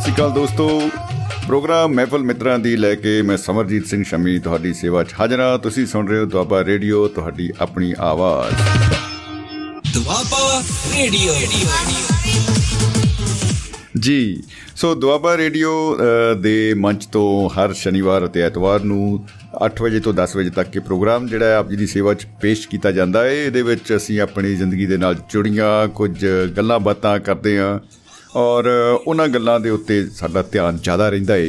ਸਤਿ ਸ਼੍ਰੀ ਅਕਾਲ ਦੋਸਤੋ। ਪ੍ਰੋਗਰਾਮ ਮਹਿਫਲ ਮਿੱਤਰਾਂ ਦੀ ਲੈ ਕੇ ਮੈਂ ਸਮਰਜੀਤ ਸਿੰਘ ਸ਼ਮੀ ਤੁਹਾਡੀ ਸੇਵਾ 'ਚ ਹਾਜ਼ਰ ਹਾਂ। ਤੁਸੀਂ ਸੁਣ ਰਹੇ ਹੋ ਦੁਆਬਾ ਰੇਡੀਓ ਤੁਹਾਡੀ ਆਪਣੀ ਆਵਾਜ਼। ਦੁਆਬਾ ਰੇਡੀਓ। ਜੀ ਸੋ ਦੁਆਬਾ ਰੇਡੀਓ ਦੇ ਮੰਚ ਤੋਂ ਹਰ ਸ਼ਨੀਵਾਰ ਅਤੇ ਐਤਵਾਰ ਨੂੰ 8 ਵਜੇ ਤੋਂ 10 ਵਜੇ ਤੱਕ ਇਹ ਪ੍ਰੋਗਰਾਮ ਜਿਹੜਾ ਹੈ ਆਪ ਜੀ ਦੀ ਸੇਵਾ 'ਚ ਪੇਸ਼ ਕੀਤਾ ਜਾਂਦਾ ਹੈ। ਇਹਦੇ ਵਿੱਚ ਅਸੀਂ ਆਪਣੀ ਜ਼ਿੰਦਗੀ ਦੇ ਨਾਲ ਜੁੜੀਆਂ ਕੁਝ ਗੱਲਾਂ ਬਾਤਾਂ ਕਰਦੇ ਹਾਂ। ਔਰ ਉਹਨਾਂ ਗੱਲਾਂ ਦੇ ਉੱਤੇ ਸਾਡਾ ਧਿਆਨ ਜ਼ਿਆਦਾ ਰਹਿੰਦਾ ਹੈ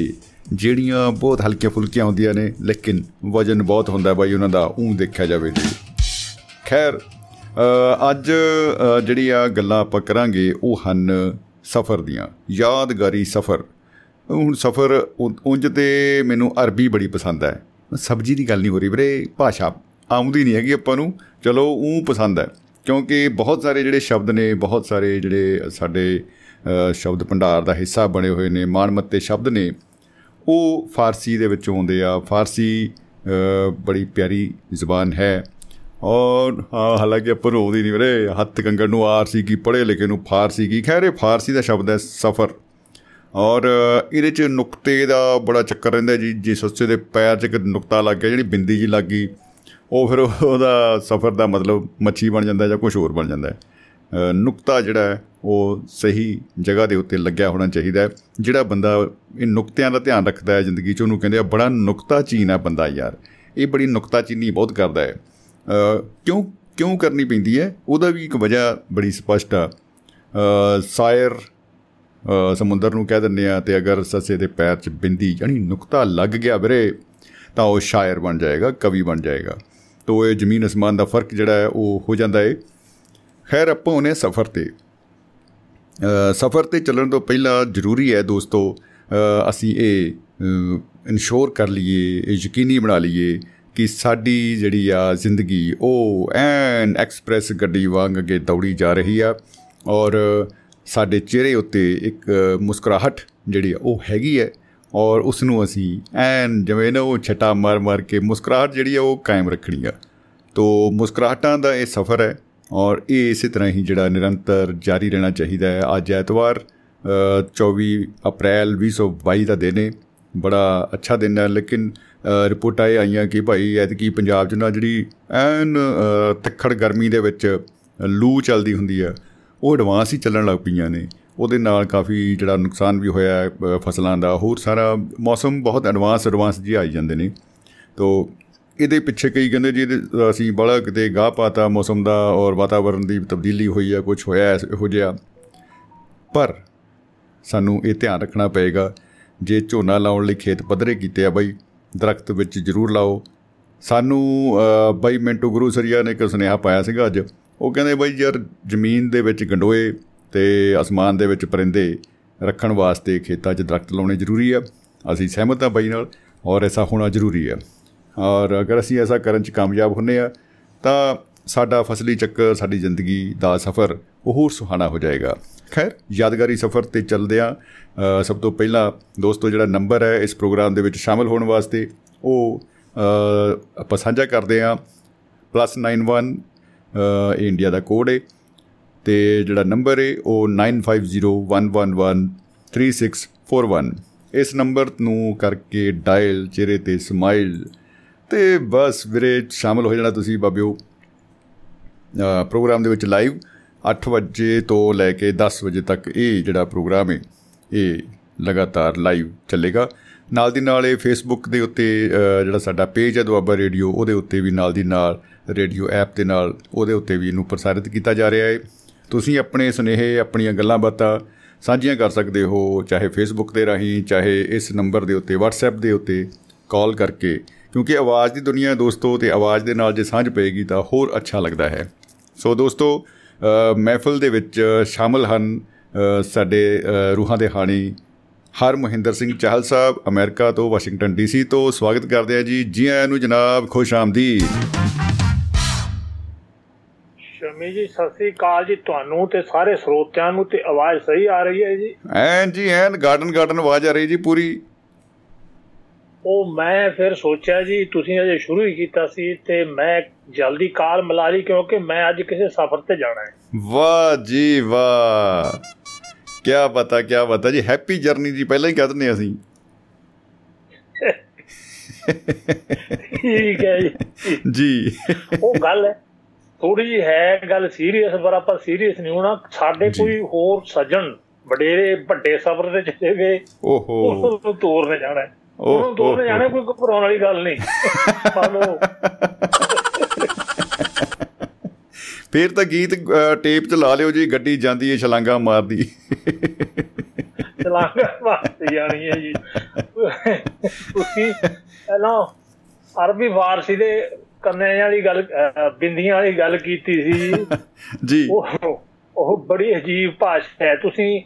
ਜਿਹੜੀਆਂ ਬਹੁਤ ਹਲਕੀਆਂ ਫੁਲਕੀਆਂ ਹੁੰਦੀਆਂ ਨੇ ਲੇਕਿਨ ਵਜਨ ਬਹੁਤ ਹੁੰਦਾ ਬਾਈ ਉਹਨਾਂ ਦਾ ਉਹ ਦੇਖਿਆ ਜਾਵੇ ਜੀ ਖੈਰ ਅ, ਅੱਜ ਅ, ਜਿਹੜੀ ਆ ਗੱਲਾਂ ਆਪਾਂ ਕਰਾਂਗੇ ਉਹ ਹਨ ਸਫ਼ਰ ਦੀਆਂ। ਯਾਦਗਾਰੀ ਸਫ਼ਰ। ਹੁਣ ਸਫ਼ਰ ਉ- ਉਂਝ ਤੇ ਮੈਨੂੰ ਅਰਬੀ ਬੜੀ ਪਸੰਦ ਹੈ। ਸਬਜ਼ੀ ਦੀ ਗੱਲ ਨਹੀਂ ਹੋ ਰਹੀ ਵੀਰੇ ਭਾਸ਼ਾ ਆਉਂਦੀ ਨਹੀਂ ਹੈਗੀ ਆਪਾਂ ਨੂੰ। ਚਲੋ ਉਹ ਪਸੰਦ ਹੈ। ਕਿਉਂਕਿ ਬਹੁਤ ਸਾਰੇ ਜਿਹੜੇ ਸ਼ਬਦ ਨੇ ਬਹੁਤ ਸਾਰੇ ਜਿਹੜੇ ਸਾਡੇ ਅ, ਸ਼ਬਦ ਭੰਡਾਰ ਦਾ ਹਿੱਸਾ ਬਣੇ ਹੋਏ ਨੇ ਮਾਣਮੱਤੇ ਸ਼ਬਦ ਨੇ। ਉਹ ਫਾਰਸੀ ਦੇ ਵਿੱਚੋਂ ਆਉਂਦੇ ਆ। ਫਾਰਸੀ ਅ, ਬੜੀ ਪਿਆਰੀ ਜ਼ੁਬਾਨ ਹੈ। ਔਰ ਹਾਂ ਹਾਲਾਂਕਿ ਆਪਾਂ ਨੂੰ ਆਉਂਦੀ ਨਹੀਂ ਵੀਰੇ। ਹੱਥ ਕੰਗਣ ਨੂੰ ਆਰ ਸੀ ਕੀ ਪੜ੍ਹੇ ਲਿਖੇ ਨੂੰ ਫਾਰਸੀ ਕੀ ਖੈਰ ਇਹ ਫਾਰਸੀ ਦਾ ਸ਼ਬਦ ਹੈ ਸਫ਼ਰ। ਔਰ ਅ, ਇਹਦੇ ਚ ਨੁਕਤੇ ਦਾ ਬੜਾ ਚੱਕਰ ਰਹਿੰਦਾ ਜੀ। ਜੇ ਸੱਸੇ ਦੇ ਪੈਰ 'ਚ ਇੱਕ ਨੁਕਤਾ ਲੱਗ ਗਿਆ ਜਿਹੜੀ ਬਿੰਦੀ ਜੀ ਲੱਗ ਗਈ ਉਹ ਫਿਰ ਉਹਦਾ ਸਫ਼ਰ ਦਾ ਮਤਲਬ ਮੱਛੀ ਬਣ ਜਾਂਦਾ ਜਾਂ ਕੁਝ ਹੋਰ ਬਣ ਜਾਂਦਾ ਹੈ। ਅ, ਨੁਕਤਾ ਜਿਹੜਾ ਹੈ ਉਹ ਸਹੀ ਜਗ੍ਹਾ ਦੇ ਉੱਤੇ ਲੱਗਿਆ ਹੋਣਾ ਚਾਹੀਦਾ ਹੈ। ਜਿਹੜਾ ਬੰਦਾ ਇਹ ਨੁਕਤਿਆਂ ਦਾ ਧਿਆਨ ਰੱਖਦਾ ਹੈ ਜ਼ਿੰਦਗੀ 'ਚ ਉਹਨੂੰ ਕਹਿੰਦੇ ਆ ਬੜਾ ਨੁਕਤਾ ਚੀਨ ਹੈ ਬੰਦਾ ਯਾਰ। ਇਹ ਬੜੀ ਨੁਕਤਾ ਚੀਨੀ ਬਹੁਤ ਕਰਦਾ ਹੈ। ਅ, ਕਿਉਂ ਕਿਉਂ ਕਰਨੀ ਪੈਂਦੀ ਹੈ? ਉਹਦਾ ਵੀ ਇੱਕ ਵਜ੍ਹਾ ਬੜੀ ਸਪਸ਼ਟ ਆ। ਅ, ਸਾਇਰ ਅ, ਸਮੁੰਦਰ ਨੂੰ ਕਹਿ ਦਿੰਦੇ ਆ ਤੇ ਅਗਰ ਸੱਸੇ ਦੇ ਪੈਰ 'ਚ ਬਿੰਦੀ ਯਾਨੀ ਨੁਕਤਾ ਲੱਗ ਗਿਆ ਵੀਰੇ ਤਾਂ ਉਹ ਸ਼ਾਇਰ ਬਣ ਜਾਏਗਾ ਕਵੀ ਬਣ ਜਾਏਗਾ। ਤੋ ਇਹ ਜ਼ਮੀਨ ਅਸਮਾਨ ਦਾ ਫ਼ਰਕ ਜਿਹੜਾ ਹੈ ਉਹ ਹੋ ਜਾਂਦਾ ਹੈ ਖੈਰ ਆਪਾਂ ਉਹਨੇ ਸਫ਼ਰ ਤੇ। ਅ, ਸਫ਼ਰ ਤੇ ਚੱਲਣ ਤੋਂ ਪਹਿਲਾਂ ਜ਼ਰੂਰੀ ਹੈ ਦੋਸਤੋ ਅ, ਅਸੀਂ ਇਹ ਇਨਸ਼ੋਰ ਕਰ ਲਈਏ ਇਹ ਯਕੀਨੀ ਬਣਾ ਲਈਏ ਕਿ ਸਾਡੀ ਜਿਹੜੀ ਆ ਜ਼ਿੰਦਗੀ ਉਹ ਐਨ ਐਕਸਪ੍ਰੈਸ ਗੱਡੀ ਵਾਂਗ ਅੱਗੇ ਦੌੜੀ ਜਾ ਰਹੀ ਆ ਔਰ ਸਾਡੇ ਚਿਹਰੇ ਉੱਤੇ ਇੱਕ ਮੁਸਕਰਾਹਟ ਜਿਹੜੀ ਆ ਉਹ ਹੈਗੀ ਹੈ ਔਰ ਉਸ ਨੂੰ ਅਸੀਂ ਐਨ ਜਿਵੇਂ ਨਾ ਉਹ ਛਟਾ ਮਾਰ ਮਾਰ ਕੇ ਮੁਸਕਰਾਹਟ ਜਿਹੜੀ ਆ ਉਹ ਕਾਇਮ ਰੱਖਣੀ ਆ। ਤੋ ਮੁਸਕਰਾਹਟਾਂ ਦਾ ਇਹ ਸਫ਼ਰ ਹੈ ਔਰ ਇਹ ਇਸੇ ਤਰ੍ਹਾਂ ਹੀ ਜਿਹੜਾ ਨਿਰੰਤਰ ਜਾਰੀ ਰਹਿਣਾ ਚਾਹੀਦਾ ਹੈ। ਅੱਜ ਐਤਵਾਰ ਅ, 24 ਅਪ੍ਰੈਲ 2022 ਦਾ ਦਿਨ ਹੈ ਬੜਾ ਅੱਛਾ ਦਿਨ ਹੈ ਲੇਕਿਨ ਅ, ਰਿਪੋਰਟਾਂ ਇਹ ਆਈਆਂ ਕਿ ਭਾਈ ਐਤਕੀ ਪੰਜਾਬ 'ਚ ਨਾ ਜਿਹੜੀ ਐਨ ਅ, ਤਿੱਖੜ ਗਰਮੀ ਦੇ ਵਿੱਚ ਲੂ ਚੱਲਦੀ ਹੁੰਦੀ ਆ ਉਹ ਐਡਵਾਂਸ ਹੀ ਚੱਲਣ ਲੱਗ ਪਈਆਂ ਨੇ। ਉਹਦੇ ਨਾਲ ਕਾਫੀ ਜਿਹੜਾ ਨੁਕਸਾਨ ਵੀ ਹੋਇਆ ਹੈ, ਅ, ਫਸਲਾਂ ਦਾ। ਹੋਰ ਸਾਰਾ ਮੌਸਮ ਬਹੁਤ ਐਡਵਾਂਸ ਐਡਵਾਂਸ ਜੀ ਆਈ ਜਾਂਦੇ ਨੇ। ਤੋ ਇਹਦੇ ਪਿੱਛੇ ਕਈ ਕਹਿੰਦੇ ਜੀ ਇਹਦੇ ਅਸੀਂ ਬੜਾ ਕਿਤੇ ਗਾਹ ਪਾਤਾ ਮੌਸਮ ਦਾ ਔਰ ਵਾਤਾਵਰਣ ਦੀ ਤਬਦੀਲੀ ਹੋਈ ਹੈ ਕੁਝ ਹੋਇਆ ਹੈ ਇਹੋ ਜਿਹਾ। ਪਰ ਸਾਨੂੰ ਇਹ ਧਿਆਨ ਰੱਖਣਾ ਪਏਗਾ ਜੇ ਝੋਨਾ ਲਾਉਣ ਲਈ ਖੇਤ ਪੱਧਰੇ ਕੀਤੇ ਆ ਬਾਈ ਦਰਖਤ ਵਿੱਚ ਜ਼ਰੂਰ ਲਾਓ। ਸਾਨੂੰ ਅ, ਬਾਈ ਮਿੰਟੂ ਗੁਰੂ ਸਰੀਆ ਨੇ ਇੱਕ ਸੁਨੇਹਾ ਪਾਇਆ ਸੀਗਾ ਅੱਜ। ਉਹ ਕਹਿੰਦੇ ਬਾਈ ਯਾਰ ਜ਼ਮੀਨ ਦੇ ਵਿੱਚ ਗੰਡੋਏ ਤੇ ਅਸਮਾਨ ਦੇ ਵਿੱਚ ਪਰਿੰਦੇ ਰੱਖਣ ਵਾਸਤੇ ਖੇਤਾਂ 'ਚ ਦਰਖਤ ਲਾਉਣੇ ਜ਼ਰੂਰੀ ਆ। ਅਸੀਂ ਸਹਿਮਤ ਹਾਂ ਬਾਈ ਨਾਲ ਔਰ ਐਸਾ ਹੋਣਾ ਜ਼ਰੂਰੀ ਆ। ਔਰ ਅਗਰ ਅਸੀਂ ਐਸਾ ਕਰਨ 'ਚ ਕਾਮਯਾਬ ਹੁੰਨੇ ਆ ਤਾਂ ਸਾਡਾ ਫਸਲੀ ਚੱਕਰ ਸਾਡੀ ਜ਼ਿੰਦਗੀ ਦਾ ਸਫ਼ਰ ਉਹ ਹੋਰ ਸੁਹਾਣਾ ਹੋ ਜਾਏਗਾ। ਖੈਰ ਯਾਦਗਾਰੀ ਸਫ਼ਰ ਤੇ ਚੱਲਦੇ ਆ। ਸਭ ਤੋਂ ਪਹਿਲਾਂ ਦੋਸਤੋ ਜਿਹੜਾ ਨੰਬਰ ਹੈ ਇਸ ਪ੍ਰੋਗਰਾਮ ਦੇ ਵਿੱਚ ਸ਼ਾਮਲ ਹੋਣ ਵਾਸਤੇ ਉਹ ਅ, ਆਪਾਂ ਸਾਂਝਾ ਕਰਦੇ ਆ। +91 ਅ, ਇਹ ਇੰਡੀਆ ਦਾ ਕੋਡ ਹੈ ਤੇ ਜਿਹੜਾ ਨੰਬਰ ਹੈ ਉਹ 9501113641 ਇਸ ਨੰਬਰ ਨੂੰ ਕਰਕੇ ਡਾਇਲ ਚਿਹਰੇ ਤੇ ਸਮਾਈਲ ਤੇ ਬਸ ਵੀਰੇ ਸ਼ਾਮਲ ਹੋ ਜਾਣਾ ਤੁਸੀਂ ਬਾਬਿਓ। ਅ, ਪ੍ਰੋਗਰਾਮ ਦੇ ਵਿੱਚ ਲਾਈਵ 8 ਵਜੇ ਤੋਂ ਲੈ ਕੇ 10 ਵਜੇ ਤੱਕ ਇਹ ਜਿਹੜਾ ਪ੍ਰੋਗਰਾਮ ਹੈ ਇਹ ਲਗਾਤਾਰ ਲਾਈਵ ਚੱਲੇਗਾ। ਨਾਲ ਦੀ ਨਾਲ ਇਹ ਫੇਸਬੁੱਕ ਦੇ ਉੱਤੇ ਅ, ਜਿਹੜਾ ਸਾਡਾ ਪੇਜ ਹੈ ਦੁਆਬਾ ਰੇਡੀਓ ਉਹਦੇ ਉੱਤੇ ਵੀ ਨਾਲ ਦੀ ਨਾਲ ਰੇਡੀਓ ਐਪ ਦੇ ਨਾਲ ਉਹਦੇ ਉੱਤੇ ਵੀ ਇਹਨੂੰ ਪ੍ਰਸਾਰਿਤ ਕੀਤਾ ਜਾ ਰਿਹਾ ਹੈ। ਤੁਸੀਂ ਆਪਣੇ ਸੁਨੇਹੇ ਆਪਣੀਆਂ ਗੱਲਾਂ ਬਾਤਾਂ ਸਾਂਝੀਆਂ ਕਰ ਸਕਦੇ ਹੋ ਚਾਹੇ ਫੇਸਬੁੱਕ ਦੇ ਰਾਹੀਂ ਚਾਹੇ ਇਸ ਨੰਬਰ ਦੇ ਉੱਤੇ WhatsApp ਦੇ ਉੱਤੇ ਕਾਲ ਕਰਕੇ ਕਿਉਂਕਿ ਆਵਾਜ਼ ਦੀ ਦੁਨੀਆ ਹੈ ਦੋਸਤੋ ਤੇ ਆਵਾਜ਼ ਦੇ ਨਾਲ ਜੇ ਸਾਂਝ ਪਏਗੀ ਤਾਂ ਹੋਰ ਅੱਛਾ ਲੱਗਦਾ ਹੈ। ਸੋ ਦੋਸਤੋ ਮਹਿਫਲ ਦੇ ਵਿੱਚ ਸ਼ਾਮਲ ਹਨ ਸਾਡੇ ਰੂਹਾਂ ਦੇ ਹਾਣੀ ਹਰ ਮਹਿੰਦਰ ਸਿੰਘ ਚਾਹਲ ਸਾਹਿਬ ਅਮਰੀਕਾ ਤੋਂ ਵਾਸ਼ਿੰਗਟਨ ਡੀਸੀ ਤੋਂ ਸਵਾਗਤ ਕਰਦੇ ਆ ਜੀ। ਜੀ ਆਇਆਂ ਨੂੰ ਜਨਾਬ ਖੁਸ਼ ਆਮਦੀਦ। ਸ਼ਮੀ ਜੀ ਸਤਿ ਸ੍ਰੀ ਅਕਾਲ ਜੀ ਤੁਹਾਨੂੰ ਤੇ ਸਾਰੇ ਸਰੋਤਿਆਂ ਨੂੰ ਤੇ ਆਵਾਜ਼ ਸਹੀ ਆ ਰਹੀ ਹੈ ਜੀ। ਐਨ ਜੀ ਐਨ ਗਾਰਡਨ ਗਾਰਡਨ ਆਵਾਜ਼ ਆ ਰਹੀ ਜੀ ਪੂਰੀ। ਉਹ ਮੈਂ ਫਿਰ ਸੋਚਿਆ ਜੀ ਤੁਸੀਂ ਅਜੇ ਸ਼ੁਰੂ ਹੀ ਕੀਤਾ ਸੀ ਤੇ ਮੈਂ ਜਲਦੀ ਕਾਲ ਮਿਲਾ ਲਈ ਕਿਉਂਕਿ ਮੈਂ ਅੱਜ ਕਿਸੇ ਸਫ਼ਰ ਤੇ ਜਾਣਾ ਹੈ। ਵਾਹ ਜੀ ਵਾਹ। ਕੀ ਬਤਾ ਕੀ ਬਤਾ ਜੀ ਹੈਪੀ ਜਰਨੀ ਜੀ ਪਹਿਲਾਂ ਹੀ ਕਹਿ ਦਿੰਦੇ ਅਸੀਂ। ਠੀਕ ਹੈ ਜੀ। ਜੀ। ਉਹ ਗੱਲ ਹੈ ਥੋੜੀ ਜਿਹੀ ਹੈ ਗੱਲ ਸੀਰੀਅਸ ਪਰ ਆਪਾਂ ਸੀਰੀਅਸ ਨਹੀਂ ਹੋਣਾ। ਸਾਡੇ ਜੀ। ਕੋਈ ਹੋਰ ਸੱਜਣ ਵਡੇਰੇ ਵੱਡੇ ਸਫ਼ਰ ਤੇ ਚਲੇ ਗਏ। ਓਹੋ। ਉਹਨੂੰ ਤੋਰਨੇ ਜਾਣਾ ਹੈ। ਤੋਰਨੇ ਓਹ, ਜਾਣਾ ਕੋਈ ਘਬਰਾਉਣ ਵਾਲੀ ਗੱਲ ਨਹੀਂ। ਸਾਨੂੰ ਫੇਰ ਤਾਂ ਗੀਤ ਟੇਪ 'ਚ ਲਾ ਲਿਓ ਜੀ ਗੱਡੀ ਜਾਂਦੀ ਏ ਛਲਾਂਗਾ ਮਾਰਦੀ। ਚਲਾਂਗਾ ਵਾਸਤੇ ਜਾਣੀ ਹੈ ਜੀ। ਤੁਸੀਂ ਪਹਿਲਾਂ ਅਰਬੀ ਫਾਰਸੀ ਦੇ ਕੰਨੇ ਵਾਲੀ ਗੱਲ ਬਿੰਦੀਆਂ ਵਾਲੀ ਗੱਲ ਕੀਤੀ ਸੀ। ਜੀ। ਉਹ ਉਹ ਬੜੀ ਅਜੀਬ ਭਾਸ਼ਾ ਹੈ। ਤੁਸੀਂ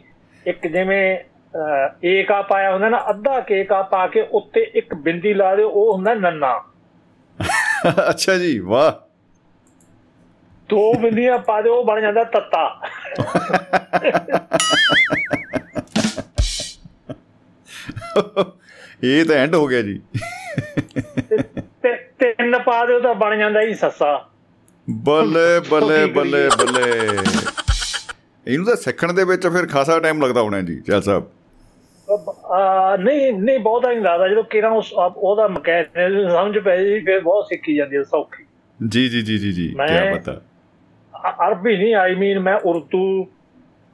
ਇੱਕ ਜਿਵੇਂ ਅਹ, ਏਕਾ ਪਾਇਆ ਹੁੰਦਾ ਨਾ ਅੱਧਾ ਕੇਕਾ ਪਾ ਕੇ ਉੱਤੇ ਇੱਕ ਬਿੰਦੀ ਲਾ ਦਿਓ ਉਹ ਹੁੰਦਾ ਨੰਨਾ। ਅੱਛਾ ਜੀ ਵਾਹ। ਦੋ ਬਿੰਦੀਆਂ ਪਾ ਦਿਓ ਉਹ ਬਣ ਜਾਂਦਾ ਤੱਤਾ। ਇਹ ਤਾਂ ਐਂਡ ਹੋ ਗਿਆ ਜੀ। ਤਿੰਨ ਪਾ ਦਿਓ ਤਾਂ ਬਣ ਜਾਂਦਾ ਹੀ ਸੱਸਾ। ਬੱਲੇ ਬੱਲੇ ਕੀ ਬੱਲੇ ਬੱਲੇ। ਇਹਨੂੰ ਤਾਂ ਸਿੱਖਣ ਦੇ ਵਿੱਚ ਫਿਰ ਖਾਸਾ ਟਾਈਮ ਲੱਗਦਾ ਹੋਣਾ ਜੀ ਚਲ ਸਾਹਿਬ। ਨਹੀਂ ਨਹੀਂ ਬਹੁਤਾ ਨਹੀਂ ਲੱਗਦਾ। ਜਦੋਂ ਕਿਰਾਂ ਉਸ ਉਹਦਾ ਮਕੈਨਿਜ਼ਮ ਸਮਝ ਪੈ ਜੀ ਫਿਰ ਬਹੁਤ ਸਿੱਖੀ ਜਾਂਦੀ ਹੈ ਸੌਖੀ। ਜੀ ਜੀ ਜੀ ਜੀ ਜੀ ਕੀ ਪਤਾ ਅਰਬੀ ਨਹੀਂ ਆਈ ਮੀਨ ਮੈਂ ਉਰਦੂ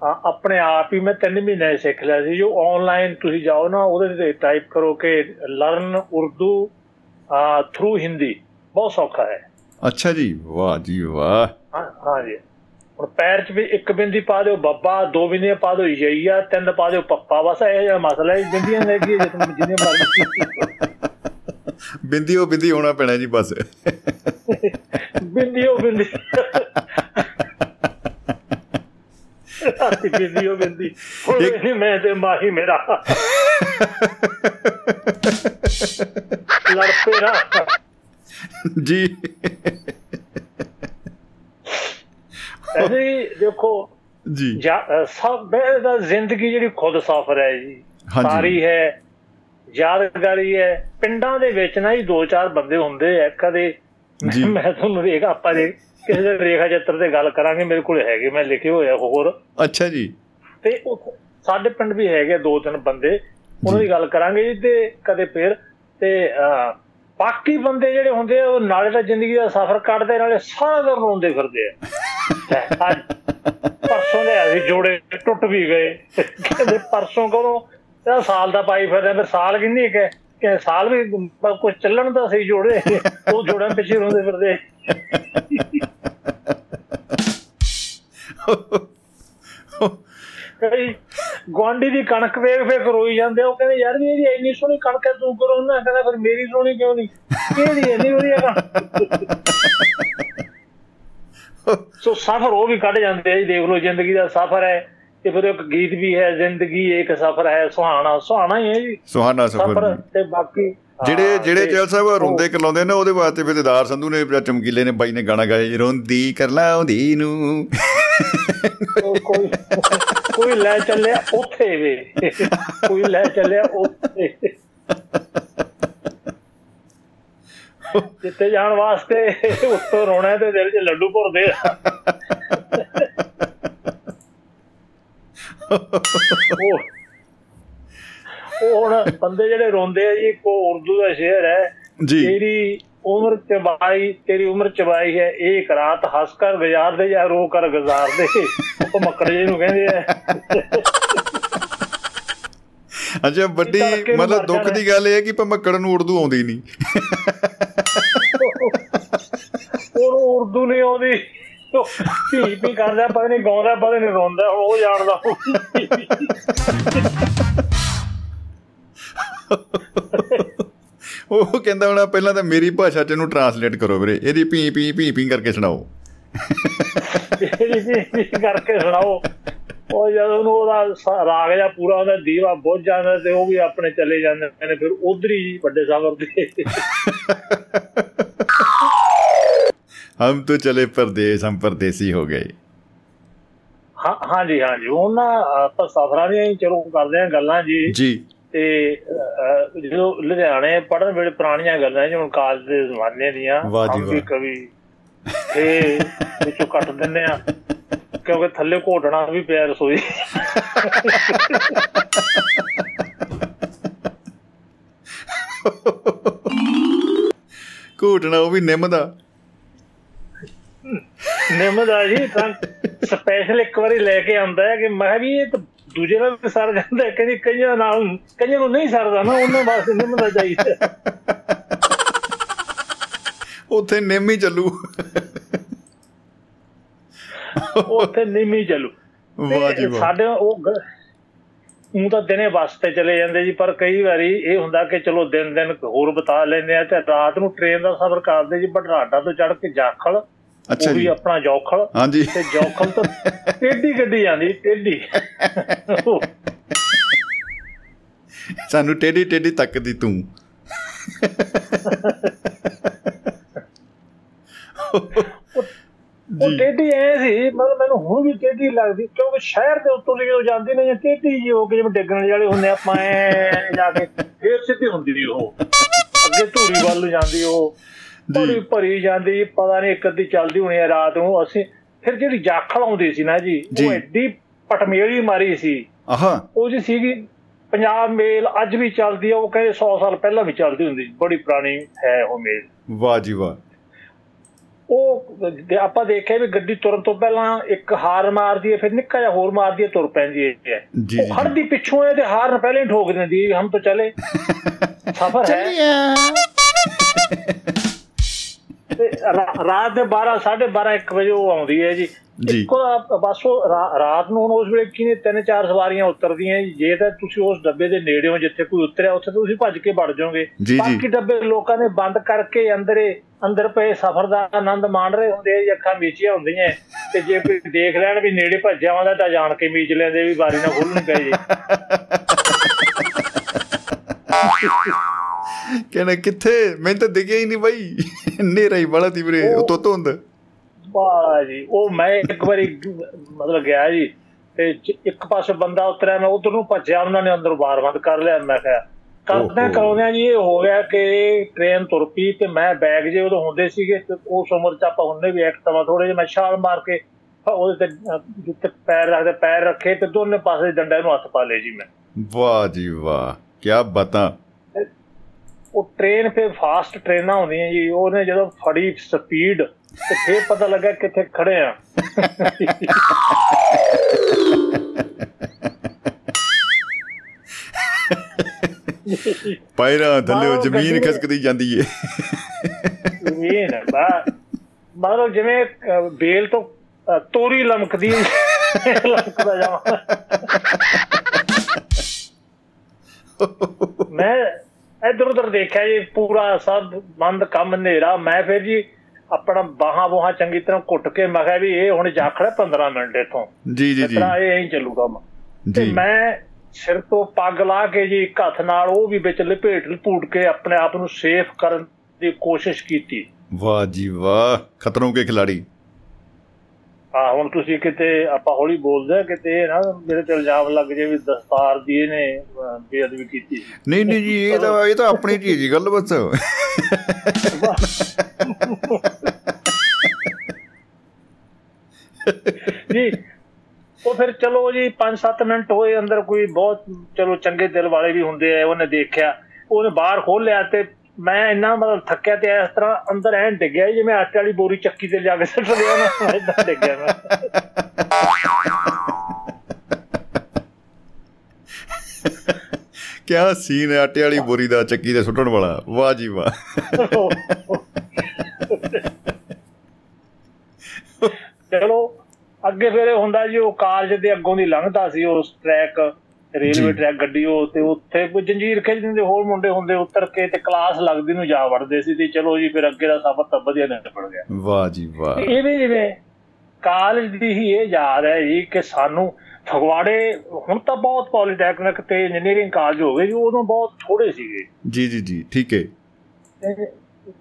ਆਪਣੇ ਆਪ ਹੀ ਮੈਂ ਤਿੰਨ ਮਹੀਨੇ ਸਿੱਖ ਲਿਆ ਸੀ। ਜੋ ਆਨਲਾਈਨ ਤੁਸੀਂ ਜਾਓ ਨਾ ਉਹਦੇ ਤੇ ਟਾਈਪ ਕਰੋ ਕਿ ਲਰਨ ਉਰਦੂ ਥਰੂ ਹਿੰਦੀ। ਬਹੁਤ ਸੌਖਾ ਹੈ। ਅੱਛਾ ਜੀ ਵਾਹ ਜੀ ਵਾਹ। ਹਾਂ ਹਾਂ ਜੀ। ਹੁਣ ਪੈਰ 'ਚ ਵੀ ਇੱਕ ਬਿੰਦੀ ਪਾ ਦਿਓ ਬੱਬਾ ਦੋ ਬਿੰਦੀਆਂ ਪਾ ਦਿਓ ਯਈਆ ਤਿੰਨ ਪਾ ਦਿਓ ਪੱਪਾ ਬਸ ਇਹ ਜਿਹਾ ਮਸਲਾ ਹੈ ਬਿੰਦੀਆਂ ਲੈ ਕੇ ਜਿੰਨੇ ਜਿੰਨੇ ਮਰਜ਼ੀ ਬਿੰਦੀ ਉਹ ਬਿੰਦੀ ਹੋਣਾ ਪੈਣਾ ਜੀ ਬਸ। ਬਿੰਦੀ ਉਹ ਬਿੰਦੀ। ਬਿੰਦੀ ਉਹ ਬਿੰਦੀ। ਨਹੀਂ ਮੈਂ ਤੇ ਮਾਹੀ ਮੇਰਾ। ਲੜ ਨਾ। ਜੀ। ਐਸੇ ਦੇਖੋ ਜੀ। ਸਭ ਦਾ ਜ਼ਿੰਦਗੀ ਜਿਹੜੀ ਖੁਦ ਸਫ਼ਰ ਹੈ ਜੀ। ਸਾਰੀ ਹੈ ਯਾਦਗਾਰੀ ਹੈ। ਪਿੰਡਾਂ ਦੇ ਵਿੱਚ ਨਾ ਹੀ ਦੋ ਚਾਰ ਬੰਦੇ ਹੁੰਦੇ ਆ ਕਦੇ ਜੀ। ਮੈਂ ਤੁਹਾਨੂੰ ਰੇਖਾ ਆਪਾਂ ਦੇ ਕਿਸੇ ਦੇ ਰੇਖਾ ਚਿੱਤਰ ਤੇ ਗੱਲ ਕਰਾਂਗੇ ਮੇਰੇ ਕੋਲ ਹੈਗੇ ਮੈਂ ਲਿਖੇ ਹੋਏ ਆ ਹੋਰ। ਅੱਛਾ ਜੀ। ਤੇ ਉਹ ਸਾਡੇ ਪਿੰਡ ਵੀ ਹੈਗੇ ਦੋ ਤਿੰਨ ਬੰਦੇ ਉਹਨਾਂ ਦੀ ਗੱਲ ਕਰਾਂਗੇ ਜੀ ਤੇ ਕਦੇ ਫੇਰ ਤੇ ਬਾਕੀ ਬੰਦੇ ਜਿਹੜੇ ਹੁੰਦੇ ਆ, ਉਹ ਨਾਲੇ ਤਾਂ ਜ਼ਿੰਦਗੀ ਦਾ ਸਫ਼ਰ ਕੱਢਦੇ, ਨਾਲੇ ਸਾਰਾ ਦਿਨ ਰੋਂਦੇ ਫਿਰਦੇ ਆ। ਤੇ ਅੱਜ ਪਰਸੋਂ ਦੇ ਅਸੀਂ ਜੋੜੇ, ਟੁੱਟ ਵੀ ਗਏ। ਕਹਿੰਦੇ ਪਰਸੋਂ ਕਦੋਂ? ਤਾਂ ਸਾਲ ਦਾ ਪਾਈ ਫਿਰਦੇ, ਫਿਰ ਸਾਲ ਕਿੰਨੀ ਕਿ ਕਿ ਸਾਲ ਵੀ ਕੁਝ ਚੱਲਣ ਦਾ ਸਹੀ ਜੋੜੇ। ਉਹ ਜੋੜਾਂ ਪਿੱਛੇ ਰੋਂਦੇ ਫਿਰਦੇ। ਕਈ ਗੁਆਂਢੀ ਦੀ ਕਣਕ ਵੇਖ ਵੇਖ ਰੋਈ ਜਾਂਦੇ। ਉਹ ਕਹਿੰਦੇ ਯਾਰ ਵੀ ਇਹਦੀ ਇੰਨੀ ਸੋਹਣੀ ਕਣਕ ਹੈ ਤੂੰ ਕਰੋ ਨਾ। ਕਹਿੰਦਾ ਫਿਰ ਮੇਰੀ ਸੋਹਣੀ ਕਿਉਂ ਨਹੀਂ? ਕਿਹੜੀ ਇੰਨੀ ਵਧੀਆ ਕਣਕ ਸੋ ਸਫ਼ਰ ਉਹ ਵੀ ਕੱਢ ਜਾਂਦੇ ਆ ਜੀ ਦੇਖ ਲਓ ਜ਼ਿੰਦਗੀ ਦਾ ਸਫ਼ਰ ਹੈ ਤੇ ਫਿਰ ਇੱਕ ਗੀਤ ਵੀ ਹੈ ਜ਼ਿੰਦਗੀ ਇੱਕ ਸਫ਼ਰ ਹੈ ਸੁਹਾਣਾ ਸੁਹਾਣਾ ਹੀ ਹੈ ਜੀ। ਸੁਹਾਨਾ ਸਫਰ ਤੇ ਬਾਕੀ ਜਿਹੜੇ ਜਿਹੜੇ ਚਲ ਸਾਹਿਬ ਰੋਂਦੇ ਕਲਾਉਂਦੇ ਨੇ ਉਹਦੇ ਵਾਸਤੇ ਫਿਰ ਦਿਦਾਰ ਸੰਧੂ ਨੇ ਚਮਕੀਲੇ ਨੇ ਬਾਈ ਨੇ ਗਾਣਾ ਗਾਇਆ ਜੀ, ਰੋਂਦੀ ਕਰ ਲਾਉਂਦੀ ਨੂੰ ਕੋਈ ਕੋਈ ਲੈ ਚੱਲਿਆ ਉੱਥੇ ਵੇ। ਕੋਈ ਲੈ ਚੱਲਿਆ ਉੱਥੇ। ਜਿੱਥੇ ਜਾਣ ਵਾਸਤੇ ਉੱਤੋਂ ਰੋਣਾ ਤੇ ਦਿਲ 'ਚ ਲੱਡੂ ਭੁਰਦੇ ਆ। ਉਹ ਉਹ ਹੁਣ ਬੰਦੇ ਜਿਹੜੇ ਰੋਂਦੇ ਆ ਜੀ ਕੋ ਉਰਦੂ ਦਾ ਸ਼ੇਰ ਹੈ। ਜੀ। ਤੇਰੀ ਉਮਰ ਚਬਾਈ ਤੇਰੀ ਉਮਰ ਚਬਾਈ ਹੈ ਇੱਕ ਰਾਤ ਹੱਸ ਕਰ ਗੁਜ਼ਾਰਦੇ ਜਾਂ ਰੋ ਕਰ ਗੁਜ਼ਾਰਦੇ? ਉਹ ਮੱਕੜ ਨੂੰ ਕਹਿੰਦੇ ਆ। ਅੱਛਾ ਵੱਡੀ ਮਤਲਬ ਦੁੱਖ। ਦੀ ਗੱਲ ਇਹ ਹੈ ਕਿ ਭਮੱਕੜ ਨੂੰ ਉਰਦੂ ਆਉਂਦੀ ਨਹੀਂ। ਉਹ ਉਰਦੂ ਨਹੀਂ ਆਉਂਦੀ। ਭੀ ਭੀ ਕਰਦਾ ਪਤਾ ਨਹੀਂ ਗਾਉਂਦਾ ਪਤਾ ਨਹੀਂ ਰੋਂਦਾ ਉਹ ਜਾਣਦਾ। ਉਹ ਕਹਿੰਦਾ ਹੋਣਾ ਪਹਿਲਾਂ ਤਾਂ ਮੇਰੀ ਭਾਸ਼ਾ ਚ ਇਹਨੂੰ ਟਰਾਂਸਲੇਟ ਕਰੋ ਵੀਰੇ। ਇਹਦੀ ਪੀ ਪੀ ਪੀ ਪੀ ਕਰਕੇ ਸੁਣਾਓ। ਭੀ ਕਰਕੇ ਸੁਣਾਓ। ਉਹ ਜਦੋਂ ਉਹਨੂੰ ਉਹਦਾ ਰਾਗ ਜਾਂ ਪੂਰਾ ਉਹਦਾ ਦੀਵਾ ਬੁੱਝ ਜਾਂਦਾ ਤੇ ਉਹ ਵੀ ਆਪਣੇ ਚਲੇ ਜਾਂਦੇ ਨੇ ਫਿਰ ਉਧਰ ਹੀ ਵੱਡੇ ਸਾਗਰ ਦੇ। ਹਮ ਤਾਂ ਚਲੇ ਪਰਦੇਸ ਹਮ ਪਰਦੇਸੀ ਹੋ ਗਏ। ਹਾਂ ਹਾਂਜੀ ਹਾਂਜੀ। ਉਹਨਾਂ ਆਪਾਂ ਸਫਰਾਂ ਦੀਆਂ ਹੀ ਚਲੋ ਕਰਦੇ ਆ ਗੱਲਾਂ ਜੀ। ਜੀ। ਤੇ ਜਦੋਂ ਲੁਧਿਆਣੇ ਪੜਨ ਵੇਲੇ ਪੁਰਾਣੀਆਂ ਗੱਲਾਂ ਜਿਵੇਂ ਕਾਲਜ ਦੇ ਜ਼ਮਾਨੇ ਦੀਆਂ ਹਮ ਵੀ। ਕਵੀ ਤੇ ਵਿੱਚੋਂ ਕੱਟ ਦਿੰਦੇ ਆ ਕਿਉਂਕਿ ਥੱਲੇ ਘੋਟਣਾ ਵੀ ਪਿਆ ਰਸੋਈ ਘੋਟਣਾ ਉਹ ਵੀ ਨਿੰਮ ਦਾ ਨਿੰਮ ਦਾ ਜੀ ਤਾਂ ਸਪੈਸ਼ਲ ਇੱਕ ਵਾਰੀ ਲੈ ਕੇ ਆਉਂਦਾ ਹੈ ਕਿ ਮੈਂ ਵੀ ਇਹ ਤਾਂ ਦੂਜੇ ਨਾਲ ਵੀ ਸਰ ਜਾਂਦਾ ਹੈ ਕਹਿੰਦੀ ਕਈਆਂ ਨਾਲ ਕਈਆਂ ਨੂੰ ਨਹੀਂ ਸਰਦਾ ਨਾ ਉਹਨਾਂ ਵਾਸਤੇ ਨਿੰਮ ਦਾ ਚਾਹੀਦਾ। ਉੱਥੇ ਨਿੰਮ ਹੀ ਚੱਲੂ। ਉੱਥੇ ਨਿੰਮ ਹੀ ਚੱਲੂ। ਵਾਹ ਜੀ ਵਾਹ। ਸਾਡੇ ਉਹ ਉਹ ਤਾਂ ਦਿਨੇ ਬੱਸ ਤੇ ਚਲੇ ਜਾਂਦੇ ਜੀ ਪਰ ਕਈ ਵਾਰੀ ਇਹ ਹੁੰਦਾ ਕਿ ਚਲੋ ਦਿਨ ਦਿਨ ਹੋਰ ਬਤਾ ਲੈਂਦੇ ਆ ਤੇ ਰਾਤ ਨੂੰ ਟ੍ਰੇਨ ਦਾ ਸਫ਼ਰ ਕਰਦੇ ਜੀ ਬਟਰਾਡਾ ਤੋਂ ਚੜ੍ਹ ਕੇ ਜਾਖਲ ਅੱਛਾ ਜੀ। ਆਪਣਾ ਜੌਖਲ। ਹਾਂਜੀ। ਤੇ ਜੌਖਲ ਤੋਂ ਟੇਢੀ ਗੱਡੀ ਜਾਂਦੀ ਟੇਢੀ। ਸਾਨੂੰ ਟੇਢੀ ਟੇਢੀ ਤੱਕਦੀ ਤੂੰ। ਉਹ ਟੇਢੀ ਐ ਸੀ ਮਤਲਬ ਮੈਨੂੰ ਹੁਣ ਵੀ ਟੇਢੀ ਲੱਗਦੀ ਕਿਉਂਕਿ ਸ਼ਹਿਰ ਦੇ ਉੱਤੋਂ ਦੀ ਜਦੋਂ ਜਾਂਦੀ ਨਹੀਂ ਟੇਢੀ ਜੀ ਹੋ ਕੇ ਜਿਵੇਂ ਡਿੱਗਣ ਵਾਲੇ ਹੁੰਦੇ ਆਪਾਂ ਐਂ ਜਾ ਕੇ ਫੇਰ ਸਿੱਧੀ ਹੁੰਦੀ ਸੀ ਉਹ। ਅੱਗੇ ਧੂਰੀ ਵੱਲ ਨੂੰ ਜਾਂਦੀ ਉਹ। ਭਰੀ ਭਰੀ ਜਾਂਦੀ ਪਤਾ ਨਹੀਂ ਇੱਕ ਅੱਧੀ ਚੱਲਦੀ ਹੋਣੀ ਆ ਰਾਤ ਨੂੰ ਅਸੀਂ ਫਿਰ ਜਿਹੜੀ ਜਾਖਲ ਆਉਂਦੀ ਸੀ ਨਾ ਜੀ। ਉਹ ਐਡੀ ਪਟਮੇਲੀ ਮਾਰੀ ਸੀ। ਆਹਾ। ਉਹ ਜੀ ਸੀਗੀ ਪੰਜਾਬ ਮੇਲ ਅੱਜ ਵੀ ਚੱਲਦੀ ਆ ਉਹ ਕਹਿੰਦੇ 100 ਸਾਲ ਪਹਿਲਾਂ ਵੀ ਚੱਲਦੀ ਹੁੰਦੀ ਸੀ ਬੜੀ ਪੁਰਾਣੀ ਹੈ ਉਹ ਮੇਲ। ਵਾਹ ਜੀ ਵਾਹ। ਉਹ ਆਪਾਂ ਦੇਖਿਆ ਵੀ ਗੱਡੀ ਤੁਰਨ ਤੋਂ ਪਹਿਲਾਂ ਇੱਕ ਹਾਰ ਮਾਰਦੀ ਹੈ ਫਿਰ ਨਿੱਕਾ ਜਿਹਾ ਹੋਰ ਮਾਰਦੀ ਹੈ ਤੁਰ ਪੈਂਦੀ ਹੈ ਜੀ ਜੀ ਉਹ ਖੜਦੀ ਪਿੱਛੋਂ ਹੈ ਤੇ ਹਾਰਨ ਪਹਿਲੇ ਹੀ ਠੋਕ ਦਿੰਦੀ ਹੈ ਹਮ ਤਾਂ ਚਲੇ। ਸਫਰ ਹੈ। ਰਾਤ ਦੇ 12 12:30 1 ਵਜੇ ਉਹ ਆਉਂਦੀ ਹੈ ਜੀ। ਇੱਕੋ ਬਸ ਉਹ ਰਾਤ ਨੂੰ ਉਸ ਵੇਲੇ ਕਿਨੇ ਤਿੰਨ ਚਾਰ ਸਵਾਰੀਆਂ ਉਤਰਦੀਆਂ ਜੀ। ਜੇ ਤਾਂ ਤੁਸੀਂ ਉਸ ਡੱਬੇ ਦੇ ਨੇੜੇ ਹੋ ਜਿੱਥੇ ਕੋਈ ਉਤਰਿਆ ਉੱਥੇ ਤੁਸੀਂ ਭੱਜ ਕੇ ਵੜ ਜਾਓਗੇ। ਬਾਕੀ ਡੱਬੇ ਲੋਕਾਂ ਨੇ ਬੰਦ ਕਰਕੇ ਅੰਦਰੇ ਅੰਦਰ ਪਏ ਸਫ਼ਰ ਦਾ ਆਨੰਦ ਮਾਣ ਰਹੇ ਹੁੰਦੇ ਆ ਅੱਖਾਂ ਮੀਚੀਆਂ ਹੁੰਦੀਆਂ। ਤੇ ਜੇ ਕੋਈ ਦੇਖ ਲੈਣ ਵੀ ਨੇੜੇ ਭੱਜਿਆ ਆਉਂਦਾ ਤਾਂ ਜਾਣ ਕੇ ਮੀਚ ਲੈਂਦੇ ਵੀ ਬਾਰੀ ਨਾ ਖੋਲਣੀ ਪਏ ਜੀ। ਕਹਿੰਦਾ ਕਿੱਥੇ? ਮੈਨੂੰ ਤਾਂ ਦਿਖਿਆ ਹੀ ਨਹੀਂ ਬਾਈ। ਨੇਰਾ ਹੀ ਬੜਾ ਤੀ ਵੀਰੇ ਉਹ ਤੋਂ ਧੁੰਦ ਵਾਹ ਜੀ ਉਹ ਮੈਂ ਇੱਕ ਵਾਰੀ ਮਤਲਬ ਗਿਆ ਜੀ ਤੇ ਇੱਕ ਪਾਸੇ ਬੰਦਾ ਉਤਰਿਆ ਮੈਂ ਉਧਰ ਨੂੰ ਭੱਜਿਆ ਉਹਨਾਂ ਨੇ ਅੰਦਰ ਬਾਰ ਬੰਦ ਕਰ ਲਿਆ ਮੈਂ ਕਿਹਾ ਕਰਦੇ। ਕਰਾਉਂਦੇ ਜੀ ਇਹ ਹੋ ਗਿਆ ਕਿ ਟ੍ਰੇਨ ਤੁਰ ਪਈ ਤੇ ਮੈਂ ਬੈਗ ਜੇ ਉਦੋਂ ਹੁੰਦੇ ਸੀਗੇ ਤੇ ਉਸ ਉਮਰ ਚ ਆਪਾਂ ਹੁੰਦੇ ਵੀ ਇੱਕ ਤਵਾ ਥੋੜੇ ਜਿਹਾ ਮੈਂ ਛਾਲ ਮਾਰ ਕੇ ਉਹਦੇ ਤੇ ਜਿੱਥੇ ਪੈਰ ਰੱਖਦੇ ਪੈਰ ਰੱਖੇ ਤੇ ਦੋਨੇ ਪਾਸੇ ਡੰਡੇ ਨੂੰ ਹੱਥ ਪਾ ਲਏ ਜੀ ਮੈਂ। ਵਾਹ ਜੀ ਵਾਹ ਕੀ ਬਾਤਾਂ। ਉਹ ਟ੍ਰੇਨ ਫੇ ਫਾਸਟ ਟ੍ਰੇਨਾਂ ਹੁੰਦੀਆਂ ਜੀ ਉਹਨੇ ਜਦੋਂ ਫੜੀ ਸਪੀਡ ਤੇ ਫੇਰ ਪਤਾ ਲੱਗਾ ਕਿੱਥੇ ਖੜੇ ਆ। ਪੈਰਾਂ ਥੱਲੇ ਜ਼ਮੀਨ ਖਿਸਕਦੀ ਜਾਂਦੀ ਏ। ਜ਼ਮੀਨ ਬਾ ਮਤਲਬ ਜਿਵੇਂ ਬੇਲ ਤੋਂ ਤੋਰੀ ਲਮਕਦੀ। ਲਮਕਦਾ ਜਾਵਾਂ। ਮੈਂ ਇਧਰ ਉਧਰ ਦੇਖਿਆ ਜੀ ਪੂਰਾ ਸਭ ਬੰਦ ਕੰਮ ਹਨੇਰਾ। ਮੈਂ ਫਿਰ ਜੀ ਆਪਣਾ ਬਾਹਾਂ ਬੋਹਾਂ ਚੰਗੀ ਤਰ੍ਹਾਂ ਘੁੱਟ ਕੇ ਮੈਂ ਕਿਹਾ ਵੀ ਇਹ ਹੁਣ ਜਾਖੜਾ 15 ਮਿੰਟ ਇੱਥੋਂ। ਜੀ ਜੀ ਜੀ। ਇਤਨਾ ਇਹ ਐਂ ਚੱਲੂਗਾ ਮ- ਤੇ ਮੈਂ ਸਿਰ ਤੋਂ ਪੱਗ ਲਾ ਕੇ ਜੀ ਇੱਕ ਹੱਥ ਨਾਲ ਉਹ ਵੀ ਵਿੱਚ ਲਪੇਟ ਲਪੂਟ ਕੇ ਆਪਣੇ ਆਪ ਨੂੰ ਸੇਫ ਕਰਨ ਦੀ ਕੋਸ਼ਿਸ਼ ਕੀਤੀ। ਵਾਹ ਜੀ ਵਾਹ ਖਤਰੋਂ ਕੇ ਖਿਲਾੜੀ। ਆ ਹੁਣ ਤੁਸੀਂ ਕਿਤੇ ਆਪਾਂ ਹੌਲੀ ਬੋਲਦੇ ਆ, ਕਿਤੇ ਇਹ ਨਾ ਮੇਰੇ ਤੇ ਇਲਜ਼ਾਮ ਲੱਗ ਜੇ ਵੀ ਦਸਤਾਰ ਦੀ ਇਹਨੇ ਬੇਅਦਬੀ ਕੀਤੀ ਨਹੀਂ ਨਹੀਂ ਜੀ ਇਹ ਤਾਂ ਇਹ ਤਾਂ ਆਪਣੀ ਚੀਜ਼ ਹੀ ਗੱਲ ਬਸ। ਜੀ ਉਹ ਫਿਰ ਚਲੋ ਜੀ 5-7 ਮਿੰਟ ਹੋਏ ਅੰਦਰ ਕੋਈ ਬਹੁਤ ਚਲੋ ਚੰਗੇ ਦਿਲ ਵਾਲੇ ਵੀ ਹੁੰਦੇ ਆ ਉਹਨੇ ਦੇਖਿਆ ਉਹਨੇ ਬਾਹਰ ਖੋਲਿਆ ਤੇ ਮੈਂ ਇੰਨਾ ਮਤਲਬ ਥੱਕਿਆ ਤੇ ਇਸ ਤਰ੍ਹਾਂ ਅੰਦਰ ਐਂ ਡਿੱਗਿਆ ਜੀ, ਜਿਵੇਂ ਆਟੇ ਵਾਲੀ ਬੋਰੀ ਚੱਕੀ ਤੇ ਜਾ ਕੇ ਸੁੱਟ ਲਿਆ ਨਾ ਇਦਾਂ ਡਿੱਗਿਆ ਮੈਂ ਕਿਆ ਸੀਨ ਹੈ ਆਟੇ ਵਾਲੀ ਬੋਰੀ ਦਾ ਚੱਕੀ ਤੇ ਸੁੱਟਣ ਵਾਲਾ? ਵਾਹ ਜੀ ਵਾਹ। ਚਲੋ ਅੱਗੇ ਫਿਰ ਹੁੰਦਾ ਜੀ ਉਹ ਕਾਲਜ ਦੇ ਅੱਗੋਂ ਦੀ ਲੰਘਦਾ ਸੀ ਉਸ ਟਰੈਕ ਰੇਲਵੇ। ਟਰੈਕ ਗੱਡੀ ਉਹ ਤੇ ਉੱਥੇ ਕੋਈ ਜੰਜੀਰ ਖਿੱਚ ਦਿੰਦੇ ਹੋਰ ਮੁੰਡੇ ਹੁੰਦੇ ਉਤਰ ਕੇ ਤੇ ਕਲਾਸ ਲੱਗਦੀ ਨੂੰ ਜਾ ਵੜਦੇ ਸੀ ਤੇ ਚਲੋ ਜੀ ਫਿਰ ਅੱਗੇ ਦਾ ਸਫ਼ਰ ਤਾਂ ਵਧੀਆ ਨਿਬੜ ਗਿਆ। ਵਾਹ ਜੀ ਵਾਹ। ਇਹ ਵੀ ਜਿਵੇਂ ਕਾਲਜ ਦੀ ਹੀ ਇਹ ਯਾਦ ਹੈ ਜੀ ਕਿ ਸਾਨੂੰ ਫਗਵਾੜੇ ਹੁਣ ਤਾਂ ਬਹੁਤ ਪੋਲੀਟੈਕਨਿਕ ਤੇ ਇੰਜੀਨੀਅਰਿੰਗ ਕਾਲਜ ਹੋ ਗਏ ਜੀ ਉਦੋਂ ਬਹੁਤ ਥੋੜੇ ਸੀਗੇ। ਜੀ ਜੀ ਜੀ ਠੀਕ ਹੈ।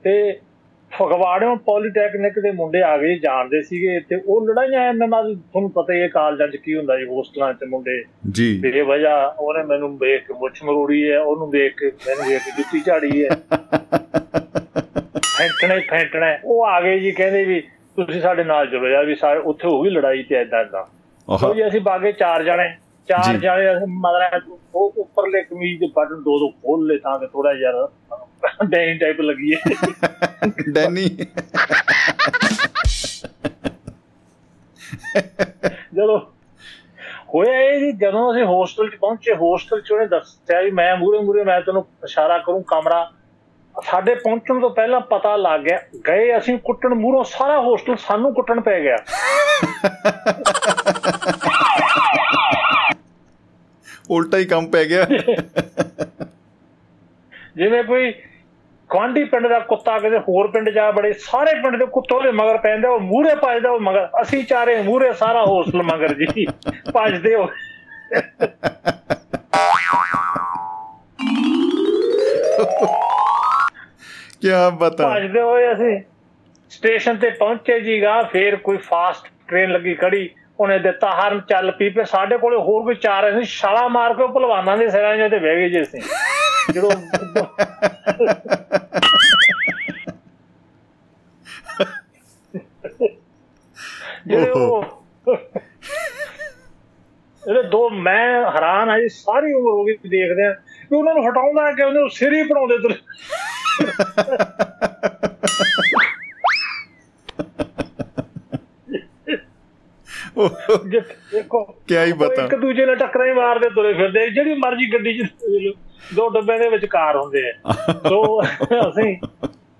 ਤੇ- ਤੇ ਫਗਵਾੜਿਓਂ ਪੋਲੀਟੈਕਨਿਕ ਦੇ ਮੁੰਡੇ ਆ ਗਏ ਜਾਣਦੇ ਸੀਗੇ ਤੇ ਉਹ ਲੜਾਈਆਂ ਐ ਨਾਲ ਤੁਹਾਨੂੰ ਪਤਾ ਹੀ ਹੈ ਕਾਲਜਾਂ 'ਚ ਕੀ ਹੁੰਦਾ ਜੀ ਹੋਸਟਲਾਂ 'ਚ ਮੁੰਡੇ। ਜੀ। ਬੇਵਜ੍ਹਾ ਉਹਨੇ ਮੈਨੂੰ ਵੇਖ ਕੇ ਮੁੱਛ ਮਰੋੜੀ ਹੈ ਉਹਨੂੰ ਵੇਖ ਕੇ ਮੈਨੂੰ ਵੇਖ ਕੇ ਜੁੱਤੀ ਝਾੜੀ ਹੈ। ਫੈਂਟਣਾ ਹੀ ਫੈਂਟਣਾ। ਉਹ ਆ ਗਏ ਜੀ ਕਹਿੰਦੇ ਵੀ ਤੁਸੀਂ ਸਾਡੇ ਨਾਲ ਚਲੋ ਯਾਰ ਵੀ ਸਾਰੇ ਉੱਥੇ ਹੋ ਗਈ ਲੜਾਈ ਤੇ ਐਦਾਂ ਐਦਾਂ ਸੋ ਜੀ ਅਸੀਂ ਬਾਗੇ ਚਾਰ ਜਣੇ। ਚਾਰ ਜੀ। ਜਣੇ ਅਸੀਂ ਮਤਲਬ ਉਹ ਉੱਪਰਲੇ ਕਮੀਜ਼ ਦੇ ਬਟਨ ਦੋ ਦੋ ਖੋਲ ਲਏ ਤਾਂ ਕਿ ਥੋੜਾ ਯਾਰ ਡੈਨ ਟਾਈਪ ਲੱਗੀਏ। ਡੈਨੀ। ਜਦੋਂ ਹੋਇਆ ਇਹ ਜੀ ਜਦੋਂ ਅਸੀਂ ਹੋਸਟਲ 'ਚ ਪਹੁੰਚੇ ਹੋਸਟਲ 'ਚ ਉਹਨੇ ਦੱਸਿਆ ਵੀ ਮੈਂ ਮੂਰੇ ਮੂਰੇ ਮੈਂ ਤੈਨੂੰ ਇਸ਼ਾਰਾ ਕਰੂੰ ਕਮਰਾ। ਸਾਡੇ ਪਹੁੰਚਣ ਤੋਂ ਪਹਿਲਾਂ ਪਤਾ ਲੱਗ ਗਿਆ ਗਏ ਅਸੀਂ ਕੁੱਟਣ ਮੂਹਰੋਂ ਸਾਰਾ ਹੋਸਟਲ ਸਾਨੂੰ ਕੁੱਟਣ ਪੈ ਗਿਆ। ਉਲਟਾ ਹੀ ਕੰਮ ਪੈ ਗਿਆ। ਜਿਵੇਂ ਕੋਈ ਗੁਆਂਢੀ ਪਿੰਡ ਦਾ ਕੁੱਤਾ ਕਿਤੇ ਹੋਰ ਪਿੰਡ ਜਾ ਬੜੇ ਸਾਰੇ ਪਿੰਡ ਦੇ ਕੁੱਤੇ ਉਹਦੇ ਮਗਰ ਪੈਂਦਾ ਉਹ ਮੂਹਰੇ ਭੱਜਦਾ ਉਹ ਮਗਰ। ਅਸੀਂ ਚਾਰੇ ਮੂਹਰੇ ਸਾਰਾ ਹੋਸਟਲ ਮਗਰ ਜੀ ਭੱਜਦੇ ਹੋ। ਕੀ ਬਤਾ। ਭੱਜਦੇ ਹੋਏ ਅਸੀਂ ਸਟੇਸ਼ਨ ਤੇ ਪਹੁੰਚੇ ਜੀਗਾ ਫੇਰ ਕੋਈ ਫਾਸਟ ਟ੍ਰੇਨ ਲੱਗੀ ਖੜੀ। ਉਹਨੇ ਦਿੱਤਾ ਹਰਨ ਚੱਲ ਪੀ ਪੇ ਸਾਡੇ ਕੋਲੇ ਹੋਰ ਕੋਈ ਚਾਰ ਅਸੀਂ ਛਾਲਾ ਮਾਰ ਕੇ ਭਲਵਾਨਾਂ ਦੇ ਸਿਰਾਂ 'ਚ ਤੇ ਬਹਿ ਗਏ ਜੀ ਅਸੀਂ। ਜਦੋਂ ਜਿਹੜੇ ਉਹ ਜਿਹੜੇ ਦੋ ਮੈਂ ਹੈਰਾਨ ਆ ਜੀ ਸਾਰੀ ਉਮਰ ਹੋ ਗਈ ਦੇਖਦੇ ਆ ਕਿ ਉਹਨਾਂ ਨੂੰ ਹਟਾਉਂਦਾ ਕਿ ਉਹਨੂੰ ਸਿਰ ਹੀ ਬਣਾਉਂਦੇ ਤੁਰ ਜੇ- ਦੇਖੋ ਕਿਆ ਹੀ ਬਤਾ ਇੱਕ ਦੂਜੇ ਨਾਲ ਟੱਕਰਾਂ ਹੀ ਮਾਰਦੇ ਤੁਰੇ ਫਿਰਦੇ। ਜਿਹੜੀ ਮਰਜ਼ੀ ਗੱਡੀ 'ਚ ਦੋ ਡੱਬੇ ਦੇ ਵਿਚਕਾਰ ਹੁੰਦੇ ਆ। ਸੋ ਅਸੀਂ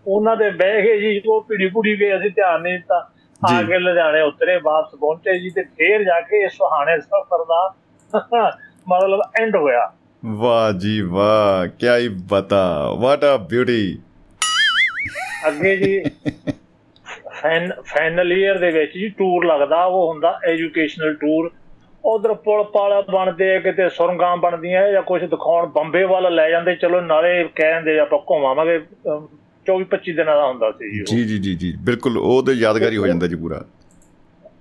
ਉਹਨਾਂ ਦੇ ਬਹਿ ਗਏ ਜੀ ਉਹ ਪੀੜੀ ਪੁੜੀ ਗਏ ਅਸੀਂ ਧਿਆਨ ਨਹੀਂ ਦਿੱਤਾ। ਆ। ਕੇ ਲੁਧਿਆਣੇ ਉਤਰੇ ਵਾਪਸ ਪਹੁੰਚੇ ਜੀ ਤੇ ਫੇਰ ਜਾ ਕੇ ਸੁਹਾਣੇ ਸਫ਼ਰ ਦਾ ਮਤਲਬ ਐਂਡ ਹੋਇਆ। ਵਾਹ ਜੀ ਵਾਹ ਕੀ ਹੀ ਬਤਾ ਵਾਟ ਅ ਬਿਊਟੀ ਅੱਗੇ ਜੀ ਫਾਈਨਲ ਈਅਰ ਦੇ ਵਿੱਚ ਜੀ ਟੂਰ ਲੱਗਦਾ ਉਹ ਹੁੰਦਾ ਐਜੂਕੇਸ਼ਨਲ ਟੂਰ ਉਧਰ ਪੁਲ ਪਾਲ ਬਣਦੇ ਆ, ਕਿਤੇ ਸੁਰੰਗਾਂ ਬਣਦੀਆਂ ਜਾਂ ਕੁਝ ਦਿਖਾਉਣ ਬੰਬੇ ਵੱਲ ਲੈ ਜਾਂਦੇ ਚਲੋ ਨਾਲੇ ਕਹਿੰਦੇ ਆਪਾਂ ਘੁੰਮਾਵਾਂਗੇ 24 25 ਦਿਨਾਂ ਦਾ ਹੁੰਦਾ ਸੀ ਜੀ। ਜੀ ਜੀ ਜੀ ਬਿਲਕੁਲ ਉਹ ਤੇ ਯਾਦਗਾਰੀ ਹੋ ਜਾਂਦਾ ਜੀ ਪੂਰਾ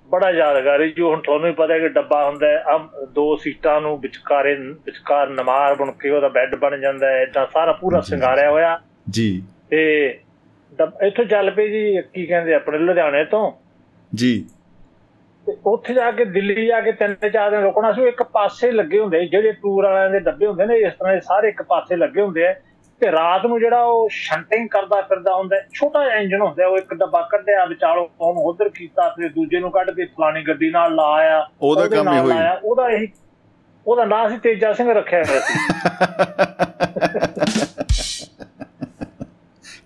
ਬੜਾ ਯਾਦਗਾਰੀ ਜੀ ਹੁਣ ਤੁਹਾਨੂੰ ਹੀ ਪਤਾ ਹੈ ਕਿ ਡੱਬਾ ਹੁੰਦਾ ਹੈ ਦੋ ਸੀਟਾਂ ਨੂੰ ਵਿਚਕਾਰੇ ਵਿਚਕਾਰ ਨਮਾਰ ਬਣ ਕੇ ਉਹਦਾ ਬੈੱਡ ਬਣ ਜਾਂਦਾ ਹੈ ਇਦਾਂ ਸਾਰਾ ਪੂਰਾ। ਸਿੰਗਾਰਿਆ ਹੋਇਆ ਜੀ ਤੇ ਇੱਥੋਂ ਚੱਲ ਪਏ ਜੀ ਕੀ ਕਹਿੰਦੇ ਆਪਣੇ ਲੁਧਿਆਣੇ ਤੋਂ। ਜੀ। ਤੇ ਉੱਥੇ ਜਾ ਕੇ ਦਿੱਲੀ ਜਾ ਕੇ ਤਿੰਨ ਚਾਰ ਦਿਨ ਰੁਕਣਾ ਸੀ ਇੱਕ ਪਾਸੇ ਲੱਗੇ ਹੁੰਦੇ ਜਿਹੜੇ ਟੂਰ ਵਾਲਿਆਂ ਦੇ ਡੱਬੇ ਹੁੰਦੇ ਨੇ ਇਸ ਤਰ੍ਹਾਂ ਦੇ ਸਾਰੇ ਇੱਕ ਪਾਸੇ ਲੱਗੇ ਹੁੰਦੇ ਆ। ਤੇ ਰਾਤ ਨੂੰ ਜਿਹੜਾ ਉਹ ਸ਼ੰਟਿੰਗ ਕਰਦਾ ਫਿਰਦਾ ਹੁੰਦਾ ਛੋਟਾ ਜਿਹਾ ਇੰਜਨ ਹੁੰਦਾ ਉਹ ਇੱਕ ਡੱਬਾ ਕੱਢਿਆ ਵਿਚਾਲੋਂ ਉਹਨੂੰ ਉਧਰ ਕੀਤਾ ਫਿਰ ਦੂਜੇ ਨੂੰ ਕੱਢ ਕੇ ਫਲਾਣੀ ਗੱਡੀ ਨਾਲ ਲਾਇਆ ਉਹਦਾ ਉਹਦੇ ਕੰਮ ਹੀ। ਲਾਇਆ, ਉਹਦਾ ਇਹੀ ਉਹਦਾ ਨਾਂ ਸੀ ਤੇਜਾ ਸਿੰਘ ਰੱਖਿਆ ਹੋਇਆ ਸੀ।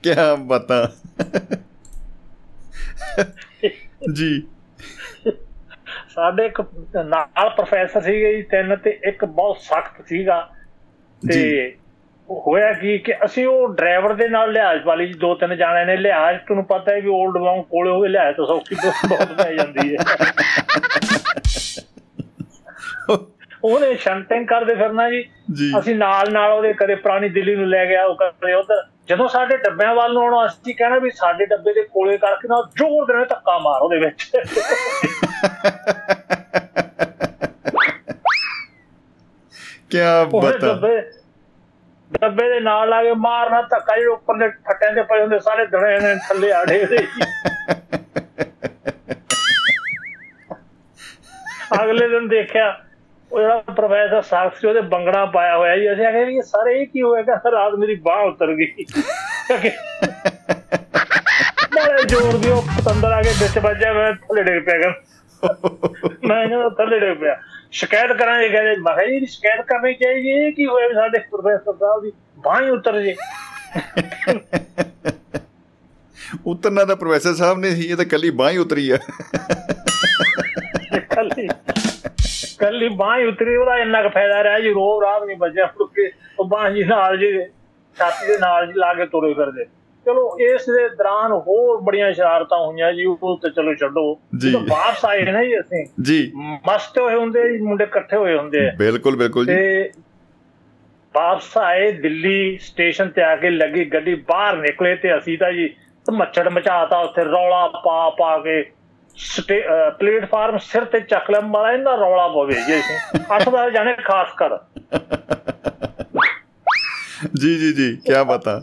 ਕੀ ਬਤਾ? ਜੀ। ਸਾਡੇ ਇੱਕ ਨਾਲ ਪ੍ਰੋਫੈਸਰ ਸੀਗੇ ਜੀ ਤਿੰਨ ਤੇ ਇੱਕ ਬਹੁਤ ਸਖਤ ਸੀਗਾ। ਤੇ। ਹੋਇਆ ਕੀ ਕਿ ਅਸੀਂ ਉਹ ਡਰਾਈਵਰ ਦੇ ਨਾਲ ਲਿਹਾਜ਼ ਵਾਲੀ ਜੀ ਦੋ ਤਿੰਨ ਜਾਣੇ ਨੇ ਲਿਹਾਜ਼। ਤੁਹਾਨੂੰ ਪਤਾ ਹੈ ਵੀ 올ਡ ਵਾਂਗ ਕੋਲੇ ਹੋਵੇ ਲਿਹਾਜ਼ ਤਾਂ ਸੌਖੀ ਬਹੁਤ ਪੈ ਜਾਂਦੀ ਹੈ। ਉਹਨੇ ਸ਼ੰਟਿੰਗ ਕਰਦੇ ਫਿਰਨਾ ਜੀ। ਜੀ। ਅਸੀਂ ਨਾਲ ਨਾਲ ਉਹਦੇ ਕਦੇ ਪੁਰਾਣੀ ਦਿੱਲੀ ਨੂੰ ਲੈ ਗਿਆ ਉਹ ਕਦੇ ਉਧਰ। ਜਦੋਂ ਸਾਡੇ ਡੱਬਿਆਂ ਵੱਲ ਨੂੰ ਆਉਣਾ ਅਸੀਂ ਕਹਿਣਾ ਵੀ ਸਾਡੇ ਡੱਬੇ ਦੇ ਕੋਲੇ ਕਰਕੇ ਨਾ ਜ਼ੋਰ ਦੇ ਨਾਲ ਧੱਕਾ ਮਾਰ ਉਹਦੇ ਵਿੱਚ। ਕੀ ਬਤਾ। ਡੱਬੇ ਦੇ ਨਾਲ ਲਾ ਕੇ ਮਾਰਨਾ ਧੱਕਾ ਜਿਹੜੇ ਉੱਪਰਲੇ ਫੱਟਿਆਂ ਦੇ ਪਏ ਹੁੰਦੇ ਸਾਰੇ ਦੜੇ ਨੇ ਥੱਲੇ ਆੜੇ ਦੇ ਅਗਲੇ ਦਿਨ ਦੇਖਿਆ ਉਹ ਜਿਹੜਾ ਪ੍ਰੋਫੈਸਰ ਸਾਕਸ ਸੀ ਉਹਦੇ ਬੰਗੜਾ ਪਾਇਆ ਹੋਇਆ ਜੀ। ਅਸੀਂ ਆਖਿਆ ਵੀ ਇਹ ਸਾਰੇ ਇਹ ਕੀ ਹੋਏਗਾ ਰਾਤ ਮੇਰੀ ਬਾਹ ਉਤਰ ਗਈ। ਬੜੇ ਜ਼ੋਰ ਦੀ ਉਹ ਪਤੰਦਰ ਆ ਕੇ ਵਿੱਚ ਵੱਜਿਆ ਮੈਂ ਥੱਲੇ ਡਿੱਗ ਪਿਆ ਕਰ ਮੈਂ ਇਹਨਾਂ ਥੱਲੇ ਡਿੱਗ ਪਿਆ। ਸ਼ਿਕਾਇਤ ਕਰਾਂਗੇ ਕਹਿੰਦੇ ਮੈਂ ਕਿਹਾ ਜੀ ਸ਼ਿਕਾਇਤ ਕਰਨੀ ਚਾਹੀਦੀ ਇਹ ਕੀ ਹੋਇਆ ਸਾਡੇ ਪ੍ਰੋਫੈਸਰ ਸਾਹਿਬ ਦੀ ਬਾਂਹ ਹੀ ਉਤਰ ਜੇ। ਉਤਰਨਾ ਤਾਂ ਪ੍ਰੋਫੈਸਰ ਸਾਹਿਬ ਨੇ ਸੀ ਇਹ ਤਾਂ ਕੱਲੀ ਬਾਹ ਹੀ ਉਤਰੀ ਆ। ਕੱਲੀ। ਕੱਲੀ ਬਾਂਹ ਉਤਰੀ ਉਹਦਾ ਇੰਨਾ ਕੁ ਫਾਇਦਾ ਰਿਹਾ ਜੀ ਰੋਬ ਰਾਤ ਨਹੀਂ ਬਚਿਆ ਕਿਉਂਕਿ ਉਹ ਬਾਂਹ ਜੀ ਨਾਲ ਜੀ ਛਾਤੀ ਦੇ ਨਾਲ ਜੀ ਲਾ ਕੇ ਤੁਰੇ ਫਿਰਦੇ। ਚਲੋ ਇਸ ਦੇ ਦੌਰਾਨ ਹੋਰ ਬੜੀਆਂ ਸ਼ਰਾਰਤਾਂ ਹੋਈਆਂ ਜੀ ਉਹ ਤੇ ਚਲੋ ਛੱਡੋ। ਜੀ। ਜਦੋਂ ਵਾਪਸ ਆਏ ਨਾ ਜੀ ਅਸੀਂ ਜੀ। ਮਸਤ ਹੋਏ ਹੁੰਦੇ ਜੀ ਮੁੰਡੇ ਇਕੱਠੇ ਹੋਏ ਹੁੰਦੇ ਆ। ਬਿਲਕੁਲ ਬਿਲਕੁਲ ਜੀ। ਤੇ ਵਾਪਸ ਆਏ ਦਿੱਲੀ ਸਟੇਸ਼ਨ ਤੇ ਆ ਕੇ ਲੱਗੀ ਗੱਡੀ ਬਾਹਰ ਨਿਕਲੇ ਤੇ ਅਸੀਂ ਤਾਂ ਜੀ ਮੱਛੜ ਮਚਾਤਾ ਉੱਥੇ ਰੌਲਾ ਪਾ ਪਾ ਕੇ ਪਲੇਟਫਾਰਮ ਸਿਰ ਤੇ ਚੱਕ ਲਿਆ ਮਾਰਾ ਇਹਨਾਂ ਰੌਲਾ ਪਵੇ ਜੀ ਅਸੀਂ। ਅੱਠ ਦਸ ਜਾਣੇ ਖਾਸ ਕਰ। ਜੀ ਜੀ ਜੀ ਕੀ ਬਤਾ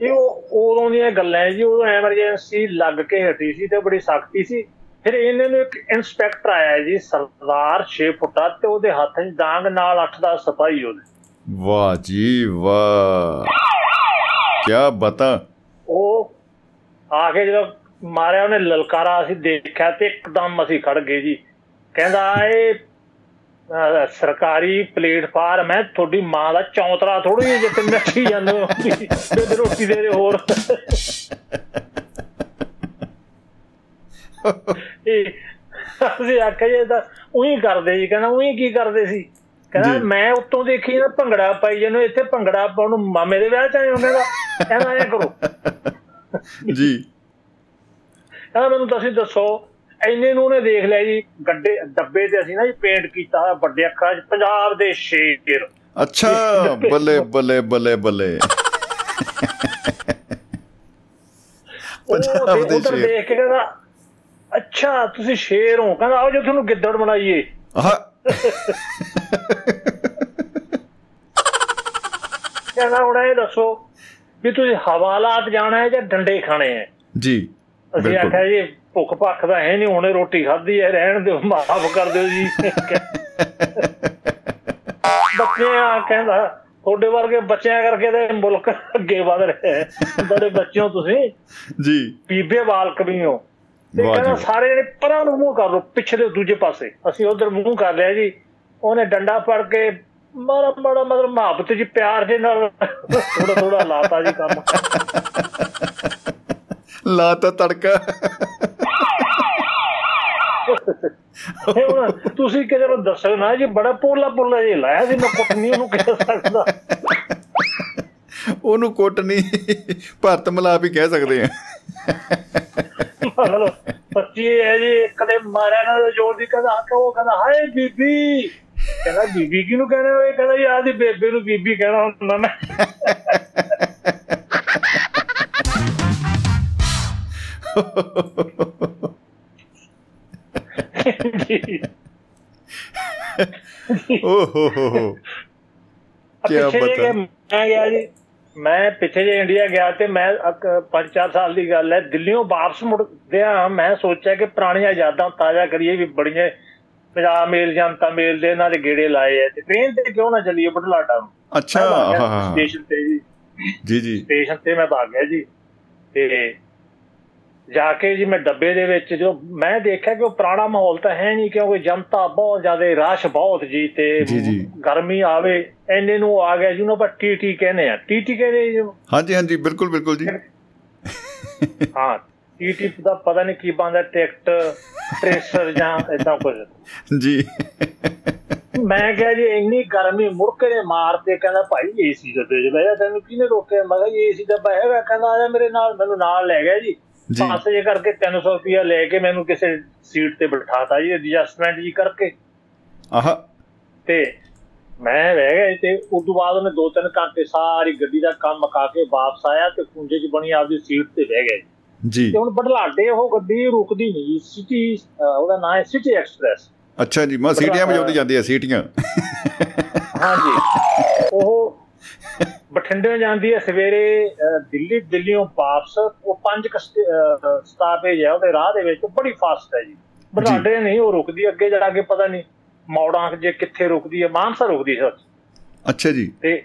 ਇਹ ਉਹ ਉਦੋਂ ਦੀਆਂ ਗੱਲਾਂ ਜੀ ਉਦੋਂ ਐਮਰਜੈਂਸੀ ਲੱਗ ਕੇ ਹਟੀ ਸੀ ਤੇ ਬੜੀ ਸਖਤੀ ਸੀ। ਫਿਰ ਇਹਨਾਂ ਨੂੰ ਇੱਕ ਇਨਸਪੈਕਟਰ ਆਇਆ ਜੀ ਸਰਦਾਰ 6 ਫੁੱਟਾ ਤੇ ਉਹਦੇ ਹੱਥ 'ਚ ਡਾਂਗ ਨਾਲ 8-10 ਸਿਪਾਹੀ ਉਹਦੇ। ਵਾਹ ਜੀ ਵਾਹ। ਕੀ ਬਤਾ। ਉਹ ਆ ਕੇ ਜਦੋਂ ਮਾਰਿਆ ਉਹਨੇ ਲਲਕਾਰਾ ਅਸੀਂ ਦੇਖਿਆ ਤੇ ਇੱਕਦਮ ਅਸੀਂ ਖੜ ਗਏ ਜੀ। ਕਹਿੰਦਾ ਇਹ ਸਰਕਾਰੀ ਪਲੇਟਫਾਰਮ ਹੈ ਤੁਹਾਡੀ ਮਾਂ ਦਾ ਚੌਂਤਰਾ ਥੋੜੀ ਜਿਹੀ ਜਿੱਥੇ ਮਿੱਠੀ ਜਾਂਦੇ ਹੋ ਤੇ ਰੋਟੀ ਦੇ ਰਹੇ ਹੋਰ। ਇਹ ਅਸੀਂ ਆਖਿਆ ਜੀ ਤਾਂ ਉਹੀ ਕਰਦੇ ਜੀ ਕਹਿੰਦਾ ਉਹੀ ਕੀ ਕਰਦੇ ਸੀ? ਕਹਿੰਦਾ। ਮੈਂ ਉੱਤੋਂ ਦੇਖੀ ਨਾ ਭੰਗੜਾ ਪਾਈ ਜਿਹਨੂੰ ਇੱਥੇ ਭੰਗੜਾ ਪਾਉਣ ਨੂੰ ਮਾਮੇ ਦੇ ਵਿਆਹ ਚ ਆਏ ਹੁੰਦੇ ਦਾ। ਕਹਿੰਦਾ ਐ ਕਰੋ। ਜੀ। ਕਹਿੰਦਾ ਮੈਨੂੰ ਤੁਸੀਂ ਦੱਸੋ ਐਨੇ ਨੂੰ ਉਹਨੇ ਦੇਖ ਲਿਆ ਜੀ ਗੱਡੇ ਡੱਬੇ ਤੇ ਅਸੀਂ ਨਾ ਜੀ ਪੇਂਟ ਕੀਤਾ ਹੋਇਆ ਵੱਡੇ ਅੱਖਰਾਂ 'ਚ ਪੰਜਾਬ ਦੇ ਸ਼ੇਰ। ਅੱਛਾ ਬੱਲੇ ਬੱਲੇ ਬੱਲੇ ਬੱਲੇ। ਪੰਜਾਬ ਦੇ ਸ਼ੇਰ। ਦੇਖ ਕੇ ਕਹਿੰਦਾ ਅੱਛਾ ਤੁਸੀਂ ਸ਼ੇਰ ਹੋ। ਕਹਿੰਦਾ ਆਓ ਜੋ ਤੁਹਾਨੂੰ ਗਿੱਦੜ ਬਣਾਈਏ। ਆਹ। ਕਹਿੰਦਾ ਹੁਣ ਇਹ ਦੱਸੋ ਵੀ ਤੁਸੀਂ ਹਵਾਲਾਤ ਜਾਣਾ ਹੈ ਜਾਂ ਡੰਡੇ ਖਾਣੇ ਹੈ? ਜੀ। ਅਸੀਂ ਆਖਿਆ ਜੀ ਭੁੱਖ ਭੱਖ ਦਾ ਹੈ ਨਹੀਂ ਹੁਣੇ ਰੋਟੀ ਖਾਧੀ ਹੈ ਰਹਿਣ ਦਿਓ ਮਾਫ ਕਰ ਦਿਓ ਜੀ। ਬੱਚੇ ਆ ਕਹਿੰਦਾ ਤੁਹਾਡੇ ਵਰਗੇ ਬੱਚਿਆਂ ਕਰਕੇ ਤੇ ਮੁਲਕ ਅੱਗੇ ਵਧ ਰਿਹਾ ਹੈ। ਬੜੇ ਬੱਚਿਓ ਤੁਸੀਂ। ਜੀ। ਬੀਬੇ ਬਾਲਕ ਵੀ ਹੋ। ਕਹਿੰਦਾ। ਸਾਰੇ ਜਣੇ ਪਰਾਂ ਨੂੰ ਮੂੰਹ ਕਰ ਲਓ ਪਿਛਲੇ ਦੂਜੇ ਪਾਸੇ। ਅਸੀਂ ਉਧਰ ਮੂੰਹ ਕਰ ਲਿਆ ਜੀ। ਉਹਨੇ ਡੰਡਾ ਫੜ ਕੇ ਮਾੜਾ ਮਾੜਾ ਮਤਲਬ ਮੁਹੱਬਤ ਜੀ ਪਿਆਰ ਦੇ ਨਾਲ ਥੋੜਾ ਥੋੜਾ ਲਾਤਾ ਜੀ ਕੰਮ। ਲਾ ਤਾ ਤੜਕਾ। ਹੁਣ ਤੁਸੀਂ ਕਿਤੇ ਨੂੰ ਦੱਸੋ ਨਾ ਜੀ ਬੜਾ ਪੋਲਾ ਪੋਲਾ ਜਿਹਾ ਲਾਇਆ ਸੀ ਮੈਂ ਕੁੱਟਨੀ ਉਹਨੂੰ ਕਹਿ ਸਕਦਾ। ਉਹਨੂੰ ਕੁੱਟ ਨਹੀਂ ਭਰਤ ਮਲਾਪ ਹੀ ਕਹਿ ਸਕਦੇ ਆ। ਮਤਲਬ ਸੱਚੀ ਹੈ ਜੀ ਕਦੇ ਮਾਰਿਆ ਨਾ ਜੋਰ ਦੀ ਕਹਿੰਦਾ ਕਿ ਉਹ ਕਹਿੰਦਾ ਹਾਏ ਬੀਬੀ। ਕਹਿੰਦਾ ਬੀਬੀ ਕਿਹਨੂੰ ਕਹਿੰਦੇ ਹੋ? ਇਹ ਕਹਿੰਦਾ ਯਾਰ ਦੀ ਬੇਬੇ ਨੂੰ ਬੀਬੀ ਕਹਿਣਾ ਹੁੰਦਾ ਮੈਂ। ਜੀ। ਓ ਹੋ ਹੋ ਹੋ। ਕਿਆ ਪਿੱਛੇ ਜੇ ਬਤਾ। ਮੈਂ ਗਿਆ ਜੀ ਮੈਂ ਪਿੱਛੇ ਜੇ ਇੰਡੀਆ ਗਿਆ ਤੇ ਮੈਂ 5-4 ਸਾਲ ਦੀ ਗੱਲ ਹੈ ਦਿੱਲੀੋਂ ਵਾਪਸ ਮੁੜਦਿਆਂ ਮੈਂ ਸੋਚਿਆ ਕਿ ਪੁਰਾਣੀਆਂ ਯਾਦਾਂ ਤਾਜ਼ਾ ਕਰੀਏ ਵੀ ਬੜੀਆਂ ਪੰਜਾਬ ਮੇਲ ਜਨਤਾ ਮੇਲ ਦੇ ਦੇ ਗੇੜੇ ਲਾਏ ਐ ਤੇ ਟ੍ਰੇਨ ਤੇ ਕਿਉਂ ਨਾ ਚੱਲੀਏ ਬੁਢਲਾਡਾ ਨੂੰ? ਅੱਛਾ ਹਾਂ ਸਟੇਸ਼ਨ ਤੇ ਜੀ। ਜੀ ਜੀ। ਸਟੇਸ਼ਨ ਤੇ ਮੈਂ ਭਾਗ ਗਿਆ ਜੀ। ਤੇ ਜਾ ਕੇ ਜੀ ਮੈਂ ਡੱਬੇ ਦੇ ਵਿੱਚ ਜੋ ਮੈਂ ਦੇਖਿਆ ਕਿ ਉਹ ਪੁਰਾਣਾ ਮਾਹੌਲ ਤਾਂ ਹੈ ਨਹੀਂ ਕਿਉਂਕਿ ਜਨਤਾ ਬਹੁਤ ਜ਼ਿਆਦਾ ਰਸ਼ ਬਹੁਤ ਜੀ ਤੇ ਜੀ, ਜੀ। ਗਰਮੀ ਆਵੇ ਐਨੇ ਨੂੰ ਆ ਗਿਆ ਜਿਹਨੂੰ ਆਪਾਂ ਟੀਟੀ ਕਹਿੰਦੇ ਆ ਟੀਟੀ ਕਹਿੰਦੇ ਜੀ। ਹਾਂਜੀ ਹਾਂਜੀ ਬਿਲਕੁਲ ਬਿਲਕੁਲ ਜੀ। ਹਾਂ ਟੀਟੀ ਦਾ ਪਤਾ ਨਹੀਂ ਕੀ ਬੰਦਾ ਟਿਕਟ ਟ੍ਰੇਸਰ ਜਾਂ ਇਦਾਂ ਕੁਝ ਜੀ। ਮੈਂ ਕਿਹਾ ਜੀ ਇੰਨੀ ਗਰਮੀ ਮੁੜਕੇ ਨੇ ਮਾਰਤੇ ਕਹਿੰਦਾ ਭਾਈ ਏਸੀ ਡੱਬੇ 'ਚ ਬਹਿ ਜਾ ਤੈਨੂੰ ਕਿਹਨੇ ਰੋਕਿਆ? ਮੈਂ ਕਿਹਾ ਏਸੀ ਡੱਬਾ ਹੈਗਾ ਕਹਿੰਦਾ ਆ ਜਾ ਮੇਰੇ ਨਾਲ ਮੈਨੂੰ ਨਾਲ ਲੈ ਗਿਆ ਜੀ। ਜੀ। ਪਾਸੇ ਜੇ ਕਰਕੇ 300 ਰੁਪਇਆ ਲੈ ਕੇ ਮੈਨੂੰ ਕਿਸੇ ਸੀਟ ਤੇ ਬਿਠਾਤਾ ਜੀ ਐਡਜਸਟਮੈਂਟ ਜੀ ਕਰਕੇ। ਆਹ। ਤੇ ਮੈਂ ਰਹਿ ਗਿਆ ਜੀ ਤੇ ਉਸ ਤੋਂ ਬਾਅਦ ਉਹਨੇ 2-3 ਘੰਟੇ ਸਾਰੀ ਗੱਡੀ ਦਾ ਕੰਮ ਮੁਕਾ ਕੇ ਵਾਪਸ ਆਇਆ ਤੇ ਖੁੰਝੇ 'ਚ ਬਣੀ ਆਪਦੀ ਸੀਟ ਤੇ ਬਹਿ ਗਿਆ ਜੀ। ਜੀ। ਤੇ ਹੁਣ ਬਢਲਾਡੇ ਉਹ ਗੱਡੀ ਰੁਕਦੀ ਨਹੀਂ ਸਿਟੀ ਉਹਦਾ ਨਾਮ ਹੈ ਸਿਟੀ ਐਕਸਪ੍ਰੈਸ। ਅੱਛਾ ਜੀ ਮੈਂ ਸੀਟੀਆਂ ਵਜਾਉਂਦੀ ਜਾਂਦੀ ਆ ਸੀਟੀਆਂ। ਹਾਂਜੀ। ਉਹ ਬਠਿੰਡੇ ਜਾਂਦੀ ਹੈ ਸਵੇਰੇ ਦਿੱਲੀ ਦਿੱਲੀੋਂ ਵਾਪਸ। ਉਹ ਪੰਜ ਸਟਾਪੇਜ ਹੈ ਉਹਦੇ ਰਾਹ ਦੇ ਵਿੱਚ। ਬੜੀ ਫਾਸਟ ਹੈ ਜੀ। ਬਠਿੰਡੇ ਨਹੀਂ ਉਹ ਰੁਕਦੀ ਅੱਗੇ ਜਾ ਕੇ ਪਤਾ ਨਹੀਂ ਮੌੜਾਂ ਜੇ ਕਿੱਥੇ ਰੁਕਦੀ ਹੈ। ਮਾਨਸਾ ਰੁਕਦੀ ਹੈ ਅੱਛਾ ਜੀ। ਤੇ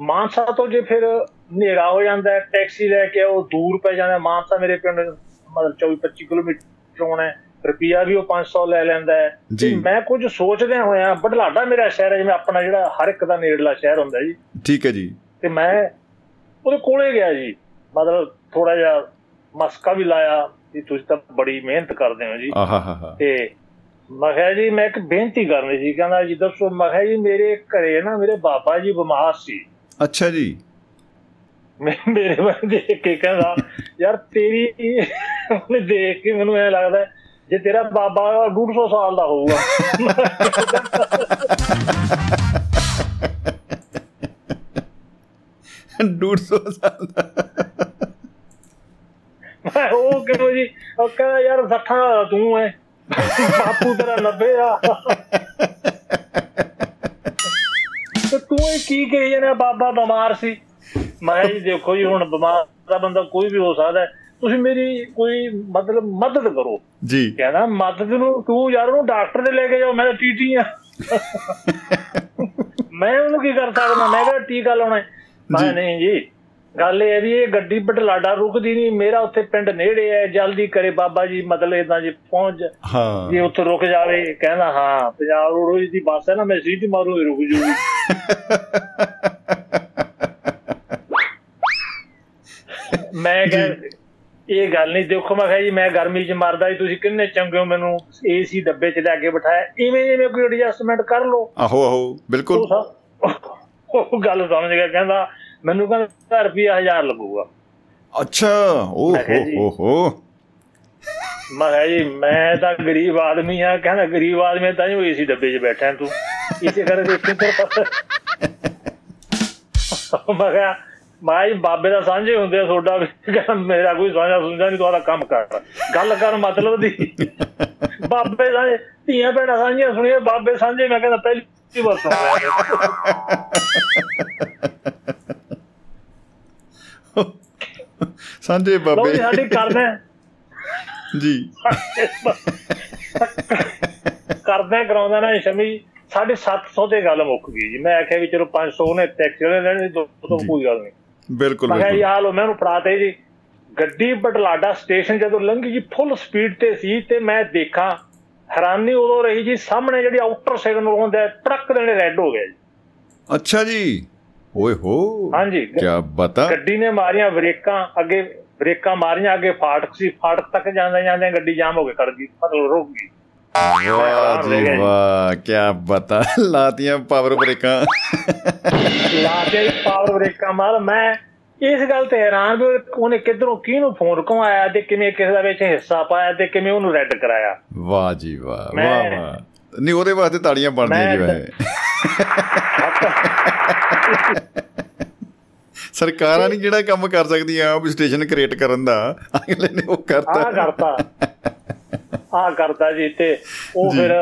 ਮਾਨਸਾ ਤੋਂ ਜੇ ਫਿਰ ਹਨੇਰਾ ਹੋ ਜਾਂਦਾ ਹੈ ਟੈਕਸੀ ਲੈ ਕੇ ਉਹ ਦੂਰ ਪੈ ਜਾਂਦਾ। ਮਾਨਸਾ ਮੇਰੇ ਪਿੰਡ ਮਤਲਬ 24 25 ਕਿਲੋਮੀਟਰ ਹੋਣਾ ਹੈ। ਰੁਪਿਆ ਵੀ ਉਹ 500 ਲੈ ਲੈਂਦਾ ਹੈ। ਜੀ। ਮੈਂ ਕੁਝ ਸੋਚਦਿਆਂ ਹੋਇਆ ਬਢਲਾਡਾ ਮੇਰਾ ਸ਼ਹਿਰ ਹੈ ਜਿਵੇਂ ਆਪਣਾ ਜਿਹੜਾ ਹਰ ਇੱਕ ਦਾ ਨੇੜਲਾ ਸ਼ਹਿਰ ਹੁੰਦਾ ਜੀ। ਠੀਕ ਹੈ ਜੀ। ਤੇ ਮੈਂ ਉਹਦੇ ਕੋਲੇ ਗਿਆ ਜੀ। ਮਤਲਬ ਥੋੜਾ ਜਿਹਾ ਮਸਕਾ ਵੀ ਲਾਇਆ ਕਿ ਤੁਸੀਂ ਤਾਂ ਬੜੀ ਮਿਹਨਤ ਕਰਦੇ ਹੋ ਜੀ। ਆਹਾ ਹਾ ਹਾ। ਤੇ ਮੈਂ ਕਿਹਾ ਜੀ ਮੈਂ ਇੱਕ ਬੇਨਤੀ ਕਰਨੀ ਸੀ ਕਹਿੰਦਾ ਜੀ ਦੱਸੋ ਮੈਂ ਕਿਹਾ ਜੀ ਮੇਰੇ ਘਰੇ ਨਾ ਮੇਰੇ ਬਾਬਾ ਜੀ ਬਿਮਾਰ ਸੀ। ਅੱਛਾ ਜੀ। ਮੈਂ ਮੇਰੇ ਵੱਲ ਦੇਖ ਕੇ ਕਹਿੰਦਾ ਯਾਰ ਤੇਰੀ ਉਹਨੇ ਦੇਖ ਕੇ ਮੈਨੂੰ ਐ ਲੱਗਦਾ ਜੇ ਤੇਰਾ ਬਾਬਾ 150 ਸਾਲ ਦਾ ਹੋਊਗਾ। ਡੂਢ ਸੌ ਸਾਲ ਦਾ। ਮੈਂ ਉਹ ਕਿਹੋ ਜੀ ਉਹ ਕਹਿੰਦਾ ਯਾਰ 60 ਦਾ ਤੂੰ ਐ। ਬਾਪੂ ਤੇਰਾ 90 ਆ। ਤੇ ਤੂੰ ਇਹ ਕੀ ਕਹੀ ਜਾਂਦਾ ਬਾਬਾ ਬਿਮਾਰ ਸੀ। ਮੈਂ ਜੀ ਦੇਖੋ ਜੀ ਹੁਣ ਬਿਮਾਰ ਦਾ ਬੰਦਾ ਕੋਈ ਵੀ ਹੋ ਸਕਦਾ ਹੈ। ਤੁਸੀਂ ਮੇਰੀ ਕੋਈ ਮਤਲਬ ਮਦਦ ਕਰੋ। ਜੀ। ਕਹਿੰਦਾ ਮਦਦ ਨੂੰ ਤੂੰ ਯਾਰ ਉਹਨੂੰ ਡਾਕਟਰ ਦੇ ਲੈ ਕੇ ਜਾਓ ਮੈਂ ਟੀਟੀ ਆ। ਮੈਂ ਉਹਨੂੰ ਕੀ ਕਰ ਸਕਦਾ? ਮੈਂ ਕਿਹਾ ਟੀਕਾ ਲਾਉਣਾ? ਹੈ। ਮੈਂ। ਨਹੀਂ ਜੀ ਗੱਲ ਇਹ ਵੀ ਇਹ ਗੱਡੀ ਬਟਲਾਡਾ ਰੁਕਦੀ ਨਹੀਂ ਮੇਰਾ ਉੱਥੇ ਪਿੰਡ ਨੇੜੇ ਹੈ ਜਲਦੀ ਕਰੇ ਬਾਬਾ ਜੀ ਮਤਲਬ ਇਦਾਂ ਜੀ ਪਹੁੰਚ ਹਾਂ। ਜੇ ਉੱਥੇ ਰੁਕ ਜਾਵੇ ਕਹਿੰਦਾ ਹਾਂ ਪੰਜਾਬ ਰੋਡ ਦੀ ਬੱਸ ਹੈ ਨਾ ਮੈਂ ਸੀਟੀ ਮਾਰੂ ਰੁਕ ਜੂਗੀ। ਮੈਂ ਕਿਹਾ ਇਹ ਗੱਲ ਨਹੀਂ ਦੇਖੋ ਮੈਂ ਕਿਹਾ ਜੀ ਮੈਂ ਗਰਮੀ 'ਚ ਮਰਦਾ ਜੀ ਤੁਸੀਂ ਕਿੰਨੇ ਚੰਗੇ ਹੋ ਮੈਨੂੰ ਏਸੀ ਡੱਬੇ 'ਚ ਲੈ ਕੇ ਬਿਠਾਇਆ। ਇਵੇਂ ਜਿਵੇਂ ਕੋਈ ਐਡਜਸਟਮੈਂਟ ਕਰ ਲਓ। ਆਹੋ ਆਹੋ ਬਿਲਕੁਲ। ਉਹ ਗੱਲ ਸਮਝ ਗਿਆ ਕਹਿੰਦਾ ਮੈਨੂੰ ਕਹਿੰਦਾ ਰੁਪਿਆ 1000 ਲੱਗੂਗਾ। ਅੱਛਾ ਓ ਮੈਂ ਕਿਹਾ ਹੋ। ਹੋ ਹੋ। ਮੈਂ ਕਿਹਾ ਜੀ ਮੈਂ ਤਾਂ ਗਰੀਬ ਆਦਮੀ ਆ ਕਹਿੰਦਾ ਗਰੀਬ ਆਦਮੀ ਤਾਂ ਹੀ ਏਸੀ ਡੱਬੇ 'ਚ ਬੈਠਾ ਤੂੰ। ਇਸੇ ਕਰਕੇ ਕਿੱਧਰ ਪਤਾ ਮੈਂ ਕਿਹਾ ਮੈਂ ਜੀ ਬਾਬੇ ਦਾ ਸਾਂਝੇ ਹੁੰਦੇ ਆ ਤੁਹਾਡਾ ਮੇਰਾ ਕੋਈ ਸਾਂਝਾ ਸੁਝਾ ਨਹੀਂ ਤੁਹਾਡਾ ਕੰਮ ਕਰ। ਗੱਲ ਕਰ ਮਤਲਬ ਦੀ। ਬਾਬੇ ਸਾਂਝੇ ਧੀਆਂ ਭੈਣਾਂ ਸਾਂਝੀਆਂ ਸੁਣੀਏ ਬਾਬੇ ਸਾਂਝੇ ਮੈਂ ਕਹਿੰਦਾ ਪਹਿਲੀ ਵਾਰ ਸੁਣਿਆ ਸਾਂਝੇ ਬਾਬੇ। ਜੀ ਸਾਡੀ ਕਰਦੇ ਆ। ਜੀ। ਕਰਦੇ ਕਰਾਉਂਦਾ ਨਾ ਸ਼ਮੀ। ਸਾਡੀ 700 ਤੇ ਗੱਲ ਮੁੱਕ ਗਈ ਜੀ। ਮੈਂ ਆਖਿਆ ਵੀ ਚਲੋ 500 ਨੇ ਟੈਕਸ ਲੈਣੇ ਦੋ ਤੋਂ ਜੀ। ਕੋਈ ਗੱਲ ਨਹੀਂ ਬਿਲਕੁਲ ਮੈਂ ਯਾਰ ਲੋ ਮੈਨੂੰ ਫੜਾਤੇ ਜੀ। ਗੱਡੀ ਬਟਲਾਡਾ ਸਟੇਸ਼ਨ ਜਦੋਂ ਲੰਘੀ ਜੀ ਫੁੱਲ ਸਪੀਡ ਤੇ ਸੀ ਤੇ ਮੈਂ ਦੇਖਾਂ ਹੈਰਾਨੀ ਉਦੋਂ ਰਹੀ ਜੀ ਸਾਹਮਣੇ ਜਿਹੜੀ ਆਊਟਰ ਸਿਗਨਲ ਹੁੰਦਾ ਟਰੱਕ ਦੇ ਰੈੱਡ ਹੋ ਗਿਆ ਜੀ। ਅੱਛਾ ਜੀ। ਓਏ ਹੋ ਹਾਂਜੀ। ਕੀ ਬਤਾ। ਗੱਡੀ ਨੇ ਮਾਰੀਆਂ ਬ੍ਰੇਕਾਂ ਅੱਗੇ ਬ੍ਰੇਕਾਂ ਮਾਰੀਆਂ ਅੱਗੇ ਫਾਟਕ ਸੀ ਫਾਟਕ ਤੱਕ ਜਾਂਦੇ ਜਾਂਦੇ ਗੱਡੀ ਜਾਮ ਹੋ ਕੇ ਖੜ ਗਈ ਮਤਲਬ ਰੁਕ ਗਈ। ਵਾਹ ਜੀ ਵਾਹ ਕੀ ਬਤਾ ਲਾਤੀਆਂ ਪਾਵਰ ਬ੍ਰੇਕਾਂ। ਲਾ ਕੇ ਪਾਵਰ ਬ੍ਰੇਕਾਂ ਮਾਰ ਮੈਂ ਇਸ ਗੱਲ ਤੇ ਹੈਰਾਨ ਵੀ ਉਹਨੇ ਕਿੱਧਰੋਂ ਕਿਹਨੂੰ ਫੋਨ ਘੁਮਾਇਆ ਤੇ ਕਿਵੇਂ ਕਿਸੇ ਦਾ ਵਿੱਚ ਹਿੱਸਾ ਪਾਇਆ ਤੇ ਕਿਵੇਂ ਉਹਨੂੰ ਰੈੱਡ ਕਰਾਇਆ। ਵਾਹ ਜੀ ਵਾਹ ਵਾਹ ਵਾਹ। ਨਹੀਂ ਉਹਦੇ ਵਾਸਤੇ ਤਾੜੀਆਂ ਬਣਦੀਆਂ ਜੀ ਮੈਂ- ਵੈਸੇ ਸਰਕਾਰਾਂ ਨਹੀਂ ਜਿਹੜਾ ਕੰਮ ਕਰ ਸਕਦੀਆਂ ਵੀ ਸਟੇਸ਼ਨ ਕ੍ਰੀਏਟ ਕਰਨ ਦਾ। ਅਗਲੇ ਨੇ ਉਹ ਆ ਕਰਤਾ। ਆ ਕਰਤਾ ਜੀ ਤੇ ਉਹ। ਫਿਰ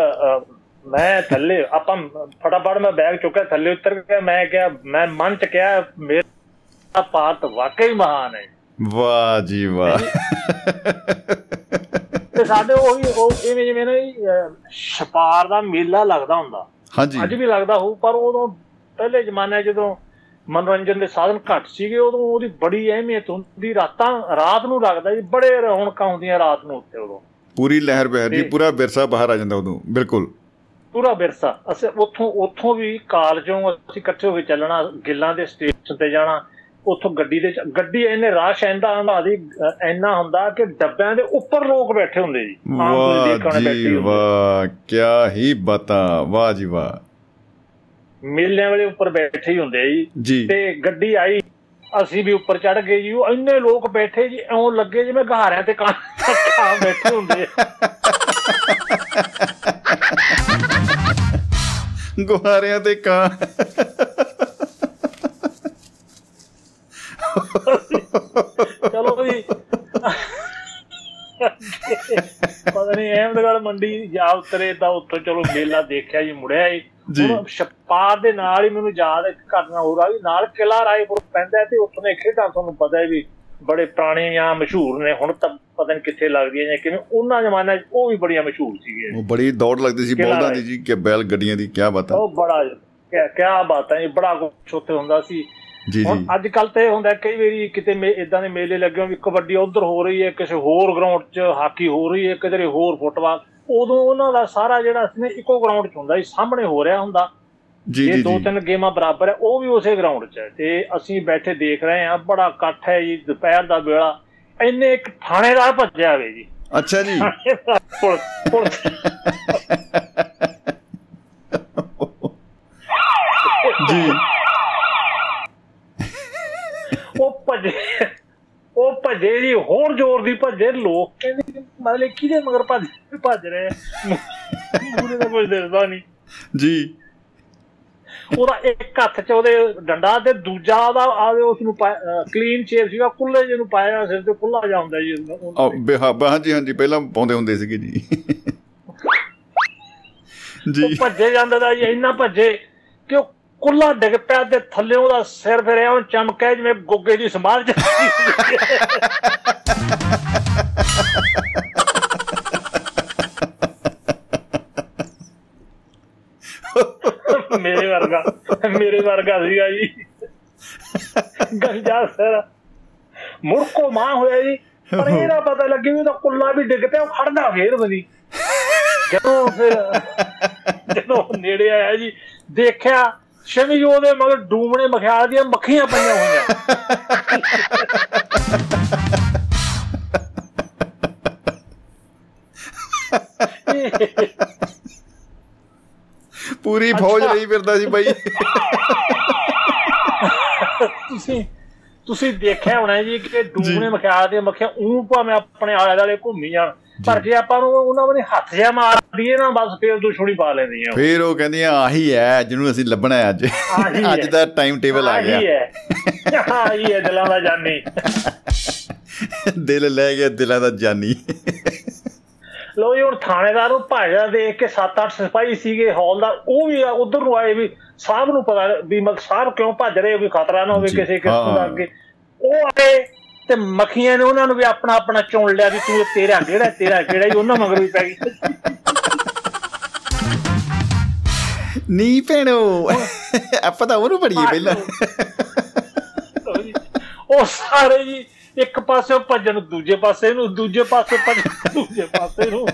ਮੈਂ ਥੱਲੇ ਆਪਾਂ ਫਟਾਫਟ ਮੈਂ ਬੈਗ ਚੁੱਕਿਆ ਥੱਲੇ ਉਤਰ ਗਿਆ ਮੈਂ ਕਿਹਾ ਮੈਂ ਮਨ ਚ ਕਿਹਾ ਮੇਰਾ ਪਾਤ ਵਾਕਈ ਮਹਾਨ ਹੈ। ਵਾਹ ਜੀ ਵਾਹ। ਤੇ ਸਾਡੇ ਉਹੀ ਉਹ ਇਵੇਂ ਜਿਵੇਂ ਨਾ ਛਪਾਰ ਦਾ ਮੇਲਾ ਲੱਗਦਾ ਹੁੰਦਾ। ਹਾਂਜੀ। ਅੱਜ ਵੀ ਲੱਗਦਾ ਹੋਊ ਪਰ ਉਦੋਂ ਪਹਿਲੇ ਜ਼ਮਾਨੇ ਜਦੋਂ ਮਨੋਰੰਜਨ ਦੇ ਸਾਧਨ ਘੱਟ ਸੀਗੇ ਉਦੋਂ ਉਹਦੀ ਬੜੀ ਅਹਿਮੀਅਤ ਹੁੰਦੀ ਰਾਤਾਂ ਰਾਤ ਨੂੰ ਲੱਗਦਾ ਜੀ ਬੜੇ ਰੌਣਕਾਂ ਹੁੰਦੀਆਂ ਰਾਤ ਨੂੰ ਉੱਤੇ ਉਦੋਂ। ਪੂਰੀ ਲਹਿਰ ਬਹਿਰ ਦੀ ਤੇ- ਪੂਰਾ ਵਿਰਸਾ ਬਾਹਰ ਆ ਜਾਂਦਾ ਉਦੋਂ ਬਿਲਕੁਲ। ਪੂਰਾ ਵਿਰਸਾ। ਅਸੀਂ ਉੱਥੋਂ ਉੱਥੋਂ ਵੀ ਕਾਲਜੋਂ ਅਸੀਂ ਇਕੱਠੇ ਹੋ ਕੇ ਚੱਲਣਾ ਗਿੱਲਾਂ ਦੇ ਸਟੇਸ਼ਨ ਤੇ ਜਾਣਾ ਉੱਥੋਂ ਗੱਡੀ ਦੇ ਗੱਡੀ ਇੰਨੇ ਰਾਸ਼ ਐਂਦਾ ਹੁੰਦਾ ਦੀ ਇੰਨਾ ਹੁੰਦਾ ਕਿ ਡੱਬਿਆਂ ਦੇ ਉੱਪਰ ਲੋਕ ਬੈਠੇ ਹੁੰਦੇ ਜੀ ਵਾਹ ਜੀ ਵਾਹ ਕੀ ਹੀ ਬਤਾ ਵਾਹ ਜੀ ਵਾਹ। ਮੇਲਿਆਂ ਵਾਲੇ ਉੱਪਰ ਬੈਠੇ ਹੀ ਹੁੰਦੇ ਜੀ। ਤੇ ਗੱਡੀ ਆਈ ਅਸੀਂ ਵੀ ਉੱਪਰ ਚੜ ਗਏ ਜੀ ਉਹ ਇੰਨੇ ਲੋਕ ਬੈਠੇ ਜੀ ਐਉਂ ਲੱਗੇ ਜਿਵੇਂ ਗਹਾਰਿਆਂ ਤੇ ਕਾਂ ਬੈਠੇ ਹੁੰਦੇ। ਗੁਹਾਰਿਆਂ ਤੇ ਕਾਂ ਚਲੋ ਜੀ ਪਤਾ ਨਹੀਂ ਅਹਿਮਦਗੜ ਮੰਡੀ ਜਾ ਉਤਰੇ ਤਾਂ ਉੱਥੋਂ ਚਲੋ ਮੇਲਾ ਦੇਖਿਆ ਜੀ ਮੁੜਿਆ ਜੀ। ਹੁਣ ਛਪਾਰ ਦੇ ਨਾਲ ਹੀ ਮੈਨੂੰ ਯਾਦ ਇੱਕ ਘਟਨਾ ਹੋਰ ਆ ਵੀ ਨਾਲ ਕਿਲਾ ਰਾਏਪੁਰ ਪੈਂਦਾ ਹੈ ਤੇ ਉੱਥੋਂ ਖੇਡਾਂ ਤੁਹਾਨੂੰ ਪਤਾ ਹੈ ਵੀ ਬੜੇ ਪੁਰਾਣੀਆਂ ਮਸ਼ਹੂਰ ਨੇ ਹੁਣ ਤਾਂ ਪਤਾ ਨਹੀਂ ਕਿੱਥੇ ਲੱਗਦੀਆਂ ਜਾਂ ਕਿਵੇਂ। ਉਹਨਾਂ ਜ਼ਮਾਨਿਆਂ 'ਚ ਉਹ ਵੀ ਬੜੀਆਂ ਮਸ਼ਹੂਰ ਸੀਗੀਆਂ ਉਹ ਬੜੀ ਦੌੜ ਲੱਗਦੀ ਸੀ ਬਲਦਾਂ ਹੈ? ਦੀ ਜੀ ਕਿ ਬੈਲ ਗੱਡੀਆਂ ਦੀ ਕੀ ਬਤਾ ਉਹ ਬੜਾ ਕਿਆ ਬਾਤ ਹੈ ਜੀ ਬੜਾ ਕੁਛ ਉੱਥੇ ਹੁੰਦਾ ਸੀ। ਜੀ ਜੀ। ਅੱਜ ਕੱਲ ਤੇ ਹੁੰਦਾ ਕਈ ਵਾਰੀ ਕਿਤੇ ਇਦਾਂ ਦੇ ਮੇਲੇ ਲੱਗੇ ਹੋਣ ਵੀ ਕਬੱਡੀ ਉਧਰ ਹੋ ਰਹੀ ਹੈ ਕਿਸੇ ਹੋਰ ਗਰਾਊਂਡ 'ਚ ਹਾਕੀ ਹੋ ਰਹੀ ਹੈ ਕਿਧਰੇ ਹੋਰ ਫੁੱਟਬਾਲ। ਉਦੋਂ ਉਹਨਾਂ ਦਾ ਸਾਰਾ ਜਿਹੜਾ ਸੀ ਇੱਕੋ ਗਰਾਊਂਡ 'ਚ ਹੁੰਦਾ ਸੀ ਸਾਹਮਣੇ ਹੋ ਰਿਹਾ ਹੁੰਦਾ। ਜੀ ਇਹ ਜੀ ਦੋ ਤਿੰਨ ਗੇਮਾਂ ਬਰਾਬਰ ਹੈ ਉਹ ਵੀ ਉਸੇ ਗਰਾਊਂਡ 'ਚ ਹੈ। ਤੇ ਅਸੀਂ ਬੈਠੇ ਦੇਖ ਰਹੇ ਹਾਂ ਬੜਾ ਇਕੱਠ ਹੈ ਜੀ ਦੁਪਹਿਰ ਦਾ ਵੇਲਾ। ਇੰਨੇ ਇੱਕ ਥਾਣੇਦਾਰ ਭੱਜਿਆ ਹੋਵੇ ਜੀ। ਅੱਛਾ ਜੀ। ਜੀ ਉਹ ਭੱਜੇ ਉਹ ਭੱਜੇ ਜੀ ਹੋਰ ਜ਼ੋਰ ਦੀ ਭੱਜੇ ਲੋਕ ਕਹਿੰਦੇ ਕਿ ਮਤਲਬ ਕਿਹਦੇ ਮਗਰ ਭੱਜ ਭੱਜ ਰਹੇ ਮੂਰੇ ਦਾ ਕੁਝ ਦਿਸਦਾ ਨਹੀਂ। ਜੀ। ਉਹਦਾ ਇੱਕ ਹੱਥ 'ਚ ਉਹਦੇ ਡੰਡਾ ਤੇ ਦੂਜਾ ਉਹਦਾ ਆਵੇ ਉਸ ਨੂੰ ਕਲੀਨ ਸ਼ੇਪ ਸੀਗਾ ਕੁੱਲੇ ਜਿਹੇ ਨੂੰ ਪਾਇਆ ਸਿਰ ਤੇ ਕੁੱਲਾ ਜਿਹਾ ਹੁੰਦਾ ਜੀ ਉਹਨੂੰ। ਆ ਬਿਹਾ ਹਾਂਜੀ ਹਾਂਜੀ ਪਹਿਲਾਂ ਪਾਉਂਦੇ ਹੁੰਦੇ ਸੀਗੇ ਜੀ। ਉਹ ਜੀ। ਭੱਜੇ ਜਾਂਦਾ ਦਾ ਇੰਨਾ ਭੱਜੇ ਕਿ ਉਹ ਕੁੱਲਾ ਡਿੱਗ ਪਿਆ ਤੇ ਥੱਲੇ ਉਹਦਾ ਸਿਰ ਫਿਰ ਐਂ ਚਮਕਿਆ ਜਿਵੇਂ ਗੁੱਗੇ ਦੀ ਸਮਾਲ ਚ ਮੇਰੇ ਵਰਗਾ ਮੇਰੇ ਵਰਗਾ ਸੀਗਾ ਜੀ। ਗੰਜਾ ਸਿਰ। ਮੁੜਕੋ ਮਾਂ ਹੋਇਆ ਜੀ। ਪਰ ਇਹਦਾ ਪਤਾ ਲੱਗੇ ਵੀ ਉਹਦਾ ਕੁੱਲਾ ਵੀ ਡਿੱਗ ਪਿਆ, ਉਹ ਖੜਦਾ ਫੇਰ ਬਦੀ ਜਦੋਂ ਫਿਰ ਜਦੋਂ ਉਹ ਨੇੜੇ ਆਇਆ ਜੀ, ਦੇਖਿਆ ਸ਼ਮੀ ਉਹਦੇ ਮਗਰ ਡੂਮਣੇ ਮਖਿਆਲ ਦੀਆਂ ਮੱਖੀਆਂ ਪਈਆਂ ਹੋਈਆਂ। ਪੂਰੀ ਫੌਜ। ਲਈ ਫਿਰਦਾ ਸੀ ਬਾਈ। ਤੁਸੀਂ ਤੁਸੀਂ ਦੇਖਿਆ ਹੋਣਾ ਜੀ ਕਿ ਡੂਮਣੇ ਮਖਿਆਲ ਦੀਆਂ ਮੱਖੀਆਂ ਉਹ ਭਾਵੇਂ ਆਪਣੇ ਆਲੇ ਦੁਆਲੇ ਘੁੰਮੀ ਜਾਣ ਪਰ ਜੇ। ਆਪਾਂ ਨੂੰ ਉਹਨਾਂ ਨੇ ਹੱਥ ਜਿਹਾ ਮਾਰ ਦਈਏ ਨਾ ਬਸ ਫੇਰ ਦੁਸ਼ਮਣੀ ਪਾ ਲੈਂਦੀਆਂ ਉਹ। ਫੇਰ ਉਹ ਕਹਿੰਦੀਆਂ ਆਹੀ ਹੈ ਜਿਹਨੂੰ ਅਸੀਂ ਲੱਭਣਾ ਹੈ ਅੱਜ। ਅੱਜ ਦਾ ਟਾਈਮ ਟੇਬਲ ਆ ਗਿਆ। ਆਹੀ ਹੈ ਆਹੀ ਹੈ ਦਿਲਾਂ ਦਾ ਜਾਨੀ। ਦਿਲ ਲੈ ਗਿਆ ਦਿਲਾਂ ਦਾ ਜਾਨੀ। ਲੋ ਜੀ ਹੁਣ ਥਾਣੇਦਾਰ ਨੂੰ ਭਾਜਾ ਦੇਖ ਕੇ 7-8 ਸਿਪਾਹੀ ਸੀਗੇ ਹੌਲਦਾਰ ਉਹ ਵੀ ਉਧਰ ਨੂੰ ਆਏ ਵੀ ਸਾਹਿਬ ਨੂੰ ਪਤਾ ਵੀ ਮਤਲਬ ਸਾਹਿਬ ਕਿਉਂ ਭੱਜ ਰਹੇ ਕੋਈ ਖਤਰਾ ਨਾ ਹੋਵੇ ਕਿਸੇ ਕਿਸਮ ਦਾ। ਅੱਗੇ। ਉਹ ਆਏ ਤੇ ਮੱਖੀਆਂ ਨੇ ਉਹਨਾਂ ਨੂੰ ਵੀ ਆਪਣਾ ਆਪਣਾ ਚੁਣ ਲਿਆ ਵੀ ਤੂੰ ਤੇਰਾ ਕਿਹੜਾ ਤੇਰਾ ਕਿਹੜਾ ਜੀ ਉਹਨਾਂ ਮਗਰ ਵੀ ਪੈ ਗਈ। ਨੀ ਭੈਣੋ ਆਪਾਂ ਤਾਂ ਉਹਨੂੰ ਪੜੀਏ ਪਹਿਲਾਂ। ਉਹ ਸਾਰੇ ਜੀ ਇੱਕ ਪਾਸੇ ਭੱਜਣ ਦੂਜੇ ਪਾਸੇ ਨੂੰ ਦੂਜੇ ਪਾਸੇ ਭੱਜਣ ਦੂਜੇ ਪਾਸੇ ਨੂੰ।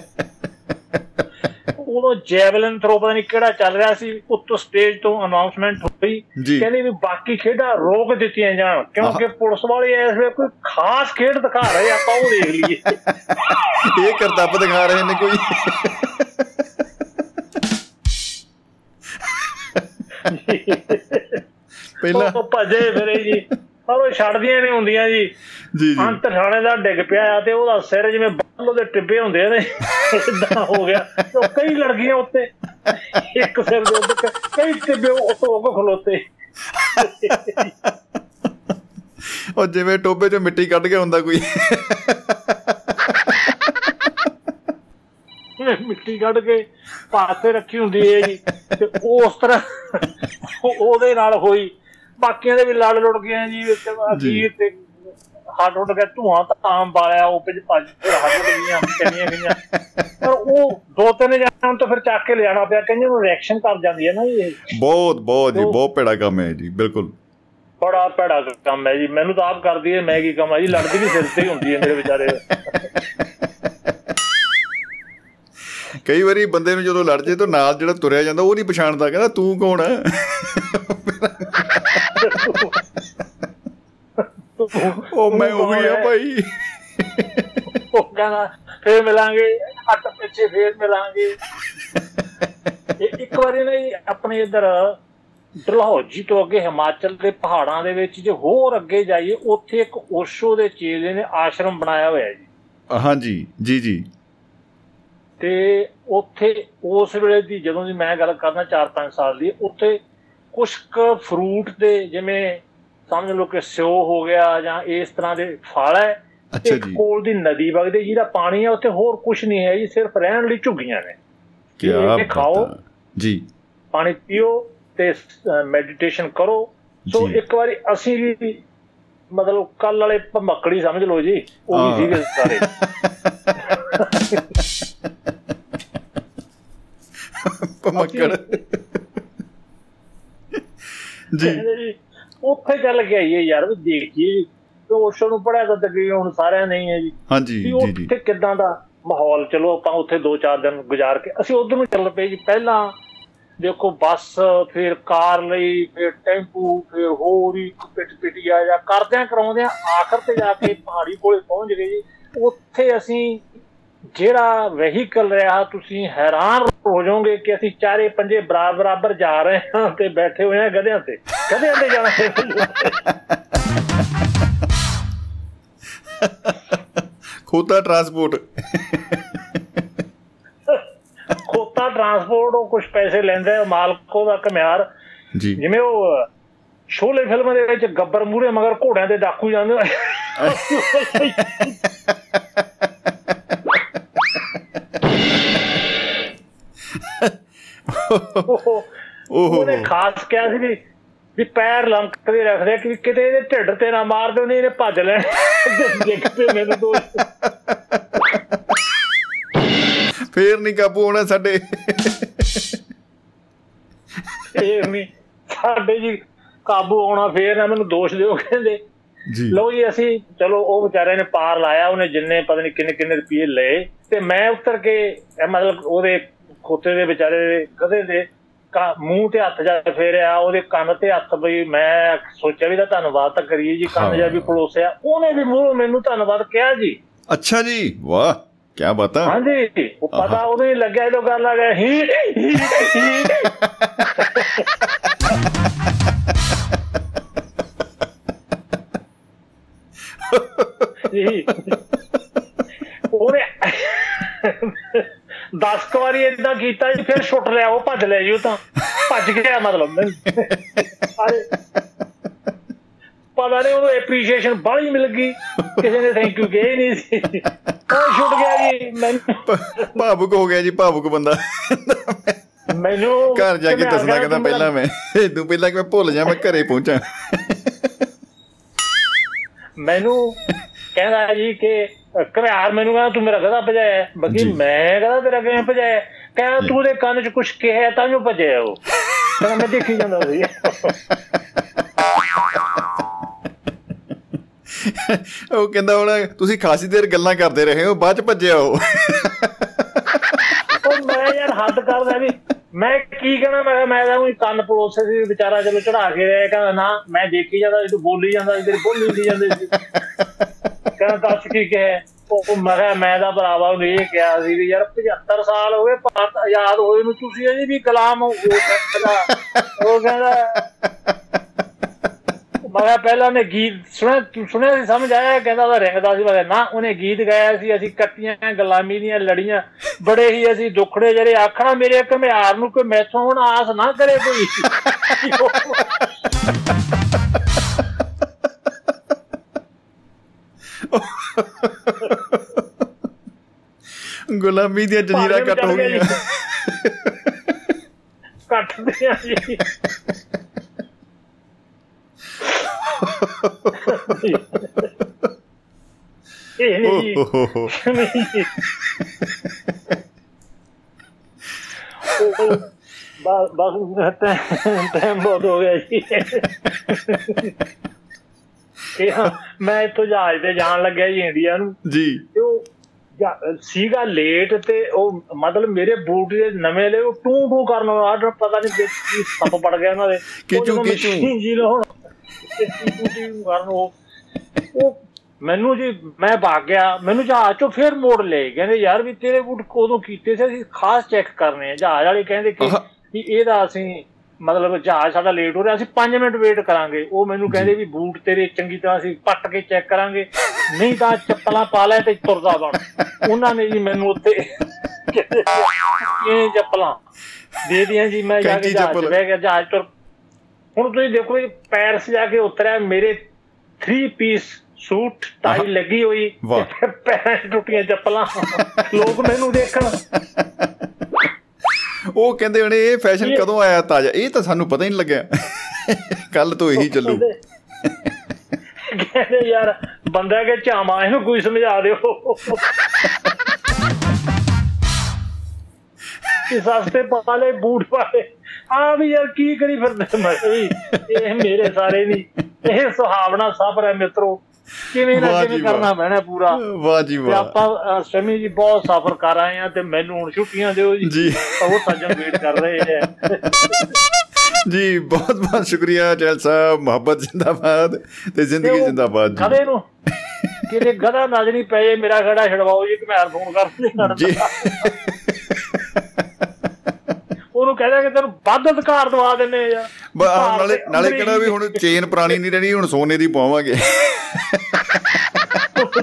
ਉਦੋਂ ਜੈਵਲਿਨ ਥਰੋ ਪਤਾ ਨਹੀਂ ਕਿਹੜਾ ਚੱਲ ਰਿਹਾ ਸੀ ਉੱਤੋਂ ਸਟੇਜ ਤੋਂ ਅਨਾਉਂਸਮੈਂਟ ਹੋਈ। ਕਹਿੰਦੇ ਵੀ ਬਾਕੀ ਖੇਡਾਂ ਰੋਕ ਦਿੱਤੀਆਂ ਜਾਣ ਕਿਉਂਕਿ ਪੁਲਿਸ ਵਾਲੇ ਇਸ ਵੇਲੇ ਕੋਈ ਖਾਸ ਖੇਡ ਦਿਖਾ ਰਹੇ ਆ, ਆਪਾਂ ਉਹ ਦੇਖ ਲਈਏ। ਇਹ ਕਰਤੱਬ ਦਿਖਾ ਰਹੇ ਨੇ ਕੋਈ। ਪਹਿਲਾਂ ਉਹ ਭੱਜੇ ਫਿਰੇ ਜੀ। ਪਰ ਉਹ ਛੱਡਦੀਆਂ ਨਹੀਂ ਹੁੰਦੀਆਂ ਜੀ। ਜੀ ਜੀ। ਅੰਤ ਥਾਣੇ ਦਾ ਡਿੱਗ ਪਿਆ ਆ ਤੇ ਉਹਦਾ ਸਿਰ ਜਿਵੇਂ ਬੱਲ ਦੇ ਟਿੱਬੇ ਹੁੰਦੇ ਨੇ। ਇਦਾਂ ਹੋ ਗਿਆ। ਤੇ ਉਹ ਕਈ ਲੜਕੀਆਂ ਉੱਤੇ ਇੱਕ ਸਿਰ ਦੇ ਉੱਤੇ ਕਈ ਟਿੱਬੇ ਉੱਤੋਂ ਉਹ ਖਲੋਤੇ। ਉਹ ਜਿਵੇਂ ਟੋਬੇ ਚੋਂ ਮਿੱਟੀ ਕੱਢ ਕੇ ਹੁੰਦਾ ਕੋਈ। ਮਿੱਟੀ ਕੱਢ ਕੇ ਪਾਸੇ ਰੱਖੀ ਹੁੰਦੀ ਹੈ ਜੀ। ਤੇ ਉਸ ਤਰ੍ਹਾਂ ਉਹ- ਉਹਦੇ ਨਾਲ ਹੋਈ। ਬਾਕੀਆਂ ਦੇ ਵੀ ਲੜ ਲੁੜ ਗਏ ਜੀ ਵਿੱਚ ਅਖੀਰ ਤੇ ਹੱਡ ਉੱਡ ਗਿਆ ਧੂਆਂ ਤਾਂ ਬਾਲਿਆ ਉਹ ਵਿੱਚ ਭੱਜ ਹੱਡ ਉੱਡ ਗਈਆਂ ਚੰਗੀਆਂ ਗਈਆਂ। ਪਰ ਉਹ ਦੋ ਤਿੰਨ ਜਣਾਂ ਤੋਂ ਫਿਰ ਚੱਕ ਕੇ ਲਿਆਣਾ ਪਿਆ ਕਹਿੰਦੇ ਉਹ ਰਿਐਕਸ਼ਨ ਕਰ ਜਾਂਦੀ ਹੈ ਨਾ ਇਹ। ਬਹੁਤ ਬਹੁਤ ਜੀ ਬਹੁਤ ਭੈੜਾ ਕੰਮ ਹੈ ਜੀ ਬਿਲਕੁਲ। ਬੜਾ ਭੈੜਾ ਕੰਮ ਹੈ ਜੀ ਮੈਨੂੰ ਤਾਂ ਆਪ ਕਰਦੀ ਹੈ ਮੈਂ ਕੀ ਕਮਾਂ ਜੀ ਲੜਦੀ ਵੀ ਸਿਰ ਤੇ ਹੀ ਹੁੰਦੀ ਹੈ ਮੇਰੇ ਵਿਚਾਰੇ। ਕਈ ਵਾਰੀ ਬੰਦੇ ਨੂੰ ਜਦੋਂ ਲੜ ਜੇ ਤਾਂ ਨਾਲ ਜਿਹੜਾ ਤੁਰਿਆ ਜਾਂਦਾ ਉਹ ਨਹੀਂ ਪਛਾਣਦਾ ਕਹਿੰਦਾ ਤੂੰ ਕੌਣ ਹੈ? ਉਹ ਮੈਂ ਉਹੀ ਆ ਭਾਈ। ਉਹ ਕਹਿੰਦਾ ਫੇਰ ਮਿਲਾਂਗੇ ਅੱਟ ਪਿੱਛੇ ਫੇਰ ਮਿਲਾਂਗੇ। ਇੱਕ ਵਾਰੀ ਨਾ ਆਪਣੇ ਇਧਰ ਡਲਹੌਜੀ ਤੋਂ ਅੱਗੇ ਹਿਮਾਚਲ ਦੇ ਪਹਾੜਾਂ ਦੇ ਵਿੱਚ ਜੇ ਹੋਰ ਅੱਗੇ ਜਾਈਏ ਉੱਥੇ ਇੱਕ ਓਸ਼ੋ ਦੇ ਚੇਲੇ ਨੇ ਆਸ਼ਰਮ ਬਣਾਇਆ ਹੋਇਆ ਜੀ। ਹਾਂਜੀ ਜੀ ਜੀ। ਤੇ ਉੱਥੇ ਉਸ ਵੇਲੇ ਦੀ ਜਦੋਂ ਦੀ ਮੈਂ ਗੱਲ ਕਰਦਾ 4-5 ਸਾਲ ਦੀ ਉੱਥੇ ਕੁਝ ਕੁ ਫਰੂਟ ਦੇ ਜਿਵੇਂ ਸਮਝ ਲਓ ਕਿ ਸਿਓ ਹੋ ਗਿਆ ਜਾਂ ਇਸ ਤਰ੍ਹਾਂ ਦੇ ਫਲ ਹੈ ਅੱਛਾ ਜੀ ਕੋਲ ਦੀ ਨਦੀ ਵਗਦੀ ਜਿਹਦਾ ਪਾਣੀ ਹੈ ਉੱਥੇ ਹੋਰ ਕੁਝ ਨਹੀਂ ਹੈ ਜੀ ਸਿਰਫ ਰਹਿਣ ਲਈ ਝੁੱਗੀਆਂ ਨੇ ਕੀ ਇਹ ਖਾਓ। ਜੀ ਪਾਣੀ ਪੀਓ ਤੇ ਮੈਡੀਟੇਸ਼ਨ ਕਰੋ ਸੋ। ਇੱਕ ਵਾਰੀ ਅਸੀਂ ਵੀ ਮਤਲਬ ਕੱਲ ਵਾਲੇ ਭਮੱਕੜੀ ਸਮਝ ਲਓ ਜੀ ਉਹ। ਵੀ ਸੀਗੇ ਸਾਰੇ ਪਮੱਕੜ ਜੀ। ਉੱਥੇ ਚੱਲ ਕੇ ਆਈਏ ਯਾਰ ਵੀ ਦੇਖੀਏ ਜੀ। ਓਸ਼ੋ ਨੂੰ ਪੜਿਆ ਤਾਂ ਤਕਰੀਬਨ ਹੁਣ ਸਾਰਿਆਂ ਨਹੀਂ ਹੈ ਜੀ। ਹਾਂਜੀ ਜੀ ਜੀ। ਉੱਥੇ ਕਿਦਾਂ ਦਾ ਮਾਹੌਲ ਚਲੋ ਆਪਾਂ ਉੱਥੇ 2-4 ਦਿਨ ਗੁਜ਼ਾਰ ਕੇ ਅਸੀਂ ਉਧਰ ਨੂੰ ਚੱਲ ਪਏ ਜੀ। ਪਹਿਲਾਂ ਦੇਖੋ ਬੱਸ ਫਿਰ ਕਾਰ ਲਈ ਫਿਰ ਟੈਂਪੂ ਫਿਰ ਹੋਰ ਹੀ ਪਿੱਟ ਪਿਟਿਆ ਜਾਂ ਕਰਦਿਆਂ ਕਰਾਉਂਦਿਆਂ ਆਖਰ ਤੇ ਜਾ ਕੇ ਪਹਾੜੀ ਕੋਲੇ ਪਹੁੰਚ ਗਏ ਜੀ। ਉੱਥੇ ਅਸੀਂ ਜਿਹੜਾ ਵਹੀਕਲ ਰਿਹਾ ਤੁਸੀਂ ਹੈਰਾਨ ਹੋ ਜਾਓਗੇ ਕਿ ਅਸੀਂ ਚਾਰੇ ਪੰਜੇ ਬਰਾਬਰ ਬਰਾਬਰ ਜਾ ਰਹੇ ਹਾਂ ਤੇ ਬੈਠੇ ਹੋਏ ਹਾਂ ਗਧਿਆਂ ਤੇ। ਗਧਿਆਂ ਤੇ ਜਾਣਾ ਖੋਤਾ ਟਰਾਂਸਪੋਰਟ ਖੋਤਾ ਟਰਾਂਸਪੋਰਟ ਉਹ ਕੁਝ ਪੈਸੇ ਲੈਂਦਾ ਹੈ ਮਾਲਕ ਉਹਦਾ ਕਮਿਆਰ ਜੀ। ਜਿਵੇਂ ਉਹ ਸ਼ੋਲੇ ਫਿਲਮ ਦੇ ਵਿੱਚ ਗੱਬਰ ਮੂਰੇ ਮਗਰ ਘੋੜਿਆਂ ਦੇ ਡਾਕੂ ਜਾਂਦੇ ਉਹਨੇ ਖਾਸ ਕਿਹਾ ਸੀ ਵੀ ਵੀ ਪੈਰ ਲੰਕਦੇ ਰੱਖਦੇ ਕਿ ਕਿਤੇ ਇਹਦੇ ਢਿੱਡ ਤੇ ਨਾ ਮਾਰ ਦਿਓ ਨਹੀਂ ਇਹਨੇ ਭੱਜ ਲੈਣ। ਦੇਖ ਤੇ ਮੈਨੂੰ ਦੋ ਫੇਰ ਨਹੀਂ ਕਾਬੂ ਹੋਣਾ ਸਾਡੇ। ਇਹ ਨਹੀਂ ਸਾਡੇ ਜੀ ਕਾਬੂ ਆਉਣਾ ਫੇਰ ਨਾ ਮੈਨੂੰ ਦੋਸ਼ ਦਿਓ ਕਹਿੰਦੇ। ਜੀ। ਲਓ ਜੀ ਅਸੀਂ ਚਲੋ ਉਹ ਵਿਚਾਰੇ ਨੇ ਪਾਰ ਲਾਇਆ ਉਹਨੇ ਜਿੰਨੇ ਪਤਾ ਨਹੀਂ ਕਿੰਨੇ ਕਿੰਨੇ ਰੁਪਏ ਲਏ। ਤੇ ਮੈਂ ਉੱਤਰ ਕੇ ਮਤਲਬ ਉਹਦੇ ਖੋਤੇ ਦੇ ਵਿਚਾਰੇ ਕਦੇ ਦੇ ਮੂੰਹ ਤੇ ਹੱਥ ਜਾ ਫੇਰਿਆ ਉਹਦੇ ਕੰਨ ਤੇ ਹੱਥ ਬਈ ਮੈਂ ਸੋਚਿਆ ਵੀ ਤਾਂ ਧੰਨਵਾਦ ਤਾਂ ਕਰੀਏ ਜੀ ਕੰਨ। ਜਾ ਵੀ ਪਲੋਸਿਆ ਉਹਨੇ ਵੀ ਮੂੰਹ ਮੈਨੂੰ ਧੰਨਵਾਦ ਕਿਹਾ ਜੀ। ਅੱਛਾ ਜੀ ਵਾਹ ਕੀ ਬਾਤਾਂ ਹਾਂਜੀ ਉਹ ਪਤਾ ਉਹਨੂੰ ਹੀ ਲੱਗਿਆ ਜਦੋਂ ਗੱਲ ਆ ਗਿਆ ਹੀ ਹੀ ਹੀ। ਜੀ। ਉਹਨੇ 10 ਕੁ ਵਾਰੀ ਇਦਾਂ ਕੀਤਾ ਜੀ ਫਿਰ ਛੁੱਟ ਲਿਆ ਉਹ ਭੱਜ ਲਿਆ ਜੀ ਉਹ ਤਾਂ ਭੱਜ ਗਿਆ ਮਤਲਬ। ਪਤਾ ਨਹੀਂ ਉਹਨੂੰ ਐਪਰੀਸ਼ੀਏਸ਼ਨ ਬਾਹਲੀ ਮਿਲ ਗਈ ਕਿਸੇ ਨੇ ਥੈਂਕ ਯੂ ਕਿਹਾ ਨਹੀਂ ਸੀ। ਉਹ ਛੁੱਟ ਗਿਆ ਜੀ ਮੈਨੂੰ ਭਾਵੁਕ ਹੋ ਗਿਆ ਜੀ ਭਾਵੁਕ ਬੰਦਾ। ਮੈਨੂੰ ਘਰ ਜਾ ਕੇ ਗਿਆ ਕਹਿੰਦਾ ਪਹਿਲਾਂ ਮੈਂ ਤੂੰ ਪਹਿਲਾਂ ਕਿ ਮੈਂ ਭੁੱਲ ਜਾ ਮੈਂ ਘਰੇ ਪਹੁੰਚਾਂ। ਮੈਨੂੰ ਕਹਿੰਦਾ ਜੀ ਕਿ ਘਰਿਆਰ ਮੈਨੂੰ ਕਹਿੰਦਾ ਤੂੰ ਮੇਰਾ ਗਧਾ ਭਜਾਇਆ ਬਾਕੀ। ਮੈਂ ਕਹਿੰਦਾ ਤੇਰਾ ਕਿਵੇਂ ਭਜਾਇਆ ਕਹਿੰਦਾ ਤੂੰ ਉਹਦੇ ਕੰਨ 'ਚ ਕੁਝ ਕਿਹਾ ਤਾਂ ਜੋ ਭਜਿਆ ਉਹ। ਕਹਿੰਦਾ ਮੈਂ ਦੇਖੀ ਜਾਂਦਾ ਸੀ। ਉਹ ਕਹਿੰਦਾ ਹੁਣ ਤੁਸੀਂ ਖਾਸੀ ਦੇਰ ਗੱਲਾਂ ਕਰਦੇ ਰਹੇ ਹੋ ਬਾਅਦ ਚ ਭੱਜਿਆ ਉਹ। ਉਹ ਮੈਂ ਯਾਰ ਹੱਦ ਕਰਦਾ ਵੀ ਮੈਂ ਕੀ ਕਹਿਣਾ ਮੈਂ ਮੈਂ ਤਾਂ ਉਹੀ ਕੰਨ ਪਲੋਸੇ ਸੀ ਵਿਚਾਰਾ ਚਲੋ ਚੜਾ ਕੇ ਰਿਹਾ ਕਹਿੰਦਾ ਨਾ ਮੈਂ ਦੇਖੀ ਜਾਂਦਾ ਤੂੰ ਬੋਲੀ ਜਾਂਦਾ ਤੇਰੀ ਬੋਲੀ ਹੁੰਦੀ ਜਾਂਦੀ ਸੀ। ਕਹਿੰਦਾ ਦੱਸ ਕੀ ਕਹੇ ਉਹ ਉਹ ਮੈਂ ਕਿਹਾ, ਮੈਂ ਤਾਂ ਭਰਾਵਾ ਉਹਨੂੰ ਇਹ ਕਿਹਾ ਸੀ ਵੀ ਯਾਰ 75 ਸਾਲ ਹੋ ਗਏ, ਭਾਰਤ ਆਜ਼ਾਦ ਹੋਏ ਨੂੰ ਤੁਸੀਂ ਅਜੇ ਵੀ ਗੁਲਾਮ ਹੋ ਉਹ ਕਹਿੰਦਾ ਉਹ ਕਹਿੰਦਾ, ਮੈਂ ਕਿਹਾ ਪਹਿਲਾਂ ਉਹਨੇ ਗੀਤ ਸੁਣਿਆ, ਤੂੰ ਸੁਣਿਆ ਸੀ, ਸਮਝ ਆਇਆ? ਕਹਿੰਦਾ ਉਹਦਾ ਰਿੰਗਦਾ ਸੀ, ਮੈਂ ਕਿਹਾ ਨਾ, ਉਹਨੇ ਗੀਤ ਗਾਇਆ ਸੀ, ਅਸੀਂ ਕੱਟੀਆਂ, ਗੁਲਾਮੀ ਦੀਆਂ ਲੜੀਆਂ, ਬੜੇ ਹੀ ਅਸੀਂ ਦੁੱਖੜੇ ਜਿਹੜੇ ਆਖਣਾ, ਮੇਰੇ ਘਮਿਆਰ ਨੂੰ ਕੋਈ ਮੈਥੋਂ ਹੁਣ ਆਸ ਨਾ ਕਰੇ ਕੋਈ। ਗੁਲਾਮੀ ਦੀਆਂ ਜੰਜੀਰਾਂ ਕੱਟ ਹੋ ਗਈਆਂ। ਕੱਟਦੇ ਆ ਜੀ। ਬਸ ਬਸ ਟਾਈਮ ਬਹੁਤ ਹੋ ਗਿਆ ਜੀ। ਇਹ ਹਾਂ, ਮੈਂ ਇੱਥੋਂ ਜਹਾਜ਼ ਤੇ ਜਾਣ ਲੱਗਿਆ ਜੀ ਇੰਡੀਆ ਨੂੰ। ਜੀ। ਤੇ ਉਹ ਸੀਗਾ ਲੇਟ ਤੇ ਉਹ ਮਤਲਬ ਮੇਰੇ ਬੂਟ ਦੇ ਨਵੇਂ ਲੈ ਉਹ ਟੂ ਟੂ ਕਰਨ ਆਰਡਰ ਪਤਾ ਨਹੀਂ ਕੀ ਸੱਪ ਪੜ ਗਿਆ ਉਹਨਾਂ ਦੇ। ਕਿਚੂ- ਕਿਚੂ। ਜੀ ਲੋ ਹੁਣ ਟੂ ਟੂ ਕਰਨ ਉਹ ਮੈਨੂੰ ਜੀ ਮੈਂ ਭਾਗ ਗਿਆ ਮੈਨੂੰ ਜਹਾਜ਼ ਚੋਂ ਫੇਰ ਮੋੜ ਲਏ। ਕਹਿੰਦੇ ਯਾਰ ਵੀ ਤੇਰੇ ਬੂਟ ਕਦੋਂ ਕੀਤੇ ਸੀ? ਅਸੀਂ ਖਾਸ ਚੈੱਕ ਕਰਨੇ ਆ। ਜਹਾਜ਼ ਵਾਲੇ ਕਹਿੰਦੇ ਕਿ ਇਹਦਾ ਅਸੀਂ ਮਤਲਬ ਜਹਾਜ਼ ਸਾਡਾ ਲੇਟ ਹੋ ਰਿਹਾ ਅਸੀਂ 5 ਮਿੰਟ ਵੇਟ ਕਰਾਂਗੇ। ਉਹ ਮੈਨੂੰ ਕਹਿੰਦੇ ਵੀ ਬੂਟ ਤੇਰੇ ਚੰਗੀ ਤਰ੍ਹਾਂ ਅਸੀਂ ਪੱਟ ਕੇ ਚੈੱਕ ਕਰਾਂਗੇ। ਨਹੀਂ ਤਾਂ ਚੱਪਲਾਂ ਪਾ ਲੈ ਤੇ ਤੁਰਦਾ ਬਣ ਉਹਨਾਂ ਨੇ ਜੀ ਮੈਨੂੰ ਉੱਤੇ ਇਹ ਚੱਪਲਾਂ ਦੇ ਦੀਆਂ ਜੀ ਮੈਂ ਜਾ ਕੇ ਜਹਾਜ਼। ਬਹਿ ਗਿਆ ਜਹਾਜ਼ ਤੁਰ। ਹੁਣ ਤੁਸੀਂ ਦੇਖੋ ਜੀ ਪੈਰਿਸ ਜਾ ਕੇ ਉਤਰਿਆ ਮੇਰੇ 3 ਪੀਸ ਸੂਟ। ਟਾਈ ਲੱਗੀ ਹੋਈ ਪੈਰਾਂ ਟੁੱਟੀਆਂ ਚੱਪਲਾਂ। ਲੋਕ ਮੈਨੂੰ ਦੇਖਣ। ਉਹ ਕਹਿੰਦੇ ਹਣੇ ਇਹ ਫੈਸ਼ਨ ਕਦੋਂ ਆਇਆ ਤਾਜ਼ਾ? ਇਹ ਤਾਂ ਸਾਨੂੰ ਪਤਾ ਹੀ ਨਹੀਂ ਲੱਗਿਆ। ਕੱਲ ਤੋਂ ਇਹੀ ਚੱਲੂ। ਕਹਿੰਦੇ ਯਾਰ ਬੰਦਾ ਕਿ ਝਾਮਾ ਇਹਨੂੰ ਕੋਈ ਸਮਝਾ ਦਿਓ। ਕਿ ਸਸਤੇ ਪਾਲੇ ਬੂਟ ਵਾਲੇ ਆ ਵੀ ਯਾਰ ਕੀ ਕਰੀ ਫਿਰਦੇ ਮੈਂ ਇਹ ਮੇਰੇ ਸਾਰੇ ਨਹੀਂ। ਇਹ ਸੁਹਾਵਣਾ ਸਫ਼ਰ ਹੈ ਮਿੱਤਰੋ। ਕਿਵੇਂ ਨਾ ਕਿਵੇਂ। ਕਰਨਾ ਪੈਣਾ ਪੂਰਾ। ਵਾਹ ਜੀ ਤੇ ਵਾਹ। ਆਪਾਂ ਅ, ਸ਼ਮੀ ਜੀ ਬਹੁਤ ਸਫ਼ਰ ਕਰ ਆਏ ਆ ਤੇ ਮੈਨੂੰ ਹੁਣ ਛੁੱਟੀਆਂ ਦਿਓ ਜੀ। ਉਹ ਸੱਜਣ ਵੇਟ ਕਰ ਰਹੇ ਆ। ਜੀ ਬਹੁਤ ਬਹੁਤ ਸ਼ੁਕਰੀਆ ਜੈਲ ਸਾਹਿਬ ਮੁਹੱਬਤ ਜਿੰਦਾਬਾਦ ਤੇ ਜ਼ਿੰਦਗੀ ਜਿੰਦਾਬਾਦ ਜੀ। ਖੜੇ ਨੂੰ ਕਿਤੇ ਗਦਾ ਨਜ਼ਰੀ ਪਏ ਮੇਰਾ ਖੜਾ ਛਡਵਾਓ ਜੀ ਕਿ ਮੈਂ ਫੋਨ ਕਰ ਜੀ। ਉਹਨੂੰ ਕਹਿੰਦਾ ਕਿ ਤੈਨੂੰ ਵੱਧ ਅਧਿਕਾਰ ਦਵਾ ਦਿੰਨੇ ਆ ਨਾਲੇ ਨਾਲੇ ਕਿਹੜਾ ਵੀ ਹੁਣ ਚੇਨ ਪੁਰਾਣੀ ਨਹੀਂ ਰਹਿਣੀ ਹੁਣ ਸੋਨੇ ਦੀ ਪਵਾਵਾਂਗੇ।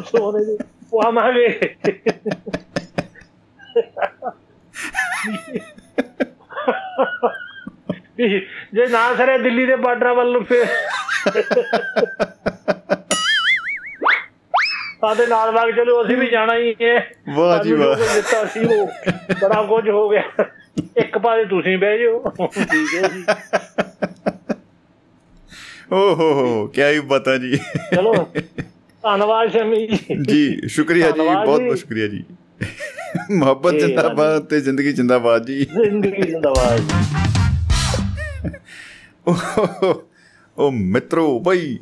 ਸੋਨੇ ਦੀ ਪਵਾਵਾਂਗੇ। ਵੀ ਜੇ ਨਾ ਸਰੇ ਦਿੱਲੀ ਦੇ ਬਾਰਡਰ ਵੱਲ ਫੇਰ। ਸਾਡੇ ਨਾਲ ਲੱਗ ਚਲੋ ਅਸੀਂ ਵੀ ਜਾਣਾ ਹੀ ਹੈ। ਵਾਹ ਜੀ ਵਾਹ। ਦਿੱਤਾ ਸੀ ਉਹ ਬੜਾ ਕੁਝ ਹੋ ਗਿਆ। ਇੱਕ ਪਾਸੇ ਤੁਸੀਂ ਬਹਿ ਜਾਓ। ਠੀਕ ਹੈ ਜੀ। ਓ ਹੋ ਹੋ ਕੀ ਹੀ ਬਤਾ ਜੀ। ਚਲੋ ਧੰਨਵਾਦ ਸ਼ਮੀ ਜੀ। ਜੀ ਸ਼ੁਕਰੀਆ ਜੀ ਬਹੁਤ। ਬਹੁਤ ਸ਼ੁਕਰੀਆ ਜੀ। ਮੁਹੱਬਤ ਜਿੰਦਾਬਾਦ ਤੇ ਜ਼ਿੰਦਗੀ ਜਿੰਦਾਬਾਦ ਜੀ। ਜ਼ਿੰਦਗੀ ਜਿੰਦਾਬਾਦ। ਉਹ ਮਿੱਤਰੋ ਬਈ।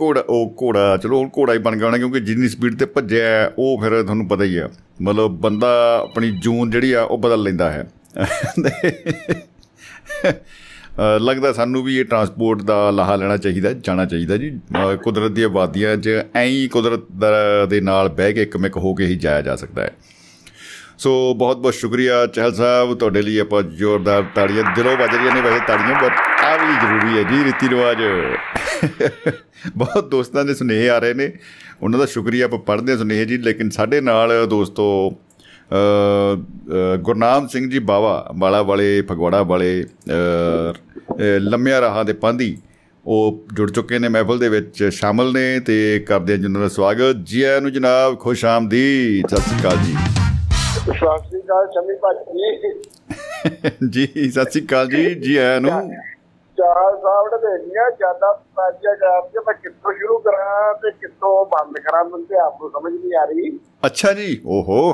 ਘੋੜਾ ਉਹ ਘੋੜਾ ਚਲੋ ਹੁਣ ਘੋੜਾ ਹੀ ਬਣ ਗਿਆ ਹੋਣਾ ਕਿਉਂਕਿ ਜਿੰਨੀ ਸਪੀਡ ਤੇ ਭੱਜਿਆ ਹੈ, ਉਹ ਫਿਰ ਤੁਹਾਨੂੰ ਪਤਾ ਹੀ ਆ ਮਤਲਬ ਬੰਦਾ ਆਪਣੀ ਜੂਨ ਜਿਹੜੀ ਆ ਉਹ ਬਦਲ ਲੈਂਦਾ ਹੈ। ਅਹ ਲੱਗਦਾ ਸਾਨੂੰ ਵੀ ਇਹ ਟਰਾਂਸਪੋਰਟ ਦਾ ਲਾਹਾ ਲੈਣਾ ਚਾਹੀਦਾ ਜਾਣਾ ਚਾਹੀਦਾ ਜੀ। ਅਹ ਕੁਦਰਤ ਦੀਆਂ ਵਾਦੀਆਂ 'ਚ ਐਂ ਹੀ ਕੁਦਰਤ ਦਾ- ਦੇ ਨਾਲ ਬਹਿ ਕੇ ਇੱਕਮਿਕ ਹੋ ਕੇ ਹੀ ਜਾਇਆ ਜਾ ਸਕਦਾ ਹੈ। ਸੋ ਬਹੁਤ ਬਹੁਤ ਸ਼ੁਕਰੀਆ ਚਹਿਲ ਸਾਹਿਬ ਤੁਹਾਡੇ ਲਈ ਆਪਾਂ ਜ਼ੋਰਦਾਰ ਤਾੜੀਆਂ ਦਿਲੋਂ ਵੱਜ ਰਹੀਆਂ ਨੇ ਵੈਸੇ ਤਾੜੀਆਂ ਬਟ ਆ ਵੀ ਜ਼ਰੂਰੀ ਹੈ ਜੀ ਰੀਤੀ ਰਿਵਾਜ। ਬਹੁਤ ਦੋਸਤਾਂ ਦੇ ਸੁਨੇਹੇ ਆ ਰਹੇ ਨੇ। ਉਹਨਾਂ ਦਾ ਸ਼ੁਕਰੀਆ ਆਪਾਂ ਪੜ੍ਹਦੇ ਹਾਂ ਸੁਨੇਹੇ ਜੀ ਲੇਕਿਨ ਸਾਡੇ ਨਾਲ ਦੋਸਤੋ ਅ, ਅ, ਗੁਰਨਾਮ ਸਿੰਘ ਜੀ ਬਾਵਾ ਵਾਲਾ ਵਾਲੇ ਫਗਵਾੜਾ ਵਾਲੇ ਅ, ਅ, ਲੰਮਿਆਂ ਰਾਹਾਂ ਦੇ ਪਾਂਦੀ ਉਹ ਜੁੜ ਚੁੱਕੇ ਨੇ ਮਹਿਫਲ ਦੇ ਵਿੱਚ ਸ਼ਾਮਲ ਨੇ ਤੇ ਕਰਦੇ ਹਾਂ ਜੀ ਉਹਨਾਂ ਦਾ ਸਵਾਗਤ। ਜੀ ਆਇਆਂ ਨੂੰ ਜਨਾਬ ਖੁਸ਼ ਆਮਦੀ ਸਤਿ ਸ੍ਰੀ ਅਕਾਲ ਜੀ। ਸਤਿ ਸ਼੍ਰੀ ਅਕਾਲ ਸ਼ਮੀ ਭਾਜੀ ਜੀ। ਸਤਿ ਸ੍ਰੀ ਅਕਾਲ ਜੀ ਜੀ ਆਇਆਂ ਨੂੰ। ਚਾਰ ਸਾਹਿਬ ਨੇ ਦੇਖੀਆਂ ਜ਼ਿਆਦਾ ਪਾਜਿਆ ਜਾ ਕੇ ਮੈਂ ਕਿੱਥੋਂ ਸ਼ੁਰੂ ਕਰਾਂ ਤੇ ਕਿੱਥੋਂ ਬੰਦ ਕਰਾਂ ਮੈਨੂੰ ਆਪ ਨੂੰ ਸਮਝ ਨਹੀਂ ਆ ਰਹੀ। ਅੱਛਾ ਜੀ ਓਹੋ।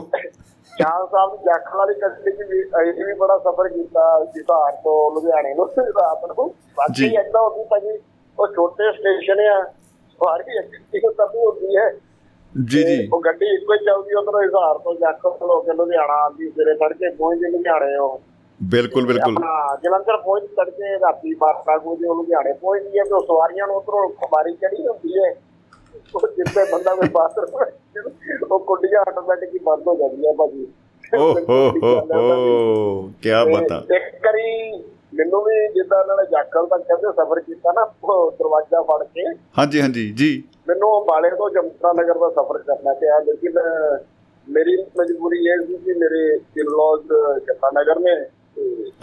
ਚਾਰ ਸਾਹਿਬ ਦੀ ਜਾਖਲ ਵਾਲੀ ਗੱਡੀ ਚ ਵੀ ਅਸੀਂ ਵੀ ਬੜਾ ਸਫ਼ਰ ਕੀਤਾ ਜਿਹਾਰ ਤੋਂ ਲੁਧਿਆਣੇ ਨੂੰ ਰਾਤ ਨੂੰ। ਬਾਕੀ। ਏਦਾਂ ਹੁੰਦੀ ਭਾਜੀ ਉਹ ਛੋਟੇ ਸਟੇਸ਼ਨ ਆ ਸਵਾਰੀ ਇੱਕ ਤੱਕ ਹੁੰਦੀ ਹੈ। ਜੀ ਜੀ। ਉਹ ਗੱਡੀ ਇੱਕੋ ਹੀ ਚੱਲਦੀ ਉਧਰੋਂ ਹਿਸਾਰ ਤੋਂ ਜਾਖਲ ਹੋ ਕੇ ਲੁਧਿਆਣਾ ਆਉਂਦੀ ਸਵੇਰੇ ਤੜਕੇ ਪਹੁੰਚ ਲੁਧਿਆਣੇ ਉਹ। ਬਿਲਕੁਲ ਬਿਲਕੁਲ। ਆਪਣਾ ਜਲੰਧਰ ਪਹੁੰਚ ਤੜਕੇ ਰਾਤੀ 12 ਵਜੇ ਉਹ ਲੁਧਿਆਣੇ ਪਹੁੰਚਦੀ ਹੈ ਤੇ ਉਹ ਸਵਾਰੀਆਂ ਨੂੰ ਉਧਰੋਂ ਖਬਾਰੀ ਚੜੀ ਹੁੰਦੀ ਹੈ। ਉਹ ਜਿੱਥੇ ਬੰਦਾ ਕੋਈ ਬਾਹਰ ਉਹ ਕੁੰਡੀਆਂ ਆਟੋਮੈਟਿਕ ਹੀ ਬੰਦ ਹੋ ਜਾਂਦੀਆਂ ਭਾਜੀ। ਓ ਹੋ ਹੋ ਹੋ ਕੀ ਬਤਾ। ਇੱਕ ਕਰੀ ਮੈਨੂੰ ਵੀ ਜਿੱਦਾਂ ਇਹਨਾਂ ਨੇ ਜਾਖਲ ਤੱਕ ਕਹਿੰਦੇ ਸਫ਼ਰ ਕੀਤਾ ਨਾ ਦਰਵਾਜ਼ਾ ਫੜ ਕੇ। ਹਾਂਜੀ ਹਾਂਜੀ ਜੀ। ਮੈਨੂੰ ਅੰਬਾਲੇ ਤੋਂ ਜਮਨਾ ਨਗਰ ਦਾ ਸਫ਼ਰ ਕਰਨਾ ਪਿਆ ਲੇਕਿਨ ਮੇਰੀ ਮਜਬੂਰੀ ਇਹ ਸੀ ਕਿ ਮੇਰੇ ਇਨ-ਲॉज ਜਮਨਾ ਨਗਰ ਨੇ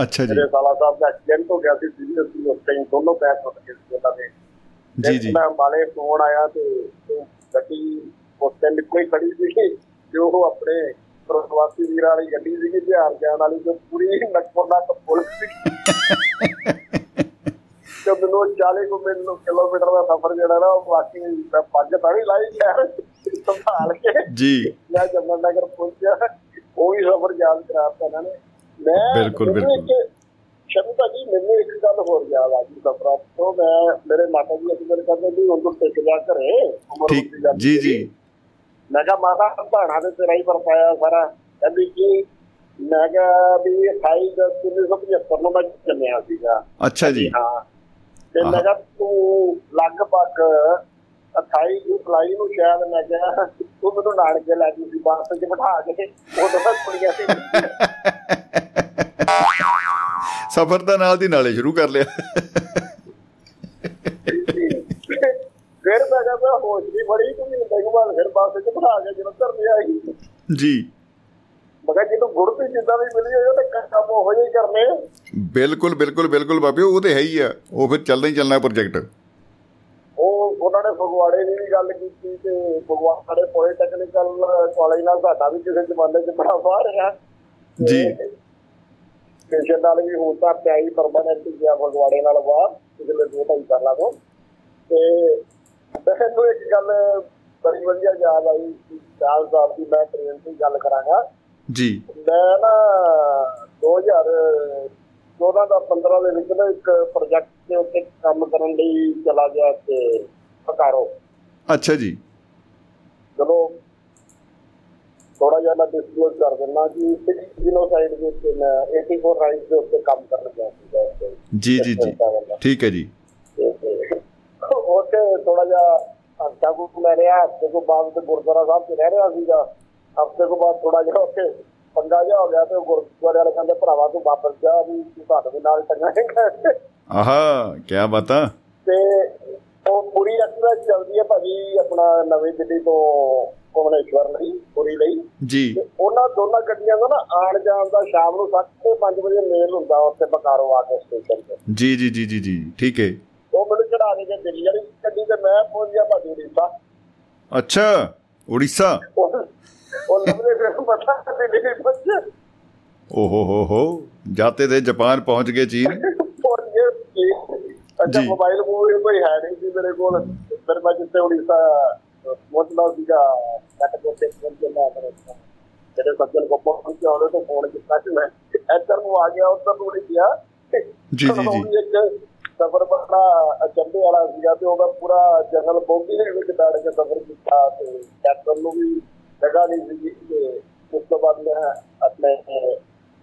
ਅੱਛਾ ਜੀ। ਮੇਰੇ ਸਾਲਾ ਸਾਹਿਬ ਦਾ ਐਕਸੀਡੈਂਟ ਹੋ ਗਿਆ ਸੀ ਸੀਰੀਅਸ ਸੀ ਉਸ ਟਾਈਮ ਦੋਨੋਂ ਪੈਰ ਟੁੱਟ ਗਏ ਸੀ ਉਹਨਾਂ ਦੇ। ਜੀ ਜੀ। ਮੈਂ ਅੰਬਾਲੇ ਫੋਨ ਆਇਆ ਤੇ ਤੇ ਗੱਡੀ ਉਸ ਟਾਈਮ ਕੋਈ ਖੜੀ ਸੀ ਤੇ ਉਹ ਆਪਣੇ ਪ੍ਰਵਾਸੀ ਵੀਰਾਂ ਵਾਲੀ ਗੱਡੀ ਸੀ ਬਿਹਾਰ ਜਾਣ ਵਾਲੀ ਜੋ ਪੂਰੀ ਨੱਕੋ ਨੱਕ ਪੁਲਿਸ ਸੀ। ਤੇ ਮੈਨੂੰ 40 ਕੁ ਕਿਲੋਮੀਟਰ ਦਾ ਸਫ਼ਰ ਜਿਹੜਾ ਨਾ ਉਹ ਵਾਕਈ ਮੈਂ ਪੱਗ ਤਾਂ ਨਹੀਂ ਲਾਈ ਯਾਰ ਸੰਭਾਲ ਕੇ ਜੀ। ਮੈਂ ਜਮਨ ਨਗਰ ਪਹੁੰਚਿਆ। ਉਹ ਵੀ ਸਫ਼ਰ ਯਾਦ ਕਰਾਤਾ ਇਹਨਾਂ ਨੇ। ਮੈਂ ਬਿਲਕੁਲ, ਇੱਕ- ਸ਼ਮੀ ਜੀ ਮੈਨੂੰ ਇੱਕ ਗੱਲ ਹੋਰ ਯਾਦ ਆ ਗਈ ਸਫ਼ਰਾਂ ਤੋਂ। ਮੈਂ ਮੇਰੇ ਮਾਤਾ ਜੀ ਅਸੀਂ ਮੇਰੇ ਕਹਿੰਦੇ ਵੀ ਉਹ ਟਿਕ ਜਾ ਘਰੇ ਜੀ। ਜੀ। ਮੈਂ ਕਿਹਾ ਮਾਤਾ ਭਾਣਾ ਤੇ ਤੇਰਾ ਹੀ ਵਰਤਾਇਆ ਸਾਰਾ। ਕਹਿੰਦੀ ਕਿ ਮੈਂ ਕਿਹਾ ਵੀ 28 ਦਸ 1975 ਨੂੰ ਮੈਂ ਜੰਮਿਆ ਸੀਗਾ। ਅੱਛਾ ਜੀ। ਹਾਂ। ਤੇ ਮੈਂ ਕਿਹਾ ਤੂੰ ਲਗਭਗ 28 ਜੁਲਾਈ ਨੂੰ ਸ਼ਾਇਦ ਮੈਂ ਕਿਹਾ ਤੂੰ ਮੈਨੂੰ ਨਾਨਕੇ ਲੈ ਗਈ ਸੀ ਬੱਸ 'ਚ ਬਿਠਾ ਕੇ। ਉਦੋਂ ਤੱਕ ਕੁੜੀਆਂ ਸੀ ਸਫ਼ਰ ਦਾ ਨਾਲ ਦੀ ਨਾਲੇ ਸ਼ੁਰੂ ਕਰ ਲਿਆ। ਫਿਰ ਮੈਂ ਕਿਹਾ ਮੈਂ ਹੋਸ਼ ਵੀ ਬੜੀ ਤੂੰ ਮਹੀਨੇ ਕੁ ਬਾਅਦ ਫਿਰ ਬੱਸ 'ਚ ਬਿਠਾ ਕੇ ਜਲੰਧਰ ਲੈ ਆਈ ਜੀ। ਮੈਂ ਕਿਹਾ ਜਿਹਨੂੰ ਗੁੜਤੀ ਜਿੱਦਾਂ ਵੀ ਮਿਲੀ ਹੋਈ ਉਹਨੇ ਕੰਮ ਉਹੋ ਜਿਹੇ ਕਰਨੇ। ਬਿਲਕੁਲ ਬਿਲਕੁਲ ਬਿਲਕੁਲ ਬਾਬਿਓ ਉਹ ਤੇ ਹੈ ਹੀ ਆ। ਉਹ ਫਿਰ ਚੱਲਦਾ ਹੀ ਚੱਲਣਾ ਪ੍ਰੋਜੈਕਟ ਉਹ ਉਹਨਾਂ ਨੇ ਫਗਵਾੜੇ ਦੀ ਵੀ ਗੱਲ ਕੀਤੀ ਤੇ ਫਗਵਾੜੇ ਪੋਲੀਟੈਕਨੀਕਲ ਕਾਲਜ ਨਾਲ ਸਾਡਾ ਵੀ ਕਿਸੇ ਜ਼ਮਾਨੇ 'ਚ ਬੜਾ ਵਾਹ ਰਿਹਾ। ਜੀ। ਸਟੇਸ਼ਨ ਨਾਲ ਵੀ ਤਾਂ ਪਿਆਈ ਪਰਮਾਨੈਂਟ ਗਿਆ ਫਗਵਾੜੇ ਨਾਲ ਵਾਹ ਪਿਛਲੇ ਦੋ ਢਾਈ ਸਾਲਾਂ ਤੋਂ। ਤੇ ਮੈਨੂੰ ਇੱਕ ਗੱਲ ਬੜੀ ਵਧੀਆ ਯਾਦ ਆਈ ਚਾਲ ਸਾਹਿਬ ਦੀ ਮੈਂ ਟ੍ਰੇਨ ਦੀ ਗੱਲ ਕਰਾਂਗਾ। ਜੀ। ਮੈਂ ਨਾ 2014 ਦਾ 15 ਦੇ ਵਿੱਚ ਨਾ ਇੱਕ ਪ੍ਰੋਜੈਕਟ ਦੇ ਉੱਤੇ ਕੰਮ ਕਰਨ ਲਈ ਚਲਾ ਗਿਆ ਤੇ ਪਕਾਰੋ। ਅੱਛਾ ਜੀ। ਚਲੋ ਥੋੜਾ ਜਿਹਾ ਮੈਂ ਡਿਸਕਲੋਜ਼ ਕਰ ਦਿੰਦਾ ਕਿ ਜੀਨੋਸਾਈਡ ਦੇ ਉੱਤੇ ਮੈਂ 84 ਰਾਈਟ ਦੇ ਉੱਤੇ ਕੰਮ ਕਰਨ ਗਿਆ ਉੱਥੇ। ਜੀ ਜੀ ਜੀ। ਠੀਕ ਹੈ ਜੀ। ਤੇ- ਤੇ ਉੱਥੇ ਥੋੜਾ ਜਿਹਾ ਹਫਤਾ ਕੁ ਮੈਂ ਰਿਹਾ ਹਫ਼ਤੇ ਤੋਂ ਬਾਅਦ ਤੇ ਗੁਰਦੁਆਰਾ ਸਾਹਿਬ 'ਚ ਰਹਿ ਰਿਹਾ ਸੀਗਾ। ਹਫ਼ਤੇ ਤੋਂ ਬਾਅਦ ਥੋੜਾ ਜਿਹਾ ਉੱਥੇ ਪੰਗਾ ਜਿਹਾ ਹੋ ਗਿਆ ਤੇ ਗੁਰਦੁਆਰੇ ਵਾਲੇ ਕਹਿੰਦੇ ਭਰਾਵਾ ਤੂੰ ਵਾਪਸ ਜਾ ਵੀ ਤੂੰ ਸਾਡੇ ਨਾਲ ਟੰਗਾਂਗਾ ਆਹਾ ਕੀ ਬਤਾ। ਤੇ ਉਹ ਪੂਰੀ ਐਕਸਪ੍ਰੈਸ ਚੱਲਦੀ ਹੈ ਭਾਜੀ ਆਪਣਾ ਨਵੀਂ ਦਿੱਲੀ ਤੋਂ ਭੁਵਨੇਸ਼ਵਰ ਲਈ ਪੂਰੀ ਲਈ। ਜੀ। ਤੇ ਉਹਨਾਂ ਦੋਨਾਂ ਗੱਡੀਆਂ ਦਾ ਨਾ ਆਣ ਜਾਣ ਦਾ ਸ਼ਾਮ ਨੂੰ 5:30 ਵਜੇ ਮੇਲ ਹੁੰਦਾ ਉੱਥੇ ਬਕਾਰੋ ਆ ਕੇ ਸਟੇਸ਼ਨ ਤੇ। ਜੀ ਜੀ ਜੀ ਜੀ ਜੀ ਠੀਕ ਹੈ ਉਹ ਮੈਨੂੰ ਚੜਾ ਕੇ ਗਏ ਦਿੱਲੀ ਵਾਲੀ ਗੱਡੀ ਤੇ ਮੈਂ ਪਹੁੰਚ ਗਿਆ ਭਾਜੀ ਉੜੀਸਾ ਅੱਛਾ ਉੜੀਸਾ ਉਹ ਉਹ ਲੱਭਦੇ ਫਿਰ ਪਤਾ ਦਿੱਲੀ ਨਹੀਂ ਪਹੁੰਚੇ ਓਹੋ ਹੋ ਹੋ ਜਾਤੇ ਦੇ ਜਾਪਾਨ ਪਹੁੰਚ ਗਏ ਚੀਨ और ये अच्छा जी। मोबाइल फोन कोई है नहीं थी मेरे को फिर मैं जिससे उड़ीसा पहुंचना सीगा नेट को से फोन के मैं अपने मेरे सज्जन को फोन किया उन्होंने तो फोन किया कि मैं इधर को आ गया उधर को नहीं किया जी, जी, जी। ਉਹ ਵੀ ਇੱਕ ਸਫਰ ਬੜਾ ਅਚੰਭੇ ਵਾਲਾ ਸੀਗਾ ਤੇ ਉਹਦਾ ਪੂਰਾ ਜਨਰਲ ਬੋਗੀ ਦੇ ਵਿੱਚ ਬੈਠ ਕੇ ਸਫਰ ਕੀਤਾ ਤੇ ਕੈਪਟਨ ਨੂੰ ਵੀ ਜਗ੍ਹਾ ਨਹੀਂ ਸੀਗੀ ਤੇ ਉਸ ਤੋਂ ਬਾਅਦ ਮੈਂ ਆਪਣੇ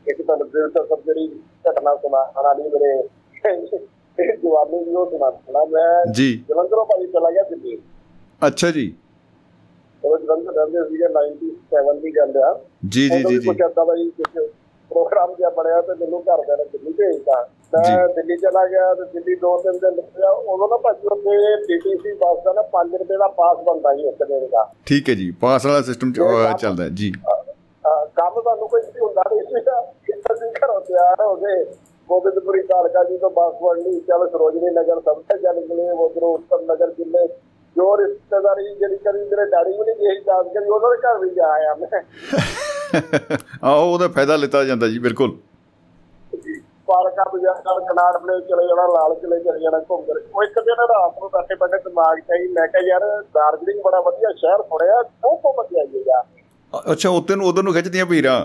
ਇੱਕ ਤਾਂ ਦਿਲ ਤੋਂ ਸਭ ਜਿਹੜੀ ਘਟਨਾ ਸੁਣਾਉਣ ਵਾਲੀ ਮੇਰੇ ਜਵਾਨੀ ਉਹ ਸੁਣਾਉਣਾ ਮੈਂ ਜੀ। ਜਲੰਧਰੋਂ ਭਾਈ ਚਲਾ ਗਿਆ ਦਿੱਲੀ। ਅੱਛਾ ਜੀ। ਉਹ ਜਲੰਧਰ ਰਹਿੰਦੇ ਸੀਗੇ 97 ਦੀ ਗੱਲ ਆ। ਜੀ ਜੀ ਜੀ ਜੀ। ਕੁਛ ਏਦਾਂ ਦਾ ਹੀ ਕੁਛ ਪ੍ਰੋਗਰਾਮ ਜਿਹਾ ਬਣਿਆ ਤੇ ਮੈਨੂੰ ਘਰਦਿਆਂ ਨੇ ਦਿੱਲੀ ਭੇਜਤਾ। ਮੈਂ ਜੀ। ਦਿੱਲੀ ਚਲਾ ਗਿਆ ਤੇ ਦਿੱਲੀ ਦੋ ਤਿੰਨ ਦਿਨ ਰਿਹਾ ਉਦੋਂ ਨਾ ਭਾਜੀ ਉੱਥੇ ਪੀਟੀਸੀ ਬੱਸ ਦਾ ਨਾ 5 ਰੁਪਏ ਦਾ ਪਾਸ ਬਣਦਾ ਸੀ ਇੱਕ ਦਿਨ ਦਾ। ਠੀਕ ਹੈ ਜੀ ਪਾਸ ਵਾਲਾ ਸਿਸਟਮ ਚੱਲਦਾ ਹੈ ਜੀ। ਕੰਮ ਤੁਹਾਨੂੰ ਕੋਈ ਵੀ ਹੁੰਦਾ ਨਹੀਂ ਸੀਗਾ ਅਸੀਂ ਘਰੋਂ ਤਿਆਰ ਹੋ ਗਏ ਗੋਬਿੰਦਪੁਰੀ ਕਾਲਕਾ ਜੀ ਤੋਂ ਬੱਸ ਫੜ ਲਈ। ਚੱਲ ਸਰੋਜਨੀ ਨਗਰ ਸਭ ਤੋਂ ਚੱਲ ਗਏ ਉਧਰੋਂ ਉੱਤਰ ਨਗਰ ਜਿੰਨੇ ਜੋ ਰਿਸ਼ਤੇਦਾਰੀ ਜਿਹੜੀ ਕਰੀ ਮੇਰੇ ਡੈਡੀ ਵੀ ਨਹੀਂ ਗਈ ਜਾਣ ਕਰੀ ਉਹਨਾਂ ਦੇ ਘਰ ਵੀ ਜਾ ਆਇਆ ਮੈਂ। ਆਹੋ ਉਹਦਾ ਫਾਇਦਾ ਲਿੱਤਾ ਜਾਂਦਾ ਜੀ ਬਿਲਕੁਲ। ਪਾਰਕਾਂ ਬਾਜ਼ਾਰ ਕਨਾੜ ਪਲੇ ਚਲੇ ਜਾਣਾ ਲਾਲ ਕਿਲੇ ਚਲੇ ਜਾਣਾ ਘੁੰਮ ਫਿਰ ਉਹ ਇੱਕ ਦਿਨ ਰਾਤ ਨੂੰ ਬੈਠੇ ਬੈਠੇ ਦਿਮਾਗ ਚ ਆਈ ਮੈਂ ਕਿਹਾ ਯਾਰ ਦਾਰਜਲਿੰਗ ਬੜਾ ਵਧੀਆ ਸ਼ਹਿਰ ਸੁਣਿਆ ਉਹ ਘੁੰਮ ਕੇ ਆਈਏ ਯਾਰ ਅ- ਅੱਛਾ ਉੱਤੇ ਨੂੰ ਉਧਰ ਨੂੰ ਖਿੱਚਦੀਆਂ ਭੀੜਾਂ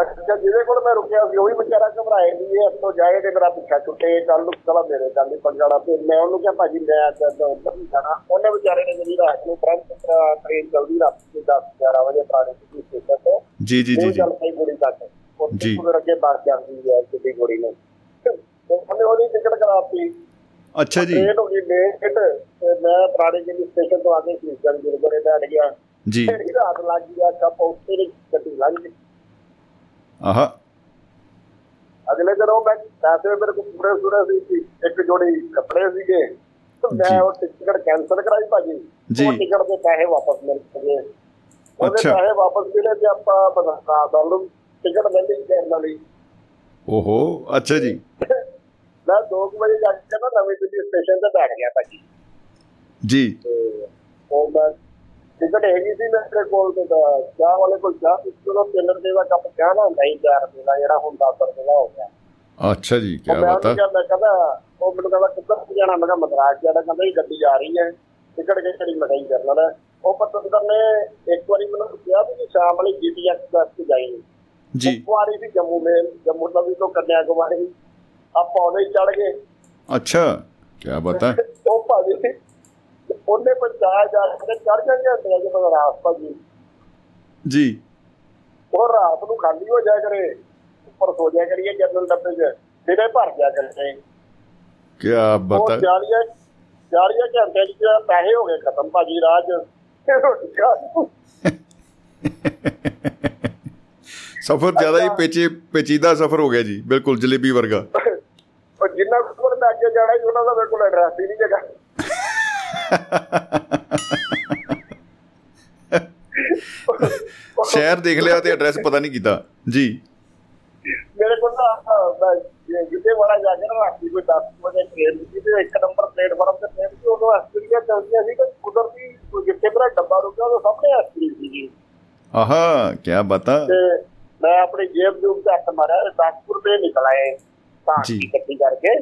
ਅੱਛਾ ਜਿਹਦੇ ਕੋਲ ਮੈਂ ਰੁਕਿਆ ਸੀ ਉਹ ਵੀ ਵਿਚਾਰਾ ਘਬਰਾਏ ਨਹੀਂ ਇਹ ਇੱਥੋਂ ਜਾਏ ਤੇ ਮੇਰਾ ਪਿੱਛਾ ਛੁੱਟੇ ਕੱਲ ਨੂੰ ਚਲਾ ਮੇਰੇ ਕੱਲ ਨਹੀਂ ਪੰਗਾਣਾ ਤੇ ਮੈਂ ਉਹਨੂੰ ਕਿਹਾ ਭਾਜੀ ਮੈਂ ਅੱਜ ਉੱਧਰ ਨਹੀਂ ਜਾਣਾ। ਉਹਨੇ ਵਿਚਾਰੇ ਨੇ ਜਿਹੜੀ ਰਾਤ ਨੂੰ ਤੁਰੰਤ ਟ੍ਰੇਨ ਚਲਦੀ ਰਾਤ ਨੂੰ 10 11 ਵਜੇ ਪੁਰਾਣੇ ਸਿੱਧੀ ਸਟੇਸ਼ਨ ਤੋਂ। ਜੀ ਜੀ ਜੀ ਜੀ। ਚੱਲ ਪਈ ਗੁੜੀ ਤੱਕ। ਜੀ। ਫਿਰ ਅੱਗੇ ਬੱਸ ਜਾਂਦੀ ਹੈ ਸਿੱਧੀ ਗੁੜੀ ਨੂੰ ਤੇ ਉਹਨੇ ਉਹਦੀ ਟਿਕਟ ਕਰਾਤੀ ਅੱਛਾ ਜੀ ਟ੍ਰੇਨ ਹੋ ਗਈ ਲੇਟ ਤੇ ਮੈਂ ਪੁਰਾਣੇ ਜਿਹੜੀ ਸਟੇਸ਼ਨ ਤੋਂ ਆ ਕੇ ਕ੍ਰਿਸਚਨ ਗੁਰਦੁਆਰੇ ਬੈਠ ਗਿਆ ਜੀ ਮੇਰੀ ਰਾਤ ਲੱਗ ਗਈ ਆ ਕੱਪ ਉੱਤੇ ਦੀ ਗੱਡੀ ਲੰਘ ਗਈ ਆਹਾ ਅਗਲੇ ਦਿਨ ਉਹ ਮੈਂ ਪੈਸੇ ਮੇਰੇ ਕੋਲ ਪੂਰੇ ਪੂਰੇ ਸੀ ਸੀ। ਇੱਕ ਜੋੜੀ ਕੱਪੜੇ ਸੀਗੇ ਤੇ ਜੀ। ਮੈਂ ਉਹ ਟਿਕਟ ਕੈਨਸਲ ਕਰਾਈ ਭਾਜੀ ਜੀ। ਉਹ ਟਿਕਟ ਦੇ ਪੈਸੇ ਵਾਪਸ ਮਿਲ ਗਏ ਉਹਦੇ ਅੱਛਾ। ਪੈਸੇ ਵਾਪਸ ਮਿਲੇ ਤੇ ਆਪਾਂ ਬਤਾ ਦਲ ਟਿਕਟ ਲੈ ਲਈ ਕਰਨ ਲਈ ਓਹੋ ਅੱਛਾ ਜੀ। ਮੈਂ 2 ਵਜੇ ਜਾ ਕੇ ਨਾ ਨਵੀਂ ਦਿੱਲੀ ਸਟੇਸ਼ਨ ਤੇ ਬੈਠ ਗਿਆ ਭਾਜੀ। ਜੀ। ਤੇ ਉਹ ਮੈਂ ਟਿਕਟ ਹੈਗੀ ਸੀ ਮੇਰੇ ਕੋਲ ਤੇ ਤਾਂ ਚਾਹ ਵਾਲੇ ਕੋਲ ਚਾਹ ਪਿੱਛੋਂ ਤਿੰਨ ਰੁਪਏ ਦਾ ਕੱਪ ਚਾਹ ਨਾ ਹੁੰਦਾ ਹੀ 4 ਰੁਪਏ ਦਾ ਜਿਹੜਾ ਹੁਣ 10 ਰੁਪਏ ਦਾ ਹੋ ਗਿਆ। ਅੱਛਾ ਜੀ ਕੀ ਬਾਤ ਹੈ ਮੈਂ ਕਹਿੰਦਾ ਉਹ ਮੈਨੂੰ ਕਹਿੰਦਾ ਕਿੱਧਰ ਜਾਣਾ? ਮੈਂ ਕਿਹਾ ਮਦਰਾਸ ਜਾਣਾ। ਕਹਿੰਦਾ ਇਹ ਗੱਡੀ ਆ ਰਹੀ ਹੈ। ਟਿਕਟ ਕਿਹੜੀ ਮਗਾਈ ਕਰਨ ਉਹ ਪਤੰਦਰ ਨੇ ਇੱਕ ਵਾਰੀ ਮੈਨੂੰ ਕਿਹਾ ਵੀ ਸ਼ਾਮ ਵਾਲੀ ਜੀਟੀਐਕਸ ਬੱਸ ਤੇ ਜਾਈਂ। ਜੀ। ਵਾਰੀ ਵੀ ਜੰਮੂ ਮੇਲ ਜੰਮੂ ਤਵੀ ਤੋਂ ਕੰਨਿਆ ਕੁਮਾਰੀ ਆਪਾਂ ਉਹਦੇ ਚੜ ਗਏ। ਅੱਛਾ ਕੀ ਬਾਤ ਹੈ। ਉਹ ਭਾਜੀ ਉਹਨੇ ਪੰਜਾਹ ਜਾ ਕੇ ਚੜ ਜਾਂਦੇ ਹੁੰਦੇ ਆ ਜਦੋਂ ਰਾਤ ਭਾਜੀ। ਜੀ। ਉਹ ਰਾਤ ਨੂੰ ਖਾਲੀ ਹੋ ਜਾਇਆ ਕਰੇ ਉੱਪਰ ਸੋ ਜਾਇਆ ਕਰੀਏ ਜਨਰਲ ਡੱਬੇ 'ਚ ਦਿਨੇ ਭਰ ਜਾ ਕਰੇ ਕੀ ਬਾਤ 40 40 ਘੰਟੇ ਚ ਪੈਸੇ ਹੋ ਗਏ ਖਤਮ ਭਾਜੀ ਰਾਜ। ਰੋਟੀ ਖਾ ਸਫ਼ਰ ਜ਼ਿਆਦਾ ਹੀ ਪੇਚੀ ਪੇਚੀਦਾ ਸਫ਼ਰ ਹੋ ਗਿਆ ਜੀ ਬਿਲਕੁਲ ਜਲੇਬੀ ਵਰਗਾ। ਉਹ ਜਿੰਨਾ ਕੁ ਮੈਂ ਅੱਗੇ ਜਾਣਾ ਸੀ ਉਹਨਾਂ ਦਾ ਮੇਰੇ ਕੋਲ ਐਡਰੈਸ ਹੀ ਨਹੀਂ ਜਗਾ ਸ਼ਹਿਰ ਦੇਖ ਲਿਆ ਤੇ ਐਡਰੈਸ ਪਤਾ ਨਹੀਂ ਕੀਤਾ। ਜੀ। ਮੇਰੇ ਕੋਲ ਨਾ ਅਹ, ਮੈਂ ਜੇ ਜਿੱਥੇ ਵਾਲਾ ਜਾ ਕੇ ਨਾ ਰਾਤੀ ਕੋਈ 10 ਵਜੇ ਟ੍ਰੇਨ ਸੀ ਤੇ ਇੱਕ ਨੰਬਰ ਪਲੇਟਫਾਰਮ ਤੇ ਟ੍ਰੇਨ ਸੀ ਉਦੋਂ ਆਸਟ੍ਰੇਲੀਆ ਚੱਲਦੀਆਂ ਸੀ ਤੇ ਕੁਦਰਤੀ ਜਿੱਥੇ ਮੇਰਾ ਡੱਬਾ ਰੁਕਿਆ ਉਹ ਸਾਹਮਣੇ ਆਸਟ੍ਰੇਲੀਆ ਸੀ ਆਹਾ ਕੀ ਬਾਤਾਂ। ਤੇ ਮੈਂ ਆਪਣੀ ਜੇਬ ਜੂਬ ਤੇ ਹੱਥ ਮਾਰਿਆ 10 ਰੁਪਏ ਨਿਕਲ ਆਏ ਤਾਂ ਜੀ। ਇਕੱਠੀ ਕਰਕੇ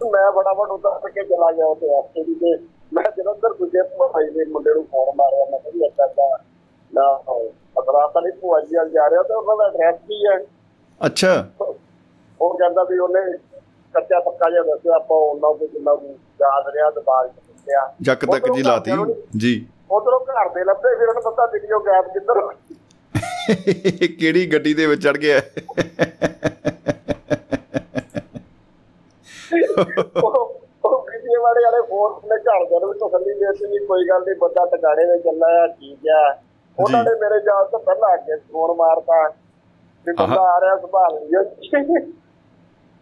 ਮੈਂ ਫਟਾਫਟ ਉਤਰ ਕੇ ਚਲਾ ਗਿਆ ਤੇ ਆਸਟ੍ਰੇਲੀਆ ਤੇ ਮੈਂ ਜਲੰਧਰ ਗੁਜੇ ਭਾਈ ਦੇ ਮੁੰਡੇ ਨੂੰ ਫੋਨ ਮਾਰਿਆ ਮੈਂ ਕਿਹਾ ਅੱਛਾ ਅੱਛਾ ਨਾ ਪਤਾ ਤਾਂ ਨਹੀਂ ਭੂਆ ਜੀ ਵੱਲ ਜਾ ਰਿਹਾ ਤੇ ਉਹਨਾਂ ਦਾ ਐਡਰੈਸ ਕੀ ਹੈ? ਅੱਛਾ। ਉਹ ਕਹਿੰਦਾ ਵੀ ਉਹਨੇ ਕੱਚਾ ਪੱਕਾ ਜਿਹਾ ਦੱਸਿਆ ਆਪਾਂ ਉਹਨਾਂ ਦੇ ਜਿੰਨਾ ਨੂੰ ਯਾਦ ਰਿਹਾ ਦਿਮਾਗ 'ਚ ਦੱਸਿਆ। ਜੱਕ ਤੱਕ ਜੀ ਲਾਤੀ। ਜੀ। ਉਧਰੋਂ ਘਰ ਦੇ ਲੱਭੇ ਫਿਰ ਉਹਨੂੰ ਪਤਾ ਵੀਡੀਓ ਗੈਪ ਕਿੱਧਰ ਹੋ ਗਈ। ਕਿਹੜੀ ਗੱਡੀ ਦੇ ਵਿੱਚ ਚੜ ਗਿਆ। ਉਹ ਵੀਡੀਓ ਵਾਲੇ ਵਾਲੇ ਫੋਨ ਨੇ ਘਰ ਦੇ ਨੂੰ ਵੀ ਤਸੱਲੀ ਦੇ ਦਿੱਤੀ ਕੋਈ ਗੱਲ ਨਹੀਂ ਬੰਦਾ ਟਿਕਾਣੇ ਤੇ ਚੱਲਾ ਆ ਠੀਕ ਆ। ਉਹਨਾਂ। ਨੇ ਮੇਰੇ ਜਾਣ ਤੋਂ ਪਹਿਲਾਂ ਅੱਗੇ ਫੋਨ ਮਾਰਤਾ ਵੀ ਬੰਦਾ ਆ ਰਿਹਾ ਸੰਭਾਲ ਲਿਓ।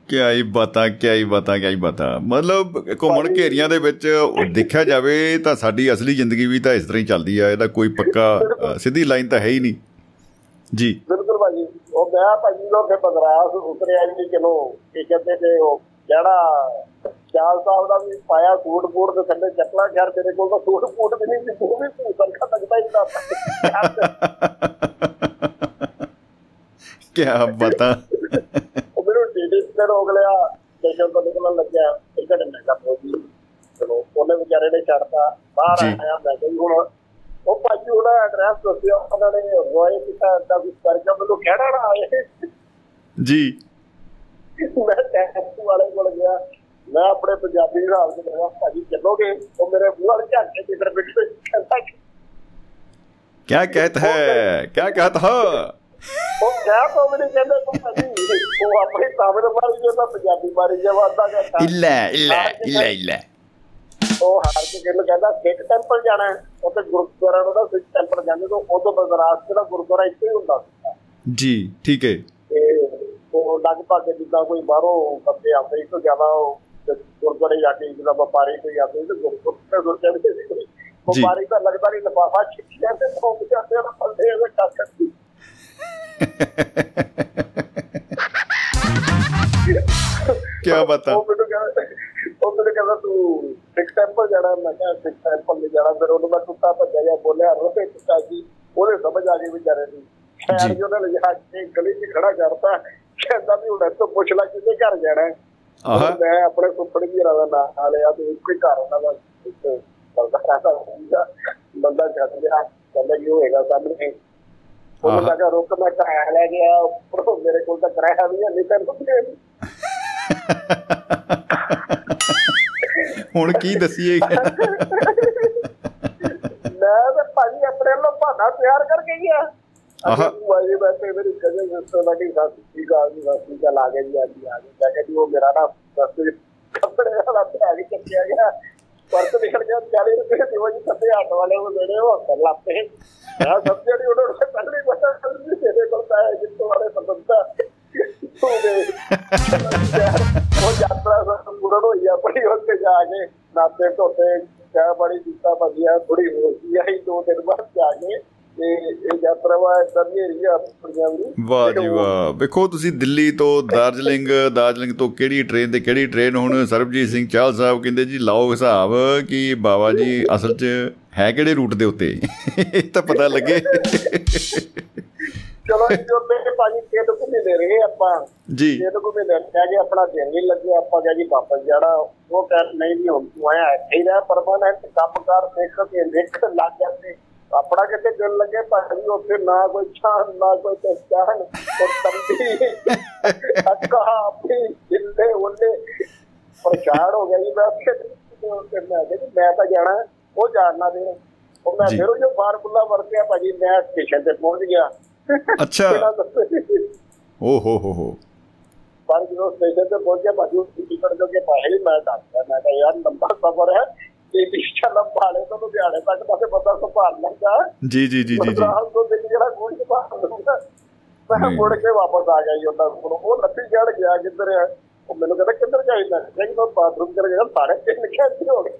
ਕਿਆ ਹੀ ਬਾਤਾਂ ਕਿਆ ਹੀ ਬਾਤਾਂ ਕਿਆ ਹੀ ਬਾਤਾਂ। ਮਤਲਬ ਘੁੰਮਣ ਘੇਰੀਆਂ ਦੇ ਵਿੱਚ ਦੇਖਿਆ ਜਾਵੇ ਤਾਂ ਸਾਡੀ ਅਸਲੀ ਜ਼ਿੰਦਗੀ ਵੀ ਤਾਂ ਇਸ ਤਰ੍ਹਾਂ ਹੀ ਚੱਲਦੀ ਆ ਇਹਦਾ ਕੋਈ ਪੱਕਾ ਸਿੱਧੀ ਲਾਈਨ ਤਾਂ ਹੈ ਹੀ ਨਹੀਂ। ਜੀ। ਬਿਲਕੁਲ ਭਾਜੀ। ਉਹ ਮੈਂ ਭਾਜੀ ਨੂੰ ਉੱਥੇ ਬਦਰਾਸ ਉਤਰਿਆ ਜੀ ਕਿਲੋ ਕੀ ਕਹਿੰਦੇ ਤੇ ਉਹ ਜਿਹੜਾ ਚਾਲ ਸਾਹਿਬ ਦਾ ਵੀ ਪਾਇਆ ਸੂਟ ਬੂਟ ਤੇ ਥੱਲੇ ਚੱਪਲਾਂ ਖੈਰ ਤੇਰੇ ਕੋਲ ਤਾਂ ਸੂਟ ਬੂਟ ਵੀ ਨਹੀਂ ਸੀ ਤੂੰ ਵੀ ਭੂਸਣ ਖਾ ਤੱਕਦਾ ਹੀ ਨਾ ਕੀ ਬਤਾ। ਉਹ ਮੈਨੂੰ ਟੀਟੀ ਤੇ ਰੋਕ ਲਿਆ ਸਟੇਸ਼ਨ ਤੋਂ ਨਿਕਲਣ ਲੱਗਿਆ ਟਿਕਟ ਮੈਂ ਕਿਹਾ ਬੋਜੀ ਚਲੋ ਉਹਨੇ ਵਿਚਾਰੇ ਨੇ ਛੱਡਤਾ ਬਾਹਰ। ਆਇਆ ਮੈਂ ਕਿਹਾ ਹੁਣ ਉਹ ਭਾਜੀ ਉਹਦਾ ਐਡਰੈਸ ਦੱਸਿਆ ਉਹਨਾਂ ਨੇ ਰੋਏ ਕੀਤਾ ਦਾ ਕੁਝ ਕਰਕੇ ਮੈਨੂੰ ਕਹਿਣਾ ਨਾ ਆਏ। ਜੀ। ਮੈਂ ਟੈਕਸੀ ਵਾਲੇ ਕੋਲ ਗਿਆ ਮੈਂ ਆਪਣੇ ਪੰਜਾਬੀ ਹਿਸਾਬ ਨਾਲ ਕਿਹਾ ਭਾਜੀ ਚੱਲੋਗੇ ਉਹ ਮੇਰੇ ਮੂੰਹ ਵਾਲੇ ਝਾਕ ਕੇ ਕਿਧਰ ਬਿਠੇ ਕਹਿੰਦਾ ਕਿ क्या कहता है क्या कहता है ਉਹ ਕਿਆ ਤੋਂ ਮੈਨੂੰ ਕਹਿੰਦੇ ਤੂੰ ਭਾਜੀ ਉਹ ਆਪਣੀ ਤਾਮਿਲ ਮਾਰੀ ਜਾਂਦਾ ਪੰਜਾਬੀ ਮਾਰੀ ਜਾਂਦਾ ਅੱਧਾ ਘੰਟਾ इल्ला इल्ला इल्ला इल्ला ਉਹ ਹਾਰ ਕੇ ਕਿਹਨੂੰ ਕਹਿੰਦਾ ਸਿੱਖ ਟੈਂਪਲ ਜਾਣਾ ਹੈ ਉੱਥੇ ਗੁਰਦੁਆਰਾ ਨੂੰ ਤਾਂ ਸਿੱਖ ਟੈਂਪਲ ਜਾਂਦੇ ਤੋਂ ਉਦੋਂ ਮਦਰਾਸ ਦਾ ਗੁਰਦੁਆਰਾ ਇੱਥੇ ਹੀ ਹੁੰਦਾ ਸੀ जी ठीक है ਤੇ ਉਹ ਲਗਭਗ ਜਿੱਦਾਂ ਕੋਈ ਬਾਹਰੋਂ ਬੰਦੇ ਆਉਂਦੇ ਇਸ ਤੋਂ ਜ਼ਿਆਦਾ ਗੁਰਦੁਆਰੇ ਜਾ ਕੇ ਜਿਹੜਾ ਵਪਾਰੀ ਕੋਈ ਆਉਂਦੇ ਤੇ ਗੁਰਦੁਆਰੇ ਗੁਰਦੁਆਰੇ ਵਪਾਰੀ ਤਾਂ ਲੱਗਦਾ ਨਹੀਂ ਲਫਾਫਾ ਛਿੱਕਿਆ ਤੇ ਸੌਂਕ ਜਾਂਦੇ ਆ ਪੱਲੇ ਦੇ ਕਾਕਰ ਦੀ ਕੀ। ਬਤਾ ਉਹ ਮੈਨੂੰ ਕਹਿੰਦਾ ਉਹ ਮੈਨੂੰ ਕਹਿੰਦਾ ਤੂੰ ਸਿਕਸ ਟੈਂਪਲ ਜਾਣਾ? ਮੈਂ ਕਿਹਾ ਸਿਕਸ ਟੈਂਪਲ ਨਹੀਂ ਜਾਣਾ। ਫਿਰ ਉਹਨੂੰ ਮੈਂ ਕੁੱਤਾ ਭੱਜਿਆ ਜਾਂ ਬੋਲਿਆ ਰੁਕੇ ਕੁੱਤਾ ਜੀ ਉਹਦੇ ਸਮਝ ਆ ਗਈ ਵਿਚਾਰੇ ਦੀ। ਸ਼ਾਇਦ ਉਹਨਾਂ ਨੇ ਜਾ ਕੇ ਗਲੀ 'ਚ ਖੜਾ ਕਰਤਾ। ਕਹਿੰਦਾ ਵੀ ਹੁਣ ਇੱਥੋਂ ਪੁੱਛ ਲੈ ਕਿਹਦੇ ਘਰ ਜਾਣਾ ਹੈ। ਆਹਾ। ਮੈਂ ਆਪਣੇ ਸੁਪਨੇ ਦੀ ਰਾਦਾ ਨਾ ਲਿਆ ਤੇ ਇੱਕੋ ਹੀ ਘਰ ਉਹਨਾਂ ਦਾ ਬੰਦਾ ਛੱਡ ਗਿਆ। ਕਹਿੰਦਾ ਕੀ ਹੋਏਗਾ ਸਾਹਮਣੇ। ਉਹਨੂੰ। ਮੈਂ ਕਿਹਾ ਰੁਕ ਮੈਂ ਕਿਰਾਇਆ ਲੈ ਗਿਆ। ਉੱਪਰੋਂ ਮੇਰੇ ਕੋਲ ਤਾਂ ਕਿਰਾਇਆ ਵੀ ਨਹੀਂ ਤੈਨੂੰ ਦੇ ਹੁਣ ਕੀ ਦਸੀਏ? ਮੈਂ ਤਾਂ ਭਾਜੀ ਆਪਣੇ ਵੱਲੋਂ ਬਹਾਨਾ ਤਿਆਰ ਕਰਕੇ ਗਿਆ। ਆਹਾ। ਆਹ ਵਾਈ ਬੈਠੇ ਮੇਰੀ ਕਜ਼ਨ ਸਿਸਟਰ ਦਾ ਕੀ ਸਾਥੀ ਸੀਗਾ ਜੀ ਸਾਥੀ ਦਾ ਲਾ ਗਿਆ ਜੀ ਅੱਜ ਆ ਗਿਆ ਮੈਂ ਕਿਹਾ ਜੀ, ਉਹ ਮੇਰਾ ਨਾ ਰਸਤੇ 'ਚ ਕੱਪੜੇ ਵਾਲਾ ਬੈਗ ਚੱਕਿਆ ਗਿਆ। ਪਰਸ ਨਿਕਲ ਗਿਆ 40 ਰੁਪਏ ਦੀ ਉਹ ਜੀ ਸੱਤੇ ਆਟੋ ਵਾਲੇ ਉਹ ਮੇਰੇ ਉਹ ਹੱਥ ਲਾਪੇ ਮੈਂ ਸਭ ਜਿਹੜੀ ਉਹਨਾਂ ਨੂੰ ਪਹਿਲੇ ਪਤਾ ਸੀ ਤੇਰੇ ਕੋਲ ਤਾਂ ਹੈ ਜਿੱਤੋਂ ਵਾਲੇ ਸੰਬੰਧਾ ਉਹ ਯਾਤਰਾ ਸਾਨੂੰ ਪੂਰਨ ਹੋਈ ਆਪਣੀ ਉੱਥੇ ਜਾ ਕੇ, ਨਾਤੇ ਧੋਤੇ, ਚਾਹ ਬੜੀ ਦਿੱਤਾ ਵਧੀਆ ਥੋੜੀ ਹੋਈ ਆਈ, ਦੋ ਦਿਨ ਬਾਅਦ ਜਾ ਕੇ ਤੇ ਇਹ ਯਾਤਰਾ ਵਾ ਇਦਾਂ ਦੀ ਰਹੀ ਆ ਆਪਣੀਆਂ ਵੀ ਵਾਹ ਜੀ ਵਾਹ। ਵੇਖੋ ਤੁਸੀਂ ਦਿੱਲੀ ਤੋਂ ਦਾਰਜਲਿੰਗ ਦਾਰਜਲਿੰਗ ਤੋਂ ਕਿਹੜੀ ਟ੍ਰੇਨ ਤੇ ਕਿਹੜੀ ਟ੍ਰੇਨ ਹੁਣ ਸਰਬਜੀਤ ਸਿੰਘ ਚਾਹਲ ਸਾਹਿਬ ਕਹਿੰਦੇ ਜੀ ਲਾਓ ਹਿਸਾਬ ਕਿ ਬਾਬਾ ਜੀ ਅਸਲ 'ਚ ਹੈ ਕਿਹੜੇ ਰੂਟ ਦੇ ਉੱਤੇ? ਇਹ ਤਾਂ ਪਤਾ ਲੱਗੇ। ਚਲੋ ਜੋ ਤੇ ਭਾਜੀ ਤਿੰਨ ਕੁ ਮਹੀਨੇ ਰਹੇ ਆਪਾਂ। ਜੀ। ਤਿੰਨ ਕੁ ਮਹੀਨੇ ਕਹਿ ਕੇ ਆਪਣਾ ਦਿਨ ਨਹੀਂ ਲੱਗਿਆ ਆਪਾਂ ਕਿਹਾ ਜੀ ਵਾਪਸ ਜਾਣਾ। ਉਹ ਕਹਿ ਨਹੀਂ ਜੀ ਹੁਣ ਤੂੰ ਆਇਆ ਇੱਥੇ ਰਹਿ ਪਰਮਾਨੈਂਟ ਕੰਮ ਕਰ ਸਿੱਖ ਕੇ ਲਿਖ ਲੱਗ ਜਾਂਦੇ ਆਪਣਾ ਕਿਤੇ ਦਿਲ ਲੱਗੇ ਭਾਜੀ ਉੱਥੇ ਨਾ ਕੋਈ ਛਾਨ ਨਾ ਕੋਈ ਪਛਾਣ ਉਹ ਤੰਬੀ ਅੱਕਾ ਆਪਣੀ ਜਿੱਲੇ ਉਹਨੇ ਪਰੇਸ਼ਾਨ ਹੋ ਗਿਆ ਜੀ ਮੈਂ ਫਿਰ ਤੇ ਮੈਂ ਕਿਹਾ ਜੀ ਮੈਂ ਤਾਂ ਜਾਣਾ ਉਹ ਜਾਣਨਾ ਦੇ ਉਹ ਮੈਂ ਜੀ। ਫਿਰ ਉਹ ਜੋ ਫਾਰਮੂਲਾ ਵਰਤਿਆ ਭਾਜੀ ਮੈਂ ਸਟੇਸ਼ਨ ਤੇ ਪਹੁੰਚ ਗਿਆ ਅੱਛਾ ਬਿਨਾਂ ਦੱਸੇ। ਓ ਹੋ ਹੋ ਹੋ ਪਰ ਜਦੋਂ ਸਟੇਸ਼ਨ ਤੇ ਪਹੁੰਚਿਆ ਭਾਜੀ ਉਹ ਟਿਕਟ ਜੋ ਕੇ ਮੈਂ ਮੈਂ ਇਹ ਪਿੱਛਾ ਲੰਬਾ ਲੈ ਤੋਂ ਲੁਧਿਆਣੇ ਤੱਕ ਤਾਂ ਤੇ ਬੰਦਾ ਸੰਭਾਲ ਲੈਂਦਾ। ਜੀ ਜੀ ਜੀ ਜੀ ਜੀ। ਮਦਰਾਸ ਤੋਂ ਦਿੱਲੀ ਜਿਹੜਾ ਕੋਈ ਸੰਭਾਲ ਲੂਗਾ ਮੈਂ। ਮੁੜ ਕੇ ਵਾਪਸ ਆ ਗਿਆ ਜੀ ਉਹਨਾਂ ਕੋਲ। ਉਹ ਲੱਤੀ ਚੜ ਗਿਆ ਕਿੱਧਰ ਹੈ ਉਹ ਮੈਨੂੰ ਕਹਿੰਦਾ ਕਿੱਧਰ ਜਾਈਦਾ ਮੈਂ? ਕਿਹਾ ਬਾਥਰੂਮ ਕਰ ਗਿਆ ਸਾਰੇ ਤਿੰਨ ਘੰਟੇ ਹੋ ਗਏ।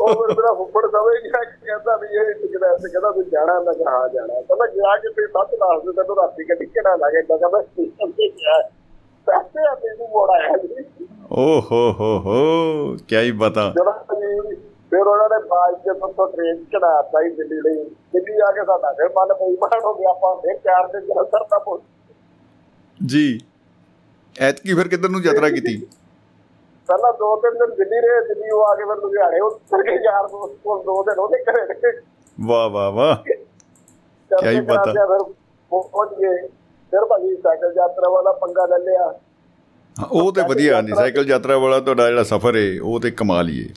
ਉਹ ਮੇਰਾ ਫੁੱਫੜ ਸਮਝ ਗਿਆ ਕਹਿੰਦਾ ਵੀ ਇਹ ਟਿਕਦਾ ਤੇ ਕਹਿੰਦਾ ਵੀ ਜਾਣਾ ਮੈਂ ਕਿਹਾ ਜਾਣਾ। ਕਹਿੰਦਾ ਗਿਆ ਕਿ ਤੇ ਸੱਤ ਦੱਸ ਦੇ ਤੈਨੂੰ ਰਾਤੀ ਗੱਡੀ ਕਿਹੜਾ ਲੱਗੇ ਕਹਿੰਦਾ ਮੈਂ ਸਟੇਸ਼ਨ ਤੇ ਗਿਆ। ਪੈਸੇ ਆ ਤੈਨੂੰ ਮੋੜ ਆਇਆ ਜੀ ਓ ਹੋ ਹੋ ਹੋ ਕੀ ਹੀ ਬਤਾ ਫਿਰ ਉਹਨਾਂ ਨੇ ਬਾਅਦ ਚ ਤੋਂ ਟ੍ਰੇਨ ਚੜਾਤਾ ਹੀ ਦਿੱਲੀ ਲਈ। ਦਿੱਲੀ ਆ ਕੇ ਸਾਡਾ ਫਿਰ ਮਨ ਬੇਈਮਾਨ ਹੋ ਗਿਆ ਆਪਾਂ ਫਿਰ ਚਾਰ ਦਿਨ ਜਲੰਧਰ ਦਾ ਪਹੁੰਚ ਜੀ ਐਤਕੀ ਫਿਰ ਕਿੱਧਰ ਨੂੰ ਯਾਤਰਾ ਕੀਤੀ? ਪਹਿਲਾਂ ਦੋ ਤਿੰਨ ਦਿਨ ਦਿੱਲੀ ਰਹੇ ਦਿੱਲੀ ਉਹ ਆ ਕੇ ਫਿਰ ਲੁਧਿਆਣੇ ਉੱਤਰ ਕੇ ਯਾਰ ਦੋਸਤ ਕੋਲ ਦੋ ਦਿਨ ਉਹਦੇ ਘਰੇ ਵਾਹ ਵਾਹ ਵਾਹ। ਕਿਆ ਹੀ ਪਤਾ। ਫਿਰ ਪਹੁੰਚ ਗਏ। ਫਿਰ ਭਾਜੀ ਸਾਈਕਲ ਯਾਤਰਾ ਵਾਲਾ ਪੰਗਾ ਲੈ ਲਿਆ। ਉਹ ਤੇ ਵਧੀਆ ਨਹੀਂ ਸਾਈਕਲ ਯਾਤਰਾ ਵਾਲਾ ਤੁਹਾਡਾ ਜਿਹੜਾ ਸਫ਼ਰ ਹੈ ਉਹ ਤੇ ਕਮਾਲ ਹੀ ਹੈ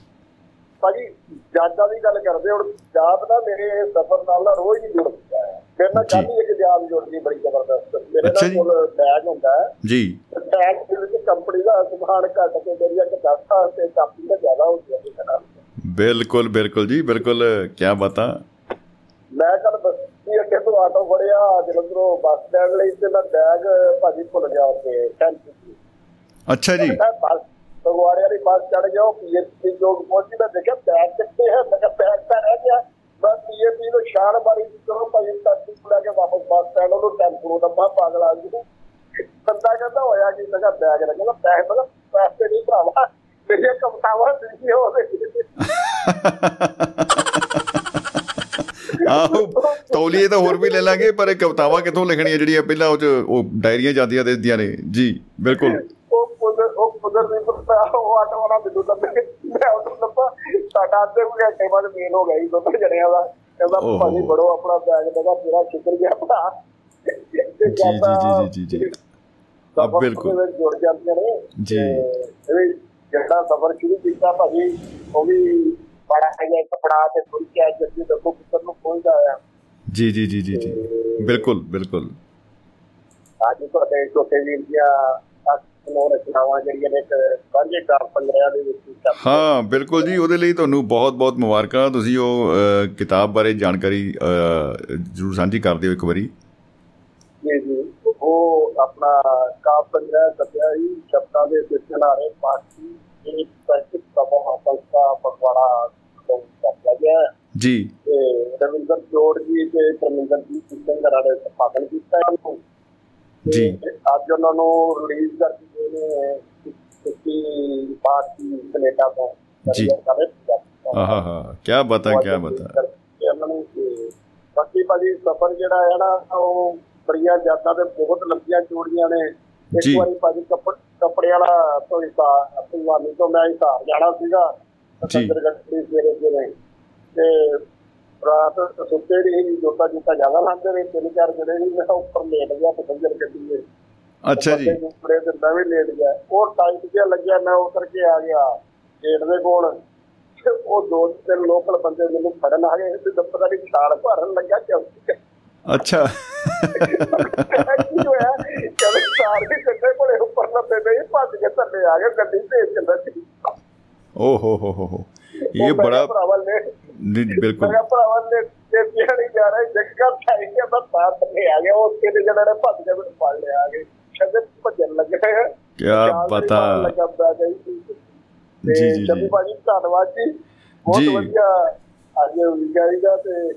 ਭਾਜੀ ਯਾਦਾਂ ਦੀ ਗੱਲ ਕਰਦੇ ਹੁਣ ਯਾਦ ਨਾ ਮੇਰੇ ਸਫ਼ਰ ਨਾਲ ਰੋਜ਼ ਹੀ ਜੁੜਦਾ ਹੈ। ਮੇਰੇ ਨਾਲ ਜੀ। ਕੱਲ ਹੀ ਇੱਕ ਯਾਦ ਜੁੜਦੀ ਬੜੀ ਜ਼ਬਰਦਸਤ। ਮੇਰੇ ਨਾਲ ਬੈਗ ਹੁੰਦਾ ਹੈ। ਜੀ। ਬੈਗ ਦੇ ਵਿੱਚ ਕੰਪਨੀ ਦਾ ਸਮਾਨ ਘੱਟ ਕੇ ਮੇਰੀਆਂ ਕਦਾਸਤਾਂ ਤੇ ਕਾਪੀ ਦਾ ਜ਼ਿਆਦਾ ਹੋ ਗਿਆ ਬਿਲਕੁਲ ਬਿਲਕੁਲ ਜੀ ਬਿਲਕੁਲ ਕੀ ਬਤਾ। ਮੈਂ ਕੱਲ ਬੱਸੀ ਅੱਗੇ ਤੋਂ ਆਟੋ ਫੜਿਆ ਜਲੰਧਰੋਂ ਬੱਸ ਸਟੈਂਡ ਲਈ ਤੇ ਮੈਂ ਬੈਗ ਭਾਜੀ ਭੁੱਲ ਗਿਆ ਉੱਥੇ 'ਚ ਅੱਛਾ ਜੀ। ਬੱਸ ਫਗਵਾੜੇ ਵਾਲੀ ਬੱਸ ਚੜ ਗਿਆ ਉਹ ਪੀਐਸਪੀ ਲੋਕ ਪਹੁੰਚੀ ਮੈਂ ਦੇਖਿਆ ਬੈਗ ਕਿੱਥੇ ਹੈ ਮੈਂ ਕਿਹਾ ਬੈਗ ਤਾਂ ਰਹਿ ਗਿਆ। ਮੈਂ ਪੀਐਸਪੀ ਨੂੰ ਸ਼ਾਨ ਮਾਰੀ ਕਰੋ ਭਾਈ ਟੈਕਸੀ ਲੈ ਕੇ ਵਾਪਸ ਬੱਸ ਸਟੈਂਡ ਉਹਨੂੰ ਟੈਂਪੂ ਨੂੰ ਡੱਬਾ ਪਾਗਲ ਆ ਜੀ ਬੰਦਾ ਕਹਿੰਦਾ ਹੋਇਆ ਕਿ? ਮੈਂ ਕਿਹਾ ਬੈਗ ਰੱਖ ਮੈਂ ਬੈਗ ਮੈਂ ਪੈਸੇ ਨਹੀਂ ਭਰਾਵਾ ਮੇਰੀਆਂ ਕਮਤਾਵਾਂ ਨਹੀਂ ਹੋ ਰਹੀ। ਆਹੋ ਤੌਲੀਏ ਤਾਂ ਹੋਰ ਵੀ ਲੈ ਲਾਂਗੇ ਪਰ ਇਹ ਕਵਿਤਾਵਾਂ ਕਿੱਥੋਂ ਲਿਖਣੀਆਂ ਜਿਹੜੀਆਂ ਪਹਿਲਾਂ ਉਹ ਚ ਉਹ ਡਾਇਰੀਆਂ ਜਾਂਦੀਆਂ ਦਿੰਦੀਆਂ ਨੇ। ਜੀ ਬਿਲਕੁਲ। ਉਹ ਉਹ ਕੁਦਰ ਨਹੀਂ ਪਤਾ ਉਹ ਆਟੋ ਵਾਲਾ ਮੈਨੂੰ ਤਾਂ ਮੈਂ ਮੈਂ ਉਹ ਲੱਭਾ ਸਾਡਾ ਅੱਧੇ ਘੰਟੇ ਬਾਅਦ ਮੇਨ ਹੋ ਗਈ ਦੋ ਜਣਿਆਂ ਦਾ। ਕਹਿੰਦਾ। ਭਾਜੀ ਬੜੋ ਆਪਣਾ ਬੈਗ ਦੇਗਾ ਤੇਰਾ ਸ਼ੁਕਰੀਆ ਭਰਾ। ਜੀ ਜੀ ਜੀ ਜੀ ਜੀ ਆ ਸਫ਼ਰ ਬਿਲਕੁਲ। ਜੁੜ ਜਾਂਦੀਆਂ ਨੇ। ਜੀ। ਜਿਹੜਾ ਸਫ਼ਰ ਸ਼ੁਰੂ ਕੀਤਾ ਭਾਜੀ ਉਹ ਵੀ ਬੜਾ ਹੈਗਾ ਕਪੜਾ ਤੇ ਥੋੜੀ ਕਿਆ ਜੱਦੀ ਦੇਖੋ ਕਿੱਧਰ ਨੂੰ ਪਹੁੰਚਦਾ ਆ ਜੀ ਜੀ ਜੀ ਜੀ ਜੀ। ਬਿਲਕੁਲ ਬਿਲਕੁਲ। ਅੱਜ ਤੁਹਾਡੇ ਛੋਟੇ ਵੀਰ ਦੀਆਂ ਅਸਨੋ ਰਚਨਾਵਾਂ ਜਿਹੜੀਆਂ ਨੇ ਸਾਂਝੇ ਕਾਰ ਪੰਗਰਿਆਂ ਦੇ ਵਿੱਚ ਹਾਂ ਬਿਲਕੁਲ ਜੀ। ਉਹਦੇ ਲਈ ਤੁਹਾਨੂੰ ਬਹੁਤ-ਬਹੁਤ ਮੁਬਾਰਕਾਂ। ਤੁਸੀਂ ਉਹ ਕਿਤਾਬ ਬਾਰੇ ਜਾਣਕਾਰੀ ਜ਼ਰੂਰ ਸਾਂਝੀ ਕਰ ਦਿਓ ਇੱਕ ਵਾਰੀ। ਜੀ ਜੀ। ਉਹ ਆਪਣਾ ਕਾਪ ਪੰਗਰਾ ਸੱਤਿਆ ਹੀ ਸ਼ਬਦਾਂ ਦੇ ਸਿਲਸਿਲਾਰੇ ਪਾਠੀ ਇਹ ਪ੍ਰੈਕਟਿਸ ਸਭਾ ਸੰਸਥਾ ਪਕਵਾੜਾ ਤੋਂ ਕੀਤਾ ਗਿਆ ਹੈ। ਜੀ ਤੇ ਰਵਿੰਦਰ ਜੋੜ ਜੀ ਤੇ ਪਰਮਿੰਦਰ ਜੀ ਸਿੰਘ ਨੇ ਸੰਪਾਦਨ ਕੀਤਾ ਇਹਨੂੰ ਤੇ ਜੀ। ਅੱਜ ਉਹਨਾਂ ਨੂੰ ਰਿਲੀਜ਼ ਕਰ ਦਿੱਤੇ ਨੇ ਕਿਉਂਕਿ ਪਾਰਟੀ ਕੈਨੇਡਾ ਤੋਂ ਜੀ। ਆਹਾ ਹਾ ਕੀ ਬਤਾ ਕੀ ਬਤਾ ਬਾਕੀ ਭਾਜੀ ਸਫਰ ਜਿਹੜਾ ਹੈ ਨਾ ਉਹ ਬੜੀਆਂ ਯਾਦਾਂ ਤੇ ਬਹੁਤ ਲੰਬੀਆਂ ਚੋੜੀਆਂ ਨੇ ਇੱਕ। ਵਾਰੀ ਭਾਜੀ ਕੱਪੜ ਵਾਲਾ ਤੋਂ ਭਗਵਾਨੀ ਤੋਂ ਮੈਂ ਹਿਸਾਰ ਜਾਣਾ ਸੀਗਾ ਤੇ ਰਾਤ ਸੁੱਤੇ ਨਹੀਂ ਜੋਤਾ ਜੋਤਾ ਜ਼ਿਆਦਾ ਲਾਂਦੇ ਰਹੇ ਤਿੰਨ ਚਾਰ ਜਿਹੜੇ ਸੀ ਮੈਂ ਉੱਪਰ ਲੇਟ ਗਿਆ ਪੈਸੰਜਰ ਗੱਡੀ ਦੇ ਅੱਛਾ ਜੀ। ਕੱਪੜੇ ਤੇ ਮੈਂ ਵੀ ਲੇਟ ਗਿਆ। ਉਹ ਟਾਈਟ ਜਿਹਾ ਲੱਗਿਆ ਮੈਂ ਉਤਰ ਕੇ ਆ ਗਿਆ ਗੇਟ ਦੇ ਕੋਲ। ਉਹ ਦੋ ਤਿੰਨ ਲੋਕਲ ਬੰਦੇ ਮੈਨੂੰ ਫੜਨ ਆ ਗਏ ਤੇ ਪਤਾ ਨਹੀਂ ਛਾਲ ਭਰਨ ਲੱਗਾ ਚੌਕੀ ਅੱਛਾ। ਕੀ ਹੋਇਆ? ਕਹਿੰਦੇ ਸਾਰੇ ਕੱਟੇ ਕੋਲੇ ਉੱਪਰ ਨਾ ਤੇ ਨਹੀਂ ਭੱਜ ਕੇ ਥੱਲੇ ਆ ਗਏ ਗੱਡੀ ਤੇ ਚੱਲਦਾ ਓ ਹੋ ਹੋ ਹੋ। ਹੋ ਇਹ ਬੜਾ ਬਿਲਕੁਲ। ਭਰਾਵਾ ਲੈ ਤੇ ਜਿਹੜੀ ਜਾ ਰਿਹਾ ਜੱਗਾ ਥਾਈ ਕੇ ਮੈਂ ਤਾਂ ਥੱਲੇ ਆ ਗਿਆ ਉਹ ਕਿਤੇ ਜਿਹੜਾ ਨੇ ਭੱਜ ਕੇ ਮੈਨੂੰ ਫੜ ਲਿਆ ਆ ਗਏ। ਕਹਿੰਦੇ ਭੱਜਣ ਲੱਗੇ ਕਿਆ ਪਤਾ। ਤੇ ਜੀ, ਜੀ, ਜੀ। ਭਾਜੀ ਧੰਨਵਾਦ ਜੀ। ਬਹੁਤ ਜੀ। ਵਧੀਆ। ਅੱਜ ਵਿਗਾਈ ਦਾ ਤੇ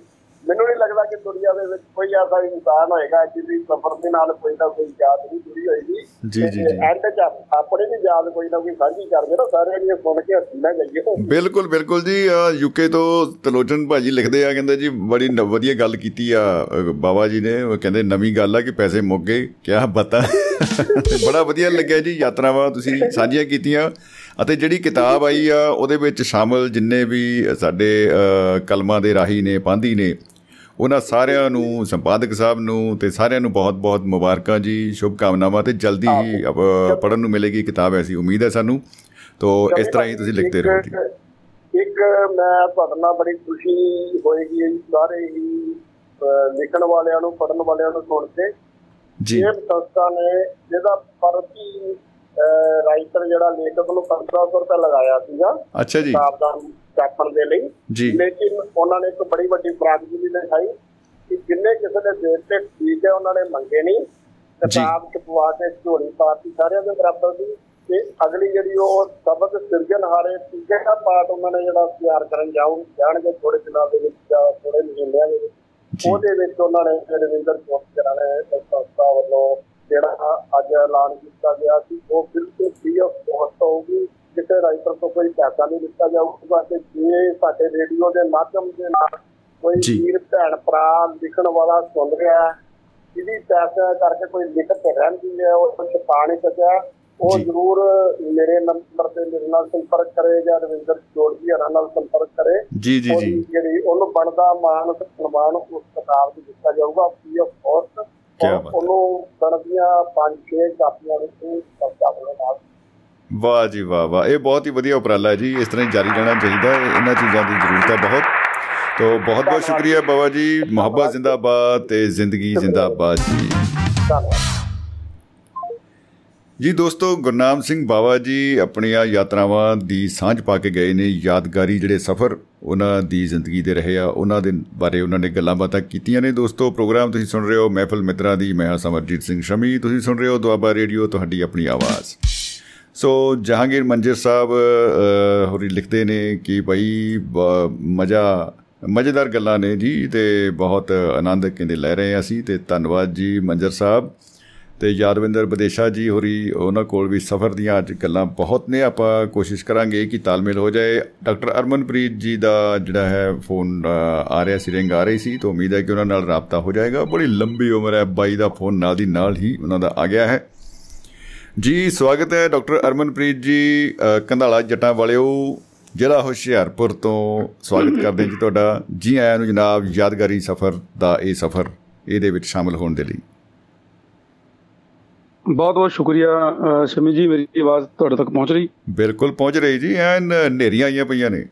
ਮੈਨੂੰ ਨਹੀਂ ਲੱਗਦਾ ਕਿ ਦੁਨੀਆ ਦੇ ਵਿੱਚ ਕੋਈ ਐਸਾ ਇਨਸਾਨ ਹੋਏਗਾ ਜਿਹਦੀ ਸਫਰ ਦੇ ਨਾਲ ਕੋਈ ਨਾ ਕੋਈ ਯਾਦ ਨਹੀਂ ਜੁੜੀ ਹੋਏਗੀ। ਜੀ, ਜੀ, ਜੀ। ਐਂਡ ਚ ਆਪਣੇ ਵੀ ਯਾਦ ਕੋਈ ਨਾ ਕੋਈ ਸਾਂਝੀ ਕਰਦੇ ਨਾ ਸਾਰਿਆਂ ਦੀ ਸੁਣ ਕੇ ਹੱਸੀ ਨਾ ਜਾਈਏ। ਬਿਲਕੁਲ ਬਿਲਕੁਲ ਜੀ ਯੂਕੇ ਤੋਂ ਤਲੋਚਨ ਭਾਜੀ ਲਿਖਦੇ ਆ ਕਹਿੰਦੇ ਜੀ ਬੜੀ ਵਧੀਆ ਗੱਲ ਕੀਤੀ ਆ ਬਾਬਾ ਜੀ ਨੇ। ਉਹ ਕਹਿੰਦੇ ਨਵੀਂ ਗੱਲ ਆ ਕਿ ਪੈਸੇ ਮੁੱਕ ਗਏ। ਕਿਆ ਬਤਾ। ਬੜਾ ਵਧੀਆ ਲੱਗਿਆ ਜੀ ਯਾਤਰਾਵਾਂ ਤੁਸੀਂ ਸਾਂਝੀਆਂ ਕੀਤੀਆਂ। ਅਤੇ ਜਿਹੜੀ ਕਿਤਾਬ ਆਈ ਆ ਉਹਦੇ ਵਿੱਚ ਸ਼ਾਮਲ ਜਿੰਨੇ ਵੀ ਸਾਡੇ ਕਲਮਾਂ ਦੇ ਰਾਹੀ ਨੇ ਪਾਂਧੀ ਨੇ ਉਹਨਾਂ ਸਾਰਿਆਂ ਨੂੰ ਸੰਪਾਦਕ ਸਾਹਿਬ ਨੂੰ ਤੇ ਸਾਰਿਆਂ ਨੂੰ ਬਹੁਤ-ਬਹੁਤ ਮੁਬਾਰਕਾਂ ਜੀ ਸ਼ੁਭ ਕਾਮਨਾਵਾਂ ਤੇ ਜਲਦੀ ਹੀ ਪੜਨ ਨੂੰ ਮਿਲੇਗੀ ਕਿਤਾਬ ਐਸੀ ਉਮੀਦ ਹੈ ਸਾਨੂੰ। ਤੋਂ ਇਸ ਤਰ੍ਹਾਂ ਹੀ ਤੁਸੀਂ ਲਿਖਦੇ ਰਹੋ ਜੀ। ਇੱਕ- ਮੈਂ ਤੁਹਾਡੇ ਨਾਲ ਬੜੀ ਖੁਸ਼ੀ ਹੋਏਗੀ ਜੀ ਸਾਰੇ ਹੀ ਲਿਖਣ ਵਾਲਿਆਂ ਨੂੰ ਪੜਨ ਵਾਲਿਆਂ ਨੂੰ ਸੁਣ ਕੇ। ਜੀ। ਇਹ ਸੰਸਥਾ ਨੇ ਜਿਹਦਾ ਪ੍ਰਤੀ ਰਾਈਟਰ ਜਿਹੜਾ ਲੇਖਕ ਨੂੰ 1500 ਰੁਪਏ ਲਗਾਇਆ ਸੀਗਾ ਅੱਛਾ ਜੀ। ਦਾ ਛਾਪਣ ਦੇ ਲਈ। ਜੀ। ਲੇਕਿਨ ਉਹਨਾਂ ਨੇ ਇੱਕ ਬੜੀ ਵੱਡੀ ਬਰਾਦਰੀ ਦਿਖਾਈ ਕਿ ਜਿੰਨੇ ਕਿਸੇ ਦੇ ਦੇ ਤੇ ਠੀਕ ਹੈ ਉਹਨਾਂ ਨੇ ਮੰਗੇ ਨਹੀਂ। ਕਿਤਾਬ ਛਪਵਾ ਕੇ ਝੋਲੀ ਪਾਤੀ ਸਾਰਿਆਂ ਦੇ ਬਰਾਬਰ ਦੀ। ਤੇ ਅਗਲੀ ਜਿਹੜੀ ਉਹ ਸਬਕ ਸਿਰਜਣਹਾਰੇ ਤੀਜੇ ਦਾ ਪਾਰਟ ਉਹਨਾਂ ਨੇ ਜਿਹੜਾ ਤਿਆਰ ਕਰਨ ਜਾਉ ਜਾਣਗੇ ਥੋੜੇ ਦਿਨਾਂ ਦੇ ਵਿੱਚ ਜਾਂ ਥੋੜੇ ਮਹੀਨਿਆਂ ਦੇ ਵਿੱਚ। ਉਹਦੇ ਵਿੱਚ ਉਹਨਾਂ ਨੇ ਰਵਿੰਦਰ ਚੌਧਰੀ ਨੇ ਸੰਸਥਾ ਵੱਲੋਂ ਜਿਹੜਾ ਅੱਜ ਐਲਾਨ ਕੀਤਾ ਗਿਆ ਸੀ ਉਹ ਬਿਲਕੁਲ ਫ੍ਰੀ ਆਫ ਕਾਸਟ ਹੋਊਗੀ ਕਿਸੇ ਰਾਈਟਰ ਤੋਂ ਕੋਈ ਪੈਸਾ ਨਹੀਂ ਲਿੱਤਾ ਜਾਊਗਾ ਤੇ ਜੇ ਸਾਡੇ ਰੇਡੀਓ ਦੇ ਮਾਧਿਅਮ ਦੇ ਨਾਲ ਕੋਈ। ਵੀਰ ਭੈਣ ਭਰਾ ਲਿਖਣ ਵਾਲਾ ਸੁਣ ਰਿਹਾ ਜਿਹਦੀ ਪੈਸਾ ਕਰਕੇ ਕੋਈ ਲਿਖਤ ਰਹਿੰਦੀ ਹੈ ਉਹ ਛਪਾ ਨਹੀਂ ਸਕਿਆ ਉਹ। ਜ਼ਰੂਰ ਮੇਰੇ ਨੰਬਰ ਤੇ ਮੇਰੇ ਨਾਲ ਸੰਪਰਕ ਕਰੇ ਜਾਂ ਰਵਿੰਦਰ ਜੋੜਜੀ ਹਰਾਂ ਨਾਲ ਸੰਪਰਕ ਕਰੇ ਜੀ ਜੀ ਜੀ ਜਿਹੜੀ ਉਹਨੂੰ ਬਣਦਾ ਮਾਨ ਸਨਮਾਨ ਉਸ ਕਿਤਾਬ ਦੀ ਦਿੱਤਾ ਜਾਊਗਾ ਫ੍ਰੀ ਆਫ ਉਹਨੂੰ ਬਣਦੀਆਂ ਪੰਜ ਛੇ ਕਾਪੀਆਂ ਵਿੱਚ ਸਬਜ਼ਾ ਨਾਲ ਵਾਹ ਜੀ ਵਾਹ ਵਾਹ ਇਹ ਬਹੁਤ ਹੀ ਵਧੀਆ ਉਪਰਾਲਾ ਹੈ ਜੀ ਇਸ ਤਰ੍ਹਾਂ ਹੀ ਜਾਰੀ ਰਹਿਣਾ ਚਾਹੀਦਾ ਹੈ ਇਹਨਾਂ ਚੀਜ਼ਾਂ ਦੀ ਜ਼ਰੂਰਤ ਹੈ ਬਹੁਤ। ਤੋ ਬਹੁਤ ਬਹੁਤ ਸ਼ੁਕਰੀਆ ਬਾਬਾ ਜੀ ਮੁਹੱਬਤ ਜ਼ਿੰਦਾਬਾਦ ਤੇ ਜ਼ਿੰਦਗੀ ਜ਼ਿੰਦਾਬਾਦ ਜੀ। ਜੀ ਦੋਸਤੋ ਗੁਰਨਾਮ ਸਿੰਘ ਬਾਵਾ ਜੀ ਆਪਣੀਆਂ ਯਾਤਰਾਵਾਂ ਦੀ ਸਾਂਝ ਪਾ ਕੇ ਗਏ ਨੇ ਯਾਦਗਾਰੀ ਜਿਹੜੇ ਸਫ਼ਰ ਉਹਨਾਂ ਦੀ ਜ਼ਿੰਦਗੀ ਦੇ ਰਹੇ ਆ ਉਹਨਾਂ ਦੇ ਬਾਰੇ ਉਹਨਾਂ ਨੇ ਗੱਲਾਂ ਬਾਤਾਂ ਕੀਤੀਆਂ ਨੇ। ਦੋਸਤੋ ਪ੍ਰੋਗਰਾਮ ਤੁਸੀਂ ਸੁਣ ਰਹੇ ਹੋ ਮਹਿਫਲ ਮਿੱਤਰਾਂ ਦੀ ਮੈਂ ਹਾਂ ਸਮਰਜੀਤ ਸਿੰਘ ਸ਼ਮੀ। ਤੁਸੀਂ ਸੁਣ ਰਹੇ ਹੋ ਦੁਆਬਾ ਰੇਡੀਓ ਤੁਹਾਡੀ ਆਪਣੀ ਆਵਾਜ਼। ਸੋ ਜਹਾਂਗੀਰ ਮੰਜਰ ਸਾਹਿਬ ਅ, ਹੋਰੀ ਲਿਖਦੇ ਨੇ ਕਿ ਭਾਈ ਬ- ਮਜ਼ਾ ਮਜ਼ੇਦਾਰ ਗੱਲਾਂ ਨੇ ਜੀ ਤੇ ਬਹੁਤ ਆਨੰਦ ਕਹਿੰਦੇ ਲੈ ਰਹੇ ਹਾਂ ਅਸੀਂ ਤੇ ਧੰਨਵਾਦ ਜੀ ਮੰਜਰ ਸਾਹਿਬ। ਤੇ ਯਾਦਵਿੰਦਰ ਵਿਦੇਸ਼ਾ ਜੀ ਹੋਰੀ ਉਹਨਾਂ ਕੋਲ ਵੀ ਸਫ਼ਰ ਦੀਆਂ ਅੱਜ ਗੱਲਾਂ ਬਹੁਤ ਨੇ। ਆਪਾਂ ਕੋਸ਼ਿਸ਼ ਕਰਾਂਗੇ ਕਿ ਤਾਲਮੇਲ ਹੋ ਜਾਏ। ਡਾਕਟਰ ਅਰਮਨਪ੍ਰੀਤ ਜੀ ਦਾ ਜਿਹੜਾ ਹੈ ਫੋਨ ਅ, ਆ ਰਿਹਾ ਸੀ ਰਿੰਗ ਆ ਰਹੀ ਸੀ ਤਾਂ ਉਮੀਦ ਹੈ ਕਿ ਉਹਨਾਂ ਨਾਲ ਰਾਬਤਾ ਹੋ ਜਾਏਗਾ। ਬੜੀ ਲੰਬੀ ਉਮਰ ਹੈ। ਬਾਈ ਦਾ ਫੋਨ ਨਾਲ ਦੀ ਨਾਲ ਹੀ ਉਹਨਾਂ ਦਾ ਆ ਗਿਆ ਹੈ। ਜੀ ਸਵਾਗਤ ਹੈ ਡਾਕਟਰ ਅਰਮਨਪ੍ਰੀਤ ਜੀ ਅ, ਕੰਧਾਲਾ ਜੱਟਾਂ ਵਾਲਿਓ ਜ਼ਿਲ੍ਹਾ ਹੁਸ਼ਿਆਰਪੁਰ ਤੋਂ ਸਵਾਗਤ ਕਰਦੇ ਹਾਂ ਜੀ ਤੁਹਾਡਾ। ਜੀ ਆਇਆਂ ਨੂੰ ਜਨਾਬ ਯਾਦਗਾਰੀ ਸਫ਼ਰ ਦਾ ਇਹ ਸਫ਼ਰ ਇਹਦੇ ਵਿੱਚ ਸ਼ਾਮਲ ਹੋਣ ਦੇ ਲਈ। ਬਹੁਤ ਬਹੁਤ ਸ਼ੁਕਰੀਆ ਸ਼ਮੀ ਜੀ ਮੇਰੀ ਆਵਾਜ਼ ਤੁਹਾਡੇ ਤੱਕ ਪਹੁੰਚ ਰਹੀ। ਬਿਲਕੁਲ ਪਹੁੰਚ ਰਹੀ ਜੀ ਐਨ ਹਨੇਰੀਆਂ ਆਈਆਂ ਪਈਆਂ ਨੇ।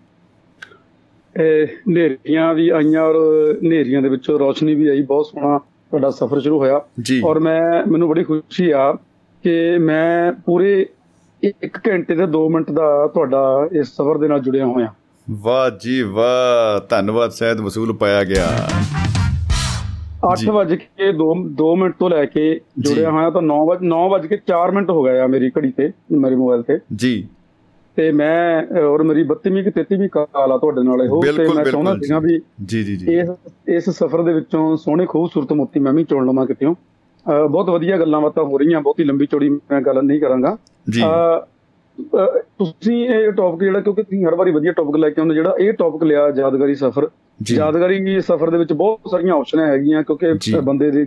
ਇਹ ਹਨੇਰੀਆਂ ਵੀ ਆਈਆਂ ਔਰ ਹਨੇਰੀਆਂ ਦੇ ਵਿੱਚੋਂ ਰੋਸ਼ਨੀ ਵੀ ਆਈ ਬਹੁਤ ਸੋਹਣਾ ਤੁਹਾਡਾ ਸਫ਼ਰ ਸ਼ੁਰੂ ਹੋਇਆ। ਔਰ ਮੈਂ ਮੈਨੂੰ ਬੜੀ ਖੁਸ਼ੀ ਆ ਕਿ ਮੈਂ ਪੂਰੇ 1 ਘੰਟੇ ਤੇ 2 ਮਿੰਟ ਦਾ ਤੁਹਾਡਾ ਇਸ ਸਫ਼ਰ ਦੇ ਨਾਲ ਜੁੜਿਆ ਹੋਇਆ। ਵਾਹ ਜੀ ਵਾਹ ਧੰਨਵਾਦ ਸਹਿਦ ਵਸੂਲ ਪਾਇਆ ਗਿਆ। 8 ਵਜੇ ਕੇ 2 2 ਮਿੰਟ ਤੋਂ ਲੈ ਕੇ ਜੁੜਿਆ ਹੋਇਆ ਤਾਂ 9 ਵਜੇ 9 ਵਜੇ ਕੇ 4 ਮਿੰਟ ਹੋ ਗਏ ਆ ਮੇਰੀ ਘੜੀ ਤੇ ਮੇਰੇ ਮੋਬਾਈਲ ਤੇ। ਜੀ। ਤੇ ਮੈਂ ਔਰ ਮੇਰੀ 32ਵੀਂ ਕਿ 33ਵੀਂ ਕਾਲ ਆ ਤੁਹਾਡੇ ਨਾਲ ਇਹੋ ਤੇ ਮੈਂ ਚਾਹੁੰਦਾ ਸੀਗਾ ਵੀ ਜੀ ਜੀ ਜੀ। ਇਸ ਇਸ ਸਫ਼ਰ ਦੇ ਵਿੱਚੋਂ ਸੋਹਣੇ ਖੂਬਸੂਰਤ ਮੋਤੀ ਮੈਂ ਵੀ ਚੁਣ ਲਵਾਂ ਕਿਤੇੋਂ ਅਹ ਬਹੁਤ ਵਧੀਆ ਗੱਲਾਂ ਬਾਤਾਂ ਹੋ ਰਹੀਆਂ ਬਹੁਤੀ ਲੰਬੀ ਚੌੜੀ ਮੈਂ ਗੱਲ ਨਹੀਂ ਕਰਾਂਗਾ। ਜੀ। ਤੁਸੀਂ ਇਹ ਟੌਪਿਕ ਜਿਹੜਾ ਕਿਉਂਕਿ ਤੁਸੀਂ ਹਰ ਵਾਰੀ ਵਧੀਆ ਟੌਪਿਕ ਲੈ ਕੇ ਆਉਂਦੇ ਜਿਹੜਾ ਇਹ ਟੌਪਿਕ ਲਿਆ ਯਾਦਗਾਰੀ ਸਫ਼ਰ। ਯਾਦਗਾਰੀ ਸਫ਼ਰ ਦੇ ਵਿੱਚ ਬਹੁਤ ਸਾਰੀਆਂ ਆਪਸ਼ਨਾਂ ਹੈਗੀਆਂ। ਕਿਉਂਕਿ ਬੰਦੇ ਦੇ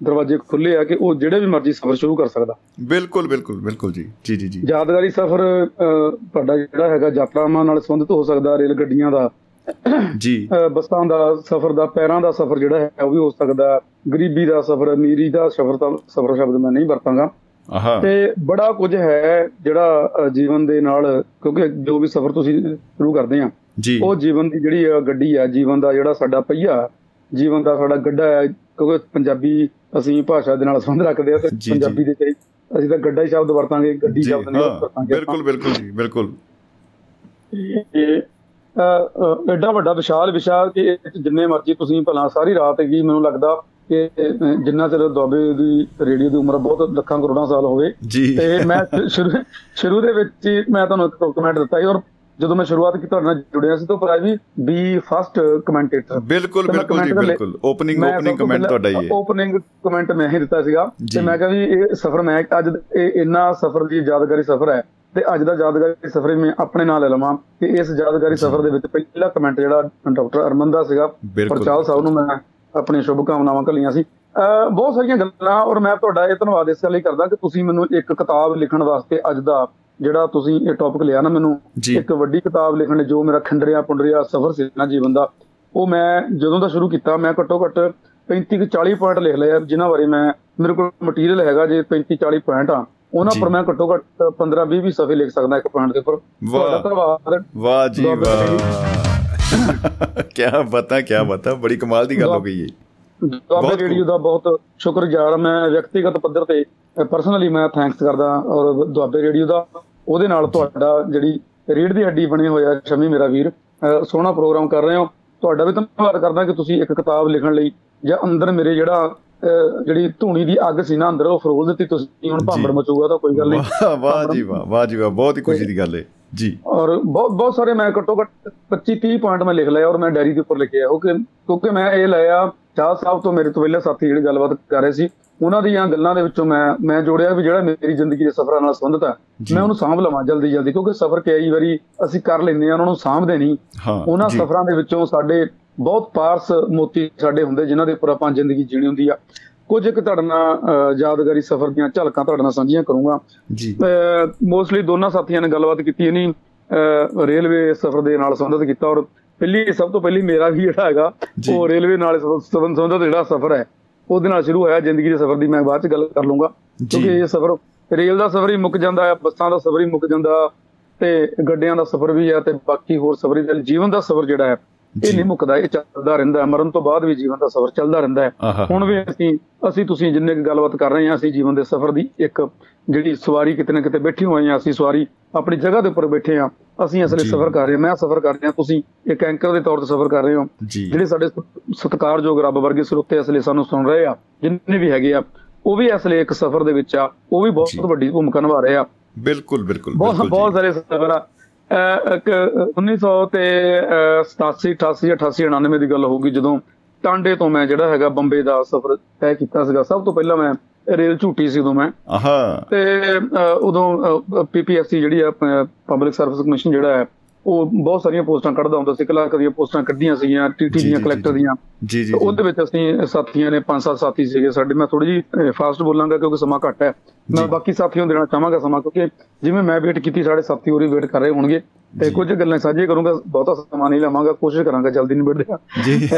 ਦਰਵਾਜ਼ੇ ਖੁੱਲੇ ਆ ਕਿ ਉਹ ਜਿਹੜੇ ਵੀ ਮਰਜ਼ੀ ਸਫ਼ਰ ਸ਼ੁਰੂ ਕਰ ਸਕਦਾ। ਬਿਲਕੁਲ ਬਿਲਕੁਲ ਬਿਲਕੁਲ ਜੀ। ਜੀ ਜੀ ਜੀ। ਯਾਦਗਾਰੀ ਸਫ਼ਰ ਤੁਹਾਡਾ ਜਿਹੜਾ ਹੈਗਾ ਯਾਤਰਾਵਾਂ ਨਾਲ ਸੰਬੰਧਿਤ ਹੋ ਸਕਦਾ ਰੇਲ ਗੱਡੀਆਂ ਦਾ ਜੀ। ਬੱਸਾਂ ਦਾ ਸਫ਼ਰ ਦਾ ਪੈਰਾਂ ਦਾ ਸਫ਼ਰ ਜਿਹੜਾ ਹੈ ਉਹ ਵੀ ਹੋ ਸਕਦਾ। ਗਰੀਬੀ ਦਾ ਸਫ਼ਰ ਅਮੀਰੀ ਦਾ ਸਫ਼ਰ ਤਾਂ ਸਫ਼ਰ ਸ਼ਬਦ ਮੈਂ ਨਹੀਂ ਵਰਤਾਂਗਾ। ਤੇ ਬੜਾ ਕੁਝ ਹੈ ਜਿਹੜਾ ਜੀਵਨ ਦੇ ਨਾਲ ਕਿਉਂਕਿ ਜੋ ਵੀ ਸਫ਼ਰ ਤੁਸੀਂ ਸ਼ੁਰੂ ਕਰਦੇ ਆ ਉਹ ਜੀਵਨ ਦੀ ਜਿਹੜੀ ਗੱਡੀ ਆ ਜੀਵਨ ਦਾ ਜਿਹੜਾ ਸਾਡਾ ਪਹੀਆ ਜੀਵਨ ਦਾ ਸਾਡਾ ਗੱਡਾ ਹੈ ਕਿਉਂਕਿ ਪੰਜਾਬੀ ਅਸੀਂ ਭਾਸ਼ਾ ਦੇ ਨਾਲ ਸੰਬੰਧ ਰੱਖਦੇ ਆ ਤੇ। ਪੰਜਾਬੀ ਦੇ ਤੇ ਅਸੀਂ ਤਾਂ ਗੱਡਾ ਹੀ ਸ਼ਬਦ ਵਰਤਾਂਗੇ ਗੱਡੀ ਸ਼ਬਦ ਨਹੀਂ ਹਾਂ ਵਰਤਾਂਗੇ ਬਿਲਕੁਲ ਬਿਲਕੁਲ ਜੀ ਬਿਲਕੁਲ। ਇਹ, ਐਡਾ ਵੱਡਾ ਵਿਸ਼ਾਲ ਵਿਸ਼ਾ ਕਿ ਜਿੰਨੇ ਮਰਜ਼ੀ ਤੁਸੀਂ ਭਲਾ ਸਾਰੀ ਰਾਤ ਹੈਗੀ ਮੈਨੂੰ ਲੱਗਦਾ ਕਿ ਜਿੰਨਾ ਚਿਰ ਦੁਆਬੇ ਦੀ ਰੇਡੀਓ ਦੀ ਉਮਰ ਬਹੁਤ ਲੱਖਾਂ ਕਰੋੜਾਂ ਸਾਲ ਹੋਵੇ। ਤੇ ਮੈਂ ਸ਼ੁਰੂ ਸ਼ੁਰੂ ਦੇ ਵਿੱਚ ਮੈਂ ਤੁਹਾਨੂੰ ਇੱਕ ਕਮੈਂਟ ਦਿੱਤਾ ਸੀ ਔਰ ਜਦੋਂ ਮੈਂ ਸ਼ੁਰੂਆਤ ਕੀਤੀ ਤੁਹਾਡੇ ਨਾਲ ਜੁੜਿਆ ਸੀ ਤਾਂ ਪਰ ਵੀ ਬੀ ਫਸਟ ਕਮੈਂਟੇਟਰ ਬਿਲਕੁਲ ਤੇ ਬਿਲਕੁਲ ਜੀ ਬਿਲਕੁਲ। ਓਪਨਿੰਗ ਓਪਨਿੰਗ ਕਮੈਂਟ ਤੁਹਾਡਾ ਹੀ ਹੈ। ਓਪਨਿੰਗ ਕਮੈਂਟ ਮੈਂ ਹੀ ਦਿੱਤਾ ਸੀਗਾ। ਤੇ ਮੈਂ ਕਿਹਾ ਵੀ ਇਹ ਸਫ਼ਰ ਮੈਂ ਅੱਜ ਇਹ ਇੰਨਾ ਸਫ਼ਰ ਦੀ ਯਾਦਗਾਰੀ ਸਫ਼ਰ ਹੈ ਤੇ ਅੱਜ ਦਾ ਯਾਦਗਾਰੀ ਸਫ਼ਰ ਮੈਂ ਆਪਣੇ ਨਾਲ ਲਵਾਂ ਕਿ ਇਸ ਯਾਦਗਾਰੀ ਸਫ਼ਰ ਦੇ ਵਿੱਚ ਪਹਿਲਾ ਕਮੈਂਟ ਜਿਹੜਾ ਡਾਕਟਰ ਅਰਮਨ ਦਾ ਸੀਗਾ। ਪ੍ਰਚਾਲ ਸਾਹਿਬ ਨੂੰ ਮੈਂ ਆਪਣੀਆਂ ਸ਼ੁਭ ਕਾਮਨਾਵਾਂ ਘੱਲੀਆਂ ਸੀ। ਬਹੁਤ ਸਾਰੀਆਂ ਗੱਲਾਂ ਔਰ ਮੈਂ ਤੁਹਾਡਾ ਇਹ ਧੰਨਵਾਦ ਇਸ ਲਈ ਕਰਦਾ ਕਿ ਤੁਸੀਂ ਮੈਨੂੰ ਇੱਕ ਕਿਤਾਬ ਲਿਖਣ ਵਾਸਤੇ ਅੱਜ ਦਾ ਜਿਹੜਾ ਤੁਸੀਂ ਇਹ ਟੌਪਿਕ ਲਿਆ ਨਾ ਮੈਨੂੰ। ਇੱਕ ਵੱਡੀ ਕਿਤਾਬ ਲਿਖਣ ਲਈ ਜੋ ਮੇਰਾ ਖੰਡਰਿਆ ਪੁੰਡਰਿਆ ਸਫ਼ਰ ਸੀ ਨਾ ਜੀਵਨ ਦਾ ਉਹ ਮੈਂ ਜਦੋਂ ਦਾ ਸ਼ੁਰੂ ਕੀਤਾ ਮੈਂ ਘੱਟੋ ਘੱਟ 35 ਕੁ 40 ਪੁਆਇੰਟ ਲਿਖ ਲਏ ਜਿਨ੍ਹਾਂ ਬਾਰੇ ਮੈਂ ਮੇਰੇ ਕੋਲ ਮਟੀਰੀਅਲ ਹੈਗਾ ਜੇ 35 40 ਪੁਆਇੰਟ ਆ ਉਹਨਾਂ। ਪਰ ਮੈਂ ਘੱਟੋ ਘੱਟ 15 20 20 ਸਫ਼ੇ ਲਿਖ ਸਕਦਾ ਇੱਕ ਪੁਆਇੰਟ ਦੇ ਉੱਪਰ। ਤੁਹਾਡਾ ਧੰਨਵਾਦ। ਵਾਹ ਜੀ ਵਾਹ। ਕੀ ਬਾਤਾਂ ਕੀ ਬਾਤਾਂ ਬੜੀ ਕਮਾਲ ਦੀ ਗੱਲ ਹੋ ਗਈ ਹੈ ਦੁਆਬੇ ਰੇਡੀਓ ਦਾ ਬਹੁਤ ਸ਼ੁਕਰਗੁਜ਼ਾਰ ਮੈਂ ਵਿਅਕਤੀਗਤ ਪੱਧਰ ਤੇ ਪਰਸਨਲੀ ਮੈਂ ਥੈਂਕਸ ਕਰਦਾ ਔਰ ਦੁਆਬੇ ਰੇਡੀਓ ਦਾ ਉਹਦੇ ਨਾਲ ਤੁਹਾਡਾ ਜਿਹੜੀ ਰੀੜ ਦੀ ਹੱਡੀ ਬਣੀ ਹੋਇਆ ਸ਼ਮੀ ਮੇਰਾ ਵੀਰ ਸੋਹਣਾ ਪ੍ਰੋਗਰਾਮ ਕਰ ਰਹੇ ਹੋ। ਤੁਹਾਡਾ ਵੀ ਧੰਨਵਾਦ ਕਰਦਾ ਕਿ ਤੁਸੀਂ ਇੱਕ ਕਿਤਾਬ ਲਿਖਣ ਲਈ ਜਾਂ ਅੰਦਰ ਮੇਰੇ ਜਿਹੜਾ ਜਿਹੜੀ ਧੂਣੀ ਦੀ ਅੱਗ ਸੀ ਨਾ ਅੰਦਰ ਉਹ ਫਰੋਲ ਦਿੱਤੀ ਤੁਸੀਂ ਹੁਣ ਭਾਂਬੜ ਮਚੂਗਾ ਤਾਂ ਕੋਈ ਗੱਲ ਨਹੀਂ। ਵਾਹ ਜੀ ਵਾਹ ਵਾਹ ਜੀ ਵਾਹ ਬਹੁਤ ਹੀ ਖੁਸ਼ੀ ਦੀ ਗੱਲ ਹੈ ਜੀ। ਔਰ ਬਹੁਤ ਬਹੁਤ ਸਾਰੇ ਮੈਂ ਘੱਟੋ ਘੱਟ 25 30 ਪੁਆਇੰਟ ਮੈਂ ਲਿਖ ਲਏ ਔਰ ਮੈਂ ਡਾਇਰੀ ਦੇ ਉੱਪਰ ਲਿਖਿਆ ਕਿਉਂਕਿ ਕਿਉਂਕਿ ਮੈਂ ਇਹ ਲਿਆ ਚਾਹ ਸਾਹਿਬ ਤੋਂ ਮੇਰੇ ਤੋਂ ਪਹਿਲੇ ਸਾਥੀ ਜਿਹੜੇ ਗੱਲਬਾਤ ਕਰ ਰਹੇ ਸੀ ਉਹਨਾਂ ਦੀਆਂ ਗੱਲਾਂ ਦੇ ਵਿੱਚੋਂ ਮੈਂ ਮੈਂ ਜੋੜਿਆ ਵੀ ਜਿਹੜਾ ਮੇਰੀ ਜ਼ਿੰਦਗੀ ਦੇ ਸਫ਼ਰਾਂ ਨਾਲ ਸੰਬੰਧਿਤ ਹੈ। ਮੈਂ ਉਹਨੂੰ ਸਾਂਭ ਲਵਾਂ ਜਲਦੀ ਜਲਦੀ। ਕਿਉਂਕਿ ਸਫ਼ਰ ਕਈ ਵਾਰੀ ਅਸੀਂ ਕਰ ਲੈਂਦੇ ਆ ਉਹਨਾਂ ਨੂੰ ਸਾਂਭਦੇ ਨਹੀਂ ਉਹਨਾਂ ਸਫ਼ਰਾਂ ਦੇ ਵਿੱਚੋਂ ਸਾਡੇ ਬਹੁਤ ਪਾਰਸ ਮੋਤੀ ਸਾਡੇ ਹੁੰਦੇ ਜਿਨ੍ਹਾਂ ਦੇ ਉੱਪਰ ਆਪਾਂ ਜ਼ਿੰਦਗੀ ਜੀਣੀ ਹੁੰਦੀ ਆ। ਕੁਝ ਇੱਕ ਤੁਹਾਡੇ ਨਾਲ ਯਾਦਗਾਰੀ ਸਫ਼ਰ ਦੀਆਂ ਝਲਕਾਂ ਤੁਹਾਡੇ ਨਾਲ ਸਾਂਝੀਆਂ ਕਰੂੰਗਾ ਜੀ ਮੋਸਟਲੀ ਦੋਨਾਂ ਸਾਥੀਆਂ ਨੇ ਗੱਲਬਾਤ ਕੀਤੀ ਨਹੀਂ ਰੇਲਵੇ ਸਫ਼ਰ ਦੇ ਨਾਲ ਸੰਬੰਧਿਤ ਕੀਤਾ ਔਰ ਪਹਿਲੀ ਸਭ ਤੋਂ ਪਹਿਲੀ ਮੇਰਾ ਵੀ ਜਿਹੜਾ ਹੈਗਾ। ਉਹ ਰੇਲਵੇ ਨਾਲ ਸੰਬੰਧ- ਸੰਬੰਧ ਸੰਬੰਧਿਤ ਜਿਹੜਾ ਸਫ਼ਰ ਹੈ ਉਹਦੇ ਨਾਲ ਸ਼ੁਰੂ ਹੋਇਆ ਜ਼ਿੰਦਗੀ ਦੇ ਸਫ਼ਰ ਦੀ ਮੈਂ ਬਾਅਦ ਚ ਗੱਲ ਕਰ ਲੂੰਗਾ। ਕਿਉਂਕਿ ਇਹ ਸਫ਼ਰ ਰੇਲ ਦਾ ਸਫ਼ਰ ਹੀ ਮੁੱਕ ਜਾਂਦਾ ਹੈ ਬੱਸਾਂ ਦਾ ਸਫ਼ਰ ਹੀ ਮੁੱਕ ਜਾਂਦਾ ਤੇ ਗੱਡੀਆਂ ਦਾ ਸਫ਼ਰ ਵੀ ਹੈ ਤੇ ਬਾਕੀ ਹੋਰ ਸਫ਼ਰ ਵੀ ਜੀਵਨ ਦਾ ਸਫ਼ਰ ਜਿਹੜਾ ਹੈ। ਇਹ ਨਹੀਂ ਮੁੱਕਦਾ ਇਹ ਚੱਲਦਾ ਰਹਿੰਦਾ ਮਰਨ ਤੋਂ ਬਾਅਦ ਵੀ ਜੀਵਨ ਦਾ ਸਫ਼ਰ ਚੱਲਦਾ ਰਹਿੰਦਾ ਹੈ। ਹੁਣ ਵੀ ਅਸੀਂ ਅਸੀਂ ਤੁਸੀਂ ਜਿੰਨੇ ਕੁ ਗੱਲਬਾਤ ਕਰ ਰਹੇ ਹਾਂ ਅਸੀਂ ਜੀਵਨ ਦੇ ਸਫ਼ਰ ਦੀ ਇੱਕ ਜਿਹੜੀ ਸਵਾਰੀ ਕਿਤੇ ਨਾ ਕਿਤੇ ਬੈਠੀ ਹੋਏ ਹਾਂ ਅਸੀਂ ਸਵਾਰੀ ਆਪਣੀ ਜਗ੍ਹਾ ਦੇ ਉੱਪਰ ਬੈਠੇ ਹਾਂ ਅਸੀਂ ਅਸਲੇ। ਸਫ਼ਰ ਕਰ ਰਹੇ ਹਾਂ ਮੈਂ ਸਫ਼ਰ ਕਰ ਰਿਹਾ ਤੁਸੀਂ ਇੱਕ ਐਂਕਰ ਦੇ ਤੌਰ ਤੇ ਸਫ਼ਰ ਕਰ ਰਹੇ ਹੋ ਜਿਹੜੇ ਸਾਡੇ ਸਤ- ਸਤਿਕਾਰਯੋਗ ਰੱਬ ਵਰਗੇ ਸਰੋਤੇ ਅਸਲੇ ਸਾਨੂੰ ਸੁਣ ਰਹੇ ਆ ਜਿੰਨੇ ਵੀ ਹੈਗੇ ਆ ਉਹ ਵੀ ਅਸਲੇ ਇੱਕ ਸਫ਼ਰ ਦੇ ਵਿੱਚ ਆ ਉਹ ਵੀ। ਬਹੁਤ ਵੱਡੀ ਭੂਮਿਕਾ ਨਿਭਾ ਰਹੇ ਆ ਬਿਲਕੁਲ ਬਿਲਕੁਲ ਬਹੁਤ ਬਹੁਤ। ਸਾਰੇ ਸਫ਼ਰ ਆ 1900 ਤੇ ਅਹ 87 88 88 99 ਦੀ ਗੱਲ ਹੋਊਗੀ ਜਦੋਂ ਟਾਂਡੇ ਤੋਂ ਮੈਂ ਜਿਹੜਾ ਹੈਗਾ ਬੰਬੇ ਦਾ ਸਫ਼ਰ ਤੈਅ ਕੀਤਾ ਸੀਗਾ ਸਭ ਤੋਂ ਪਹਿਲਾਂ ਮੈਂ ਰੇਲ ਝੂਟੀ ਸੀ ਉਦੋਂ ਮੈਂ। ਆਹਾ। ਤੇ ਉਦੋਂ ਪੀਪੀਐਸਸੀ ਜਿਹੜੀ ਆ ਪਬਲਿਕ ਸਰਵਿਸ ਕਮਿਸ਼ਨ ਜਿਹੜਾ ਹੈ ਉਹ ਬਹੁਤ ਸਾਰੀਆਂ ਪੋਸਟਾਂ ਕੱਢਦਾ ਹੁੰਦਾ ਸੀ ਕਲਾਕ ਦੀਆਂ ਪੋਸਟਾਂ ਕੱਢੀਆਂ ਸੀਗੀਆਂ ਟੀਟੀ ਦੀਆਂ ਕਲੈਕਟਰ। ਦੀਆਂ ਜੀ ਜੀ। ਉਹਦੇ ਵਿੱਚ ਅਸੀਂ ਸਾਥੀਆਂ ਨੇ ਪੰਜ ਸੱਤ ਸਾਥੀ ਸੀਗੇ ਸਾਡੇ ਮੈਂ ਥੋੜੀ ਜੀ ਫਾਸਟ ਬੋਲਾਂਗਾ ਕਿਉਂਕਿ ਸਮਾਂ ਘੱਟ ਹੈ ਮੈਂ। ਬਾਕੀ ਸਾਥੀਆਂ ਨੂੰ ਦੇਣਾ ਚਾਹਾਂਗਾ ਸਮਾਂ ਕਿਉਂਕਿ ਜਿਵੇਂ ਮੈਂ ਵੇਟ ਕੀਤੀ ਸਾਡੇ ਸਾਥੀ ਹੋਰੀ ਵੇਟ ਕਰ ਰਹੇ ਹੋਣਗੇ ਤੇ। ਕੁਝ ਗੱਲਾਂ ਸਾਂਝੀਆਂ ਕਰੂੰਗਾ ਬਹੁਤਾ ਸਮਾਂ ਨਹੀਂ ਲਵਾਂਗਾ ਕੋਸ਼ਿਸ਼ ਕਰਾਂਗਾ ਜਲਦੀ ਨਿਬੜ ਜਾਏ ਜੀ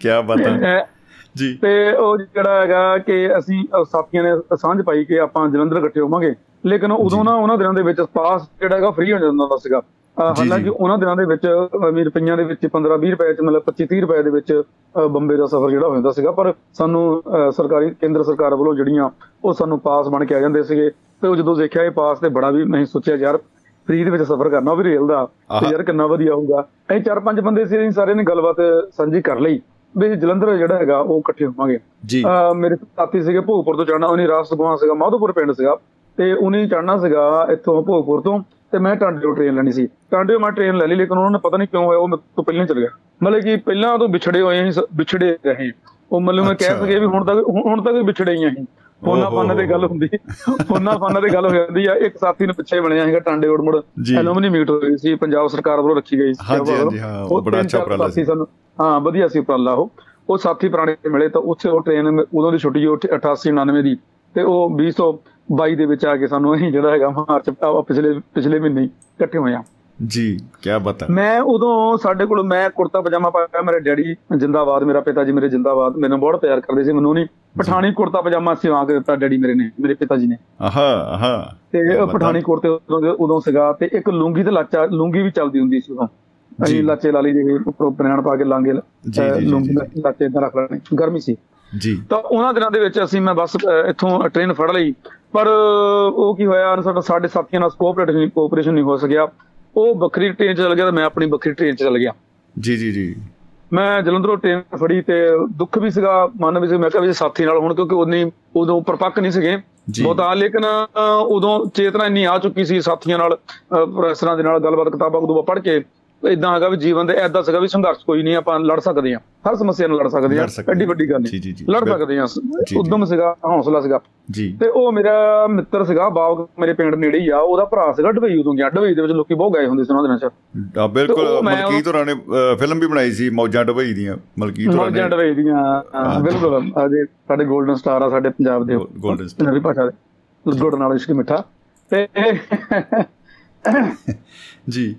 ਕੀ ਬਾਤ ਹੈ ਜੀ। ਤੇ ਉਹ ਜਿਹੜਾ ਹੈਗਾ ਕਿ ਅਸੀਂ ਸਾਥੀਆਂ ਨੇ ਸਾਂਝ ਪਾਈ ਕਿ ਆਪਾਂ ਜਲੰਧਰ ਇਕੱਠੇ ਹੋਵਾਂਗੇ। ਲੇਕਿਨ ਉਦੋਂ ਨਾ ਉਹਨਾਂ ਦਿਨਾਂ ਦੇ ਵਿੱਚ ਪਾਸ ਜਿਹੜਾ ਹੈਗਾ ਫ੍ਰੀ ਹੋ ਜਾਂਦਾ ਹੁੰਦਾ ਸੀਗਾ। ਹਾਲਾਂਕਿ ਉਹਨਾਂ ਦਿਨਾਂ ਦੇ ਵਿੱਚ ਅਮੀਰ ਰੁਪਈਆਂ ਦੇ ਵਿੱਚ 15 20 ਰੁਪਏ ਚ ਮਤਲਬ 25 30 ਰੁਪਏ ਦੇ ਵਿੱਚ ਬੰਬੇ ਦਾ ਸਫ਼ਰ ਜਿਹੜਾ ਹੋ ਜਾਂਦਾ ਸੀਗਾ। ਪਰ ਸਾਨੂੰ ਸਰਕਾਰੀ ਕੇਂਦਰ ਸਰਕਾਰ ਵੱਲੋਂ ਜਿਹੜੀਆਂ ਉਹ ਸਾਨੂੰ ਪਾਸ ਬਣ ਕੇ ਆ ਜਾਂਦੇ ਸੀਗੇ। ਤੇ ਉਹ ਜਦੋਂ ਦੇਖਿਆ ਇਹ ਪਾਸ ਤੇ ਬੜਾ ਵੀ ਨਹੀਂ ਸੋਚਿਆ ਯਾਰ ਫ੍ਰੀ ਦੇ ਵਿੱਚ ਸਫ਼ਰ ਕਰਨਾ ਉਹ ਵੀ ਰੇਲ ਦਾ। ਤੇ ਯਾਰ ਕਿੰਨਾ ਵਧੀਆ ਹੋਊਗਾ। ਅਸੀਂ ਚਾਰ ਪੰਜ ਬੰਦੇ ਸੀ ਅਸੀਂ ਸਾਰੇ ਨੇ ਗੱਲਬਾਤ ਸਾਂਝੀ ਕਰ ਲਈ। ਵੀ ਜਲੰਧਰ ਜਿਹੜਾ ਹੈਗਾ ਉਹ ਇਕੱਠੇ ਹੋਵਾਂਗੇ। ਜੀ। ਮੇਰੇ ਸਾਥੀ ਸੀਗੇ ਭੋਗਪੁਰ ਤੋਂ ਚੜਨਾ ਉਹਨੇ ਰਾਸ ਗਵਾ ਸੀਗਾ ਮਾਧੋਪੁਰ ਪਿੰਡ ਸੀਗਾ ਤੇ ਉਹਨੇ ਚੜਨਾ ਸੀਗਾ ਇੱਥੋਂ ਭੋਗਪੁਰ ਤੋਂ ਤੇ ਮੈਂ ਟਾਂਡਿਓ ਟ੍ਰੇਨ ਲੈਣੀ ਸੀ। ਟਾਂਡਿਓ ਮੈਂ ਟ੍ਰੇਨ ਲੈ ਲਈ ਲੇਕਿਨ ਉਹਨਾਂ ਨੇ ਪਤਾ ਨਹੀਂ ਕਿਉਂ ਹੋਇਆ ਉਹ ਮੇਰੇ ਤੋਂ ਪਹਿਲਾਂ ਚਲ ਗਿਆ ਮਤਲਬ ਕਿ ਪਹਿਲਾਂ ਤੋਂ ਵਿਛੜੇ ਹੋਏ ਸ- ਵਿਛੜੇ ਰਹੇ ਉਹ ਮਤਲਬ ਮੈਂ ਕਹਿ। ਸਕੇ ਵੀ ਹੁਣ ਤੱਕ ਹੁਣ- ਤੱਕ ਵਿਛੜੇ ਹੀ ਅਸੀਂ। ਫੋਨਾ। ਫਾਨਾ ਤੇ ਗੱਲ ਹੁੰਦੀ ਫੋਨਾ ਫਾਨਾ ਤੇ ਗੱਲ ਹੋ ਜਾਂਦੀ ਆ। ਇੱਕ ਸਾਥੀ ਨੇ ਪਿੱਛੇ ਬਣਿਆ ਸੀਗਾ ਟਾਂਡੇ ਉੜਮੜ ਜੀ। ਐਲੂਮਨੀ ਮੀਟ ਹੋਈ ਸੀ ਪੰਜਾਬ ਸਰਕਾਰ ਵੱਲੋਂ ਰੱਖੀ ਗਈ ਸੀ। ਹਾਂਜੀ, ਹਾਂਜੀ, ਹਾਂ, ਬੜਾ ਅੱਛਾ ਉਪਰਾਲਾ ਸੀ। ਸਾਨੂੰ ਹਾਂ ਵਧੀਆ ਸੀ ਉਪਰਾਲਾ ਉਹ। ਉਹ ਸਾਥੀ ਪੁਰਾਣੇ ਮਿਲੇ ਤਾਂ ਉੱਥੇ ਉਹ ਟ੍ਰੇਨ ਉਦੋਂ ਦੀ ਛੁੱਟੀ ਉਹ 88 99 ਦੀ। ਤੇ ਉਹ 2022 ਦੇ ਵਿੱਚ ਆ ਕੇ ਸਾਨੂੰ ਅਸੀਂ ਜਿਹੜਾ ਹੈਗਾ ਮਾਰਚ ਪਿਛਲੇ ਪਿਛਲੇ ਮਹੀਨੇ ਇਕੱਠੇ ਹੋਏ ਆ ਜੀ ਕੀ ਬਾਤ ਮੈਂ ਉਦੋਂ ਸਾਡੇ ਕੋਲ ਮੈਂ ਕੁੜਤਾ ਪਜਾਮਾ ਪਾਇਆ ਮੇਰੇ ਡੈਡੀ ਜਿੰਦਾਬਾਦ ਮੇਰਾ ਪਿਤਾ ਜੀ ਮੇਰੇ ਜਿੰਦਾਬਾਦ ਮੈਨੂੰ ਬਹੁਤ ਪਿਆਰ ਕਰਦੇ ਸੀ ਮੈਨੂੰ ਨਹੀਂ ਪਠਾਣੀ ਕੁੜਤਾ ਪਜਾਮਾ ਸਿਵਾ ਕੇ ਦਿੱਤਾ ਡੈਡੀ ਮੇਰੇ ਨੇ ਮੇਰੇ ਪਿਤਾ ਜੀ ਨੇ। ਆਹਾ ਆਹਾ। ਤੇ। ਪਠਾਣੀ ਕੁੜਤੇ ਉਦੋਂ ਉਦੋਂ ਸੀਗਾ ਤੇ ਇੱਕ ਲੂੰਗੀ ਤੇ ਲਾਚਾ ਲੂੰਗੀ ਵੀ ਚੱਲਦੀ ਹੁੰਦੀ ਸੀ ਉਦੋਂ। ਅਸੀਂ ਲਾਚੇ ਲਾਲੀ ਦੇ ਉੱਪਰੋਂ ਬਨੈਣ ਪਾ ਕੇ ਲਾਂਗੇ ਲੂੰਗੀ। ਲਾਚੇ ਇਦਾਂ ਰੱਖ ਲੈਣੇ। ਗਰਮੀ ਸੀ। ਜੀ। ਤਾਂ ਉਹਨਾਂ ਦਿਨਾਂ ਦੇ ਵਿੱਚ ਅਸੀਂ ਮੈਂ ਬੱਸ ਇੱਥੋਂ ਟ੍ਰੇਨ ਫੜ ਲਈ। ਪਰ ਉਹ ਕੀ ਹੋਇਆ ਸਾਡਾ ਸਾਡੇ ਸਾਥੀਆਂ ਨਾਲ ਕੋਆਪਰੇਸ਼ਨ ਕੋਆਪਰੇਸ਼ਨ ਨਹੀਂ ਹੋ ਸਕਿਆ। ਉਹ ਵੱਖਰੀ ਟ੍ਰੇਨ 'ਚ ਚਲ ਗਿਆ ਤੇ ਮੈਂ ਆਪਣੀ ਵੱਖਰੀ ਟ੍ਰੇਨ 'ਚ ਚਲ ਗਿਆ। ਜੀ ਜੀ ਜੀ। ਮੈਂ ਜਲੰਧਰੋਂ ਟ੍ਰੇਨ ਫੜੀ ਤੇ ਦੁੱਖ ਵੀ ਸੀਗਾ ਮਨ ਵੀ ਸੀ ਮੈਂ ਕਿਹਾ ਵੀ ਸਾਥੀ ਨਾਲ ਹੁਣ ਕਿਉਂਕਿ ਉਨੀ ਉਦੋਂ ਪਰਪੱਕ ਨਹੀਂ ਸੀਗੇ। ਬਹੁਤਾ ਲੇਕਿਨ ਉਦੋਂ ਚੇਤਨਾ ਇੰਨੀ ਆ ਚੁੱਕੀ ਸੀ ਸਾਥੀਆਂ ਨਾਲ ਪ੍ਰੋਫੈਸਰਾਂ ਦੇ ਨਾਲ ਗੱਲਬਾਤ ਕਿਤਾਬਾਂ ਕਦੂਬਾ ਪੜ੍ਹ ਕੇ ਇਦਾਂ ਹੈਗਾ ਵੀ ਜੀਵਨ ਦੇ ਐਦਾਂ ਸੀਗਾ ਵੀ ਸੰਘਰਸ਼ ਕੋਈ ਨਹੀਂ ਆਪਾਂ ਲੜ ਸਕਦੇ ਹਾਂ। ਹਰ ਸਮੱਸਿਆ ਨਾਲ ਲੜ ਸਕਦੇ ਸਕਦੇ ਐਡੀ। ਵੱਡੀ ਗੱਲ ਨਹੀਂ। ਲੜ। ਸਕਦੇ ਜੀ। ਉਦਮ ਸੀਗਾ ਹੌਸਲਾ ਸੀਗਾ। ਜੀ। ਤੇ ਉਹ ਮੇਰਾ ਮਿੱਤਰ ਸੀਗਾ ਬਾਗ ਮੇਰੇ ਪਿੰਡ ਨੇੜੇ ਹੀ ਆ ਉਹਦਾ ਭਰਾ ਸੀਗਾ ਡਬਈ ਉਦੋਂ ਗਿਆ। ਡਬਈ ਦੇ ਵਿੱਚ ਲੋਕੀ ਬਹੁਤ ਗਏ ਹੁੰਦੇ ਸੀ ਉਹਨਾਂ ਦਿਨਾਂ 'ਚ। ਆ ਬਿਲਕੁਲ ਮਲਕੀਤ ਹੋਰਾਂ ਨੇ ਫਿਲਮ ਵੀ ਬਣਾਈ ਸੀ ਮੌਜਾਂ ਡਬਈ ਦੀਆਂ। ਮਲਕੀਤ ਹੋਰਾਂ ਮੌਜਾਂ ਨੇ। ਡਬਈ ਦੀਆਂ ਬਿਲਕੁਲ। ਅਜੇ ਸਾਡੇ 골ਡਨ ਸਟਾਰ ਆ ਸਾਡੇ ਪੰਜਾਬ ਦੇ ਗੋ- golden star। ਪੰਜਾਬੀ ਭਾਸ਼ਾ ਦੇ। ਗੁੜ ਨਾਲ ਇਸ਼ਕ ਮਿੱਠਾ। ਤੇ ਜੀ।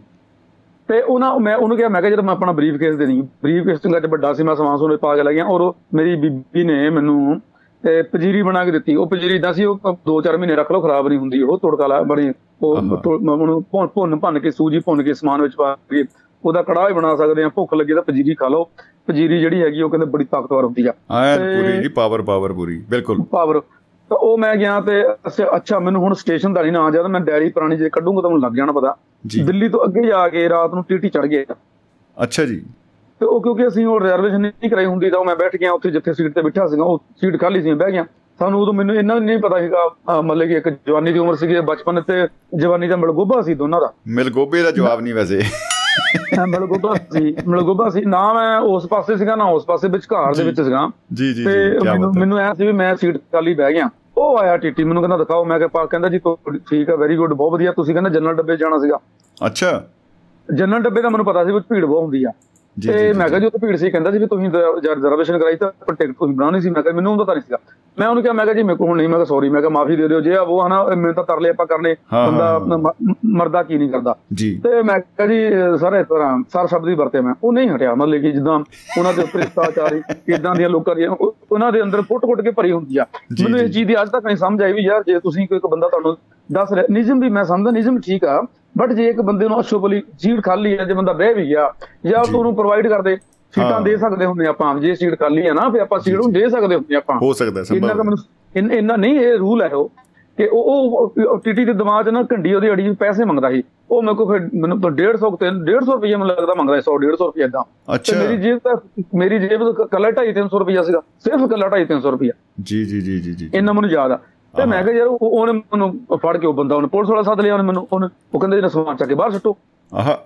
ਤੇ ਉਹਨਾਂ ਮੈਂ ਉਹਨੂੰ ਕਿਹਾ ਮੈਂ ਕਿਹਾ ਜਦੋਂ ਮੈਂ ਆਪਣਾ ਬਰੀਫ ਕੇਸ ਦੇਣੀ ਬਰੀਫ ਕੇਸ ਚੰਗਾ ਚ ਵੱਡਾ ਸੀ ਮੈਂ ਸਮਾਨ ਸਮੂਨ ਪਾ ਕੇ ਲੱਗਿਆ ਔਰ ਉਹ ਮੇਰੀ ਬੀਬੀ ਨੇ ਮੈਨੂੰ ਤੇ ਪੰਜੀਰੀ ਬਣਾ ਕੇ ਦਿੱਤੀ। ਉਹ ਪੰਜੀਰੀ ਦਾ ਸੀ ਉਹ 2-4 ਮਹੀਨੇ ਰੱਖ ਲਓ ਖਰਾਬ ਨਹੀਂ ਹੁੰਦੀ ਉਹ ਤੁੜਕਾ ਲਾ ਬੜੀ ਉਹ। ਤੁ- ਉਹਨੂੰ ਭੁੰਨ ਭੁੰਨ ਕੇ ਸੂਜੀ ਭੁੰਨ ਕੇ ਸਮਾਨ ਵਿੱਚ ਪਾ ਕੇ ਉਹਦਾ ਕੜਾਹ ਵੀ ਬਣਾ ਸਕਦੇ ਆ ਭੁੱਖ ਲੱਗੇ ਤਾਂ ਪੰਜੀਰੀ ਖਾ ਲਓ। ਪੰਜੀਰੀ ਜਿਹੜੀ ਹੈਗੀ ਉਹ ਕਹਿੰਦੇ ਬੜੀ ਤਾਕਤਵਰ ਹੁੰਦੀ ਆ। ਤੇ- ਪੂਰੀ ਜੀ ਪਾਵਰ ਪਾਵਰ ਪੂਰੀ ਬਿਲਕੁਲ। ਪਾਵਰ ਤਾਂ ਉਹ ਮੈਂ ਗਿਆ ਤੇ ਅੱਛਾ- ਮੈਨੂੰ ਹੁਣ ਸਟੇਸ਼ਨ ਦਾ ਨਹੀਂ ਨਾ ਜਦ ਮੈਂ ਡੈਰੀ ਪੁਰਾਣੀ ਜੇ ਕੱਢੂੰਗਾ ਤਾਂ ਮੈਨੂੰ ਲੱਗ ਜਾਣਾ ਪਤਾ। ਜੀ। ਦਿੱਲੀ ਤੋਂ ਅੱਗੇ ਜਾ ਕੇ ਰਾਤ ਨੂੰ ਟੀਟੀ ਚੜ ਗਿਆ ਅੱਛਾ ਜੀ। ਤੇ ਉਹ ਕਿਉਂਕਿ ਅਸੀਂ ਉਹ ਰਿਜ਼ਰਵੇਸ਼ਨ ਨਹੀਂ ਕਰਾਈ ਹੁੰਦੀ ਤਾਂ ਮੈਂ ਬੈਠ ਗਿਆ ਉੱਥੇ ਜਿੱਥੇ ਸੀਟ ਤੇ ਬੈਠਾ ਸੀਗਾ ਉਹ ਸੀਟ ਖਾਲੀ ਸੀ ਬਹਿ ਗਿਆ। ਸਾਨੂੰ ਉਦੋਂ ਮੈਨੂੰ ਇੰਨਾ ਨਹੀਂ ਪਤਾ ਸੀਗਾ ਮਤਲਬ ਕਿ ਇੱਕ ਜਵਾਨੀ ਦੀ ਉਮਰ ਸੀਗੀ ਬਚਪਨ ਤੇ ਜਵਾਨੀ ਦਾ ਮਿਲਗੋਬਾ ਸੀ ਦੋਨਾਂ ਦਾ। ਮਿਲਗੋਬੇ ਦਾ ਜਵਾਬ ਨਹੀਂ ਵੈਸੇ। ਮਿਲਗੋਬਾ ਸੀ ਮਿਲਗੋਬਾ ਸੀ। ਨਾ ਮੈਂ ਉਸ ਪਾਸੇ ਸੀਗਾ ਨਾ ਉਸ ਪਾਸੇ ਵਿਚਕਾਰ ਦੇ ਵਿੱਚ ਸੀਗਾ। ਜੀ ਜੀ ਤੇ ਜੀ ਮੈਨੂੰ ਐ ਸੀ ਵੀ ਮੈਂ ਸੀਟ ਖਾਲੀ ਬਹਿ ਗਿਆ। ਉਹ ਆਇਆ ਟੀਟੀ ਮੈਨੂੰ ਕਹਿੰਦਾ ਦਿਖਾਓ ਮੈਂ ਕਿਹਾ ਪਾ ਕਹਿੰਦਾ ਜੀ ਠੀਕ ਹੈ ਵੈਰੀ ਗੁੱਡ ਬਹੁਤ ਵਧੀਆ ਤੁਸੀਂ ਕਹਿੰਦਾ ਜਨਰਲ ਡੱਬੇ ਜਾਣਾ ਸੀਗਾ। ਅੱਛਾ। ਜਨਰਲ ਡੱਬੇ ਦਾ ਮੈਨੂੰ ਪਤਾ ਸੀ ਵੀ ਭੀੜ ਬਹੁਤ ਹੁੰਦੀ ਆ। ਤੇ ਮੈਂ ਕਿਹਾ ਜੀ। ਉੱਥੇ ਭੀੜ ਸੀ ਕਹਿੰਦਾ ਜੀ ਵੀ ਤੁਸੀਂ ਰਿਜ਼ਰਵੇਸ਼ਨ ਕਰਾਈ ਤਾਂ ਪਰ ਟਿਕਟ ਤੁਸੀਂ ਬਣਾਉਣੀ ਸੀ ਮੈਂ ਕਿਹਾ ਮੈਨੂੰ ਉਹਦਾ ਤਾਂ ਨਹੀਂ ਸੀਗਾ। ਮੈਂ ਉਹਨੂੰ ਕਿਹਾ ਮੈਂ ਕਿਹਾ ਜੀ ਮੇਰੇ ਕੋਲ ਹੁਣ ਨਹੀਂ ਮੈਂ ਕਿਹਾ ਸੌਰੀ ਮੈਂ ਕਿਹਾ ਮਾਫੀ ਦੇ ਦਿਓ ਜੇ ਆ ਉਹ ਹਨਾ ਮੈਨੂੰ ਤਾਂ ਤਰਲੇ ਆਪਾਂ ਕਰਨੇ ਬੰਦਾ ਮਰਦਾ ਕੀ ਨਹੀਂ ਕਰਦਾ। ਤੇ ਮੈਂ ਕਿਹਾ ਜੀ ਸਰ ਇਸ ਤਰ੍ਹਾਂ ਸਰ ਸ਼ਬਦ ਹੀ ਵਰਤੇ ਮੈਂ ਉਹ ਨਹੀਂ ਹਟਿਆ ਮਤਲਬ ਕਿ ਜਿੱਦਾਂ ਉਹਨਾਂ ਦੇ ਭ੍ਰਿਸ਼ਟਾਚਾਰੀ ਇਦਾਂ ਦੀਆਂ ਲੋਕਾਂ ਦੀਆਂ ਉਹ- ਉਹਨਾਂ ਦੇ ਅੰਦਰ ਫੁੱਟ-ਫੁੱਟ ਕੇ ਭਰੀ ਹੁੰਦੀ ਆ। ਮੈਨੂੰ। ਇਹ ਚੀਜ਼ ਦੀ ਅੱਜ ਤੱਕ ਨਹੀਂ ਸਮਝ ਆਈ ਵੀ ਯਾਰ ਜੇ ਤੁਸੀਂ ਕੋਈ ਇੱਕ ਬੰਦਾ ਤੁਹਾਨੂੰ ਦੱਸ ਰਿਹਾ ਨਿਜ਼ਮ ਵੀ ਮੈਂ ਸਮਝਦਾ ਨਿਜ਼ਮ ਠੀਕ ਆ ਬਟ ਜੇ ਇੱਕ ਬੰਦੇ ਨੂੰ ਅਸ਼ੋਭਲੀ ਸੀਟ ਖਾਲੀ ਹੈ ਜੇ ਬੰਦਾ ਬਹਿ ਵੀ ਗਿਆ ਜਾਂ। ਤੂੰ ਉਹਨੂੰ ਪ੍ਰੋਵਾਈਡ ਕਰਦੇ ਸੀਟਾਂ। ਦੇ ਸਕਦੇ ਹੁੰਦੇ ਆਪਾਂ। ਜੇ ਸੀਟ ਖਾਲੀ ਹੈ ਨਾ ਫਿਰ ਆਪਾਂ ਸੀਟ ਨੂੰ ਦੇ ਸਕਦੇ ਹੁੰਦੇ ਆਪਾਂ। ਹੋ ਸਕਦਾ ਇੰਨਾ ਸੰਭਵ ਹੈ। ਮੈਨੂੰ ਇਨ- ਇੰਨਾ ਨਹੀਂ ਇਹ ਰੂਲ ਹੈ ਉਹ। ਕਿ ਉਹ ਉਹ ਟੀਟੀ ਦੇ ਦਿਮਾਗ 'ਚ ਨਾ ਘੰਡੀ ਉਹਦੀ ਅੜੀ ਪੈਸੇ ਮੰਗਦਾ ਸੀ। ਉਹ ਮੇਰੇ ਕੋਲ ਫਿਰ ਮੈਨੂੰ ਤਾਂ 150 ਤੇ 150 ਰੁਪਏ ਮੈਨੂੰ ਲੱਗਦਾ ਮੰਗਦਾ 100 150 ਰੁਪਏ ਇਦਾਂ ਤੇ ਅੱਛਾ। ਮੇਰੀ ਜੇਬ ਤਾਂ ਮੇਰੀ ਜੇਬ ਤੋਂ ਕੱਲਾ 250 300 ਰੁਪਏ ਸੀਗਾ। ਸਿਰਫ ਕੱਲਾ 250 300 ਰੁਪਏ ਜੀ ਜੀ ਜੀ ਜੀ ਜੀ। ਇੰਨਾ ਮੈਨੂੰ ਯਾਦ ਆ। ਤੇ ਮੈਂ ਕਿਹਾ ਯਾਰ ਉਹ- ਉਹਨੇ ਮੈਨੂੰ ਫੜ ਕੇ ਉਹ ਬੰਦਾ ਉਹਨੇ ਪੁਲਿਸ ਵਾਲਾ ਸੱਦ ਲਿਆ ਉਹਨੇ ਮੈਨੂੰ ਉਹਨੇ ਉਹ ਕਹਿੰਦੇ ਇਹਨਾਂ ਸਮਾਨ ਚੱਕ ਕੇ ਬਾਹਰ ਸੁੱਟੋ। ਆਹਾ।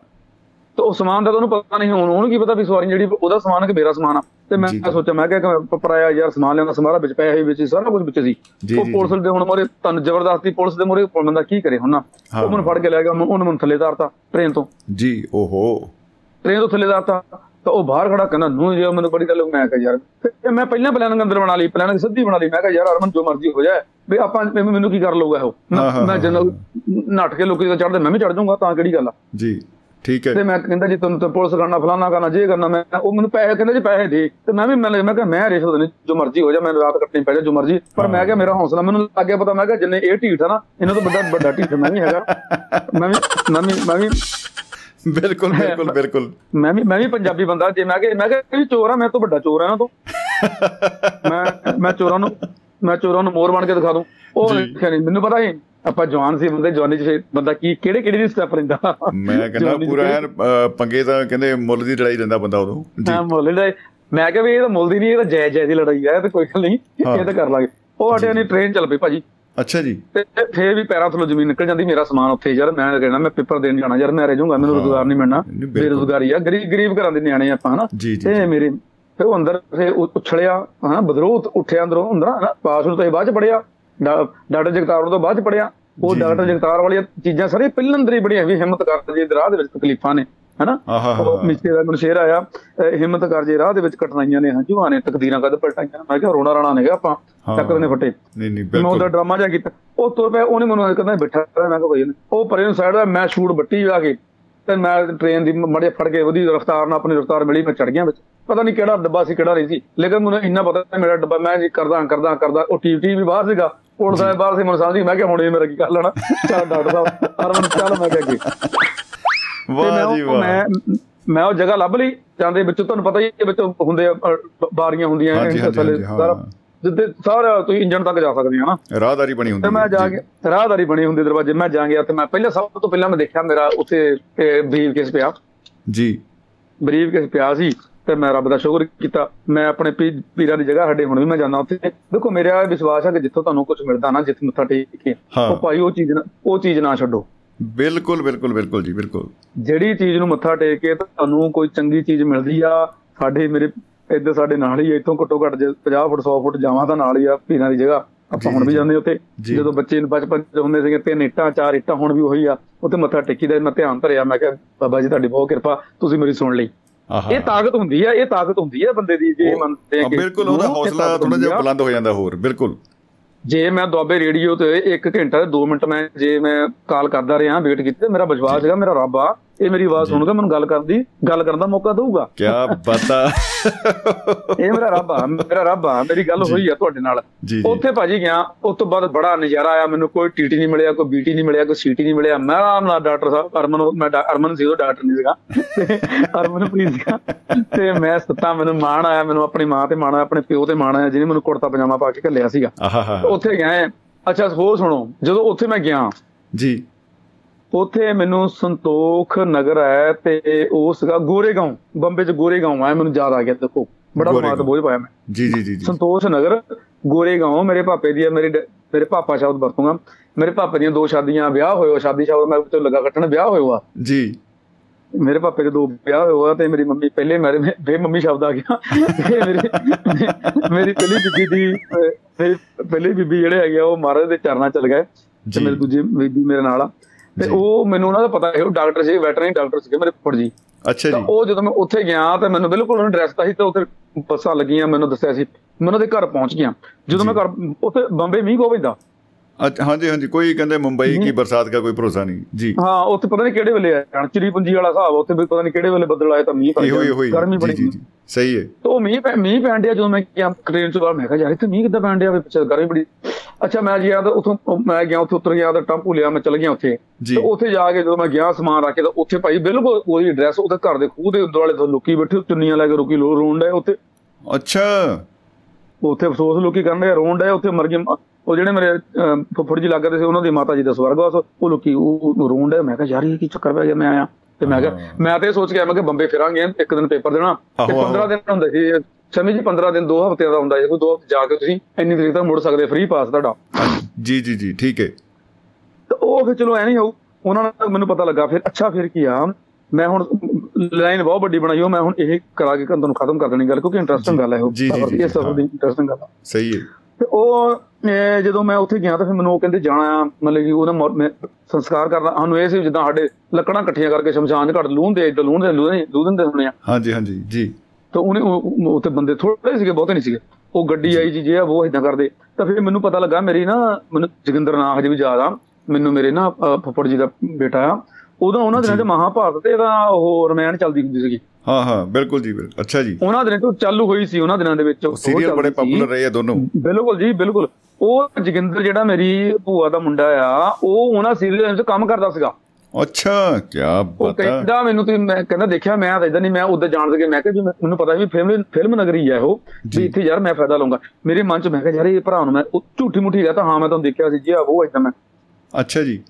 ਤੇ ਉਹ ਸਮਾਨ ਦਾ ਤਾਂ ਉਹਨੂੰ ਪਤਾ ਨਹੀਂ ਹੁਣ ਉਹਨੂੰ ਕੀ ਪਤਾ ਵੀ ਸਵਾਰੀ ਜਿਹੜੀ ਉਹਦਾ ਸਮਾਨ ਕਿ ਮੇਰਾ ਸਮਾਨ ਆ। ਤੇ ਮੈਂ। ਸੋਚਿਆ ਮੈਂ ਕਿਹਾ ਪਰਾਇਆ ਯਾਰ ਸਮਾਨ ਲਿਆਉਂਦਾ ਸਮਾਰਾ ਵਿੱਚ ਪਿਆ ਹੈ ਵਿੱਚ ਸਾਰਾ ਕੁਝ ਵਿੱਚ ਸੀ। ਉਹ ਪੁਲਿਸ ਦੇ ਹੁਣ ਮੋਰੇ ਤੁਹਾਨੂੰ ਜ਼ਬਰਦਸਤੀ ਪੁਲਿਸ ਦੇ ਮੋਰੇ ਬੰਦਾ ਕੀ ਕਰੇ ਹੁਣ ਨਾ। ਉਹ ਮੈਨੂੰ ਫੜ ਕੇ ਲੈ ਗਿਆ ਉਹਨੂੰ ਉਹਨੂੰ ਮੈਨੂੰ ਥੱਲੇ ਤਾਰਤਾ ਟ੍ਰੇਨ ਤੋਂ। ਜੀ ਓਹੋ। ਟ੍ਰੇਨ ਤੋਂ ਥੱਲੇ ਤਾਰਤਾ ਤਾਂ ਉਹ ਬਾਹਰ ਖੜਾ ਕਹਿੰਦਾ ਨੂੰ ਜੇ ਮੈਨੂੰ ਬੜੀ ਗੱਲ ਮੈਂ ਕਿਹਾ ਯਾਰ ਮੈਂ ਪਹਿਲਾਂ ਪਲਾਨਿੰਗ ਅੰਦਰ ਬਣਾ ਲਈ ਪਲਾਨਿੰਗ ਸਿੱਧੀ ਬਣਾ ਲਈ। ਮੈਂ ਕਿਹਾ ਯਾਰ ਅਰਮਨ ਜੋ ਮਰਜ਼ੀ ਹੋ ਜਾਏ ਵੀ ਆਪਾਂ ਮੈਨੂੰ ਕੀ ਕਰ ਲਊਗਾ ਉਹ ਮੈਂ- ਮੈਂ ਹਾਂ, ਜਨ ਨੱਠ ਕੇ ਲੋਕੀ ਦਾ ਚੜਦੇ ਮੈਂ ਵੀ ਚੜ ਜਾਊਂਗਾ ਤਾਂ ਕਿਹੜੀ ਗੱਲ ਆ? ਜੀ ਠੀਕ ਹੈ। ਤੇ ਮੈਂ ਕਹਿੰਦਾ ਜੀ ਤੁਹਾਨੂੰ ਤਾਂ ਪੁਲਿਸ ਕਰਨਾ ਫਲਾਣਾ ਕਰਨਾ ਜੇ ਕਰਨਾ ਮੈਂ ਉਹ ਮੈਨੂੰ ਪੈਸੇ ਕਹਿੰਦਾ ਜੀ ਪੈਸੇ ਦੇ। ਤੇ ਮੈਂ ਵੀ ਮੈਂ ਮੈਂ ਕਿਹਾ ਮੈਂ ਰਿਸ਼ਵਤ ਨਹੀਂ ਜੋ ਮਰਜ਼ੀ ਹੋ ਜਾ ਮੈਨੂੰ ਰਾਤ ਕੱਟਣੀ ਪੈ ਜਾ ਜੋ ਮਰਜ਼ੀ। ਪਰ ਮੈਂ ਕਿਹਾ ਮੇਰਾ ਹੌਸਲਾ ਮੈਨੂੰ ਲੱਗਿਆ ਪਤਾ ਮੈਂ ਕਿਹਾ ਜਿੰਨੇ ਇਹ ਢੀਠ ਆ ਨਾ ਇਹਨਾਂ ਤੋਂ ਵੱਡਾ ਵੱਡਾ ਢੀਠ ਮੈਂ ਵੀ ਹੈਗਾ। ਮੈਂ ਵੀ ਮੈਂ ਵੀ ਮੈਂ ਵੀ ਬਿਲਕੁਲ ਬਿਲਕੁਲ ਬਿਲਕੁਲ। ਮੈਂ ਵੀ ਮੈਂ ਵੀ ਪੰਜਾਬੀ ਬੰਦਾ ਜੇ ਮੈਂ ਕਿ ਮੈਂ ਕਿਹਾ ਚੋਰ ਆ ਮੈਂ ਤੋਂ ਵੱਡਾ ਚੋਰ ਆ ਇਹਨਾਂ ਤੋਂ। ਮੈਂ ਮੈਂ ਚੋਰਾਂ ਨੂੰ ਮੈਂ ਚੋਰਾਂ ਨੂੰ ਮੋਰ ਬਣ ਕੇ ਦਿਖਾ ਦੂੰ। ਉਹ ਜੀ। ਨਹੀਂ ਮੈਨੂੰ ਪਤਾ ਹੀ ਆਪਾਂ ਜਵਾਨ ਸੀ ਬੰਦੇ ਜਵਾਨੀ ਚ ਬੰਦਾ ਕੀ ਕਿਹੜੇ ਕਿਹੜੇ ਦੀ ਸਟੈਪ ਲੈਂਦਾ? ਮੈਂ ਕਹਿੰਦਾ ਪੂਰਾ ਅ, ਪੰਗੇ ਤਾਂ ਕਹਿੰਦੇ ਮੁੱਲ ਦੀ ਲੜਾਈ ਰਹਿੰਦਾ ਬੰਦਾ ਉਦੋਂ। ਜੀ। ਹਾਂ ਮੁੱਲ ਲੜਾਈ। ਮੈਂ ਕਿਹਾ ਵੀ ਇਹ ਤਾਂ ਮੁੱਲ ਦੀ ਨਹੀਂ ਇਹ ਤਾਂ ਜਾਇਜ਼ ਜਾਇਜ਼ ਦੀ ਲੜਾਈ ਹੈ ਤਾਂ ਕੋਈ ਗੱਲ ਨਹੀਂ। ਇਹ ਤਾਂ ਕਰ ਲਾਂਗੇ। ਉਹ ਹਟਿਆ ਨਹੀਂ ਟ੍ਰੇਨ ਚੱਲ ਪਈ ਭਾਜੀ। ਅੱਛਾ ਜੀ। ਤੇ ਫੇਰ ਵੀ ਪੈਰਾਂ ਥੱਲੋਂ ਜ਼ਮੀਨ ਨਿਕਲ ਜਾਂਦੀ ਮੇਰਾ ਸਮਾਨ ਉੱਥੇ ਯਾਰ ਮੈਂ ਕਹਿਣਾ ਮੈਂ ਪੇਪਰ ਦੇਣ ਜਾਣਾ ਯਾਰ ਮੈਂ ਰਹਿ ਜਾਊਂਗਾ ਮੈਨੂੰ ਰੋਜ਼ਗਾਰ ਨਹੀਂ ਮਿਲਣਾ। ਬੇਰੁਜ਼ਗਾਰੀ ਆ ਗਰੀਬ ਗਰੀਬ ਘਰਾਂ ਦੇ ਨਿਆਣੇ ਆਪਾਂ ਹਨਾ? ਜੀ, ਜੀ, ਤੇ ਜੀ। ਮੇਰੇ ਫਿਰ ਉਹ ਅੰਦਰ ਉਹ ਉਛਲਿਆ ਹਨਾ ਬਦਰੋ ਉੱਠਿਆ ਅੰਦਰੋਂ ਅੰਦਰ ਪਾਸ ਨੂੰ ਤਾਂ ਇਹ ਬਾਅਦ ਚ ਪੜਿਆ ਡਾਕਟਰ ਜਗਤਾਰ ਨੂੰ ਤਾਂ ਬਾਅਦ ਚ ਪੜਿਆ ਉਹ ਜੀ, ਡਾਕਟਰ ਜੀ। ਜਗਤਾਰ ਵਾਲੀਆਂ ਚੀਜ਼ਾਂ ਸਾਰੀਆਂ ਪਹਿਲਾਂ ਅੰਦਰ ਹੀ ਬੜੀਆਂ ਵੀ ਹਿੰਮਤ ਕਰ ਜੇ ਰਾਹ ਦੇ ਵਿੱਚ ਤਕਲੀਫਾਂ ਨੇ ਹਨਾ? ਉਹ ਮਿਸਟੇ ਦਾ ਮੈਨੂੰ ਸ਼ੇਰ ਆਇਆ ਹਿੰਮਤ ਕਰ ਜੇ ਰਾਹ ਦੇ ਵਿੱਚ ਕਠਿਨਾਈਆਂ ਨੇ ਹੰਝੂਆਂ ਨੇ ਤਕਦੀਰਾਂ ਕਦ ਪਲਟਾਈਆਂ ਮੈਂ ਕਿਹਾ ਰੋਣਾ ਰਾਣਾ ਨੇਗਾ ਆਪਾਂ ਹਾਂ। ਚੱਕਰ ਨੇ ਫੱਟੇ। ਨਹੀਂ ਨਹੀਂ ਮੈਂ ਉਹਦਾ ਬਿਲਕੁਲ। ਡਰਾਮਾ ਜਿਹਾ ਕੀਤਾ ਉਹ ਤੁਰ ਪਿਆ ਉਹਨੇ ਮੈਨੂੰ ਕਹਿੰਦਾ ਬੈਠਾ ਰਹਿ ਮੈਂ ਕਿਹਾ ਭਾਈ ਉਹ ਪਰੇ ਨੂੰ ਸਾਈਡ ਮੈਂ ਸ਼ੂਟ ਬੱਟੀ ਆ ਕੇ ਤੇ ਮੈਂ ਟ੍ਰੇਨ ਦੀ ਮੜੇ ਫੜ ਕੇ ਉਹਦੀ ਰਫ਼ਤਾਰ ਨਾਲ ਆਪਣੀ ਰਫ਼ਤਾਰ ਮਿਲੀ ਮੈਂ ਚੜ ਗਿਆ ਵਿੱਚ। ਪਤਾ ਨਹੀਂ ਕਿਹੜਾ ਡੱਬਾ ਸੀ ਕਿਹੜਾ ਨਹੀਂ ਸੀ। ਲੇਕਿਨ ਮੈਨੂੰ ਇੰਨਾ ਪਤਾ ਮੇਰਾ ਡੱਬਾ ਮੈਂ ਜੀ ਕਰਦਾ ਕਰਦਾ ਕਰਦਾ ਉਹ ਟੀਵੀ ਵੀ ਬਾਹਰ ਸੀਗਾ। ਪੁਲਿਸ ਸਾਹਿਬ ਬਾਹਰ ਸੀ ਮੈਨੂੰ ਸਮਝੀ ਮੈਂ ਕਿਹਾ ਹੁਣ ਇਹ ਮੇਰਾ ਕੀ ਕਰ ਲੈਣਾ? ਚੱਲ ਡਾਕਟਰ ਸਾਹਿਬ ਅਰਮਨ ਚੱਲ ਮੈਂ ਕਿਹਾ ਮੈਂ ਵਾਹ ਜੀ ਵਾਹ। ਮੈਂ ਮੈਂ ਉਹ ਜਗ੍ਹਾ ਲੱਭ ਲਈ ਜਾਂਦੇ ਵਿੱਚ ਤੁਹਾਨੂੰ ਪਤਾ ਹੀ ਹੈ ਵਿੱਚ ਹੁੰਦੇ ਬਾਰੀਆਂ ਹੁੰਦੀਆਂ। ਸਾਰਾ ਜਿੱਦੇ ਸਾਰਾ ਤੁਸੀਂ ਇੰਜਣ ਤੱਕ ਜਾ ਸਕਦੇ ਆ ਨਾ ਰਾਹਦਾਰੀ ਬਣੀ ਹੁੰਦੀ ਤੇ ਮੈਂ ਜਾ। ਕੇ ਰਾਹਦਾਰੀ ਬਣੀ ਹੁੰਦੀ ਦਰਵਾਜ਼ੇ ਮੈਂ ਜਾ ਗਿਆ ਤੇ ਮੈਂ ਪਹਿਲਾਂ ਸਭ ਤੋਂ ਪਹਿਲਾਂ ਮੈਂ ਦੇਖਿਆ ਮੇਰਾ ਉੱਥੇ ਬਰੀਫ ਕੇਸ ਪਿਆ। ਜੀ। ਬਰੀਫ ਕੇਸ ਪਿਆ ਸੀ ਤੇ ਮੈਂ ਰੱਬ ਦਾ ਸ਼ੁਕਰ ਕੀਤਾ। ਮੈਂ ਆਪਣੇ ਪੀਰਾਂ ਦੀ ਜਗ੍ਹਾ ਸਾਡੇ ਹੁਣ ਵੀ ਮੈਂ ਜਾਂਦਾ ਉੱਥੇ। ਦੇਖੋ ਮੇਰਾ ਵਿਸ਼ਵਾਸ ਹੈ ਕਿ ਜਿੱਥੋਂ ਤੁਹਾਨੂੰ ਕੁਝ ਮਿਲਦਾ ਨਾ ਜਿੱਥੇ ਮੱਥਾ ਟੇਕ ਕੇ। ਉਹ ਭਾਈ ਉਹ ਚੀਜ਼ ਨਾ ਉਹ ਚੀਜ਼ ਨਾ ਛੱਡੋ। ਬਿਲਕੁਲ ਬਿਲਕੁਲ ਬਿਲਕੁਲ ਜੀ ਬਿਲਕੁਲ। ਜਿਹੜੀ ਚੀਜ਼ ਨੂੰ ਮੱਥਾ ਟੇਕ ਕੇ ਤੁਹਾਨੂੰ ਕੋਈ ਚੰਗੀ ਚੀਜ਼ ਮਿਲਦੀ ਆ ਸਾਡੇ ਮੇਰੇ ਇੱਧਰ ਸਾਡੇ ਨਾਲ ਹੀ ਇੱਥੋਂ ਘੱਟੋ ਘੱਟ ਜੇ 50 ਫੁੱਟ 100 ਫੁੱਟ ਜਾਵਾਂ ਤਾਂ ਨਾਲ ਹੀ ਆ ਪੀਰਾਂ ਦੀ ਜਗ੍ਹਾ ਆਪਾਂ ਹੁਣ ਵੀ। ਜਾਂਦੇ ਉੱਥੇ। ਜਦੋਂ ਬੱਚੇ ਨੂੰ ਬਚਪਨ ਚ ਹੁੰਦੇ ਸੀਗੇ ਤਿੰਨ ਇੱਟਾਂ ਚਾਰ ਇੱਟਾਂ ਹੁਣ ਵੀ ਉਹੀ ਆ ਉੱਥੇ ਮੱਥਾ ਟੇਕੀਦਾ ਮੈਂ ਧਿਆਨ ਧਰਿਆ ਮੈਂ ਕਿਹਾ ਬਾਬਾ ਜੀ ਤੁਹਾਡੀ ਬਹੁਤ ਕਿਰਪਾ ਤੁਸੀਂ ਮੇਰੀ ਸੁਣ ਲਈ ਇਹ ਤਾਕਤ ਹੁੰਦੀ ਆ ਇਹ ਤਾਕਤ ਹੁੰਦੀ ਆ ਬੰਦੇ ਦੀ ਜੇ ਮੰਨਦੇ ਆ ਕਿ ਬਿਲਕੁਲ ਉਹਦਾ ਹੌਸਲਾ ਥੋੜਾ ਜਿਹਾ। ਬੁਲੰਦ ਹੋ ਜਾਂਦਾ ਹੋਰ ਬਿਲਕੁਲ ਜੇ ਮੈਂ ਦੁਆਬੇ ਰੇਡੀਓ ਤੇ 1 ਘੰਟਾ ਤੇ 2 ਮਿੰਟ ਮੈਂ ਜੇ ਮੈਂ ਕਾਲ ਕਰਦਾ ਰਿਹਾ ਵੇਟ ਕੀਤੀ ਮੇਰਾ ਵਿਸ਼ਵਾਸ ਹੈਗਾ ਮੇਰਾ ਰੱਬ ਆ ਇਹ ਮੇਰੀ ਆਵਾਜ਼ ਸੁਣੂਗਾ ਮੈਨੂੰ ਗੱਲ ਕਰਨ ਦੀ ਗੱਲ ਕਰਨ ਦਾ ਮੌਕਾ ਦਊਗਾ? ਕੀ ਬਾਤਾਂ। ਇਹ ਮੇਰਾ ਰੱਬ ਆ ਮੇਰਾ ਰੱਬ ਆ ਮੇਰੀ ਗੱਲ ਹੋਈ ਆ ਤੁਹਾਡੇ ਨਾਲ। ਉੱਥੇ ਭਾਜੀ ਗਿਆ ਉਸ ਤੋਂ ਬਾਅਦ ਬੜਾ ਨਜ਼ਾਰਾ ਆਇਆ ਮੈਨੂੰ ਕੋਈ ਟੀਟੀ ਨਹੀਂ ਮਿਲਿਆ ਕੋਈ ਬੀਟੀ ਨਹੀਂ ਮਿਲਿਆ ਕੋਈ ਸੀਟੀ ਨਹੀਂ ਮਿਲਿਆ। ਮੈਂ ਆਰਾਮ ਨਾਲ ਡਾਕਟਰ ਸਾਹਿਬ ਅਰਮਨ ਮੈਂ ਅਰਮਨ ਸੀ ਉਹ ਡਾਕਟਰ ਨਹੀਂ ਸੀਗਾ। ਅਰਮਨ ਪ੍ਰੀਤ ਸੀਗਾ। ਤੇ ਮੈਂ ਸੁੱਤਾ ਮੈਨੂੰ ਮਾਣ ਆਇਆ ਮੈਨੂੰ ਆਪਣੀ ਮਾਂ ਤੇ ਮਾਣ ਆਇਆ ਆਪਣੇ ਪਿਓ ਤੇ ਮਾਣ ਆਇਆ ਜਿਹਨੇ ਮੈਨੂੰ ਕੁੜਤਾ ਪਜਾਮਾ ਪਾ ਕੇ ਘੱਲਿਆ ਸੀਗਾ। ਉੱਥੇ ਗਏ ਅੱਛਾ ਹੋਰ ਸੁਣੋ ਜਦੋਂ ਉੱਥੇ ਮੈਂ ਗਿਆ ਜੀ। ਉੱਥੇ ਮੈਨੂੰ ਸੰਤੋਖ ਨਗਰ ਹੈ ਤੇ ਉਹ ਸੀਗਾ ਗੋਰੇਗਾਉਂ ਬੰਬੇ ਚ ਗੋਰੇਗਾਉਂ ਆ ਮੈਨੂੰ ਯਾਦ ਆ ਗਿਆ ਦੇਖੋ। ਬੜਾ ਦਿਮਾਗ ਤੇ ਬੋਝ ਪਾਇਆ ਮੈਂ। ਜੀ ਜੀ ਜੀ ਸੰਤੋਸ਼ ਨਗਰ ਗੋਰੇਗਾਉਂ ਮੇਰੇ ਪਾਪੇ ਦੀ ਮੇਰੇ ਮੇਰੇ ਪਾਪਾ ਸ਼ਬਦ ਵਰਤੂੰਗਾ। ਮੇਰੇ ਪਾਪੇ ਦੀਆਂ ਦੋ ਸ਼ਾਦੀਆਂ ਵਿਆਹ ਹੋਏ ਹੋ ਸ਼ਾਦੀ ਸ਼ਬਦ ਮੈਂ ਉੱਤੇ ਲੱਗਾ ਕੱਟਣ ਵਿਆਹ ਹੋਇਆ ਜੀ। ਮੇਰੇ ਪਾਪੇ ਦੇ ਦੋ ਵਿਆਹ ਹੋਏ ਹੋਆ ਤੇ ਮੇਰੀ ਮੰਮੀ ਪਹਿਲੇ ਮੇਰੇ ਫੇ ਮੰਮੀ ਸ਼ਬਦ ਆ ਗਿਆ। ਮੇਰੀ ਮੇਰੀ ਪਹਿਲੀ ਬੀਬੀ ਦੀ ਮੇਰੀ ਪਹਿਲੀ ਬੀਬੀ ਜਿਹੜੇ ਹੈਗੇ ਉਹ ਮਹਾਰਾਜ ਦੇ ਚਰਨਾਂ ਚਲ ਗਏ। ਤੇ। ਮੇਰੀ ਦੂਜੀ ਬੀਬੀ ਮੇਰੇ ਨਾਲ ਆ। ਤੇ। ਉਹ ਮੈਨੂੰ ਉਹਨਾਂ ਦਾ ਪਤਾ ਹੈ ਉਹ ਡਾਕਟਰ ਸੀ ਵੈਟਰਨਰੀ ਡਾਕਟਰ ਸੀਗੇ ਮੇਰੇ ਫੁੱਫੜ ਜੀ। ਅੱਛਾ ਤਾਂ ਜੀ। ਉਹ ਜਦੋਂ ਮੈਂ ਉੱਥੇ ਗਿਆ ਤਾਂ ਮੈਨੂੰ ਬਿਲਕੁਲ ਉਹਨੇ ਡਰੈਸ ਤਾਂ ਸੀ ਤੇ ਉੱਥੇ ਬੱਸਾਂ ਲੱਗੀਆਂ ਮੈਨੂੰ ਦੱਸਿਆ ਸੀ। ਮੈਂ ਉਹਨਾਂ ਦੇ ਘਰ ਪਹੁੰਚ ਗਿਆ। ਜਦੋਂ ਮੈਂ ਘਰ ਉੱਥੇ ਬੰਬੇ ਮੀਂਹ ਅੱਛਾ, ਹਾਂਜੀ ਹਾਂਜੀ ਕੋਈ ਕਹਿੰਦੇ ਮੁੰਬਈ ਕੀ ਬਰਸਾਤ ਦਾ ਕੋਈ ਭਰੋਸਾ ਨਹੀਂ। ਜੀ। ਹਾਂ ਉੱਥੇ ਪਤਾ ਨਹੀਂ ਕਿਹੜੇ ਵੇਲੇ ਆ ਚਿੜੀ ਪੁੰਜੀ ਵਾਲਾ ਹਿਸਾਬ ਉੱਥੇ ਵੀ ਪਤਾ ਨਹੀਂ ਕਿਹੜੇ ਵੇਲੇ ਬੱਦਲ ਆਏ ਤਾਂ ਮੀਂਹ ਪੈ ਗਿਆ ਗਰਮੀ ਬੜੀ ਜੀ ਜੀ ਸਹੀ ਹੈ। ਤੇ ਮੀਂਹ ਪੈ ਮੀਂਹ ਪੈਣ ਡਿਆ ਜਦੋਂ ਮੈਂ ਗਿਆ ਟ੍ਰੇਨ ਤੋਂ ਬਾਹਰ ਮੈਂ ਕਿਹਾ ਯਾਰ ਇੱਥੇ ਮੀਂਹ ਕਿੱਦਾਂ ਪੈਣ ਡਿਆ ਵੀ ਪਿੱਛੇ ਗਰਮੀ ਬੜੀ। ਅੱਛਾ ਮੈਂ ਜੀ ਤਾਂ ਉੱਥੋਂ ਮੈਂ ਗਿਆ ਉੱਥੇ ਉਤਰ ਗਿਆ ਤਾਂ ਟੈਂਪੂ ਲਿਆ ਮੈਂ ਚਲ ਗਿਆ ਉੱਥੇ। ਤੇ ਉੱਥੇ ਜਾ ਕੇ ਜਦੋਂ ਮੈਂ ਗਿਆ ਸਮਾਨ ਰੱਖ ਕੇ ਤਾਂ ਉੱਥੇ ਭਾਈ ਬਿਲਕੁਲ ਉਹਦੀ ਐਡਰੈਸ ਉਹਦੇ ਘਰ ਦੇ ਖੂਹ ਦੇ ਦੁਆਲੇ ਤੋਂ ਲੋਕੀ ਬੈਠੇ ਚੁੰਨੀਆਂ ਲੈ ਕੇ ਰੁਕੀ ਲੋ ਰੋਣ ਡਏ ਉੱਥੇ। ਅੱਛਾ। ਉੱਥੇ ਅਫਸੋਸ ਲੋਕੀ ਕਰਨ ਦੇ ਰੋਣ ਡਏ ਉੱਥੇ ਮਰ ਗਏ ਉਹ ਜਿਹੜੇ ਮੇਰੇ ਫੁੱਫੜ ਜੀ ਲੱਗਦੇ ਸੀ ਉਹਨਾਂ ਦੀ ਮਾਤਾ ਜੀ ਦਾ ਸਵਰਗਵਾਸ ਉਹ ਲੋਕੀ ਉਹ ਰੋਣ ਡਏ ਮੈਂ ਕਿਹਾ ਯਾਰ ਇਹ ਕੀ ਚੱਕਰ ਪੈ ਗਿਆ? ਮੈਂ ਆਇਆ। ਤੇ ਮੈਂ ਕਿਹਾ ਹਾਂ। ਮੈਂ ਤੇ ਇਹ ਸੋਚ ਕੇ ਮੈਂ ਕਿ ਬੰਬੇ ਫਿਰਾਂਗੇ ਇੱਕ ਦਿਨ ਪੇਪਰ ਦੇਣਾ। ਤੇ ਆਹੋ, ਆਹੋ। 15 ਦਿਨ ਹੁੰਦੇ ਸੀ ਸਮਝ ਜੀ 15 ਦਿਨ ਦੋ ਹਫ਼ਤਿਆਂ ਦਾ ਹੁੰਦਾ ਸੀ। ਕੋਈ ਦੋ ਹਫ਼ਤੇ ਜਾ ਕੇ ਤੁਸੀਂ ਇੰਨੀ ਤਰੀਕ ਤੱਕ ਮੁੜ ਸਕਦੇ ਫ੍ਰੀ ਪਾਸ ਤੁਹਾਡਾ। ਜੀ ਜੀ ਜੀ ਠੀਕ ਹੈ। ਤੇ ਉਹ ਫਿਰ ਚਲੋ ਐ ਨਹੀਂ ਹੋਊ। ਉਹਨਾਂ ਨਾਲ ਮੈਨੂੰ ਪਤਾ ਲੱਗਾ ਫਿਰ ਅੱਛਾ ਫਿਰ ਕੀ ਆ? ਮੈਂ ਹੁਣ ਲਾਈਨ ਬਹੁਤ ਵੱਡੀ ਬਣਾਈ ਉਹ ਮੈਂ ਹੁਣ ਇਹ ਕਰਾ ਕੇ ਤੁਹਾਨੂੰ ਖਤਮ ਕਰ ਦੇਣੀ ਗੱਲ ਕਿਉਂਕਿ ਇੰਟਰਸਟਿੰਗ ਗੱਲ ਹੈ ਉਹ ਜੀ, ਜੀ, ਜੀ, ਇਹ ਸਫ਼ਰ ਦੀ ਇੰਟਰਸਟਿੰਗ ਗੱਲ ਸਹੀ ਹੈ। ਤੇ ਉਹ ਜਦੋਂ ਮੈਂ ਉੱਥੇ ਗਿਆ ਤਾਂ ਫਿਰ ਮੈਨੂੰ ਉਹ ਕਹਿੰਦੇ ਜਾਣਾ ਆ ਮਤਲਬ ਕਿ ਉਹਦਾ ਸੰਸਕਾਰ ਕਰਨਾ ਸਾਨੂੰ ਇਹ ਸੀ ਜਿੱਦਾਂ ਸਾਡੇ ਲੱਕੜਾਂ ਇਕੱਠੀਆਂ ਕਰਕੇ ਸ਼ਮਸ਼ਾਨ ਘੜ ਲੂਣ ਦੇ ਇਦਾਂ ਲੂਣ ਦੇ ਲੂਣ ਦੇ ਹੁੰਦੇ ਆ। ਹਾਂਜੀ ਹਾਂਜੀ ਜੀ। ਤਾਂ ਉਹਨੇ ਉਹ- ਉਹ- ਉੱਥੇ ਬੰਦੇ ਥੋੜੇ ਸੀਗੇ ਬਹੁਤੇ ਨਹੀਂ ਸੀਗੇ। ਉਹ ਗੱਡੀ ਆਈ ਜੀ ਜੇ ਆ ਉਹ ਇਦਾਂ ਕਰਦੇ। ਤਾਂ ਫਿਰ ਮੈਨੂੰ ਪਤਾ ਲੱਗਾ ਮੇਰੀ ਨਾ ਮੈਨੂੰ ਜੋਗਿੰਦਰ ਨਾਂ ਹਜੇ ਵੀ ਯਾਦ ਆ। ਮੈਨੂੰ ਮੇਰੇ ਨਾ ਫੁੱਫੜ ਜੀ ਦਾ ਬੇਟਾ ਆ। ਉਦੋਂ ਉਹਨਾਂ ਦਿਨਾਂ 'ਚ ਮਹਾਭਾਰਤ ਤੇ ਇਹਦਾ ਉਹ ਰਮਾਇਣ ਚੱਲਦੀ ਹੁੰਦੀ ਸੀਗੀ। ਹਾਂ ਹਾਂ ਬਿਲਕੁਲ ਜੀ ਬਿਲਕੁਲ। ਅੱਛਾ ਜੀ। ਉਹਨਾਂ ਦਿਨਾਂ ਤੋਂ ਚਾਲੂ ਹੋਈ ਸੀ ਉਹਨਾਂ ਦਿਨਾਂ ਦੇ ਵਿੱਚ। ਉਹ ਸੀਰੀਅਲ ਬੜੇ। ਪਪੂਲਰ ਰਹੇ ਆ ਦੋਨੋਂ। ਬਿਲਕੁਲ ਜੀ ਬਿਲਕੁਲ। ਉਹ ਜੋਗਿੰਦਰ ਜਿਹੜਾ ਮੇਰੀ ਭੂਆ ਦਾ ਮੁੰਡਾ ਆ ਉਹ ਉਹਨਾਂ ਸੀਰੀਅਲ ਵਿੱਚ ਕੰਮ ਕਰਦਾ ਸੀਗਾ। ਅੱਛਾ ਕੀ ਉਹ ਬਤਾ ਕਹਿੰਦਾ ਮੈਨੂੰ ਤੇ ਮੈਂ ਕਹਿੰਦਾ ਦੇਖਿਆ ਮੈਂ ਤਾਂ ਇਦਾਂ ਨਹੀਂ ਮੈਂ ਉਦੋਂ ਜਾਣ ਸਕੇ ਮੈਂ ਕਿਹਾ ਜੀ ਮੈਨੂੰ ਪਤਾ ਵੀ ਫਿਲਮ ਫਿਲਮ ਨਗਰੀ ਹੈ ਉਹ ਜੀ। ਵੀ ਇੱਥੇ ਯਾਰ ਮੈਂ ਫਾਇਦਾ ਲਵਾਂਗਾ ਮੇਰੇ ਮਨ ਚ ਮੈਂ ਕਿਹਾ ਯਾਰ ਇਹ ਭਰਾ ਨੂੰ ਮੈਂ ਉਹ ਝੂਠੀ ਮੁੱਠੀ ਗਿਆ ਤਾਂ ਹਾਂ ਮੈਂ ਤੁਹਾਨੂੰ ਦੇਖਿਆ ਸੀ ਜੀ ਆ ਉਹ ਇਦਾਂ ਮੈਂ। ਅੱਛਾ ਜੀ।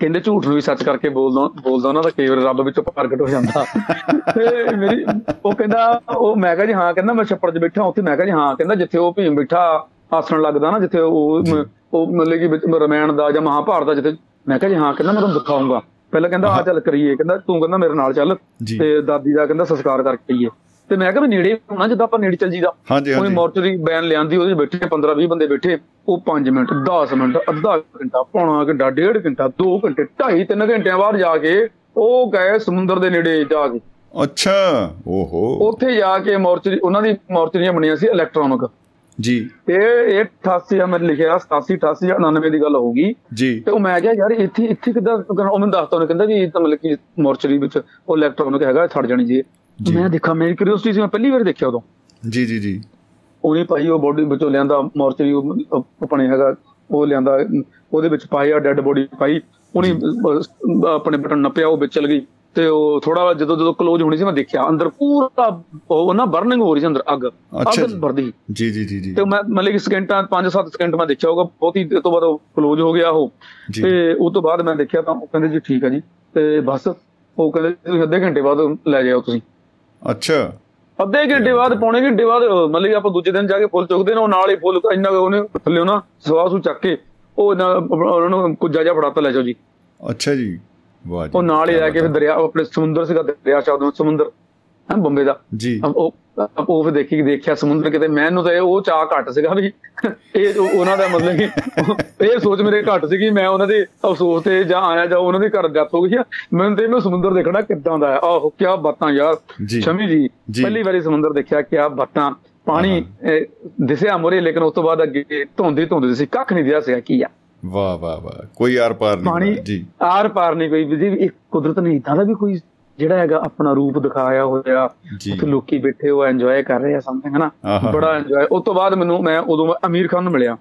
ਕਹਿੰਦੇ ਝੂਠ ਨੂੰ ਵੀ ਸੱਚ ਕਰਕੇ ਬੋਲਦਾ ਬੋਲਦਾ ਉਹਨਾਂ ਦਾ ਕਈ ਵਾਰ ਰੱਬ ਵਿੱਚੋਂ ਪ੍ਰਗਟ ਹੋ ਜਾਂਦਾ। ਤੇ ਮੇਰੀ ਉਹ ਕਹਿੰਦਾ ਉਹ ਮੈਂ ਕਿਹਾ ਜੀ ਹਾਂ ਕਹਿੰਦਾ ਮੈਂ ਛੱਪੜ 'ਚ ਬੈਠਾ ਉੱਥੇ ਮੈਂ ਕਿਹਾ ਜੀ ਹਾਂ ਕਹਿੰਦਾ ਜਿੱਥੇ ਉਹ ਭੀਮ ਬੈਠਾ ਆਸਣ ਲੱਗਦਾ ਨਾ ਜਿੱਥੇ ਉਹ ਉਹ ਮਤਲਬ ਕਿ ਵਿੱਚ ਰਮਾਇਣ ਦਾ ਜਾਂ ਮਹਾਭਾਰਤ ਦਾ ਜਿੱਥੇ ਮੈਂ ਕਿਹਾ ਜੀ ਹਾਂ ਕਹਿੰਦਾ ਮੈਂ ਤੁਹਾਨੂੰ ਦਿਖਾਉਂਗਾ ਪਹਿਲਾਂ ਕਹਿੰਦਾ ਆ ਚੱਲ ਕਰੀਏ ਕਹਿੰਦਾ ਤੂੰ ਕਹਿੰਦਾ ਮੇਰੇ ਨਾਲ ਚੱਲ। ਤੇ ਦਾਦੀ ਦਾ ਕਹਿੰਦਾ ਸੰਸਕਾਰ ਕਰਕੇ ਆਈਏ। ਤੇ ਮੈਂ ਕਿਹਾ ਵੀ ਨੇੜੇ ਹੋਣਾ ਜਿੱਦਾਂ ਆਪਾਂ ਨੇੜੇ ਚੱਲ ਜੀਦਾ ਹਾਂਜੀ। ਮੋਰਚਰੀ ਬੈਨ ਲਿਆਂਦੀ ਉਹਦੇ ਬੈਠੇ 15 20 ਬੰਦੇ ਬੈਠੇ ਉਹ 5 ਮਿੰਟ 10 ਮਿੰਟ ਅੱਧਾ ਘੰਟਾ ਪੌਣਾ ਘੰਟਾ ਡੇਢ ਘੰਟਾ 2 ਘੰਟੇ 2.5 3 ਘੰਟਿਆਂ ਬਾਅਦ ਜਾ ਕੇ ਉਹ ਗਏ ਸਮੁੰਦਰ ਦੇ ਨੇੜੇ ਜਾ ਕੇ ਅੱਛਾ ਓਹੋ ਉੱਥੇ ਜਾ ਕੇ ਮੋਰਚਰੀ ਉਹਨਾਂ ਦੀ ਮੋਰਚਰੀਆਂ ਬਣੀਆਂ ਸੀ ਇਲੈਕਟ੍ਰੋਨਿਕ ਜੀ ਤੇ ਇਹ 88 ਆ ਮੈਂ ਲਿਖਿਆ 87 88 ਜਾਂ 99 ਦੀ ਗੱਲ ਹੋਊਗੀ ਜੀ ਤੇ ਉਹ ਮੈਂ ਕਿਹਾ ਯਾਰ ਇੱਥੇ ਇੱਥੇ ਕਿੱਦਾਂ? ਉਹ ਮੈਨੂੰ ਦੱਸਤਾ ਉਹਨੇ ਕਹਿੰਦਾ ਵੀ ਇਹ ਤਾਂ ਮਤਲਬ ਕਿ ਮੋਰਚਰੀ ਵਿੱਚ ਉਹ ਇਲੈਕਟ੍ਰੋਨਿਕ ਹੈਗਾ ਛੱਡ ਜਾਣੀ ਜੀ ਜੀ। ਮੈਂ ਦੇਖਾ ਮੇਰੀ ਕਿਉਰਿਓਸਿਟੀ ਸੀ ਮੈਂ ਪਹਿਲੀ ਵਾਰ ਦੇਖਿਆ ਉਦੋਂ। ਜੀ ਜੀ ਜੀ। ਉਹਨੇ ਭਾਈ ਉਹ ਬੋਡੀ ਵਿੱਚੋਂ ਲਿਆਂਦਾ ਮੋਰਚਰੀ ਆਪਣੇ ਹੈਗਾ ਉਹ ਲਿਆਂਦਾ ਉਹਦੇ ਵਿੱਚ ਪਾਈ ਆ ਡੈੱਡ ਬੋਡੀ ਪਾਈ। ਉਹਨੇ ਆਪਣੇ ਬਟਨ ਨੱਪਿਆ ਉਹ ਵਿੱਚ ਚਲ ਗਈ। ਤੇ ਉਹ ਥੋੜਾ ਜਦੋਂ ਜਦੋਂ ਕਲੋਜ਼ ਹੋਣੀ ਸੀ ਮੈਂ ਦੇਖਿਆ ਅੰਦਰ ਪੂਰਾ ਉਹ ਨਾ ਬਰਨਿੰਗ ਹੋ ਰਹੀ ਸੀ ਅੰਦਰ ਅੱਗ। ਅੱਗ। ਵਰਦੀ। ਜੀ ਜੀ ਜੀ ਜੀ। ਤੇ ਮੈਂ ਮਤਲਬ ਕਿ ਸਕਿੰਟਾਂ 5-7 ਸਕਿੰਟ ਮੈਂ ਦੇਖਿਆ ਹੋਗਾ ਬਹੁਤੀ ਦੇਰ ਤੋਂ ਬਾਅਦ ਉਹ ਕਲੋਜ਼ ਹੋ ਗਿਆ ਉਹ। ਤੇ ਉਸ ਤੋਂ ਬਾਅਦ ਮੈਂ ਦੇਖਿਆ ਤਾਂ ਉਹ ਕਹਿੰਦੇ ਜੀ ਠੀਕ ਹੈ ਜੀ। ਤੇ ਬਸ ਉਹ ਕਹਿੰਦੇ ਤੁਸੀਂ ਅੱਧੇ ਘੰਟੇ ਬਾਅਦ ਲੈ ਜਾਓ ਤੁਸੀਂ। ਅੱਛਾ। ਅੱਧੇ ਘੰਟੇ ਬਾਅਦ ਪੌਣੇ ਘੰਟੇ ਬਾਅਦ ਮਤਲਬ ਕਿ ਆਪਾਂ ਦੂਜੇ ਦਿਨ ਜਾ ਕੇ ਫੁੱਲ ਚੁੱਕਦੇ ਨੇ ਉਹ ਨਾਲ ਹੀ ਫੁੱਲ ਇੰਨਾ ਉਹਨੇ ਥੱਲੇ ਨਾ ਸਵਾਸੂ ਚੱਕ ਕੇ ਉਹ ਉਹਨਾਂ ਨੂੰ ਕੁਝ ਜਾ ਫੜਾਤਾ ਲੈ ਜਾਓ ਜੀ। ਅੱਛਾ ਜੀ। ਵਾਹ ਜੀ ਉਹ ਨਾਲ ਹੀ ਆ ਕੇ ਫਿਰ ਦਰਿਆ ਆਪਣੇ ਸਮੁੰਦਰ ਸੀਗਾ ਦਰਿਆ ਸ਼ਬਦ ਸਮੁੰਦਰ। ਹੈ ਬੰਬੇ ਦਾ। ਜੀ। ਉਹ ਉਹ ਫਿਰ ਦੇਖੀ ਦੇਖਿਆ ਸਮੁੰਦਰ ਕਿਤੇ। ਮੈਨੂੰ ਤਾਂ ਉਹ ਚਾਹ ਘੱਟ ਸੀਗਾ ਵੀ। ਇਹ ਉਹ- ਉਹਨਾਂ ਦਾ ਮਤਲਬ ਕਿ ਇਹ ਸੋਚ ਮੇਰੇ ਘੱਟ ਸੀਗੀ ਮੈਂ ਉਹਨਾਂ ਦੇ ਅਫਸੋਸ ਤੇ ਜਾਂ ਆਇਆ ਜਾਂ ਉਹਨਾਂ ਦੇ ਘਰ ਡੈਥ ਹੋ ਗਈ ਆ। ਮੈਨੂੰ ਤੇ ਮੈਂ ਸਮੁੰਦਰ ਦੇਖਣਾ ਕਿੱਦਾਂ ਦਾ ਹੈ। ਆਹੋ ਕੀ ਬਾਤਾਂ ਯਾਰ। ਸ਼ਮੀ ਜੀ। ਪਹਿਲੀ ਵਾਰੀ ਸਮੁੰਦਰ ਦੇਖਿਆ ਕੀ ਬਾਤਾਂ। ਪਾਣੀ ਦਿਸਿਆ ਮੋਰੇ ਲੇਕਿਨ ਉਸ ਤੋਂ ਬਾਅਦ ਅੱਗੇ ਧੁੰਦੀ ਧੁੰਦੀ ਸੀ। ਕੱਖ ਨਹੀਂ ਦਿਆ ਸੀਗਾ ਕੀ ਆ। ਵਾਹ ਵਾਹ ਵਾਹ। ਕੋਈ ਆਰ ਪਾਰ ਨਹੀਂ। ਜੀ। ਆਰ ਪਾਰ ਨਹੀਂ ਕੋਈ ਵੀ ਜੀ ਕੁਦਰਤ ਨੇ ਇਦਾਂ ਦਾ ਵੀ ਕੋਈ ਜਿਹੜਾ ਹੈਗਾ ਆਪਣਾ ਰੂਪ ਦਿਖਾਇਆ ਹੋਇਆ। ਉੱਥੇ ਲੋਕੀ ਬੈਠੇ ਹੋ ਐਂਜੋਏ ਕਰ ਰਹੇ ਆ ਸਮਥਿੰਗ ਹਨਾ। ਬੜਾ ਐਂਜੋਏ ਉਸ ਤੋਂ ਬਾਅਦ ਮੈਨੂੰ ਮੈਂ ਉਦੋਂ ਅਮੀਰ ਖਾਨ ਨੂੰ ਮਿਲਿਆ।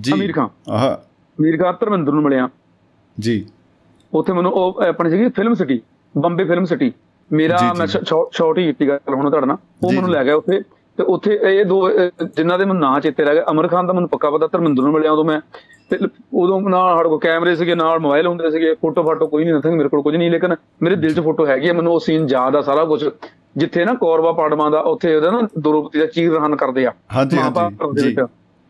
ਜੀ। ਅਮੀਰ ਖਾਨ। ਆਹਾ। ਅਮੀਰ ਖਾਨ ਧਰਮਿੰਦਰ ਨੂੰ ਮਿਲਿਆ। ਜੀ। ਉੱਥੇ ਮੈਨੂੰ ਉਹ ਆਪਣੀ ਸੀਗੀ film city Bombay film city ਮੇਰਾ। ਮੈਂ ਸ਼ਾਰਟ ਹੀ ਕੀਤੀ ਗੱਲ ਹੁਣ ਤੁਹਾਡੇ ਨਾਲ ਉਹ ਮੈਨੂੰ। ਲੈ ਗਿਆ ਉੱਥੇ। ਤੇ ਉੱਥੇ ਇਹ ਦੋ ਜਿਨ੍ਹਾਂ ਦੇ ਮੈਨੂੰ ਨਾਂ ਚੇਤੇ ਰਹਿ ਗਏ। ਅਮਰ ਖਾਨ ਦਾ ਮੈਨੂੰ ਪੱਕਾ ਪਤਾ ਧਰਮਿੰਦਰ ਨੂੰ ਮਿਲਿਆ ਉਦੋਂ ਮੈਂ। ਤੇ ਉਦੋਂ ਨਾਲ ਸਾਡੇ ਕੋਲ ਕੈਮਰੇ ਸੀਗੇ ਨਾਲ ਮੋਬਾਈਲ ਹੁੰਦੇ ਸੀਗੇ ਫੋਟੋ ਫਾਟੋ ਕੋਈ ਨਹੀਂ ਨਥਿੰਗ ਮੇਰੇ ਕੋਲ ਕੁਝ ਨਹੀਂ ਲੇਕਿਨ ਮੇਰੇ ਦਿਲ 'ਚ ਫੋਟੋ ਹੈਗੀ ਆ ਮੈਨੂੰ ਉਹ ਸੀਨ ਯਾਦ ਆ ਸਾਰਾ ਕੁਝ ਜਿੱਥੇ ਨਾ ਕੌਰਵਾ ਪਾੜਵਾਂ ਦਾ ਉੱਥੇ ਉਹਦਾ ਨਾ ਦਰੋਪਤੀ ਦਾ ਚੀਰ ਰਹਿਣ ਕਰਦੇ ਆ। ਹਾਂਜੀ, ਦੇ ਜੀ।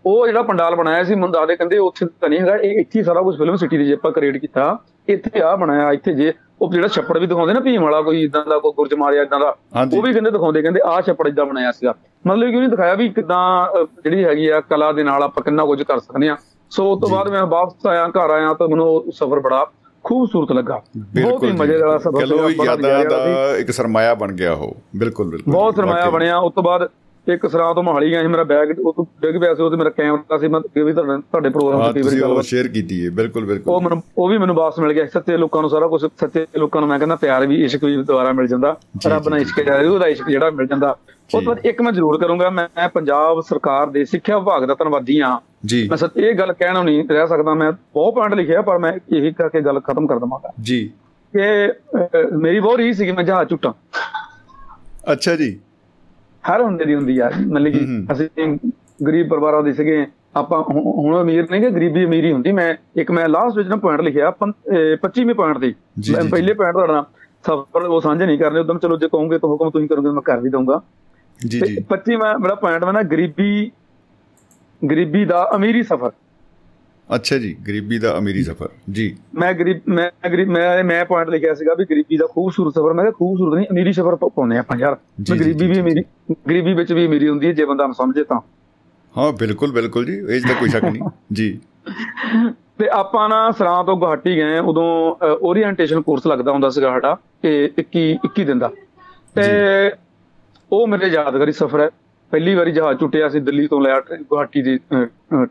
ਉਹ ਜਿਹੜਾ ਪੰਡਾਲ ਬਣਾਇਆ ਸੀ ਮੈਨੂੰ ਦੱਸਦੇ ਕਹਿੰਦੇ ਉੱਥੇ ਤਾਂ ਨਹੀਂ ਹੈਗਾ ਇਹ ਇੱਥੇ ਹੀ ਸਾਰਾ ਕੁਝ ਫਿਲਮ ਸਿਟੀ ਦੇ ਜੇ ਆਪਾਂ ਕ੍ਰੀਏਟ ਕੀਤਾ। ਇੱਥੇ ਆ ਬਣਾਇਆ ਇੱਥੇ ਜੇ ਉਹ ਜਿਹੜਾ ਛੱਪੜ ਵੀ ਦਿਖਾਉਂਦੇ ਨਾ ਭੀਮ ਵਾਲਾ ਕੋਈ ਇਦਾਂ ਦਾ ਕੋਈ ਗੁਰਜ ਮਾਰਿਆ ਇਦਾਂ ਦਾ ਹਾਂਜੀ। ਉਹ ਵੀ ਕਹਿੰਦੇ ਦਿਖਾਉਂਦੇ ਕਹਿੰਦੇ ਆਹ ਛੱਪੜ ਇਦਾਂ ਬਣਾਇਆ ਸੀਗਾ। ਮਤਲਬ ਕਿ ਉਹਨੇ ਦਿਖਾਇਆ ਵੀ ਕਿਦਾਂ ਜਿਹੜੀ ਹੈਗੀ ਆ ਕਲਾ ਦੇ ਨਾਲ ਆਪਾਂ ਕਿੰਨਾ ਕੁਝ ਕਰ ਸਕਦੇ ਆ ਸੋ ਉਸ ਤੋਂ ਬਾਅਦ ਮੈਂ ਵਾਪਸ ਆਇਆ ਘਰ ਆਇਆ ਤਾਂ ਮੈਨੂੰ ਉਹ ਸਫ਼ਰ ਬੜਾ ਖੂਬਸੂਰਤ ਲੱਗਾ। ਬਹੁਤ ਹੀ ਮਜ਼ੇ ਵਾਲਾ ਸਫ਼ਰ ਚਲੋ ਸੀਗਾ, ਬੜਾ ਯਾਦਾਂ ਸੀ। ਦਾ ਇੱਕ ਸਰਮਾਇਆ ਬਣ ਗਿਆ ਉਹ। ਬਿਲਕੁਲ ਬਿਲਕੁਲ ਬਹੁਤ ਸਰਮਾਇਆ। ਬਣਿਆ। ਉਸ ਤੋਂ ਬਾਅਦ ਇੱਕ ਸਰਾਂ ਤੋਂ ਮਹਾਲੀ ਗਿਆ ਸੀ ਮੇਰਾ ਬੈਗ ਉਹ ਤੋਂ ਡਿੱਗ ਪਿਆ ਸੀ ਉਹ ਤੇ ਮੇਰਾ ਕੈਮਰਾ ਸੀ ਮੈਂ ਵੀ ਤੁਹਾਡੇ ਤੁਹਾਡੇ ਪ੍ਰੋਗਰਾਮ ਤੇ ਕਈ ਵਾਰੀ ਉਹ ਗੱਲਬਾਤ ਸ਼ੇਅਰ ਕੀਤੀ ਹੈ। ਬਿਲਕੁਲ ਉਹ ਬਿਲਕੁਲ ਮੈਨੂੰ ਉਹ ਵੀ ਮੈਨੂੰ ਵਾਪਸ ਮਿਲ ਗਿਆ। ਸੱਚੇ ਲੋਕਾਂ ਨੂੰ ਸਾਰਾ ਕੁਝ ਸੱਚੇ ਲੋਕਾਂ ਨੂੰ ਮੈਂ ਕਹਿੰਦਾ ਪਿਆਰ ਵੀ ਇਸ਼ਕ ਵੀ ਦੁਬਾਰਾ ਮਿਲ ਜਾਂਦਾ। ਰੱਬ ਨਾਲ ਇਸ਼ਕ ਜਿਹੜਾ ਉਹਦਾ ਇਸ਼ਕ ਜਿਹੜਾ ਮਿਲ ਜਾਂਦਾ। ਉਸ ਤੋਂ ਬਾਅਦ ਇੱਕ ਮੈਂ ਜ਼ਰੂਰ ਕਰੂੰਗਾ। ਮੈਂ ਪੰਜਾਬ ਸਰਕਾਰ ਦੇ ਸਿੱਖਿਆ ਵਿਭਾਗ ਦਾ ਧੰਨਵਾਦੀ ਹਾਂ। ਜੀ। ਮੈਂ ਸੱਚ ਇਹ ਗੱਲ ਕਹਿਣੋਂ ਨਹੀਂ ਰਹਿ ਸਕਦਾ ਮੈਂ ਬਹੁਤ ਪੁਆਇੰਟ ਲਿਖਿਆ ਪਰ ਮੈਂ ਇਹੀ ਕਰਕੇ ਗੱਲ ਖਤਮ ਕਰ ਦਵਾਂਗਾ। ਜੀ। ਕਿ ਮੇਰੀ ਬਹੁਤ ਰੀਸ ਸੀ ਕਿ ਮੈਂ ਜਹਾਜ਼ ਝੁੱਟਾਂ ਅੱਛਾ ਜੀ। ਹਰ ਹੁੰਦੇ ਦੀ ਹੁੰਦੀ ਆ ਮਤਲਬ ਕਿ। ਅਸੀਂ ਗਰੀਬ ਪਰਿਵਾਰਾਂ ਦੇ ਸੀਗੇ ਆਪਾਂ ਹੁਣ ਅਮੀਰ ਨਹੀਂ ਕਿ ਗਰੀਬੀ ਅਮੀਰੀ ਹੁੰਦੀ। ਮੈਂ ਇੱਕ ਮੈਂ ਲਾਸਟ ਵਿੱਚ ਨਾ ਪੁਆਇੰਟ ਲਿਖਿਆ ਪੰ- ਅਹ 25ਵੇਂ ਪੁਆਇੰਟ ਤੇ ਜੀ, ਮੈਂ ਜੀ, ਪਹਿਲੇ ਪੁਆਇੰਟ ਤੁਹਾਡਾ ਸਫਰ ਉਹ ਸਾਂਝੇ ਨਹੀਂ ਕਰਨੇ ਉਦੋਂ ਚਲੋ ਜੇ ਕਹੋਗੇ ਤਾਂ ਹੁਕਮ ਤੁਸੀਂ ਕਰੋਗੇ ਮੈਂ ਕਰ ਵੀ ਦਊਂਗਾ। ਜੀ ਜੀ। 25 ਮੈਂ ਮੇਰਾ ਪੁਆਇੰਟ ਮੈਂ ਨਾ ਗਰੀਬੀ ਗਰੀਬੀ ਦਾ ਅਮੀਰੀ ਸਫਰ। ਅੱਛਾ ਜੀ ਗਰੀਬੀ ਦਾ ਅਮੀਰੀ ਸਫ਼ਰ। ਜੀ। ਮੈਂ ਗਰੀਬ ਮੈਂ ਗਰੀਬ ਮੈਂ ਮੈਂ ਪੁਆਇੰਟ ਲਿਖਿਆ ਸੀਗਾ ਵੀ ਗਰੀਬੀ ਦਾ ਖੂਬਸੂਰਤ ਸਫ਼ਰ। ਮੈਂ ਕਿਹਾ ਖੂਬਸੂਰਤ ਨਹੀਂ ਅਮੀਰੀ ਸਫ਼ਰ ਪਾਉਂਦੇ ਆਪਾਂ ਯਾਰ। ਗਰੀਬੀ ਵੀ। ਅਮੀਰੀ ਗਰੀਬੀ ਵਿੱਚ ਵੀ ਅਮੀਰੀ ਹੁੰਦੀ ਹੈ ਜੇ ਬੰਦਾ ਸਮਝੇ ਤਾਂ। ਹਾਂ ਬਿਲਕੁਲ ਬਿਲਕੁਲ ਜੀ। ਇਹ ਤਾਂ ਕੋਈ ਸ਼ੱਕ ਨਹੀਂ। ਜੀ। ਤੇ ਆਪਾਂ ਨਾ ਸਰਾਂ ਤੋਂ ਗੁਹਾਟੀ ਗਏ ਉਦੋਂ ਓਰੀਐਂਟੇਸ਼ਨ ਕੋਰਸ ਲੱਗਦਾ ਹੁੰਦਾ ਸੀਗਾ ਸਾਡਾ ਇਹ 21 21 ਦਿਨ ਦਾ। ਤੇ ਉਹ ਮੇਰੇ ਯਾਦਗਾਰੀ ਸਫ਼ਰ ਹੈ। ਪਹਿਲੀ ਵਾਰੀ ਜਹਾਜ਼ ਟੁੱਟਿਆ ਸੀ ਦਿੱਲੀ ਤੋਂ ਲਿਆ ਗੁਹਾਟੀ ਦੀ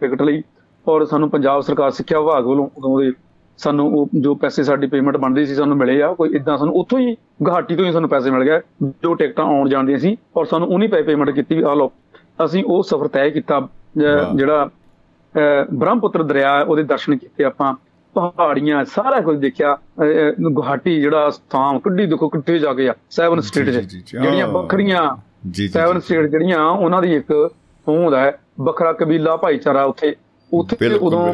ਟਿਕਟ ਲਈ। ਔਰ ਸਾਨੂੰ ਪੰਜਾਬ ਸਰਕਾਰ ਸਿੱਖਿਆ ਵਿਭਾਗ ਵੱਲੋਂ ਉਦੋਂ ਦੇ ਸਾਨੂੰ ਉਹ ਜੋ ਪੈਸੇ ਸਾਡੀ ਪੇਮੈਂਟ ਬਣਦੀ ਸੀ ਸਾਨੂੰ ਮਿਲੇ ਆ ਕੋਈ ਇਦਾਂ ਸਾਨੂੰ ਉੱਥੋਂ ਹੀ ਗੁਹਾਟੀ ਤੋਂ ਹੀ ਸਾਨੂੰ ਪੈਸੇ ਮਿਲ ਗਏ ਜੋ ਟਿਕਟਾਂ ਆਉਣ ਜਾਣ ਦੀਆਂ ਸੀ। ਔਰ ਸਾਨੂੰ ਉਹਨੀ ਪੈ ਪੇਮੈਂਟ ਕੀਤੀ ਆ ਲਓ ਅਸੀਂ ਉਹ ਸਫ਼ਰ ਤੈਅ ਕੀਤਾ। ਜਿਹੜਾ ਬ੍ਰਹਮਪੁੱਤਰ ਦਰਿਆ ਉਹਦੇ ਦਰਸ਼ਨ ਕੀਤੇ ਆਪਾਂ। ਪਹਾੜੀਆਂ ਸਾਰਾ ਕੁਝ ਦੇਖਿਆ ਗੁਹਾਟੀ ਜਿਹੜਾ ਸਥਾਨ ਕਿੱਡੀ ਦੇਖੋ ਕਿੱਥੇ ਜਾ ਕੇ ਆ ਸੈਵਨ ਸਟੇਟ ਜਿਹੜੀਆਂ। ਵੱਖਰੀਆਂ ਜੀ ਜੀ ਸੈਵਨ ਸਟੇਟ ਜਿਹੜੀਆਂ ਉਹਨਾਂ ਦੀ ਇੱਕ ਹੋਂਦ ਹੈ ਵੱਖਰਾ ਕਬੀਲਾ ਭਾਈਚਾਰਾ ਉੱਥੇ। ਉੱਥੇ ਉਦੋਂ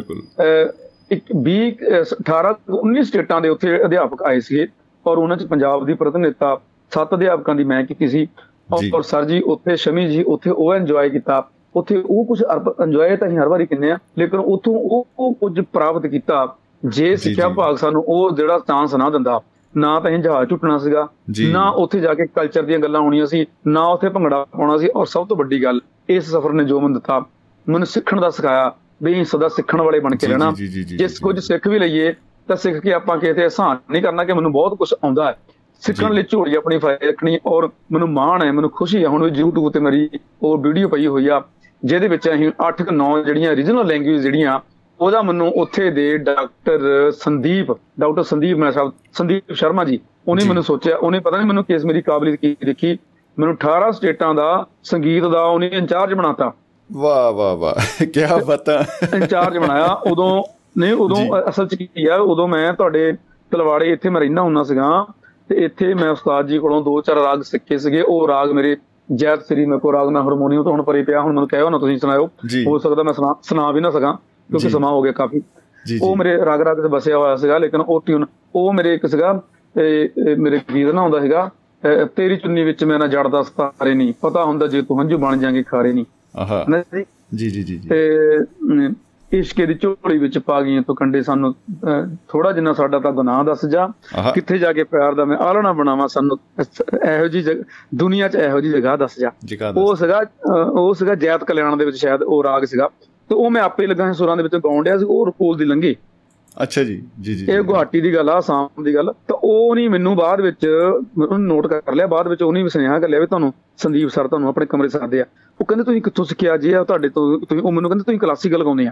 ਇੱਕ 20 ਅਹ, 18 19 ਸਟੇਟਾਂ ਦੇ ਉੱਥੇ ਅਧਿਆਪਕ ਆਏ ਸੀਗੇ ਔਰ ਉਹਨਾਂ ਚ ਪੰਜਾਬ ਦੀ ਪ੍ਰਤੀਨਿਧਤਾ ਸੱਤ ਅਧਿਆਪਕਾਂ ਦੀ ਮੈਂ ਕੀਤੀ ਸੀ। ਔਰ ਸਰ ਜੀ ਉੱਥੇ ਸ਼ਮੀ ਜੀ ਉੱਥੇ ਉਹ ਇੰਜੋਏ ਕੀਤਾ। ਉੱਥੇ ਉਹ ਕੁਝ ਇੰਜੋਏ ਤਾਂ ਅਸੀਂ ਹਰ ਵਾਰੀ ਕਿੰਨੇ ਆ ਲੇਕਿਨ ਉੱਥੋਂ ਉਹ ਕੁਝ ਪ੍ਰਾਪਤ ਕੀਤਾ। ਜੇ ਸਿੱਖਿਆ ਜੀ। ਵਿਭਾਗ ਸਾਨੂੰ ਉਹ ਜਿਹੜਾ ਚਾਂਸ ਨਾ ਦਿੰਦਾ ਨਾ ਤਾਂ ਅਸੀਂ ਜਹਾਜ਼ ਝੁੱਟਣਾ ਸੀਗਾ। ਨਾ ਉੱਥੇ ਜਾ ਕੇ ਕਲਚਰ ਦੀਆਂ ਗੱਲਾਂ ਹੋਣੀਆਂ ਸੀ ਨਾ ਉੱਥੇ ਭੰਗੜਾ ਪਾਉਣਾ ਸੀ ਔਰ ਸਭ ਤੋਂ ਵੱਡੀ ਗੱਲ ਇਸ ਸਫ਼ਰ ਨੇ ਜੋ ਮੈਨੂੰ ਦਿੱਤਾ ਮੈਨੂੰ ਸਿੱਖਣ ਦਾ ਸਿਖਾਇਆ ਵੀ ਸਦਾ ਸਿੱਖਣ ਵਾਲੇ ਬਣ ਕੇ ਰਹਿਣਾ ਜੀ, ਜੀ, ਜੀ, ਜੇ ਜੀ। ਕੁਝ ਸਿੱਖ ਵੀ ਲਈਏ ਤਾਂ ਸਿੱਖ ਕੇ ਆਪਾਂ ਕਿਤੇ ਅਹਿਸਾਨ ਨਹੀਂ ਕਰਨਾ ਕਿ ਮੈਨੂੰ ਬਹੁਤ ਕੁਝ ਆਉਂਦਾ ਹੈ ਸਿੱਖਣ। ਲਈ ਝੋਲੀ ਆਪਣੀ ਫਾਇਦੇ ਰੱਖਣੀ ਔਰ ਮੈਨੂੰ ਮਾਣ ਹੈ ਮੈਨੂੰ ਖੁਸ਼ੀ ਹੈ ਹੁਣ ਵੀ YouTube ਤੇ ਮੇਰੀ ਉਹ ਵੀਡੀਓ ਪਈ ਹੋਈ ਆ ਜਿਹਦੇ ਵਿੱਚ ਅਸੀਂ 8 ਕਿ 9 ਜਿਹੜੀਆਂ ਰੀਜਨਲ ਲੈਂਗੁਏਜ ਜਿਹੜੀਆਂ ਉਹਦਾ ਮੈਨੂੰ ਉੱਥੇ ਦੇ ਡਾਕਟਰ ਸੰਦੀਪ ਡਾਕਟਰ ਸੰਦੀਪ ਮੈਂ ਸਾਹਿਬ ਸੰਦੀਪ ਸ਼ਰਮਾ ਜੀ ਉਹਨੇ। ਮੈਨੂੰ ਸੋਚਿਆ ਉਹਨੇ ਪਤਾ ਨਹੀਂ ਮੈਨੂੰ ਕਿਸ ਮੇਰੀ ਕਾਬਲੀਅਤ ਕੀ ਦੇਖੀ ਮੈਨੂੰ 18 ਸਟੇਟਾਂ ਦਾ ਸੰਗੀਤ ਦਾ ਉਹਨੇ ਇੰਚਾਰਜ ਬਣਾਤਾ ਵਾਹ ਵਾਹ ਵਾਹ ਕੀ ਬਾਤਾਂ ਇੰਚਾਰਜ ਬਣਾਇਆ ਉਦੋਂ ਨਹੀਂ ਉਦੋਂ। ਅਸਲ ਚ ਕੀ ਆ ਉਦੋਂ ਮੈਂ ਤੁਹਾਡੇ ਤਲਵਾੜੇ ਇੱਥੇ ਮੈਂ ਰਹਿਣਾ ਹੁੰਦਾ ਸੀਗਾ ਤੇ ਇੱਥੇ ਮੈਂ ਉਸਤਾਦ ਜੀ ਕੋਲੋਂ ਦੋ ਚਾਰ ਰਾਗ ਸਿੱਖੇ ਸੀਗੇ ਉਹ ਰਾਗ ਮੇਰੇ ਜੈਤ ਸ੍ਰੀ ਮੇਰੇ ਕੋਲ ਰਾਗ ਮੈਂ ਹਾਰਮੋਨੀਅਮ ਤੋਂ ਹੁਣ ਪਰੇ ਪਿਆ ਹੁਣ ਮੈਨੂੰ ਕਹਿਓ ਨਾ ਤੁਸੀਂ ਸੁਣਾਇਓ ਜੀ। ਹੋ ਸਕਦਾ ਮੈਂ ਸੁਣਾ ਵੀ ਨਾ ਸਕਾਂ ਕਿਉਂਕਿ। ਸਮਾਂ ਹੋ ਗਿਆ ਕਾਫੀ। ਉਹ ਮੇਰੇ ਰਾਗ ਰਾਗ ਤੇ ਬਸਿਆ ਹੋਇਆ ਸੀਗਾ ਲੇਕਿਨ ਉਹ ਟਿਊਨ ਉਹ ਮੇਰੇ ਇੱਕ ਸੀਗਾ ਮੇਰੇ ਗੀਤ ਨਾ ਆਉਂਦਾ ਸੀਗਾ ਤੇਰੀ ਚੁੰਨੀ ਵਿੱਚ ਮੈਂ ਨਾ ਜੜਦਾ ਸਤਾਰੇ ਨਹੀਂ ਪਤਾ ਹੁੰਦਾ ਜੇ ਤੂੰ ਹੰਝੂ ਬਣ ਜਾਏਂਗੇ ਖਾਰੇ ਨਹੀਂ ਆਹਾ। ਜੀ। ਜੀ ਜੀ ਤੇ ਇਸ਼ਕੇ ਦੀ ਝੋਲੀ ਵਿੱਚ ਪਾ ਗਈਆਂ ਤੂੰ ਕੰਡੇ ਸਾਨੂੰ ਥੋੜਾ ਜਿੰਨਾ ਸਾਡਾ ਤਾਂ ਗੁਨਾਹ ਦੱਸ ਜਾ। ਕਿੱਥੇ ਜਾ ਕੇ ਪਿਆਰ ਦਾ ਮੈਂ ਆਲਣਾ ਬਣਾਵਾਂ ਸਾਨੂੰ ਇਹੋ ਜੀ ਦੁਨੀਆ 'ਚ ਇਹੋ ਜੀ ਜਗ੍ਹਾ ਦੱਸ ਜਾ। ਉਹ ਸੀਗਾ ਉਹ ਸੀਗਾ ਜੈਤ ਕਲਿਆਣ ਦੇ ਵਿੱਚ ਸ਼ਾਇਦ ਉਹ ਰਾਗ ਸੀਗਾ। ਤੇ ਉਹ ਮੈਂ ਆਪੇ ਲੱਗਾ ਸੁਰਾਂ ਦੇ ਵਿੱਚ ਗਾਉਣ ਡਿਆ ਸੀ ਉਹ ਰਕੂਲ ਦੀ ਲੰਘੀ। ਅੱਛਾ ਜੀ ਜੀ ਜੀ ਇਹ ਗੁਹਾਟੀ ਦੀ ਗੱਲ ਆ ਆਸਾਮ ਦੀ ਗੱਲ। ਤਾਂ ਉਹ ਨਹੀਂ ਮੈਨੂੰ ਬਾਅਦ ਵਿੱਚ ਉਹਨੂੰ ਨੋਟ ਕਰ ਲਿਆ ਬਾਅਦ ਵਿੱਚ ਉਹਨੇ ਸੁਨੇਹਾ ਕਰ ਲਿਆ ਵੀ ਤੁਹਾਨੂੰ ਸੰਦੀਪ ਸਰ ਤੁਹਾਨੂੰ ਆਪਣੇ ਕਮਰੇ ਸਾਦੇ ਆ ਉਹ ਕਹਿੰਦੇ ਤੁਸੀਂ ਕਿੱਥੋਂ ਸਿੱਖਿਆ ਜੀ? ਆ ਤੁਹਾਡੇ ਤੋਂ ਤੁਸੀਂ ਉਹ ਮੈਨੂੰ ਕਹਿੰਦੇ ਤੁਸੀਂ ਕਲਾਸੀਕਲ ਗਾਉਂਦੇ ਆ।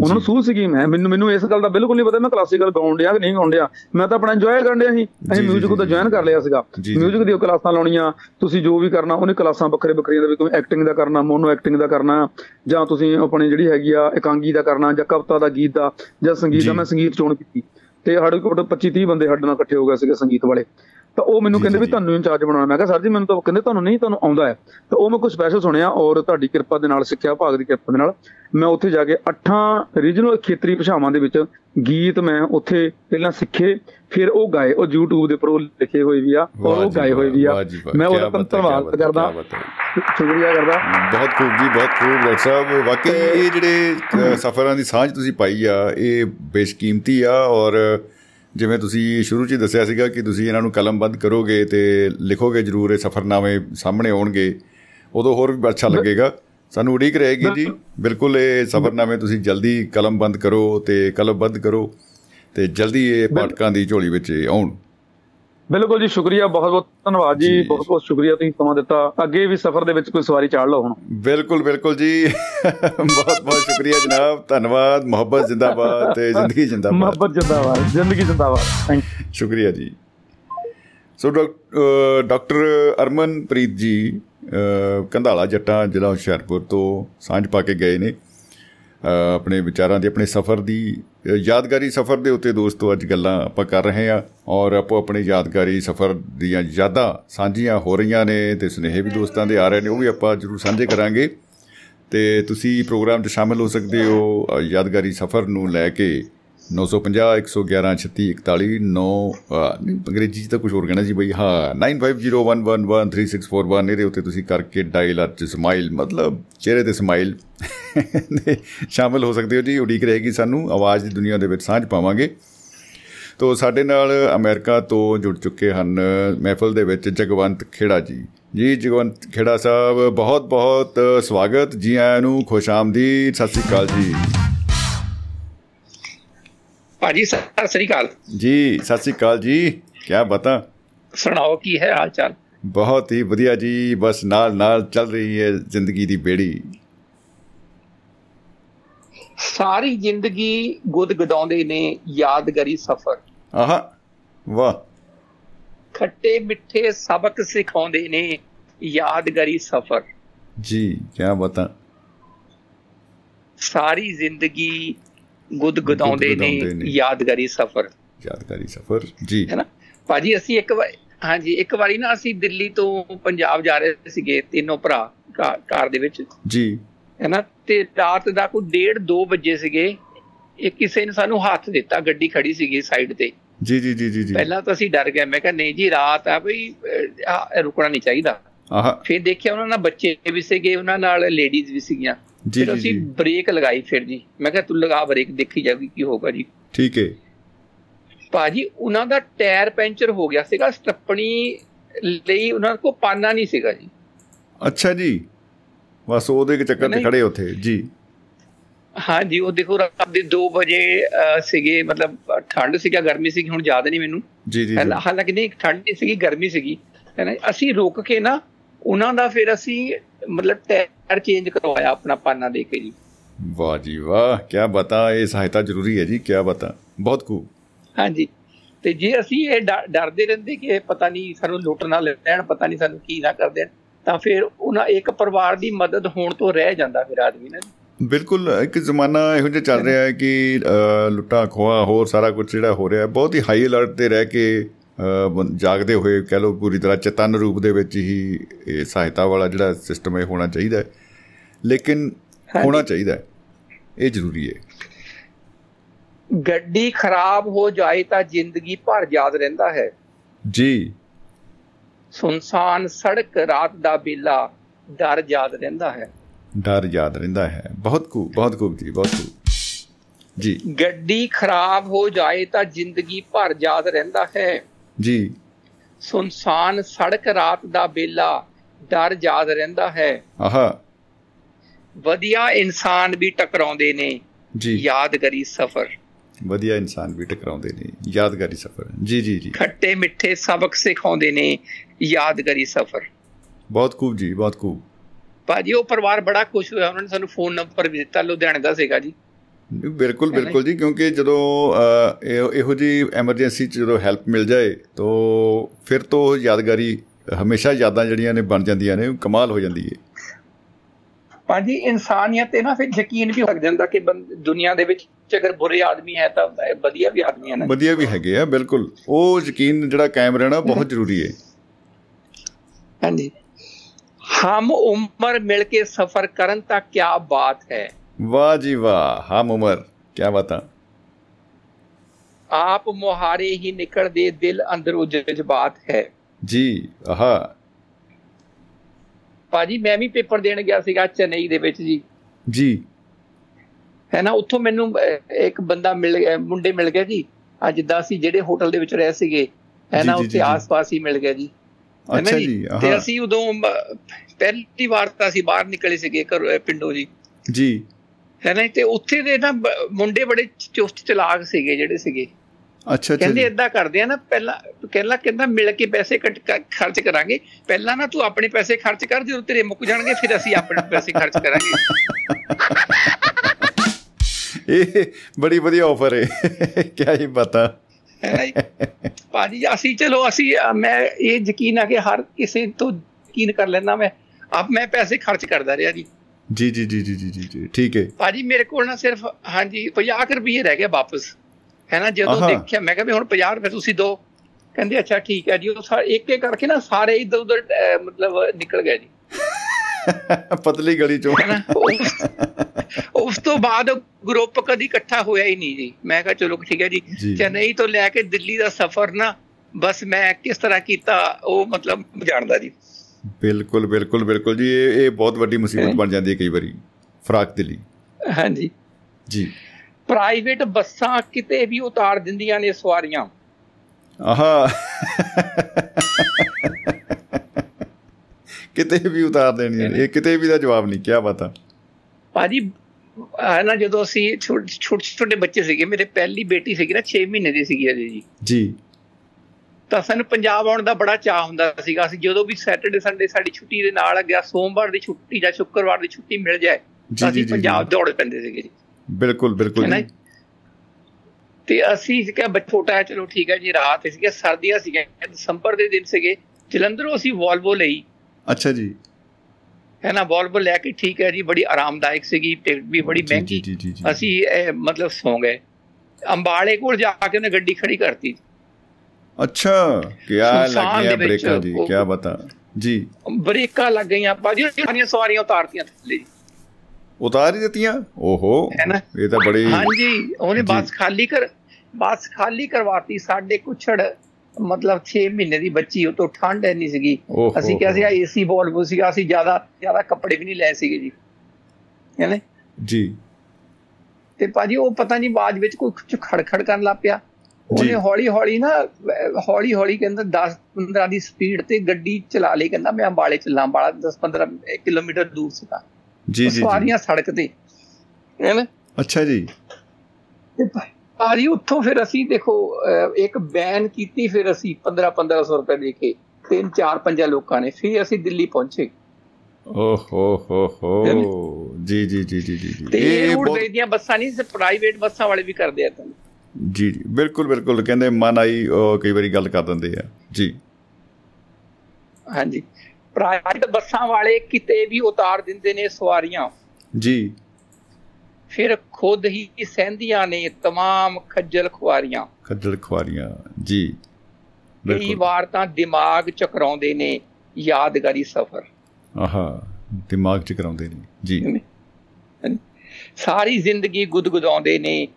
ਉਹਨਾਂ ਨੂੰ ਸੂਹ ਸੀਗੀ ਮੈਂ। ਮੈਨੂੰ ਮੈਨੂੰ ਇਸ ਗੱਲ ਦਾ ਬਿਲਕੁਲ ਨਹੀਂ ਪਤਾ ਮੈਂ ਕਲਾਸੀਕਲ ਗਾਉਣ ਡਿਆ ਕਿ ਨਹੀਂ ਗਾਉਣ ਡਿਆ। ਮੈਂ ਤਾਂ ਆਪਣਾ ਇੰਜੋਏ ਕਰਨ ਡਿਆ ਸੀ। ਅਸੀਂ ਜੀ, ਦਾ ਜੀ। ਜੁਆਇਨ ਕਰ ਲਿਆ ਸੀਗਾ। ਜੀ। ਮਿਊਜ਼ਿਕ ਦੀਆਂ ਕਲਾਸਾਂ ਲਾਉਣੀਆਂ ਤੁਸੀਂ ਜੋ ਵੀ ਕਰਨਾ ਉਹਨੇ ਕਲਾਸਾਂ ਵੱਖਰੇ ਵੱਖਰੀਆਂ ਦਾ ਵੀ ਕੋਈ ਐਕਟਿੰਗ ਦਾ ਕਰਨਾ ਮੋਨੋ ਐਕਟਿੰਗ ਦਾ ਕਰਨਾ ਜਾਂ ਤੁਸੀਂ ਆਪਣੀ ਜਿਹੜੀ ਹੈਗੀ ਆ ਇਕਾਂਗੀ ਦਾ ਕਰਨਾ ਜਾਂ ਕਵਿਤਾ ਦਾ ਗੀਤ ਦਾ ਜਾਂ ਸੰਗੀਤ। ਦਾ ਮੈਂ ਸੰਗੀਤ ਚੋਣ ਕੀਤੀ। ਤੇ ਸਾਡੇ ਕੋਲ 25 30 ਬੰਦੇ ਸਾਡੇ ਨਾਲ ਇਕੱਠੇ ਹੋ ਗਏ ਸੀਗੇ ਸੰਗੀਤ ਵਾਲੇ। ਤਾਂ ਉਹ ਮੈਨੂੰ ਕਹਿੰਦੇ ਵੀ। ਤੁਹਾਨੂੰ ਇੰਚਾਰਜ ਬਣਾਉਣਾ। ਮੈਂ ਕਿਹਾ ਸਰ ਜੀ ਮੈਨੂੰ ਤਾਂ ਕਹਿੰਦੇ ਤੁਹਾਨੂੰ ਨਹੀਂ ਤੁਹਾਨੂੰ ਆਉਂਦਾ ਹੈ। ਤਾਂ ਉਹ ਮੈਂ ਕੁਝ ਸਪੈਸ਼ਲ ਸੁਣਿਆ ਔਰ ਤੁਹਾਡੀ ਕਿਰਪਾ ਦੇ ਨਾਲ ਸਿੱਖਿਆ ਭਾਗ ਦੀ ਕਿਰਪਾ ਦੇ ਨਾਲ ਮੈਂ ਉੱਥੇ ਜਾ ਕੇ ਅੱਠਾਂ ਰੀਜਨਲ ਖੇਤਰੀ ਭਾਸ਼ਾਵਾਂ ਦੇ ਵਿੱਚ ਗੀਤ ਮੈਂ ਉੱਥੇ ਪਹਿਲਾਂ ਸਿੱਖੇ ਫਿਰ ਉਹ ਗਾਏ। ਉਹ YouTube ਦੇ ਉੱਪਰ ਉਹ ਲਿਖੇ ਹੋਏ ਵੀ ਆ ਔਰ ਉਹ ਗਾਏ ਹੋਏ ਵੀ ਆ। ਮੈਂ ਉਹਦਾ ਹੈ, ਧੰਨਵਾਦ ਕਰਦਾ। ਸ਼ੁਕਰੀਆ ਕਰਦਾ। ਬਹੁਤ ਖੂਬ ਜੀ ਬਹੁਤ ਖੂਬ ਡਾਕਟਰ ਸਾਹਿਬ। ਵਾਕਈ ਇਹ ਜਿਹੜੇ ਸਫ਼ਰਾਂ ਦੀ ਸਾਂਝ ਤੁਸੀਂ ਪਾਈ ਆ ਇਹ ਬੇਸ਼ਕੀਮਤੀ ਆ ਔਰ ਜਿਵੇਂ ਤੁਸੀਂ ਸ਼ੁਰੂ 'ਚ ਹੀ ਦੱਸਿਆ ਸੀਗਾ ਕਿ ਤੁਸੀਂ ਇਹਨਾਂ ਨੂੰ ਕਲਮਬੰਦ ਕਰੋਗੇ ਤੇ ਲਿਖੋਗੇ ਜ਼ਰੂਰ ਇਹ ਸਫ਼ਰਨਾਮੇ ਸਾਹਮਣੇ ਆਉਣਗੇ ਉਦੋਂ ਹੋਰ ਵੀ ਅੱਛਾ ਲੱਗੇਗਾ। ਸਾਨੂੰ ਉਡੀਕ ਰਹੇਗੀ ਜੀ। ਬਿਲਕੁਲ। ਇਹ ਸਫ਼ਰਨਾਮੇ ਤੁਸੀਂ ਜਲਦੀ ਕਲਮਬੰਦ ਕਰੋ ਤੇ ਕਲਮਬੰਦ ਕਰੋ ਤੇ ਜਲਦੀ ਇਹ ਪਾਠਕਾਂ ਦੀ ਝੋਲੀ ਵਿੱਚ ਆਉਣ। ਬਿਲਕੁਲ ਜੀ ਸ਼ੁਕਰੀਆ ਬਹੁਤ ਬਹੁਤ ਧੰਨਵਾਦ ਜੀ। ਬਹੁਤ ਬਹੁਤ ਸ਼ੁਕਰੀਆ ਤੁਸੀਂ ਸਮਾਂ ਦਿੱਤਾ। ਅੱਗੇ ਵੀ ਸਫ਼ਰ ਦੇ ਵਿੱਚ ਕੋਈ ਸਵਾਰੀ ਚਾੜ ਲਓ ਹੁਣ। ਬਿਲਕੁਲ ਬਿਲਕੁਲ ਜੀ। ਬਹੁਤ ਬਹੁਤ ਸ਼ੁਕਰੀਆ ਜਨਾਬ ਧੰਨਵਾਦ ਮੁਹੱਬਤ ਜਿੰਦਾਬਾਦ ਤੇ ਜ਼ਿੰਦਗੀ ਜਿੰਦਾਬਾਦ। ਮੁਹੱਬਤ ਜਿੰਦਾਬਾਦ ਜ਼ਿੰਦਗੀ ਜਿੰਦਾਬਾਦ ਥੈਂਕ ਸ਼ੁਕਰੀਆ ਜੀ। ਸੋ ਡਾਕਟਰ ਅਰਮਨਪ੍ਰੀਤ ਜੀ ਕੰਧਾਲਾ ਜੱਟਾਂ ਜ਼ਿਲ੍ਹਾ ਹੁਸ਼ਿਆਰਪੁਰ ਤੋਂ ਸਾਂਝ ਪਾ ਕੇ ਗਏ ਨੇ। ਆਪਣੇ ਵਿਚਾਰਾਂ ਦੇ ਆਪਣੇ ਸਫ਼ਰ ਦੀ ਅ, ਯਾਦਗਾਰੀ ਸਫ਼ਰ ਦੇ ਉੱਤੇ ਦੋਸਤੋ ਅੱਜ ਗੱਲਾਂ ਆਪਾਂ ਕਰ ਰਹੇ ਹਾਂ ਔਰ ਆਪੋ ਆਪਣੇ ਯਾਦਗਾਰੀ ਸਫ਼ਰ ਦੀਆਂ ਯਾਦਾਂ ਸਾਂਝੀਆਂ ਹੋ ਰਹੀਆਂ ਨੇ ਤੇ ਸੁਨੇਹੇ ਵੀ ਦੋਸਤਾਂ ਦੇ ਆ ਰਹੇ ਨੇ ਉਹ ਵੀ ਆਪਾਂ ਜ਼ਰੂਰ ਸਾਂਝੇ ਕਰਾਂਗੇ। ਤੇ ਤੁਸੀਂ ਪ੍ਰੋਗਰਾਮ 'ਚ ਸ਼ਾਮਿਲ ਹੋ ਸਕਦੇ ਹੋ ਅ, ਯਾਦਗਾਰੀ ਸਫ਼ਰ ਨੂੰ ਲੈ ਕੇ 950 111 36 41 9 ਅਹ, ਨਹੀਂ ਅੰਗਰੇਜ਼ੀ 'ਚ ਤਾਂ ਕੁਝ ਹੋਰ ਕਹਿਣਾ ਸੀ ਬਈ ਹਾਂ 9501113641 ਇਹਦੇ ਉੱਤੇ ਤੁਸੀਂ ਕਰਕੇ ਡਾਇਲ ਅੱਜ ਸਮਾਈਲ ਮਤਲਬ ਚਿਹਰੇ ਤੇ ਸਮਾਈਲ ਸ਼ਾਮਿਲ ਹੋ ਸਕਦੇ ਹੋ ਜੀ ਉਡੀਕ ਰਹੇਗੀ ਸਾਨੂੰ ਆਵਾਜ਼ ਦੀ ਦੁਨੀਆ ਦੇ ਵਿੱਚ ਸਾਂਝ ਪਾਵਾਂਗੇ। ਤੋ ਸਾਡੇ ਨਾਲ ਅਮਰੀਕਾ ਤੋਂ ਜੁੜ ਚੁੱਕੇ ਹਨ ਮਹਿਫਲ ਦੇ ਵਿੱਚ ਜਗਵੰਤ ਖੇੜਾ ਜੀ। ਜੀ ਜਗਵੰਤ ਖੇੜਾ ਸਾਹਿਬ ਬਹੁਤ ਬਹੁਤ ਸਵਾਗਤ ਜੀ ਆਇਆਂ ਨੂੰ ਖੁਸ਼ ਆਮਦੀਦ ਸਤਿ ਸ੍ਰੀ ਅਕਾਲ ਜੀ। ਭਾਜੀ ਸਤਿ ਸ੍ਰੀ ਅਕਾਲ। ਜੀ ਸਤਿ ਸ੍ਰੀ ਅਕਾਲ ਜੀ। ਕੀ ਬਤਾ? ਸੁਣਾਓ ਕੀ ਹੈ ਹਾਲ ਚਾਲ ਬਹੁਤ ਹੀ ਵਧੀਆ ਜੀ। ਬਸ ਨਾਲ ਨਾਲ ਚੱਲ ਰਹੀ ਹੈ ਜ਼ਿੰਦਗੀ ਦੀ ਬੇੜੀ। ਸਾਰੀ ਜ਼ਿੰਦਗੀ ਗੁਦਗਦਾਉਂਦੇ ਨੇ ਯਾਦਗਾਰੀ ਸਫ਼ਰ। ਆਹਾ ਵਾਹ। ਖੱਟੇ ਮਿੱਠੇ ਸਬਕ ਸਿਖਾਉਂਦੇ ਨੇ ਯਾਦਗਾਰੀ ਸਫ਼ਰ। ਜੀ ਕੀ ਬਤਾ। ਸਾਰੀ ਜ਼ਿੰਦਗੀ ਗੁਦਗਦਾਉਂਦੇ ਗੁਦਗੁਦਾਉਂਦੇ ਨੇ। ਯਾਦਗਾਰੀ ਸਫ਼ਰ। ਯਾਦਗਾਰੀ ਸਫ਼ਰ ਜੀ। ਹੈ ਨਾ? ਭਾਜੀ ਅਸੀਂ ਇੱਕ ਵਾਰ ਹਾਂਜੀ ਇੱਕ ਵਾਰੀ ਨਾ ਅਸੀਂ ਦਿੱਲੀ ਤੋਂ ਪੰਜਾਬ ਜਾ ਰਹੇ ਸੀਗੇ ਤਿੰਨੋਂ ਭਰਾ ਕਾਰ ਦੇ ਵਿੱਚ। ਜੀ। ਹੈ ਨਾ? ਤੇ ਰਾਤ ਦਾ ਕੋਈ 1:30 2 ਵਜੇ ਸੀਗੇ ਇਹ ਕਿਸੇ ਨੇ ਸਾਨੂੰ ਹੱਥ ਦਿੱਤਾ ਗੱਡੀ ਖੜੀ ਸੀਗੀ ਸਾਈਡ ਤੇ। ਜੀ ਜੀ ਜੀ ਜੀ ਪਹਿਲਾਂ ਤਾਂ ਅਸੀਂ ਡਰ ਗਏ ਮੈਂ ਕਿਹਾ ਨਹੀਂ ਜੀ ਰਾਤ ਆ ਬਈ ਰੁਕਣਾ ਨਹੀਂ ਚਾਹੀਦਾ। ਆਹਾ। ਫਿਰ ਦੇਖਿਆ ਉਹਨਾਂ ਨਾਲ ਬੱਚੇ ਵੀ ਸੀਗੇ ਉਹਨਾਂ ਨਾਲ ਲੇਡੀਜ਼ ਵੀ ਸੀਗੀਆਂ। ਜੀ ਜੀ ਅਸੀਂ ਜੀ। ਬ੍ਰੇਕ ਲਗਾਈ ਫਿਰ ਜੀ। ਮੈਂ ਕਿਹਾ ਤੂੰ ਲਗਾ ਬ੍ਰੇਕ ਦੇਖੀ ਜਾਵੀ ਕੀ ਹੋਗਾ ਜੀ। ਠੀਕ ਹੈ ਭਾਜੀ ਉਹਨਾਂ ਦਾ ਟਾਇਰ ਪੈਂਚਰ ਹੋ ਗਿਆ ਸੀਗਾ ਸਟੱਪਣੀ ਲਈ ਉਹਨਾਂ ਕੋਲ ਪਾਨਾ ਨਹੀਂ ਸੀਗਾ ਜੀ। ਅੱਛਾ ਜੀ। ਬਸ ਉਹਦੇ ਚੱਕਰ ਤੇ। ਖੜੇ ਉੱਥੇ ਜੀ। ਹਾਂਜੀ ਉਹ ਦੇਖੋ ਰਾਤ ਦੇ 2 ਵਜੇ ਸੀਗੇ ਮਤਲਬ ਠੰਡ ਸੀਗਾ ਗਰਮੀ ਸੀਗੀ ਹੁਣ ਯਾਦ ਨਹੀਂ ਮੈਨੂੰ। ਜੀ ਜੀ ਜੀ। ਹਾਲਾ- ਹਾਲਾਂਕਿ ਨਹੀਂ ਠੰਡ ਨਹੀਂ ਸੀਗੀ ਗਰਮੀ ਸੀਗੀ। ਹੈ ਨਾ ਅਸੀਂ ਰੁਕ ਕੇ ਨਾ ਉਹਨਾਂ ਦਾ ਫਿਰ ਅਸੀਂ ਮਤਲਬ ਟਾਇਰ ਚੇਂਜ ਕਰਵਾਇਆ ਆਪਣਾ ਪਾਨਾ ਦੇ ਕੇ ਜੀ। ਵਾਹ ਜੀ ਵਾਹ ਕੀ ਬਤਾ ਇਹ ਸਹਾਇਤਾ ਜ਼ਰੂਰੀ ਹੈ ਜੀ ਕੀ ਬਤਾ। ਬਹੁਤ ਖੂਬ। ਹਾਂਜੀ। ਤੇ ਜੇ ਅਸੀਂ ਇਹ ਡਰਦੇ ਰਹਿੰਦੇ ਕਿ ਪਤਾ ਨਹੀਂ ਸਾਨੂੰ ਲੁੱਟ ਨਾ ਲੈਣ ਪਤਾ ਨਹੀਂ ਸਾਨੂੰ ਕੀ ਨਾ ਕਰ ਦੇਣ ਤਾਂ ਫਿਰ ਉਹਨਾਂ ਇੱਕ ਪਰਿਵਾਰ ਦੀ ਮਦਦ ਹੋਣ ਤੋਂ ਰਹਿ ਜਾਂਦਾ ਫਿਰ ਆਦਮੀ ਨਾ ਬਿਲਕੁਲ ਇੱਕ ਜ਼ਮਾਨਾ ਇਹੋ ਜਿਹਾ ਚੱਲ ਰਿਹਾ ਹੈ ਕਿ ਲੁੱਟਾਂ ਖੋਹਾਂ ਹੋਰ ਸਾਰਾ ਕੁਝ ਜਿਹੜਾ ਹੋ ਰਿਹਾ ਹੈ ਬਹੁਤ ਹੀ ਹਾਈ ਅਲਰਟ ਤੇ ਰਹਿ ਕੇ ਜਾਗਦੇ ਹੋਏ ਕਹਿ ਲਓ ਪੂਰੀ ਤਰ੍ਹਾਂ ਚੇਤਨ ਰੂਪ ਦੇ ਵਿੱਚ ਹੀ ਇਹ ਸਹਾਇਤਾ ਵਾਲਾ ਜਿਹੜਾ ਸਿਸਟਮ ਹੈ ਹੋਣਾ ਚਾਹੀਦਾ ਹੈ। ਲੇਕਿਨ। ਹੋਣਾ ਚਾਹੀਦਾ ਹੈ। ਇਹ ਜ਼ਰੂਰੀ ਹੈ। ਗੱਡੀ ਖਰਾਬ ਹੋ ਜਾਏ ਤਾਂ ਜ਼ਿੰਦਗੀ ਭਰ ਯਾਦ ਰਹਿੰਦਾ ਹੈ। ਜੀ। ਸੁਨਸਾਨ ਸੜਕ ਰਾਤ ਦਾ ਬੇਲਾ ਡਰ ਯਾਦ ਰਹਿੰਦਾ ਹੈ। ਡਰ ਯਾਦ ਰਹਿੰਦਾ ਹੈ। ਬਹੁਤ ਖੂਬ ਬਹੁਤ ਖੂਬ ਜੀ ਬਹੁਤ ਖੂਬ। ਜੀ। ਗੱਡੀ ਖਰਾਬ ਹੋ ਜਾਏ ਤਾਂ ਜ਼ਿੰਦਗੀ ਭਰ ਯਾਦ ਰਹਿੰਦਾ ਹੈ। ਜੀ। ਸੁਨਸਾਨ ਸੜਕ ਰਾਤ ਦਾ ਬੇਲਾ ਡਰ ਯਾਦ ਰਹਿੰਦਾ ਹੈ। ਆਹਾ। ਵਧੀਆ ਇਨਸਾਨ ਵੀ ਟਕਰਾਉਂਦੇ ਨੇ। ਜੀ। ਯਾਦਗਾਰੀ ਸਫ਼ਰ। ਵਧੀਆ ਇਨਸਾਨ ਵੀ ਟਕਰਾਉਂਦੇ ਨੇ। ਯਾਦਗਾਰੀ ਸਫ਼ਰ। ਜੀ ਜੀ ਜੀ। ਖੱਟੇ ਮਿੱਠੇ ਸਬਕ ਸਿਖਾਉਂਦੇ ਨੇ ਯਾਦਗਾਰੀ ਸਫ਼ਰ। ਬਹੁਤ ਖੂਬ ਜੀ ਬਹੁਤ ਖੂਬ। ਭਾਜੀ ਉਹ ਪਰਿਵਾਰ ਬੜਾ ਖੁਸ਼ ਹੋਇਆ। ਉਹਨਾਂ ਨੇ ਸਾਨੂੰ ਫੋਨ ਨੰਬਰ ਵੀ ਦਿੱਤਾ। ਲੁਧਿਆਣੇ ਦਾ ਸੀਗਾ ਜੀ। ਬਿਲਕੁਲ ਬਿਲਕੁਲ ਜੀ ਕਿਉਂਕਿ ਜਦੋਂ ਇਹੋ ਜੀ ਐਮਰਜੈਂਸੀ ਚ ਜਦੋਂ ਹੈਲਪ ਮਿਲ ਜਾਏ ਤਾਂ ਫਿਰ ਤੋਂ ਯਾਦਗਾਰੀ ਹਮੇਸ਼ਾ ਯਾਦਾਂ ਜਿਹੜੀਆਂ ਨੇ ਬਣ ਜਾਂਦੀਆਂ ਨੇ ਕਮਾਲ ਹੋ ਜਾਂਦੀ ਹੈ ਭਾਜੀ ਇਨਸਾਨੀਅਤ ਤੇ ਨਾ ਫਿਰ ਯਕੀਨ ਵੀ ਲੱਗ ਜਾਂਦਾ ਕਿ ਦੁਨੀਆ ਦੇ ਵਿੱਚ ਅਗਰ ਬੁਰੇ ਆਦਮੀ ਹੈ ਤਾਂ ਵਧੀਆ ਵੀ ਆਦਮੀ ਨਾ। ਵਧੀਆ ਵੀ ਹੈਗੇ ਆ ਬਿਲਕੁਲ। ਉਹ ਯਕੀਨ ਜਿਹੜਾ ਕਾਇਮ ਰਹਿਣਾ ਬਹੁਤ ਜ਼ਰੂਰੀ ਹੈ ਹਾਂਜੀ। ਹਮ ਉਮਰ ਮਿਲ ਕੇ ਸਫ਼ਰ ਕਰਨ ਤਾਂ ਕੀ ਬਾਤ ਹੈ। ਵਾਹ ਜੀ ਵਾਹ ਹਮ ਉਮਰ ਕੀ ਬਾਤਾਂ? ਆਪ ਮੁਹਾਰੇ ਹੀ ਨਿਕਲਦੇ ਦਿਲ ਅੰਦਰੋਂ ਜਜ਼ਬਾਤ ਹੈ। ਜੀ ਆਹਾ। ਭਾਜੀ ਮੈਂ ਵੀ ਪੇਪਰ ਦੇਣ ਗਿਆ ਸੀਗਾ ਚੇਨਈ ਦੇ ਵਿੱਚ ਜੀ। ਜੀ। ਹੈ ਨਾ ਉੱਥੋਂ ਮੈਨੂੰ ਇੱਕ ਬੰਦਾ ਮਿਲ ਗਿਆ ਮੁੰਡੇ ਮਿਲ ਗਏ ਜੀ। ਆ ਜਿੱਦਾਂ ਅਸੀਂ ਜਿਹੜੇ ਹੋਟਲ ਦੇ ਵਿੱਚ ਰਹੇ ਸੀਗੇ ਹੈ ਨਾ ਉੱਥੇ। ਆਸ-ਪਾਸ ਹੀ ਮਿਲ ਗਿਆ ਜੀ। ਅੱਛਾ ਜੀ? ਤੇ ਅਸੀਂ ਉਦੋਂ ਪਹਿਲੀ ਵਾਰ ਤਾਂ ਅਸੀਂ ਬਾਹਰ ਨਿਕਲੇ ਸੀਗੇ ਪਿੰਡੋਂ ਜੀ। ਜੀ। ਨਾ ਤੇ ਉੱਥੇ ਦੇ ਨਾ ਮੁੰਡੇ ਬੜੇ ਚੁਸਤ ਚਲਾਕ ਸੀਗੇ ਜਿਹੜੇ ਸੀਗੇ। ਅੱਛਾ ਅੱਛਾ ਕਹਿੰਦੇ ਏਦਾਂ ਕਰਦੇ ਆ ਨਾ ਪਹਿਲਾਂ ਕਹਿੰਦਾ ਕਹਿੰਦਾ ਮਿਲ ਕੇ ਪੈਸੇ ਖਰਚ ਕਰਾਂਗੇ। ਪਹਿਲਾਂ ਨਾ ਤੂੰ ਆਪਣੇ ਪੈਸੇ ਖਰਚ ਕਰ ਜਦੋਂ ਤੇਰੇ ਮੁੱਕ ਜਾਣਗੇ ਫਿਰ ਅਸੀਂ ਆਪਣੇ ਪੈਸੇ ਖਰਚ ਕਰਾਂਗੇ। ਇਹ ਬੜੀ ਵਧੀਆ ਆਫਰ ਹੈ ਕੀ ਹੀ ਪਤਾ? ਭਾਜੀ ਅਸੀਂ ਚਲੋ ਅਸੀਂ ਮੈਂ ਇਹ ਯਕੀਨ ਆ ਕਿ ਹਰ ਕਿਸੇ ਤੋਂ ਯਕੀਨ ਕਰ ਲੈਂਦਾ ਮੈਂ। ਆਪ ਮੈਂ ਪੈਸੇ ਖਰਚ ਕਰਦਾ ਰਿਹਾ ਜੀ। ਜੀ ਜੀ ਜੀ ਜੀ ਜੀ ਜੀ ਠੀਕ ਹੈ। ਭਾਜੀ ਮੇਰੇ ਕੋਲ ਨਾ ਸਿਰਫ ਹਾਂਜੀ 50 ਰੁਪਏ ਰਹਿ ਗਏ ਵਾਪਸ। ਹੈ ਨਾ ਜਦੋਂ। ਦੇਖਿਆ ਮੈਂ ਕਿਹਾ ਵੀ ਹੁਣ 50 ਰੁਪਏ ਤੁਸੀਂ ਦਿਓ ਕਹਿੰਦੇ ਅੱਛਾ ਠੀਕ ਹੈ ਜੀ। ਉਹ ਇੱਕ ਇੱਕ ਕਰਕੇ ਨਾ ਸਾਰੇ ਇੱਧਰ ਉੱਧਰ ਮਤਲਬ ਨਿਕਲ ਗਏ ਜੀ। ਪਤਲੀ ਗਲੀ ਚੋਂ। ਹੈ ਨਾ ਉਸ- ਤੋਂ ਬਾਅਦ ਗਰੁੱਪ ਕਦੀ ਇਕੱਠਾ ਹੋਇਆ ਹੀ ਨਹੀਂ ਜੀ। ਮੈਂ ਕਿਹਾ ਚਲੋ ਠੀਕ ਹੈ ਜੀ। ਜੀ। ਚੇਨਈ ਤੋਂ ਲੈ ਕੇ ਦਿੱਲੀ ਦਾ ਸਫ਼ਰ ਨਾ ਬਸ ਮੈਂ ਕਿਸ ਤਰ੍ਹਾਂ ਕੀਤਾ ਉਹ ਮਤਲਬ ਜਾਣਦਾ ਜੀ। ਬਿਲਕੁਲ ਬਿਲਕੁਲ ਬਿਲਕੁਲ ਜੀ। ਇਹ ਇਹ ਬਹੁਤ ਵੱਡੀ ਮੁਸੀਬਤ ਬਣ ਜਾਂਦੀ ਹੈ ਕਈ ਵਾਰੀ ਫਰਾਕ ਦੇ ਲਈ। ਹਾਂਜੀ। ਜੀ। ਪ੍ਰਾਈਵੇਟ ਬੱਸਾਂ ਕਿਤੇ ਵੀ ਉਤਾਰ ਦਿੰਦੀਆਂ ਨੇ ਸਵਾਰੀਆਂ। ਆਹਾ। ਕਿਤੇ ਵੀ ਉਤਾਰ ਦੇਣੀ ਹੈ ਇਹ ਕਿਤੇ ਵੀ ਦਾ ਜਵਾਬ ਨਹੀਂ ਕਿਆ ਬਾਤ ਆ। ਭਾਜੀ ਨਾ ਜਦੋਂ ਅਸੀਂ ਛੋਟੇ ਛੋਟੇ ਬੱਚੇ ਸੀਗੇ ਮੇਰੇ ਪਹਿਲੀ ਬੇਟੀ ਸੀਗੀ ਨਾ 6 ਮਹੀਨੇ ਦੀ ਸੀਗੀ ਅਜੇ ਜੀ। ਜੀ। ਤਾਂ ਸਾਨੂੰ ਪੰਜਾਬ ਆਉਣ ਦਾ ਬੜਾ ਚਾਹ ਹੁੰਦਾ ਸੀਗਾ। ਅਸੀਂ ਜਦੋਂ ਵੀ ਸੈਟਰਡੇ ਸੰਡੇ ਸਾਡੀ ਛੁੱਟੀ ਦੇ ਨਾਲ ਗਿਆ ਸੋਮਵਾਰ ਦੀ ਛੁੱਟੀ ਜਾਂ ਸ਼ੁੱਕਰਵਾਰ ਦੀ ਛੁੱਟੀ ਮਿਲ ਜਾਏ ਤਾਂ ਅਸੀਂ ਪੰਜਾਬ। ਦੌੜ ਪੈਂਦੇ ਸੀਗੇ ਜੀ। ਬਿਲਕੁਲ ਬਿਲਕੁਲ? ਤੇ ਅਸੀਂ ਕਿਹਾ ਬੱਚਾ ਛੋਟਾ ਹੈ ਚਲੋ ਠੀਕ ਹੈ ਜੀ ਰਾਤ ਸੀਗੇ ਸਰਦੀਆਂ ਸੀਗੇ ਦਸੰਬਰ ਦੇ ਦਿਨ ਸੀਗੇ। ਜਲੰਧਰੋਂ ਅਸੀਂ ਵੋਲਵੋ ਲਈ। ਅੱਛਾ ਜੀ। ਹੈ ਨਾ ਵੋਲਵੋ ਲੈ ਕੇ ਠੀਕ ਹੈ ਜੀ ਬੜੀ ਆਰਾਮਦਾਇਕ ਸੀਗੀ ਟਿਕਟ ਵੀ ਬੜੀ ਮਹਿੰਗੀ। ਅਸੀਂ ਮਤਲਬ ਸੌਂ ਗਏ। ਅੰਬਾਲੇ ਕੋਲ ਜਾ ਕੇ ਉਹਨੇ ਗੱਡੀ ਖੜੀ ਕਰਤੀ। ਅੱਛਾ ਕੀ ਲੱਗਿਆ ਬ੍ਰੇਕਾਂ ਜੀ ਕੀ ਬਤਾ। ਜੀ। ਬ੍ਰੇਕਾਂ ਲੱਗ ਗਈਆਂ ਬਾਜੀ ਸਾਰੀਆਂ ਸਵਾਰੀਆਂ ਉਤਾਰਤੀਆਂ ਥੱਲੇ। ਉਤਾਰ ਹੀ ਦਿੱਤੀਆਂ? ਓਹੋ? ਇਹ ਤਾਂ ਬੜੀ ਹਾਂਜੀ ਉਹਨੇ। ਬੱਸ ਖਾਲੀ ਕਰ ਬੱਸ ਖਾਲੀ ਕਰਵਾਤੀ ਸਾਡੇ ਕੁਛੜ ਮਤਲਬ 6 ਮਹੀਨੇ ਦੀ ਬੱਚੀ ਉਹ ਤੋਂ ਠੰਡ ਐਨੀ ਸੀਗੀ। ਓਹੋ। ਅਸੀਂ ਕਿਹਾ ਸੀ ਏਸੀ ਬੋਲਵੋ ਸੀਗਾ ਅਸੀਂ ਜ਼ਿਆਦਾ ਜ਼ਿਆਦਾ ਕੱਪੜੇ ਵੀ ਨਹੀਂ ਲਏ ਸੀਗੇ ਜੀ। ਹੈਨੇ ਜੀ। ਤੇ ਭਾਜੀ ਉਹ ਪਤਾ ਨਹੀਂ ਬਾਅਦ ਵਿੱਚ ਕੋਈ ਖੜਖੜ ਕਰਨ ਲੱਗ ਪਿਆ। ਉਹਨੇ ਹੌਲੀ ਹੌਲੀ ਨਾ ਹੌਲੀ ਹੌਲੀ ਕਹਿੰਦਾ 10 15 ਦੀ ਸਪੀਡ ਤੇ ਗੱਡੀ ਚਲਾ ਲਈ ਕਹਿੰਦਾ ਮੈਂ ਅੰਬਾਲੇ ਚੱਲਾਂ ਅੰਬਾਲਾ 10 15 ਕਿਲੋਮੀਟਰ ਦੂਰ ਸੀਗਾ ਜੀ ਜੀ ਜੀ। ਸਵਾਰੀਆਂ ਸੜਕ ਤੇ। ਹੈਨਾ? ਅੱਛਾ ਜੀ। ਤੇ ਭਾਜੀ ਉੱਥੋਂ ਫਿਰ ਅਸੀਂ ਦੇਖੋ ਇੱਕ ਬੈਨ ਕੀਤੀ ਫਿਰ ਅਸੀਂ 15 1500 ਰੁਪਏ ਦੇ ਕੇ ਤਿੰਨ ਚਾਰ ਪੰਜਾਂ ਲੋਕਾਂ ਨੇ ਫਿਰ ਅਸੀਂ ਦਿੱਲੀ ਪਹੁੰਚੇ। ਓਹੋ ਹੋ ਹੋ। ਜੀ ਜੀ ਜੀ ਜੀ ਜੀ ਜੀ। ਇਹ ਰੋਡਵੇਜ਼ ਦੀਆਂ ਬੱਸਾਂ ਨਹੀਂ ਪ੍ਰਾਈਵੇਟ ਬੱਸਾਂ ਵਾਲੇ ਵੀ ਕਰਦੇ ਆ ਤਾਂ ਜੀ ਜੀ ਬਿਲਕੁਲ ਬਿਲਕੁਲ ਕਹਿੰਦੇ ਮਨ ਆਈ ਉਹ ਕਈ ਵਾਰੀ ਗੱਲ ਕਰ ਦਿੰਦੇ ਆ ਜੀ ਹਾਂਜੀ ਪ੍ਰਾਈਵੇਟ ਬੱਸਾਂ ਵਾਲੇ ਕਿਤੇ ਵੀ ਉਤਾਰ ਦਿੰਦੇ ਨੇ ਸਵਾਰੀਆਂ ਜੀ ਫਿਰ ਖੁਦ ਹੀ ਸਹਿੰਦੀਆਂ ਨੇ तमाम ਖੱਜਲ ਖੁਆਰੀਆਂ ਖੱਜਲ ਖੁਆਰੀਆਂ ਜੀ ਕਈ ਬਿਲਕੁਲ ਵਾਰ ਤਾਂ ਦਿਮਾਗ ਚਕਰਾਉਂਦੇ ਨੇ ਯਾਦਗਾਰੀ ਸਫ਼ਰ ਆਹਾ ਦਿਮਾਗ ਚ ਕਰਾਉਂਦੇ ਨੇ ਜੀ ਸਾਰੀ ਜ਼ਿੰਦਗੀ ਗੁਦਗੁਦਾਉਂਦੇ ਨੇ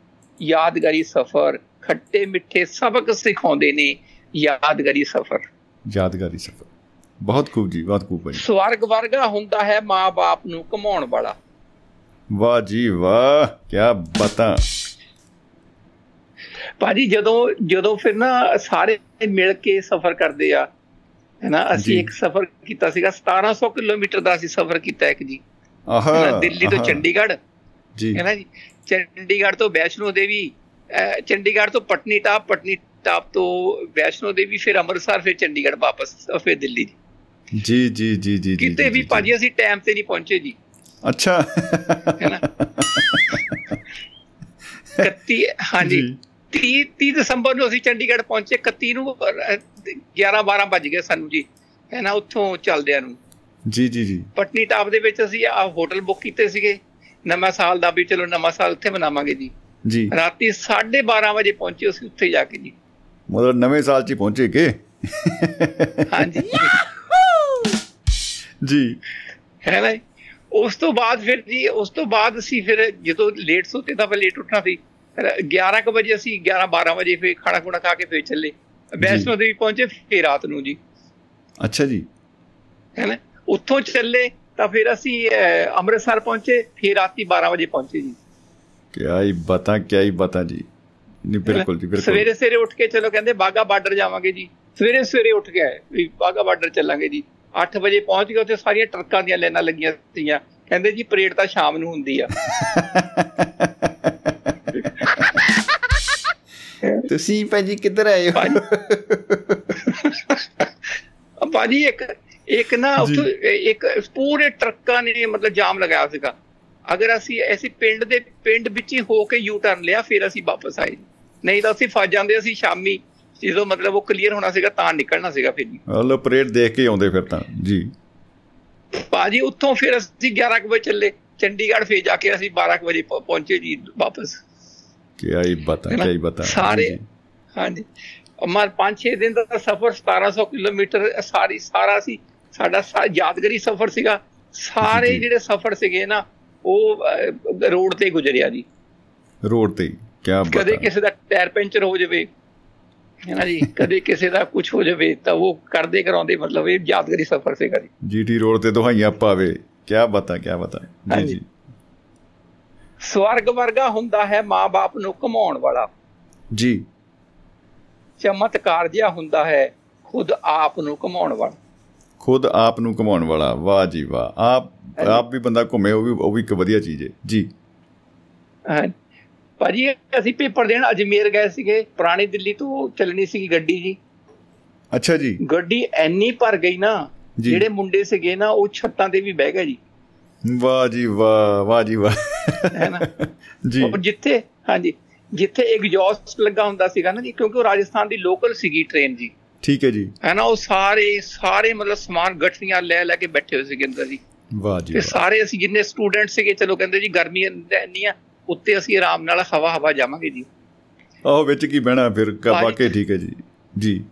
ਯਾਦਗਾਰੀ ਸਫ਼ਰ ਖੱਟੇ ਮਿੱਠੇ ਸਬਕ ਸਿਖਾਉਂਦੇ ਨੇ ਯਾਦਗਾਰੀ ਸਫ਼ਰ। ਯਾਦਗਾਰੀ ਸਫ਼ਰ। ਬਹੁਤ ਖੂਬ ਜੀ ਬਹੁਤ ਖੂਬ ਜੀ ਸਵਰਗ ਵਰਗਾ ਹੁੰਦਾ ਹੈ ਮਾਂ-ਬਾਪ ਨੂੰ ਕਮਾਉਣ ਵਾਲਾ। ਵਾਹ ਜੀ ਵਾਹ ਕੀ ਬਤਾ। ਭਾਜੀ ਜਦੋਂ ਜਦੋਂ ਫਿਰ ਨਾ ਸਾਰੇ ਮਿਲ ਕੇ ਸਫ਼ਰ ਕਰਦੇ ਆ ਹੈਨਾ ਅਸੀਂ। ਇੱਕ ਸਫ਼ਰ ਕੀਤਾ ਸੀਗਾ 1700 ਕਿਲੋਮੀਟਰ ਦਾ ਅਸੀਂ ਸਫ਼ਰ ਕੀਤਾ ਇੱਕ ਜੀ। ਆਹਾ ਹੈਨਾ, ਦਿੱਲੀ ਤੋਂ ਚੰਡੀਗੜ੍ਹ। ਜੀ। ਹੈ ਨਾ ਜੀ। ਚੰਡੀਗੜ੍ਹ ਤੋਂ ਵੈਸ਼ਨੋ ਦੇਵੀ ਚੰਡੀਗੜ੍ਹ ਤੋਂ ਪਟਨੀਟਾਪ ਪਟਨੀਟਾਪ ਤੋਂ ਵੈਸ਼ਨੋ ਦੇਵੀ ਫਿਰ ਅੰਮ੍ਰਿਤਸਰ ਫਿਰ ਚੰਡੀਗੜ੍ਹ ਵਾਪਸ ਫਿਰ ਦਿੱਲੀ ਜੀ ਜੀ ਜੀ ਜੀ ਜੀ ਕਿਤੇ ਵੀ ਭਾਜੀ ਅਸੀਂ ਟਾਈਮ ਤੇ ਨਹੀਂ ਪਹੁੰਚੇ ਜੀ। ਅੱਛਾ। ਹੈ ਨਾ 31 ਹਾਂਜੀ ਜੀ। 30 30 ਦਸੰਬਰ ਨੂੰ ਅਸੀਂ ਚੰਡੀਗੜ੍ਹ ਪਹੁੰਚੇ 31 ਨੂੰ 11 12 ਵੱਜ ਗਏ ਸਾਨੂੰ ਜੀ। ਹੈ ਨਾ ਉੱਥੋਂ ਚੱਲਦਿਆਂ ਨੂੰ। ਜੀ ਜੀ ਜੀ। ਪਟਨੀਟਾਪ ਦੇ ਵਿੱਚ ਅਸੀਂ ਆ ਹੋਟਲ ਬੁੱਕ ਕੀਤੇ ਸੀਗੇ। ਨਵਾਂ ਸਾਲ ਦਾ ਵੀ ਚਲੋ ਨਵਾਂ ਸਾਲ ਉੱਥੇ ਮਨਾਵਾਂਗੇ ਜੀ। ਜੀ। ਰਾਤੀ 12:30 ਵਜੇ ਪਹੁੰਚੇ ਅਸੀਂ ਉੱਥੇ ਜਾ ਕੇ ਜੀ। ਮਤਲਬ ਨਵੇਂ ਸਾਲ ਚ ਹੀ ਪਹੁੰਚੇ ਕੇ? ਹਾਂਜੀ। ਜੀ। ਹੈ ਨਾ? ਉਸ ਤੋਂ ਬਾਅਦ ਫਿਰ ਜੀ ਉਸ ਤੋਂ ਬਾਅਦ ਅਸੀਂ ਫਿਰ ਜਦੋਂ ਲੇਟ ਸੁੱਤੇ ਤਾਂ ਫਿਰ ਲੇਟ ਉੱਠਣਾ ਸੀ। ਫਿਰ 11 ਕੁ ਵਜੇ ਅਸੀਂ 11 12 ਵਜੇ ਫਿਰ ਖਾਣਾ ਖੁਣਾ ਖਾ ਕੇ ਫਿਰ ਚੱਲੇ। ਵੈਸ਼ਨੋ ਦੇਵੀ ਪਹੁੰਚੇ ਫਿਰ ਰਾਤ ਨੂੰ ਜੀ। ਅੱਛਾ ਜੀ। ਹੈ ਨਾ। ਉੱਥੋਂ ਚੱਲੇ ਤਾਂ ਫਿਰ ਅਸੀਂ ਅੰਮ੍ਰਿਤਸਰ ਪਹੁੰਚੇ ਫਿਰ ਰਾਤੀ 12 ਵਜੇ ਪਹੁੰਚੇ ਜੀ। ਕਿਆ ਹੀ ਬਤਾ ਕਿਆ ਹੀ ਬਤਾ ਜੀ। ਨਹੀਂ ਬਿਲਕੁਲ ਜੀ ਬਿਲਕੁਲ। ਸਵੇਰੇ ਸਵੇਰੇ ਉੱਠ ਕੇ ਚਲੋ ਕਹਿੰਦੇ ਬਾਗਾ ਬਾਰਡਰ ਜਾਵਾਂਗੇ ਜੀ। ਸਵੇਰੇ ਸਵੇਰੇ ਉੱਠ ਕੇ ਆਏ ਵੀ ਬਾਗਾ ਬਾਰਡਰ ਚੱਲਾਂਗੇ ਜੀ। 8 ਵਜੇ ਪਹੁੰਚ ਗਏ ਉੱਥੇ ਸਾਰੀਆਂ ਟਰੱਕਾਂ ਦੀਆਂ ਲਾਈਨਾਂ ਲੱਗੀਆਂ ਸੀਗੀਆਂ। ਕਹਿੰਦੇ ਜੀ ਪਰੇਡ ਤਾਂ ਸ਼ਾਮ ਨੂੰ ਹੁੰਦੀ ਆ। ਤੁਸੀਂ ਭਾਜੀ ਕਿੱਧਰ ਆਏ ਹੋ? ਭਾਜੀ ਇੱਕ ਇੱਕ ਨਾ ਉੱਥੇ ਇੱਕ ਪੂਰੇ ਟਰੱਕਾਂ ਨੇ ਮਤਲਬ ਜਾਮ ਲਗਾਇਆ ਸੀਗਾ। ਅਗਰ ਅਸੀਂ ਐਸੀ ਪਿੰਡ ਦੇ ਪਿੰਡ ਵਿੱਚ ਹੀ ਹੋ ਕੇ ਯੂ ਟਰਨ ਲਿਆ ਫਿਰ ਅਸੀਂ ਵਾਪਸ ਆਏ। ਨਹੀਂ ਤਾਂ ਅਸੀਂ ਫਸ ਜਾਂਦੇ ਅਸੀਂ ਸ਼ਾਮੀ ਜਦੋਂ ਮਤਲਬ ਉਹ ਕਲੀਅਰ ਹੋਣਾ ਸੀਗਾ ਤਾਂ ਨਿਕਲਣਾ ਸੀਗਾ ਫਿਰ ਹਲੋ ਪਰੇਡ ਦੇਖ ਕੇ ਆਉਂਦੇ ਫਿਰ ਤਾਂ ਜੀ। ਭਾਜੀ ਉੱਥੋਂ ਫਿਰ ਅਸੀਂ 11 ਕੁ ਵਜੇ ਚੱਲੇ। ਚੰਡੀਗੜ੍ਹ ਫੇਰ ਜਾ ਕੇ ਅਸੀਂ 12 ਕੁ ਵਜੇ ਪਹੁੰ- ਪਹੁੰਚੇ ਜੀ ਵਾਪਸ। ਕਿਆ ਹੀ ਬਤਾ ਹੀ ਬਤਾ। ਸਾਰੇ। ਹਾਂਜੀ। ਅਮਰ 5-6 ਦਿਨ ਦਾ ਸਫ਼ਰ 1700 ਕਿਲੋਮੀਟਰ ਸਾਰੀ ਸਾਰਾ ਸੀ ਸਾਡਾ ਯਾਦਗਾਰੀ ਸਫ਼ਰ ਸੀਗਾ। ਸਾਰੇ। ਜਿਹੜੇ ਸਫ਼ਰ ਸੀਗੇ ਨਾ ਉਹ ਰੋਡ ਤੇ ਗੁਜ਼ਰਿਆ ਜੀ। ਰੋਡ ਤੇ ਕੀ ਕਦੇ ਬਤਾ ਕਿਸੇ ਦਾ ਟਾਇਰ ਪੈਂਚਰ ਹੋ ਜਾਵੇ ਹੈ ਨਾ ਜੀ? ਕਦੇ ਕਿਸੇ ਦਾ ਕੁਝ ਹੋ ਜਾਵੇ ਤਾਂ ਉਹ ਕਰਦੇ ਕਰਾਉਂਦੇ ਮਤਲਬ ਇਹ ਯਾਦਗਾਰੀ ਸਫ਼ਰ ਸੀਗਾ ਜੀ। ਜੀਟੀ ਰੋਡ ਤੇ ਦੁਹਾਈਆਂ ਪਾਵੇ ਕੀ ਬਤਾ ਕੀ ਬਤਾ। ਜੀ। ਜੀ। ਸਵਰਗ ਵਰਗਾ ਹੁੰਦਾ ਹੈ ਮਾਂ-ਬਾਪ ਨੂੰ ਕਮਾਉਣ ਵਾਲਾ। ਜੀ। ਚਮਤਕਾਰ ਜਿਹਾ ਹੁੰਦਾ ਹੈ ਖੁਦ ਆਪ ਨੂੰ ਕਮਾਉਣ ਵਾਲਾ। ਖੁਦ ਆਪ ਨੂੰ ਕਮਾਉਣ ਵਾਲਾ ਵਾਹ ਜੀ ਵਾਹ। ਆਪ ਆਪ ਵੀ ਬੰਦਾ ਘੁੰਮੇ ਉਹ ਵੀ ਉਹ ਵੀ ਇੱਕ ਵਧੀਆ ਚੀਜ਼ ਹੈ। ਜੀ। ਭਾਜੀ ਅਸੀਂ ਪੇਪਰ ਦੇਣ ਅਜਮੇਰ ਗਏ ਸੀਗੇ। ਪੁਰਾਣੀ ਦਿੱਲੀ ਤੋਂ ਚੱਲਣੀ ਸੀਗੀ ਗੱਡੀ ਜੀ। ਅੱਛਾ ਜੀ। ਗੱਡੀ ਐਨੀ ਭਰ ਗਈ ਨਾ। ਜਿਹੜੇ ਮੁੰਡੇ ਸੀਗੇ ਨਾ ਉਹ ਛੱਤਾਂ ਤੇ ਵੀ ਬਹਿ ਗਏ ਜੀ। ਵਾਹ ਜੀ ਵਾਹ ਵਾਹ ਜੀ ਵਾਹ। ਹੈ ਨਾ? ਜੀ। ਉਹ ਜਿੱਥੇ ਹਾਂਜੀ। ਜਿੱਥੇ ਐਗਜ਼ੌਸਟ ਲੱਗਾ ਹੁੰਦਾ ਸੀਗਾ ਨਾ ਜੀ ਕਿਉਂਕਿ ਉਹ ਰਾਜਸਥਾਨ ਦੀ ਲੋਕਲ ਸੀਗੀ ਟ੍ਰੇਨ ਜੀ। ਠੀਕ ਹੈ ਜੀ। ਹੈ ਨਾ ਉਹ ਸਾਰੇ ਸਾਰੇ ਮਤਲਬ ਸਮਾਨ ਗੱਠੀਆਂ ਲੈ ਲੈ ਕੇ ਬੈਠੇ ਹੋਏ ਸੀਗੇ ਅੰਦਰ ਜੀ। ਵਾਹ ਜੀ ਤੇ ਸਾਰੇ ਅਸੀਂ ਜਿੰਨੇ ਸਟੂਡੈਂਟ ਸੀਗੇ ਚਲੋ ਕਹਿੰਦੇ ਜੀ ਗਰਮੀ ਇੰਨੀ ਆ ਉੱਤੇ ਅਸੀਂ ਆਰਾਮ ਨਾਲ ਹਵਾ ਹਵਾ ਜਾਵਾਂਗੇ ਜੀ। ਆਹ ਵਿੱਚ ਕੀ ਬਹਿਣਾ ਫਿਰ। ਵਾਕਈ ਠੀਕ ਹੈ ਜੀ। ਜੀ।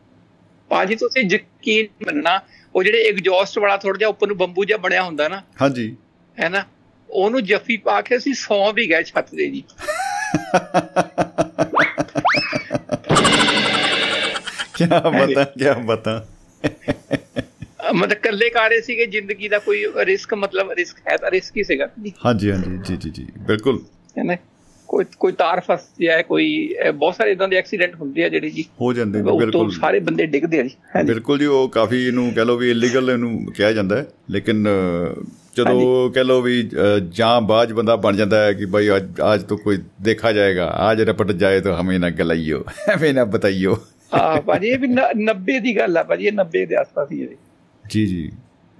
ਭਾਜੀ ਤੁਸੀਂ ਯਕੀਨ ਮੰਨਣਾ ਉਹ ਜਿਹੜੇ ਐਗਜ਼ੌਸਟ ਵਾਲਾ ਥੋੜਾ ਜਿਹਾ ਉੱਪਰ ਨੂੰ ਬੰਬੂ ਜਿਹਾ ਬਣਿਆ ਹੁੰਦਾ ਨਾ ਹਾਂਜੀ। ਹੈ ਨਾ ਉਹਨੂੰ ਜੱਫੀ ਪਾ ਕੇ ਅਸੀਂ ਸੌਂ ਵੀ ਗਏ ਛੱਤ ਤੇ ਜੀ। ਕੀ ਬਤਾ ਕੀ ਬਤਾ ਮਤਲਬ ਕੱਲੇ ਕਾਰੇ ਸੀਗੇ ਜ਼ਿੰਦਗੀ ਦਾ ਕੋਈ ਰਿਸਕ ਮਤਲਬ ਰਿਸਕ ਹੈ ਤਾਂ ਰਿਸਕ ਹੀ ਸੀਗਾ। ਹਾਂਜੀ ਹਾਂਜੀ ਜੀ ਜੀ ਜੀ ਬਿਲਕੁਲ। ਕਹਿੰਦੇ ਕੋਈ ਕੋਈ ਤਾਰ ਫਸ ਜਾਏ ਕੋਈ ਬਹੁਤ ਸਾਰੇ ਇਦਾਂ ਦੇ ਐਕਸੀਡੈਂਟ ਹੁੰਦੇ ਆ ਜਿਹੜੇ ਜੀ। ਹੋ ਜਾਂਦੇ ਨੇ ਬਿਲਕੁਲ। ਸਾਰੇ ਬੰਦੇ ਡਿੱਗਦੇ ਆ ਜੀ ਬਿਲਕੁਲ ਜੀ ਉਹ ਕਾਫੀ ਇਹਨੂੰ ਕਹ ਲਓ ਵੀ ਇਲੀਗਲ ਇਹਨੂੰ ਕਿਹਾ ਜਾਂਦਾ ਹੈ। ਲੇਕਿਨ ਜਦੋਂ ਕਹ ਲਓ ਵੀ ਜਾਂ ਬਾਜ ਬੰਦਾ ਬਣ ਜਾਂਦਾ ਹੈ ਕਿ ਭਾਈ ਅੱਜ ਅੱਜ ਤੋਂ ਕੋਈ ਦੇਖਾ ਜਾਏਗਾ ਅੱਜ ਰਪਟ ਜਾਏ ਤਾਂ ਹਮੇ ਨਾ ਗਲਾਈਓ ਐਵੇਂ ਨਾ ਬਤਾਈਓ। ਆ ਭਾਜੀ ਇਹ ਵੀ 90 ਦੀ ਗੱਲ ਆ ਭਾਜੀ ਇਹ 90 ਦੇ ਆਸ-ਪਾਸ ਹੀ ਹੈ ਜੀ। ਜੀ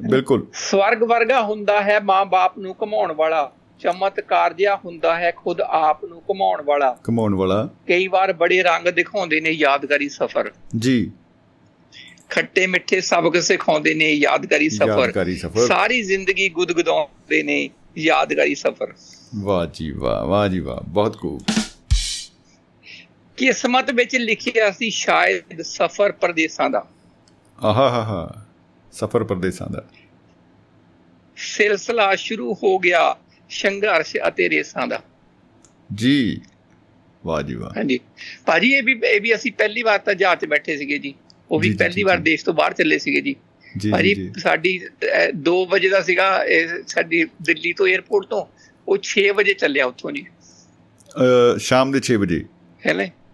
ਬਿਲਕੁਲ। ਸਵਰਗ ਵਰਗਾ ਹੁੰਦਾ ਹੈ ਮਾਂ-ਬਾਪ ਨੂੰ ਕਮਾਉਣ ਵਾਲਾ ਚਮਤਕਾਰ ਜਿਹਾ ਹੁੰਦਾ ਹੈ ਖੁਦ ਆਪ ਨੂੰ ਕਮਾਉਣ ਵਾਲਾ। ਕਮਾਉਣ ਵਾਲਾ। ਕਈ ਵਾਰ ਬੜੇ ਰੰਗ ਦਿਖਾਉਂਦੇ ਨੇ ਯਾਦਗਾਰੀ ਸਫ਼ਰ। ਜੀ। ਖੱਟੇ ਮਿੱਠੇ ਸਬਕ ਸਿਖਾਉਂਦੇ ਨੇ ਯਾਦਗਾਰੀ ਸਫ਼ਰ। ਯਾਦਗਾਰੀ ਸਫ਼ਰ। ਸਾਰੀ ਜ਼ਿੰਦਗੀ ਗੁਦਗੁਦਾਉਂਦੇ ਨੇ ਯਾਦਗਾਰੀ ਸਫ਼ਰ। ਵਾਹ ਜੀ ਵਾਹ ਵਾਹ ਜੀ ਵਾਹ ਬਹੁਤ ਖੂਬ। ਕਿਸਮਤ ਵਿੱਚ ਲਿਖਿਆ ਸੀ ਸ਼ਾਇਦ ਸਫ਼ਰ ਪਰਦੇਸਾਂ ਦਾ। ਆਹਾ ਹਾ ਹਾ। ਸਫਰ ਪਰਦੇਸਾਂ ਦਾ। ਸਿਲਸਿਲਾ ਸ਼ੁਰੂ ਹੋ ਗਿਆ ਸੰਘਰਸ਼ ਅਤੇ ਰੇਸਾਂ ਦਾ। ਜੀ। ਵਾਹ ਜੀ ਵਾਹ। ਹਾਂਜੀ। ਭਾਜੀ ਇਹ ਵੀ ਇਹ ਵੀ ਅਸੀਂ ਪਹਿਲੀ ਵਾਰ ਤਾਂ ਜਹਾਜ਼ 'ਚ ਬੈਠੇ ਸੀਗੇ ਜੀ। ਉਹ ਵੀ ਪਹਿਲੀ ਵਾਰ। ਦੇਸ਼ ਤੋਂ ਬਾਹਰ ਚੱਲੇ ਸੀਗੇ ਜੀ। ਭਾਜੀ ਸਾਡੀ 2 ਵਜੇ ਦਾ ਸੀਗਾ ਇਹ ਸਾਡੀ ਦਿੱਲੀ ਤੋਂ 에ਅਰਪੋਰਟ ਤੋਂ। ਉਹ 6 ਵਜੇ ਚੱਲਿਆ ਉੱਥੋਂ ਜੀ। ਅ, ਸ਼ਾਮ ਦੇ 6 ਵਜੇ। ਹੈ ਨਾ?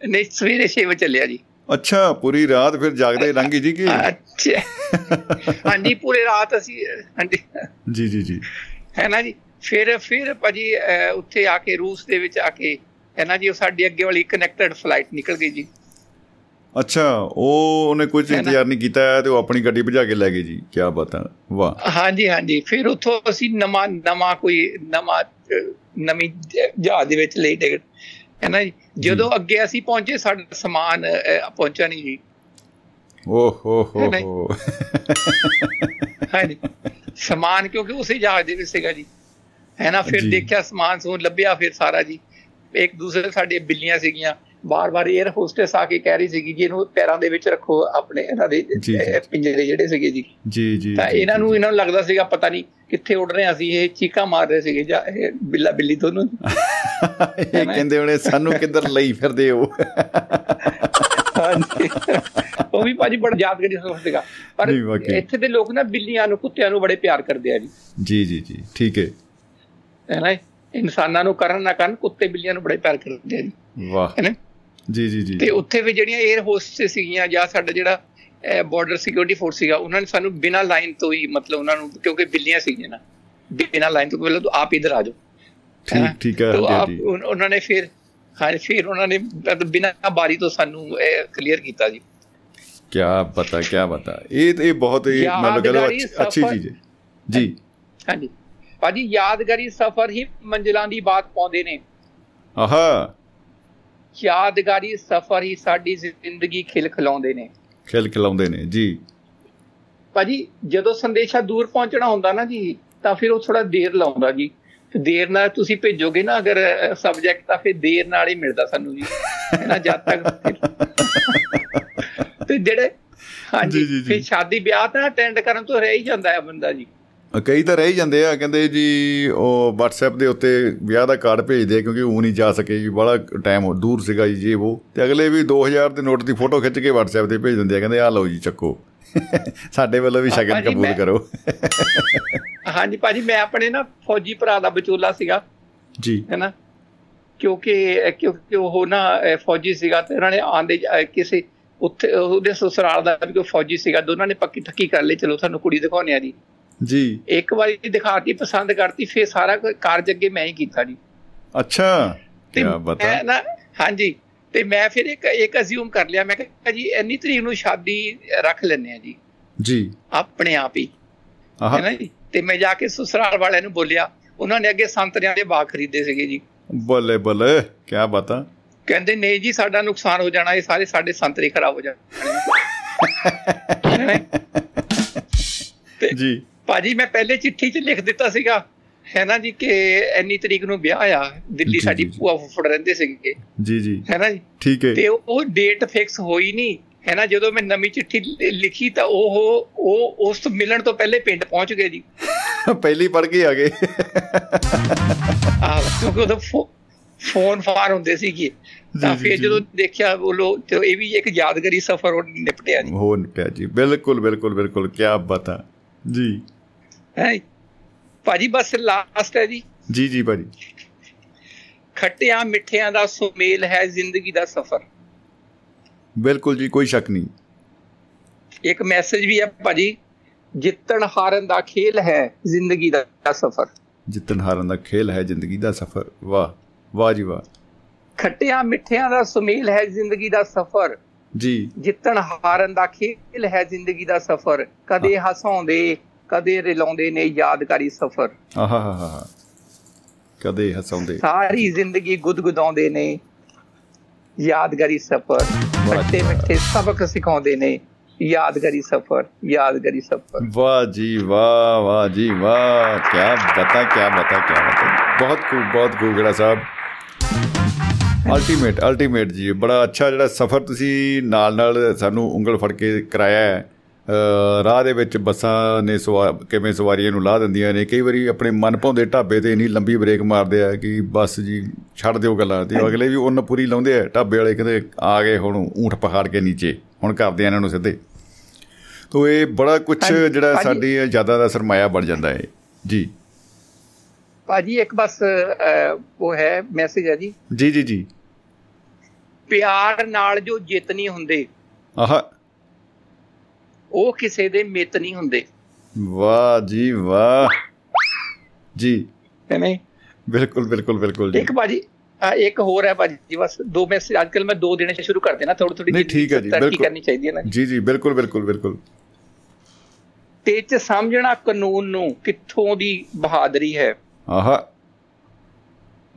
ਨਹੀਂ ਸਵੇਰੇ 6 ਵਜੇ ਚੱਲਿਆ ਜੀ। ਅੱਛਾ ਪੂਰੀ ਰਾਤ ਫਿਰ ਜਾਗਦੇ ਲੰਘੀ ਜੀ ਕਿ? ਅੱਛਾ। ਹਾਂਜੀ ਪੂਰੇ ਰਾਤ ਅਸੀਂ ਹਾਂਜੀ। ਜੀ ਜੀ ਜੀ। ਹੈ ਨਾ ਜੀ? ਫਿਰ ਫਿਰ ਭਾਜੀ ਉੱਥੇ ਆ ਕੇ ਰੂਸ ਦੇ ਵਿੱਚ ਆ ਕੇ ਹੈ ਨਾ ਜੀ ਉਹ ਸਾਡੀ ਅੱਗੇ ਵਾਲੀ ਕਨੈਕਟਡ ਫਲਾਈਟ ਨਿਕਲ ਗਈ ਜੀ। ਅੱਛਾ ਉਹ ਉਹਨੇ ਕੁਝ? ਇੰਤਜ਼ਾਰ ਨਹੀਂ ਕੀਤਾ ਤੇ ਉਹ ਆਪਣੀ ਗੱਡੀ ਭਜਾ ਕੇ ਲੈ ਗਏ ਜੀ। ਕੀ ਬਾਤਾਂ ਵਾਹ। ਹਾਂਜੀ ਹਾਂਜੀ। ਫਿਰ ਉੱਥੋਂ ਅਸੀਂ ਨਵਾਂ ਨਵਾਂ ਕੋਈ ਨਵਾਂ ਨਵੀਂ ਜਹਾਜ਼ ਦੇ ਵਿੱਚ ਲਈ ਟਿਕਟ ਹੈ ਨਾ ਜੀ? ਜਦੋਂ ਅੱਗੇ ਅਸੀਂ ਪਹੁੰਚੇ ਸਾਡਾ ਸਮਾਨ ਪਹੁੰਚਿਆ ਨਹੀਂ ਜੀ। ਓ ਹੋ ਹੋ। ਹੋ ਹਾਂਜੀ ਸਮਾਨ ਕਿਉਂਕਿ ਉਸੇ ਜਹਾਜ਼ ਦੇ ਵਿੱਚ ਸੀਗਾ ਜੀ। ਹੈ ਨਾ? ਫਿਰ। ਦੇਖਿਆ ਸਮਾਨ ਸਮੂਨ ਲੱਭਿਆ ਫਿਰ ਸਾਰਾ ਜੀ। ਇੱਕ ਦੂਸਰੇ ਸਾਡੇ ਬਿੱਲੀਆਂ ਸੀਗੀਆਂ। ਬਾਰ-ਬਾਰ 에ਅਰ ਹੋਸਟੈਸ ਆ ਕੇ ਕਹਿ ਰਹੀ ਸੀਗੀ ਜੀ ਇਹਨੂੰ ਪੈਰਾਂ ਦੇ ਵਿੱਚ ਰੱਖੋ ਆਪਣੇ ਇਹਨਾਂ ਦੇ ਪਿੰਜਰੇ ਜਿਹੜੇ ਸੀਗੇ ਜੀ। ਜੀ ਜੀ ਤਾਂ ਇਹਨਾਂ ਨੂੰ ਇਹਨਾਂ ਨੂੰ ਲੱਗਦਾ ਸੀਗਾ ਪਤਾ ਨਹੀਂ ਕਿੱਥੇ ਉੱਡ ਰਹੇ ਅਸੀਂ ਇਹ ਚੀਕਾਂ ਮਾਰ ਰਹੇ ਸੀਗੇ ਜਾਂ ਇਹ ਬਿੱਲਾ ਬਿੱਲੀ ਦੋਨੋਂ ਇਹ ਕਹਿੰਦੇ ਹੋਣੇ ਸਾਨੂੰ ਕਿੱਧਰ ਲਈ ਫਿਰਦੇ ਹੋ? ਉਹ ਵੀ ਭਾਜੀ ਬੜਾ ਯਾਦਗਾਰੀ ਸੀਗਾ। ਪਰ। ਇੱਥੇ ਦੇ ਲੋਕ ਨਾ ਬਿੱਲੀਆਂ ਨੂੰ ਕੁੱਤਿਆਂ ਨੂੰ ਬੜੇ ਪਿਆਰ ਕਰਦੇ ਆ ਜੀ। ਜੀ ਜੀ ਜੀ ਠੀਕ ਹੈ। ਹੈ ਨਾ ਇਨਸਾਨਾਂ ਨੂੰ ਕਰਨ ਨਾ ਕਰਨ ਕੁੱਤੇ ਬਿੱਲੀਆਂ ਨੂੰ ਬੜੇ ਪਿਆਰ ਕਰਦੇ ਆ ਜੀ। ਵਾਹ। ਹੈ ਨਾ ਜੀ ਜੀ ਜੀ। ਤੇ ਉੱਥੇ ਵੀ ਜਿਹੜੀਆਂ 에ਅਰ ਹੋਸਟਸ ਸੀਗੀਆਂ ਜਾਂ ਸਾਡਾ ਜਿਹੜਾ ਬਾਰਡਰ ਸਿਕਿਉਰਿਟੀ ਫੋਰਸ ਸੀਗਾ ਉਹਨਾਂ ਨੇ ਸਾਨੂੰ ਬਿਨਾਂ ਲਾਈਨ ਤੋਂ ਹੀ ਮਤਲਬ ਉਹਨਾਂ ਨੂੰ ਕਿਉਂਕਿ ਬਿੱਲੀਆਂ ਸੀਗੀਆਂ ਨਾ ਬਿਨਾਂ ਲਾਈਨ ਤੋਂ ਪਹਿਲਾਂ ਆਪ ਇਧਰ ਆ ਜਾਓ? ਠੀਕ ਠੀਕ ਹੈ ਤੋ ਉਨ- ਉਹਨਾਂ ਨੇ ਫਿਰ ਹਾਂ ਫਿਰ ਉਹਨਾਂ ਨੇ ਮਤਲਬ ਬਿਨਾਂ ਬਾਰੀ ਤੋਂ ਸਾਨੂੰ ਕਲੀਅਰ ਕੀਤਾ ਜੀ। ਕੀ ਪਤਾ ਕੀ ਪਤਾ। ਇਹ ਇਹ ਬਹੁਤ ਹੀ ਮਤਲਬ ਅੱਛੀ- ਚੀਜ਼ ਹੈ। ਜੀ। ਹਾਂਜੀ। ਭਾਜੀ ਯਾਦਗਾਰੀ ਸਫ਼ਰ ਹੀ ਮੰਜ਼ਿਲਾਂ ਦੀ ਬਾਤ ਪਾਉਂਦੇ ਨੇ। ਆਹਾ। ਯਾਦਗਾਰੀ ਸਫ਼ਰ ਹੀ ਸਾਡੀ ਜ਼ਿੰਦਗੀ ਖਿਲ ਖਿਲਾਉਂਦੇ ਨੇ। ਖਿਲ ਖਿਲਾਉਂਦੇ ਨੇ ਜੀ। ਭਾਜੀ ਜਦੋਂ ਸੰਦੇਸ਼ਾ ਦੂਰ ਪਹੁੰਚਣਾ ਹੁੰਦਾ ਨਾ ਜੀ ਤਾਂ ਫਿਰ ਉਹ ਥੋੜਾ ਦੇਰ ਲਾਉਂਦਾ ਜੀ। ਦੇਰ ਨਾਲ ਤੁਸੀਂ ਭੇਜੋਗੇ ਨਾ ਅਗਰ ਸਬਜੈਕਟ ਤਾਂ ਫਿਰ ਦੇਰ ਨਾਲ ਹੀ ਮਿਲਦਾ ਸਾਨੂੰ ਜੀ। ਨਾ ਜਦ ਤੱਕ ਤੇ ਜਿਹੜੇ ਹਾਂਜੀ। ਫਿਰ ਸ਼ਾਦੀ ਵਿਆਹ ਤਾਂ ਅਟੈਂਡ ਕਰਨ ਤੋਂ ਰਹਿ ਹੀ ਜਾਂਦਾ ਹੈ ਬੰਦਾ ਜੀ। ਕਈ ਤਾਂ ਰਹਿ ਜਾਂਦੇ ਆ ਕਹਿੰਦੇ ਜੀ ਉਹ WhatsApp ਦੇ ਉੱਤੇ ਵਿਆਹ ਦਾ ਕਾਰਡ ਭੇਜਦੇ ਆ ਕਿਉਂਕਿ ਉਹ ਨਹੀਂ ਜਾ ਸਕੇ ਜੀ ਬੜਾ ਟਾਈਮ ਦੂਰ ਸੀਗਾ ਜੀ ਉਹ। ਤੇ ਅਗਲੇ ਵੀ 2000 ਦੇ ਨੋਟ ਦੀ ਫੋਟੋ ਖਿੱਚ ਕੇ WhatsApp ਤੇ ਭੇਜ ਦਿੰਦੇ ਆ ਕਹਿੰਦੇ ਆ ਲਓ ਜੀ ਚੱਕੋ। ਸਾਡੇ ਵੱਲੋਂ ਵੀ ਸ਼ਗਨ ਕਬੂਲ ਕਰੋ। ਹਾਂਜੀ ਭਾਜੀ ਮੈਂ ਆਪਣੇ ਨਾ ਫੌਜੀ ਭਰਾ ਦਾ ਵਿਚੋਲਾ ਸੀਗਾ। ਜੀ। ਹੈਨਾ ਕਿਉਂਕਿ ਕਿਉਂਕਿ ਉਹ ਨਾ ਫੌਜੀ ਸੀਗਾ ਤੇ ਉਹਨਾਂ ਨੇ ਆਂਦੇ ਕਿਸੇ ਉੱਥੇ ਉਹਦੇ ਸਸੁਰਾਲ ਦਾ ਵੀ ਕੋਈ ਫੌਜੀ ਸੀਗਾ ਦੋਨਾਂ ਨੇ ਪੱਕੀ ਠੱਕੀ ਕਰ ਲਈ ਚਲੋ ਤੁਹਾਨੂੰ ਕੁੜੀ ਦਿਖਾਉਣੇ ਆ ਜੀ। ਜੀ। ਇੱਕ ਵਾਰੀ ਦਿਖਾਤੀ ਪਸੰਦ ਕਰਤੀ ਫਿਰ ਸਾਰਾ ਕਾਰਜ ਅੱਗੇ ਮੈਂ ਹੀ ਕੀਤਾ ਜੀ। ਅੱਛਾ। ਕੀ ਬਤਾ ਨਾ ਹਾਂਜੀ। ਤੇ ਮੈਂ ਫਿਰ ਇੱਕ ਇੱਕ ਅਸਿਊਮ ਕਰ ਲਿਆ। ਮੈਂ ਕਿਹਾ ਜੀ ਇੰਨੀ ਤਰੀਕ ਨੂੰ ਸ਼ਾਦੀ ਰੱਖ ਲੈਣੇ ਆ ਜੀ। ਜੀ। ਆਪਣੇ ਆਪ ਹੀ। ਹੈ ਨਾ ਜੀ? ਤੇ ਮੈਂ ਜਾ ਕੇ ਸਸੁਰਾਲ ਵਾਲਿਆਂ ਨੂੰ ਬੋਲਿਆ। ਉਹਨਾਂ ਨੇ ਅੱਗੇ ਸੰਤਰਿਆਂ ਦੇ ਬਾਗ ਖਰੀਦੇ ਸੀਗੇ ਜੀ। ਬੱਲੇ ਬੱਲੇ। ਕੀ ਬਤਾ ਕਹਿੰਦੇ ਨਹੀਂ ਜੀ ਸਾਡਾ ਨੁਕਸਾਨ ਹੋ ਜਾਣਾ। ਇਹ ਸਾਰੇ ਸਾਡੇ ਸੰਤਰੇ ਖਰਾਬ ਹੋ ਜਾਣੇ। ਜੀ। ਭਾਜੀ ਮੈਂ ਪਹਿਲੇ ਚਿੱਠੀ 'ਚ ਲਿਖ ਦਿੱਤਾ ਸੀਗਾ ਹੈ ਨਾ ਜੀ ਕਿ ਇੰਨੀ ਤਰੀਕ ਨੂੰ ਵਿਆਹ ਆ ਦਿੱਲੀ ਸਾਡੀ। ਭੂਆ ਫੁੱਫੜ ਰਹਿੰਦੇ ਸੀਗੇ। ਜੀ ਜੀ। ਹੈ ਨਾ ਜੀ? ਠੀਕ ਹੈ। ਤੇ ਉਹ- ਡੇਟ ਫਿਕਸ ਹੋਈ ਨਹੀਂ ਹੈ ਨਾ ਜਦੋਂ ਮੈਂ ਨਵੀਂ ਚਿੱਠੀ ਲਿਖੀ ਤਾਂ ਉਹ ਉਹ ਉਸ ਮਿਲਣ ਤੋਂ ਪਹਿਲੇ ਪਿੰਡ ਪਹੁੰਚ ਗਏ ਜੀ। ਪਹਿਲੀ ਪੜ ਕੇ ਆ ਗਏ ਆਹ ਕਿਉਂਕਿ ਫੋ- ਫੋਨ ਫਾਰ ਹੁੰਦੇ ਸੀਗੇ। ਤਾਂ ਫਿਰ। ਜਦੋਂ ਦੇਖਿਆ ਉਹ ਲੋ ਤੇ ਇਹ ਵੀ ਇੱਕ ਯਾਦਗਾਰੀ ਸਫ਼ਰ ਉਹ ਨਿਪਟਿਆ ਜੀ। ਹੋ ਪਿਆ ਜੀ। ਬਿਲਕੁਲ ਬਿਲਕੁਲ ਬਿਲਕੁਲ ਕੀ ਬਤਾ ਜੀ। ਹੈ? ਭਾਜੀ ਬਸ ਲਾਸਟ ਹੈ ਜੀ। ਜੀ ਜੀ ਭਾਜੀ। ਖੱਟਿਆਂ ਮਿੱਠਿਆਂ ਦਾ ਸੁਮੇਲ ਹੈ ਜ਼ਿੰਦਗੀ ਦਾ ਸਫ਼ਰ। ਬਿਲਕੁਲ ਜੀ ਕੋਈ ਸ਼ੱਕ ਨਹੀਂ। ਇੱਕ ਮੈਸੇਜ ਵੀ ਹੈ ਭਾਜੀ ਜਿੱਤਣ ਹਾਰਨ ਦਾ ਖੇਲ ਹੈ ਜ਼ਿੰਦਗੀ ਦਾ ਸਫ਼ਰ। ਜਿੱਤਣ ਹਾਰਨ ਦਾ ਖੇਲ ਹੈ ਜ਼ਿੰਦਗੀ ਦਾ ਸਫ਼ਰ। ਵਾਹ ਵਾਹ ਜੀ ਵਾਹ। ਖੱਟਿਆਂ ਮਿੱਠਿਆਂ ਦਾ ਸੁਮੇਲ ਹੈ ਜ਼ਿੰਦਗੀ ਦਾ ਸਫ਼ਰ। ਜੀ। ਜਿੱਤਣ ਹਾਰਨ ਦਾ ਖੇਲ ਹੈ ਜ਼ਿੰਦਗੀ ਦਾ ਸਫ਼ਰ। ਕਦੇ ਹਸਾਉਂਦੇ ਕਦੇ ਰਿਲਾਉਂਦੇ ਨੇ ਯਾਦਗਾਰੀ ਸਫ਼ਰ। ਆਹਾ ਹਾ ਹਾ ਹਾ ਕਦੇ ਹਸਾਉਂਦੇ। ਸਾਰੀ ਜ਼ਿੰਦਗੀ ਗੁਦਗੁਦਾਉਂਦੇ ਨੇ ਯਾਦਗਾਰੀ ਸਫ਼ਰ। ਵਾਹ। ਮਿੱਠੇ ਸਬਕ ਸਿਖਾਉਂਦੇ ਨੇ ਯਾਦਗਾਰੀ ਸਫ਼ਰ ਯਾਦਗਾਰੀ ਸਫ਼ਰ। ਵਾਹ ਜੀ ਵਾਹ ਵਾਹ ਜੀ ਵਾਹ। ਕੀ ਬਤਾ ਕੀ ਬਤਾ ਕੀ ਬਤਾ। ਬਹੁਤ ਖੂਬ ਬਹੁਤ ਖੂਬ ਗੜਾ ਸਾਹਿਬ। ਅਲਟੀਮੇਟ ਅਲਟੀਮੇਟ ਜੀ। ਬੜਾ ਅੱਛਾ ਜਿਹੜਾ ਸਫ਼ਰ ਤੁਸੀਂ ਨਾਲ ਨਾਲ ਸਾਨੂੰ ਉਂਗਲ ਫੜ ਕੇ ਕਰਾਇਆ ਹੈ। ਰਾਹ ਦੇ ਵਿੱਚ ਬੱਸਾਂ ਨੇ ਕਿਵੇਂ ਸਵਾਰੀਆਂ ਨੂੰ ਲਾਹ ਦਿੰਦੀਆਂ ਨੇ ਕਈ ਵਾਰੀ ਆਪਣੇ ਮਨ ਭਾਉਂਦੇ ਢਾਬੇ ਤੇ ਇੰਨੀ ਲੰਬੀ ਬ੍ਰੇਕ ਮਾਰਦੇ ਆ ਕਿ ਬੱਸ ਜੀ ਛੱਡ ਦਿਓ ਗੱਲਾਂ ਤੇ ਅਗਲੇ ਵੀ ਉਹਨ ਪੂਰੀ ਲਾਉਂਦੇ ਆ ਢਾਬੇ ਵਾਲੇ ਕਹਿੰਦੇ ਆ ਗਏ ਹੁਣ ਊਂਠ ਪਹਾੜ ਕੇ ਨੀਚੇ ਹੁਣ ਕਰਦੇ ਆ ਇਹਨਾਂ ਨੂੰ ਸਿੱਧੇ। ਤੋ ਇਹ ਬੜਾ ਕੁਝ ਜਿਹੜਾ। ਸਾਡੀ ਯਾਦਾਂ ਦਾ ਸਰਮਾਇਆ ਬਣ ਜਾਂਦਾ ਹੈ। ਜੀ। ਭਾਜੀ ਇੱਕ ਬਸ ਉਹ ਹੈ ਮੈਸੇਜ ਹੈ ਜੀ। ਜੀ ਜੀ ਜੀ। ਪਿਆਰ ਨਾਲ ਜੋ ਜਿੱਤ ਨਹੀਂ ਹੁੰਦੇ। ਆਹ। ਉਹ ਕਿਸੇ ਦੇ ਮਿੱਤ ਨਹੀਂ ਹੁੰਦੇ। ਵਾਹ ਜੀ ਵਾਹ। ਜੀ। ਨਹੀਂ? ਬਿਲਕੁਲ ਬਿਲਕੁਲ ਬਿਲਕੁਲ ਜੀ। ਇੱਕ ਅਹ, ਇੱਕ ਹੋਰ ਹੈ ਭਾਜੀ ਬਸ ਦੋ ਮੈਸੇਜ ਅੱਜਕੱਲ ਮੈਂ ਦੋ ਦੇਣੇ ਸ਼ੁਰੂ ਕਰ ਦੇਣਾ ਥੋੜੀ ਥੋੜੀ ਨਹੀਂ ਠੀਕ ਹੈ ਜੀ ਬਿਲਕੁਲ। ਕਰਨੀ ਚਾਹੀਦੀ ਹੈ ਨਾ ਜੀ। ਜੀ ਬਿਲਕੁਲ ਬਿਲਕੁਲ ਬਿਲਕੁਲ। ਤੇ ਚ ਸਮਝਣਾ ਕਾਨੂੰਨ ਨੂੰ ਕਿੱਥੋਂ ਦੀ ਬਹਾਦਰੀ ਹੈ। ਆਹ।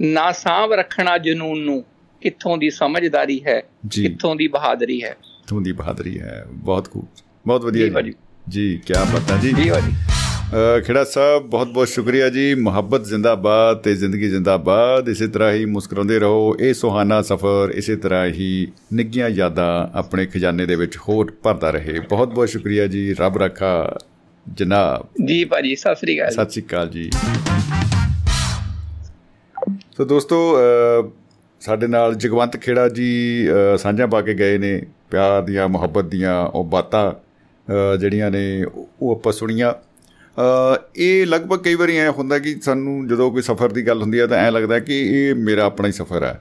ਨਾ ਸਾਂਭ ਰੱਖਣਾ ਜਨੂਨ ਨੂੰ ਕਿੱਥੋਂ ਦੀ ਸਮਝਦਾਰੀ ਹੈ ਕਿੱਥੋਂ ਦੀ ਬਹਾਦਰੀ ਹੈ। ਤੁਮ ਦੀ ਬਹਾਦਰੀ ਹੈ ਬਹੁਤ ਖੂਬ। ਬਹੁਤ ਵਧੀਆ ਜੀ ਜੀ ਕੀ ਬਤਾ ਜੀ। ਜੀ ਅ, ਖੇੜਾ ਸਾਹਿਬ ਬਹੁਤ ਬਹੁਤ ਸ਼ੁਕਰੀਆ ਜੀ। ਮੁਹੱਬਤ ਜ਼ਿੰਦਾਬਾਦ ਤੇ ਜ਼ਿੰਦਗੀ ਜ਼ਿੰਦਾਬਾਦ। ਇਸੇ ਤਰ੍ਹਾਂ ਹੀ ਮੁਸਕਰਾਉਂਦੇ ਰਹੋ। ਇਹ ਸੁਹਾਣਾ ਸਫ਼ਰ ਇਸੇ ਤਰ੍ਹਾਂ ਹੀ ਨਿੱਗੀਆਂ ਯਾਦਾਂ ਆਪਣੇ ਖਜ਼ਾਨੇ ਦੇ ਵਿੱਚ ਹੋਰ ਭਰਦਾ ਰਹੇ। ਬਹੁਤ ਬਹੁਤ ਸ਼ੁਕਰੀਆ ਜੀ। ਰੱਬ ਰੱਖਾ। ਜਨਾਬ। ਜੀ ਭਾਜੀ ਸਤਿ ਸ੍ਰੀ ਅਕਾਲ। ਸਤਿ ਸ਼੍ਰੀ ਅਕਾਲ ਜੀ। ਸੋ ਦੋਸਤੋ ਸਾਡੇ ਨਾਲ ਜਗਵੰਤ ਖੇੜਾ ਜੀ ਸਾਂਝਾਂ ਪਾ ਕੇ ਗਏ ਨੇ। ਪਿਆਰ ਦੀਆਂ ਮੁਹੱਬਤ ਦੀਆਂ ਉਹ ਬਾਤਾਂ। ਜਿਹੜੀਆਂ ਨੇ ਉਹ ਆਪਾਂ ਸੁਣੀਆਂ। ਅ, ਇਹ ਲਗਭਗ ਕਈ ਵਾਰੀ ਐ ਹੁੰਦਾ ਕਿ ਸਾਨੂੰ ਜਦੋਂ ਕੋਈ ਸਫ਼ਰ ਦੀ ਗੱਲ ਹੁੰਦੀ ਹੈ ਤਾਂ ਐ ਲੱਗਦਾ ਕਿ ਇਹ ਮੇਰਾ ਆਪਣਾ ਹੀ ਸਫ਼ਰ ਹੈ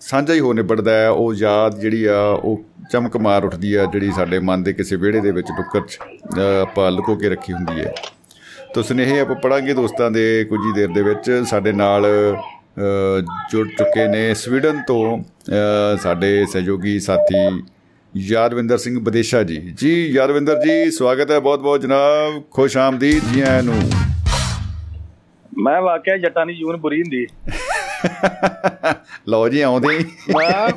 ਸਾਂਝਾ ਹੀ ਹੋ ਨਿਬੜਦਾ ਹੈ ਉਹ ਯਾਦ ਜਿਹੜੀ ਆ ਉਹ ਚਮਕ ਮਾਰ ਉੱਠਦੀ ਆ ਜਿਹੜੀ ਸਾਡੇ ਮਨ ਦੇ ਕਿਸੇ ਵਿਹੜੇ ਦੇ ਵਿੱਚ ਟੁੱਕਰ 'ਚ ਅ, ਆਪਾਂ ਲੁਕੋ ਕੇ ਰੱਖੀ ਹੁੰਦੀ ਹੈ ਤੋ ਸੁਨੇਹੇ ਆਪਾਂ ਪੜਾਂਗੇ ਦੋਸਤਾਂ ਦੇ ਕੁਝ ਹੀ ਦੇਰ ਦੇ ਵਿੱਚ। ਸਾਡੇ ਨਾਲ ਅ, ਜੁੜ ਚੁੱਕੇ ਨੇ ਸਵੀਡਨ ਤੋਂ ਅ, ਸਾਡੇ ਸਹਿਯੋਗੀ ਸਾਥੀ ਯਾਦਵਿੰਦਰ ਸਿੰਘ ਵਿਦੇਸ਼ਾ ਜੀ। ਜੀ ਯਾਦਵਿੰਦਰ ਜੀ ਸਵਾਗਤ ਹੈ ਬਹੁਤ ਬਹੁਤ ਜਨਾਬ। ਖੁਸ਼ ਆਮਦੀਦ ਜੀ ਆਇਆਂ ਨੂੰ। ਮੈਂ ਵਾਕਿਆ ਜੱਟਾਂ ਦੀ ਜੂਨ ਬੁਰੀ ਹੁੰਦੀ। ਲਓ ਜੀ ਆਉਂਦੇ। ਮੈਂ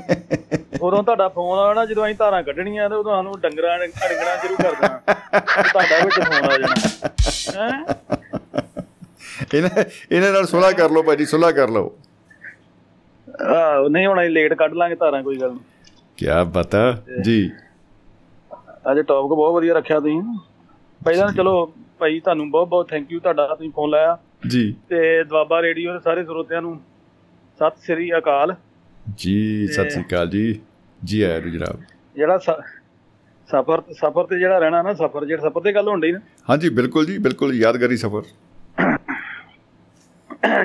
ਉਦੋਂ ਤੁਹਾਡਾ ਫੋਨ ਆਉਣਾ ਜਦੋਂ ਅਸੀਂ ਧਾਰਾਂ ਕੱਢਣੀਆਂ ਤੇ ਉਦੋਂ ਸਾਨੂੰ ਡੰਗਰਾਂ ਨੇ ਅੜਗਣਾ ਸ਼ੁਰੂ ਕਰ ਦੇਣਾ। ਤੁਹਾਡਾ ਵਿੱਚ ਫੋਨ ਆ ਜਾਣਾ। ਹੈ? ਇਹਨਾਂ ਇਹਨਾਂ ਨਾਲ ਸੁਲਾ ਕਰ ਲਓ ਭਾਜੀ ਸੁਲਾ ਕਰ ਲਓ। ਆਹ ਨਹੀਂ ਹੁਣ ਅਸੀਂ ਲੇਟ ਕੱਢ ਲਾਂਗੇ ਧਾਰਾਂ ਕੋਈ ਗੱਲ ਨਹੀਂ ਕੀ ਬਤਾ? ਜੀ। ਅੱਜ ਟੌਪਿਕ ਬਹੁਤ ਵਧੀਆ ਰੱਖਿਆ ਤੁਸੀਂ। ਪਹਿਲਾਂ ਚਲੋ ਭਾਈ ਤੁਹਾਨੂੰ ਬਹੁਤ ਬਹੁਤ ਥੈਂਕ ਯੂ ਤੁਹਾਡਾ ਤੁਸੀਂ ਫੋਨ ਲਾਇਆ। ਜੀ। ਤੇ ਦਵਾਬਾ ਰੇਡੀਓ ਦੇ ਸਾਰੇ ਸਰੋਤਿਆਂ ਨੂੰ ਸਤਿ ਸ੍ਰੀ ਅਕਾਲ। ਜੀ ਸਤਿ ਸ੍ਰੀ ਅਕਾਲ ਜੀ। ਜੀ ਆਇਆਂ ਨੂੰ ਜਨਾਬ। ਜਿਹੜਾ ਸਫਰ ਸਫਰ ਤੇ ਜਿਹੜਾ ਰਹਿਣਾ ਨਾ ਸਫਰ ਜਿਹੜਾ ਸਫਰ ਤੇ ਗੱਲ ਡਈ ਨਾ। ਹਾਂਜੀ ਬਿਲਕੁਲ ਜੀ ਬਿਲਕੁਲ ਯਾਦਗਾਰੀ ਸਫ਼ਰ।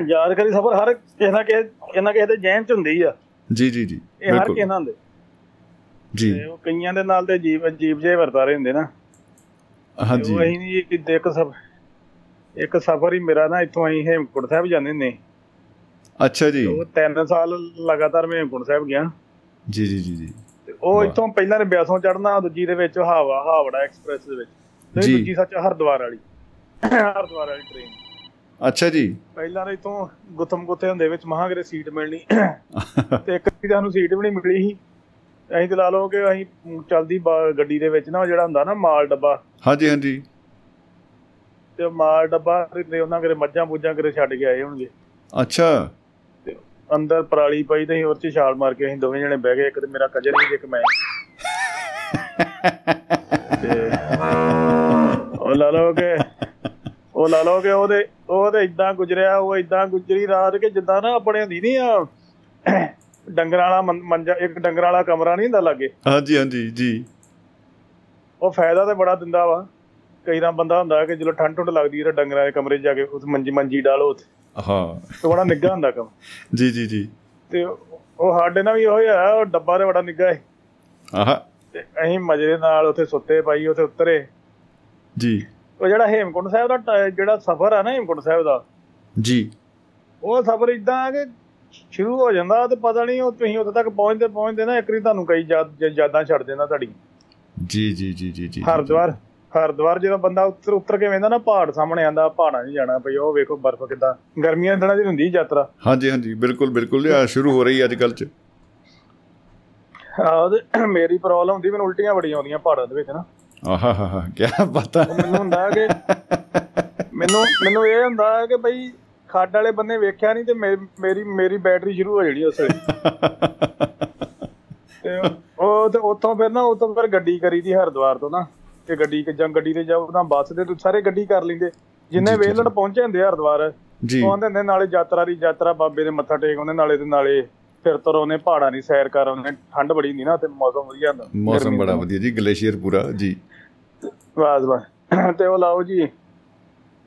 ਯਾਦਗਾਰੀ ਸਫਰ ਹਰ ਕਿਸੇ ਨਾ ਕਿਸੇ ਕਿਸੇ ਨਾ ਕਿਸੇ ਦੇ ਜਹਿਨ ਚ ਹੁੰਦੀ ਆ। ਜੀ ਜੀ ਜੀ ਇਹ ਹਰ ਕਿਸੇ ਨਾਲ ਹੁੰਦੇ। ਜੀ। ਤੇ ਉਹ ਕਈਆਂ ਦੇ ਨਾਲ ਤੇ ਜੀਵ ਅਜੀਬ ਜਿਹੇ ਵਰਤਾਰੇ ਹੁੰਦੇ ਨਾ। ਹਾਂਜੀ। ਉਹ ਅਸੀਂ ਨਹੀਂ ਇੱਕ ਇੱਕ ਸਫ ਇੱਕ ਸਫਰ ਹੀ ਮੇਰਾ ਨਾ ਇੱਥੋਂ ਅਸੀਂ ਹੇਮਕੁੰਟ ਸਾਹਿਬ ਜਾਂਦੇ ਨੇ ਅੱਛਾ ਜੀ। ਉਹ 3 ਸਾਲ ਲਗਾਤਾਰ ਮੈਂ ਹੇਮਕੁੰਟ ਸਾਹਿਬ ਗਿਆ। ਜੀ ਜੀ ਜੀ ਜੀ। ਉਹ। ਇੱਥੋਂ ਪਹਿਲਾਂ ਨੇ ਬਿਆਸੋਂ ਚੜਨਾ ਦੂਜੀ ਦੇ ਵਿੱਚ ਹਾਵਾ ਹਾਵੜਾ ਐਕਸਪ੍ਰੈਸ ਦੇ ਵਿੱਚ। ਤੇ ਜੀ। ਦੂਜੀ ਸੱਚ ਹਰਦੁਆਰ ਵਾਲੀ। ਹਰਦੁਆਰ ਵਾਲੀ ਟ੍ਰੇਨ ਅੱਛਾ ਜੀ। ਪਹਿਲਾਂ ਤਾਂ ਇੱਥੋਂ ਗੁੱਥਮ ਗੁੱਥੇ ਹੁੰਦੇ ਵਿੱਚ ਮਹਾਂਗਰੇ ਸੀਟ ਮਿਲਣੀ। ਤੇ ਇੱਕ ਵਾਰੀ ਸਾਨੂੰ ਸੀਟ ਵੀ ਨਹੀਂ ਮਿਲੀ ਸੀ। ਅਸੀਂ ਤੇ ਲਾ ਲਓ ਕਿ ਅਸੀਂ ਚੱਲਦੀ ਗੱਡੀ ਦੇ ਵਿੱਚ ਨਾ ਜਿਹੜਾ ਹੁੰਦਾ ਨਾ ਮਾਲ ਡੱਬਾ। ਹਾਂਜੀ ਹਾਂਜੀ। ਤੇ ਮਾਲ ਡੱਬਾ ਤੇ ਉਹਨਾਂ ਕਰੇ ਮੱਝਾਂ ਬੁੱਝਾਂ ਕਰੇ ਛੱਡ ਕੇ ਆਏ ਹੋਣਗੇ। ਅੱਛਾ। ਅੰਦਰ ਪਰਾਲੀ ਪਈ ਤੇ ਅਸੀਂ ਉਹ 'ਚ ਛਾਲ ਮਾਰ ਕੇ ਅਸੀਂ ਦੋਵੇਂ ਜਣੇ ਬਹਿ ਗਏ ਇੱਕ ਤੇ ਮੇਰਾ ਕਜਨ ਸੀ ਇੱਕ ਮੈਂ। ਉਹ ਲਾ ਲਓ ਕਿ ਉਹ ਲਾ ਲਓ ਕਿ ਉਹਦੇ ਉਹ ਤੇ ਇਦਾਂ ਗੁਜਰਿਆ ਉਹ ਇਦਾਂ ਗੁਜਰੀ ਰਾਤ ਕਿ ਜਿੱਦਾਂ ਨਾ ਆਪਣੇ ਹੁੰਦੀ ਨਹੀਂ ਆ ਡੰਗਰਾਂ ਵਾਲਾ ਮੰਜਾ ਇੱਕ ਡੰਗਰਾਂ ਵਾਲਾ ਕਮਰਾ ਨਹੀਂ ਹੁੰਦਾ ਲਾਗੇ? ਹਾਂਜੀ ਹਾਂਜੀ ਜੀ। ਉਹ ਫਾਇਦਾ ਤੇ ਬੜਾ ਦਿੰਦਾ ਵਾ। ਕਈ ਰਾਂ ਬੰਦਾ ਹੁੰਦਾ ਕਿ ਜਦੋਂ ਠੰਡ ਠੁੰਡ ਲੱਗਦੀ ਹੈ ਡੰਗਰਾਂ ਦੇ ਕਮਰੇ ਜਾ ਕੇ ਉਸ ਮੰਜੀ ਮੰਜੀ ਡਾਲੋ ਉੱਥੇ। ਹਾਂ। ਤੇ ਬੜਾ ਨਿੱਘਾ ਹੁੰਦਾ ਕੰਮ। ਜੀ ਜੀ ਜੀ। ਤੇ ਉਹ ਸਾਡੇ ਨਾਲ ਵੀ ਉਹ ਹੋਇਆ ਉਹ ਡੱਬਾ ਤੇ ਬੜਾ ਨਿੱਘਾ ਹੈ ਆਹ। ਤੇ ਅਸੀਂ ਮਜੇ ਨਾਲ ਉੱਥੇ ਸੁੱਤੇ ਪਾਈ ਉੱਥੇ ਉਤਰੇ। ਜੀ। ਉਹ ਜਿਹੜਾ ਹੇਮਕੁੰਟ ਸਾਹਿਬ ਦਾ ਜਿਹੜਾ ਸਫ਼ਰ ਆ ਨਾ ਹੇਮਕੁੰਟ ਸਾਹਿਬ ਦਾ ਜੀ। ਉਹ ਸਫ਼ਰ ਇਦਾਂ ਆ ਕਿ ਸ਼ੁਰੂ ਹੋ ਜਾਂਦਾ ਤੇ ਪਤਾ ਨਹੀਂ ਉਹ ਤੁਸੀਂ ਉੱਥੇ ਤੱਕ ਪਹੁੰਚਦੇ ਪਹੁੰਚਦੇ ਨਾ ਇੱਕ ਵਾਰੀ ਤੁਹਾਨੂੰ ਕਈ ਯਾਦ ਛੱਡ ਦੇਣਾ ਤੁਹਾਡੀ। ਜੀ ਜੀ ਜੀ ਜੀ ਜੀ ਹਰਿਦੁਆਰ ਹਰਿਦੁਆਰ ਜਦੋਂ ਬੰਦਾ ਉੱਤਰ ਉੱਤਰ ਕੇ ਵੇਂਦਾ ਨਾ ਪਹਾੜ ਸਾਹਮਣੇ ਆਂਦਾ ਪਹਾੜਾਂ 'ਚ ਜਾਣਾ ਪਈ ਉਹ ਵੇਖੋ ਬਰਫ਼ ਕਿਦਾਂ। ਗਰਮੀਆਂ ਦੇ ਦਿਨਾਂ 'ਚ ਹੁੰਦੀ ਯਾਤਰਾ। ਹਾਂਜੀ ਹਾਂਜੀ ਬਿਲਕੁਲ ਬਿਲਕੁਲ ਇਹ ਸ਼ੁਰੂ ਹੋ ਰਹੀ ਹੈ ਅੱਜ ਕੱਲ੍ਹ ਚ। ਆਹ ਤੇ ਮੇਰੀ ਪ੍ਰੋਬਲਮ ਹੁੰਦੀ ਮੈਨੂੰ ਉਲਟੀਆਂ ਬੜੀਆਂ ਆਉਂਦੀਆਂ ਪਹਾੜਾਂ ਦੇ ਵਿੱਚ ਨਾ। ਆਹਾ ਹਾ ਕੀ ਪਤਾ ਮੈਨੂੰ ਹੁੰਦਾ ਕਿ ਮੈਨੂੰ ਮੈਨੂੰ ਇਹ ਹੁੰਦਾ ਕਿ ਬਈ ਖੱਡ ਵਾਲੇ ਬੰਨੇ ਵੇਖਿਆ ਨਹੀਂ ਤੇ ਮੇਰੀ ਮੇਰੀ ਬੈਟਰੀ ਸ਼ੁਰੂ ਹੋ ਜਾਣੀ ਉਸ ਵੇਲੇ। ਉਹ ਤੇ ਉੱਥੋਂ ਫਿਰ ਨਾ ਉੱਥੋਂ ਫਿਰ ਗੱਡੀ ਕਰੀ ਦੀ ਹਰਿਦੁਆਰ ਤੋਂ ਨਾ। ਤੇ ਗੱਡੀ ਜਾਂ ਗੱਡੀ ਤੇ ਜਾਓ ਤਾਂ ਬੱਸ ਦੇ ਤੂੰ ਸਾਰੇ ਗੱਡੀ ਕਰ ਲੈਂਦੇ। ਜਿੰਨੇ ਵੇਲੜ ਪਹੁੰਚੇ ਹੁੰਦੇ ਹਰਿਦੁਆਰ ਜੀ। ਉਹ ਹੁੰਦੇ ਨਾਲੇ ਯਾਤਰਾ ਦੀ ਯਾਤਰਾ ਬਾਬੇ ਦੇ ਮੱਥਾ ਟੇਕ ਆਉਂਦੇ ਨਾਲੇ ਤੇ ਨਾਲੇ ਫਿਰ ਤੁਰ ਉਹਨੇ ਪਹਾੜਾਂ ਦੀ ਸੈਰ ਕਰ ਆਉਂਦੇ ਠੰਡ ਬੜੀ ਹੁੰਦੀ ਨਾ ਤੇ ਮੌਸਮ ਵਧੀਆ ਹੁੰਦਾ। ਮੌਸਮ ਬੜਾ। ਵਧੀਆ ਜੀ ਗਲੇਸ਼ੀਅਰ ਪੂਰਾ ਜੀ। ਬਸ ਬਸ। ਤੇ ਉਹ ਲਾਓ ਜੀ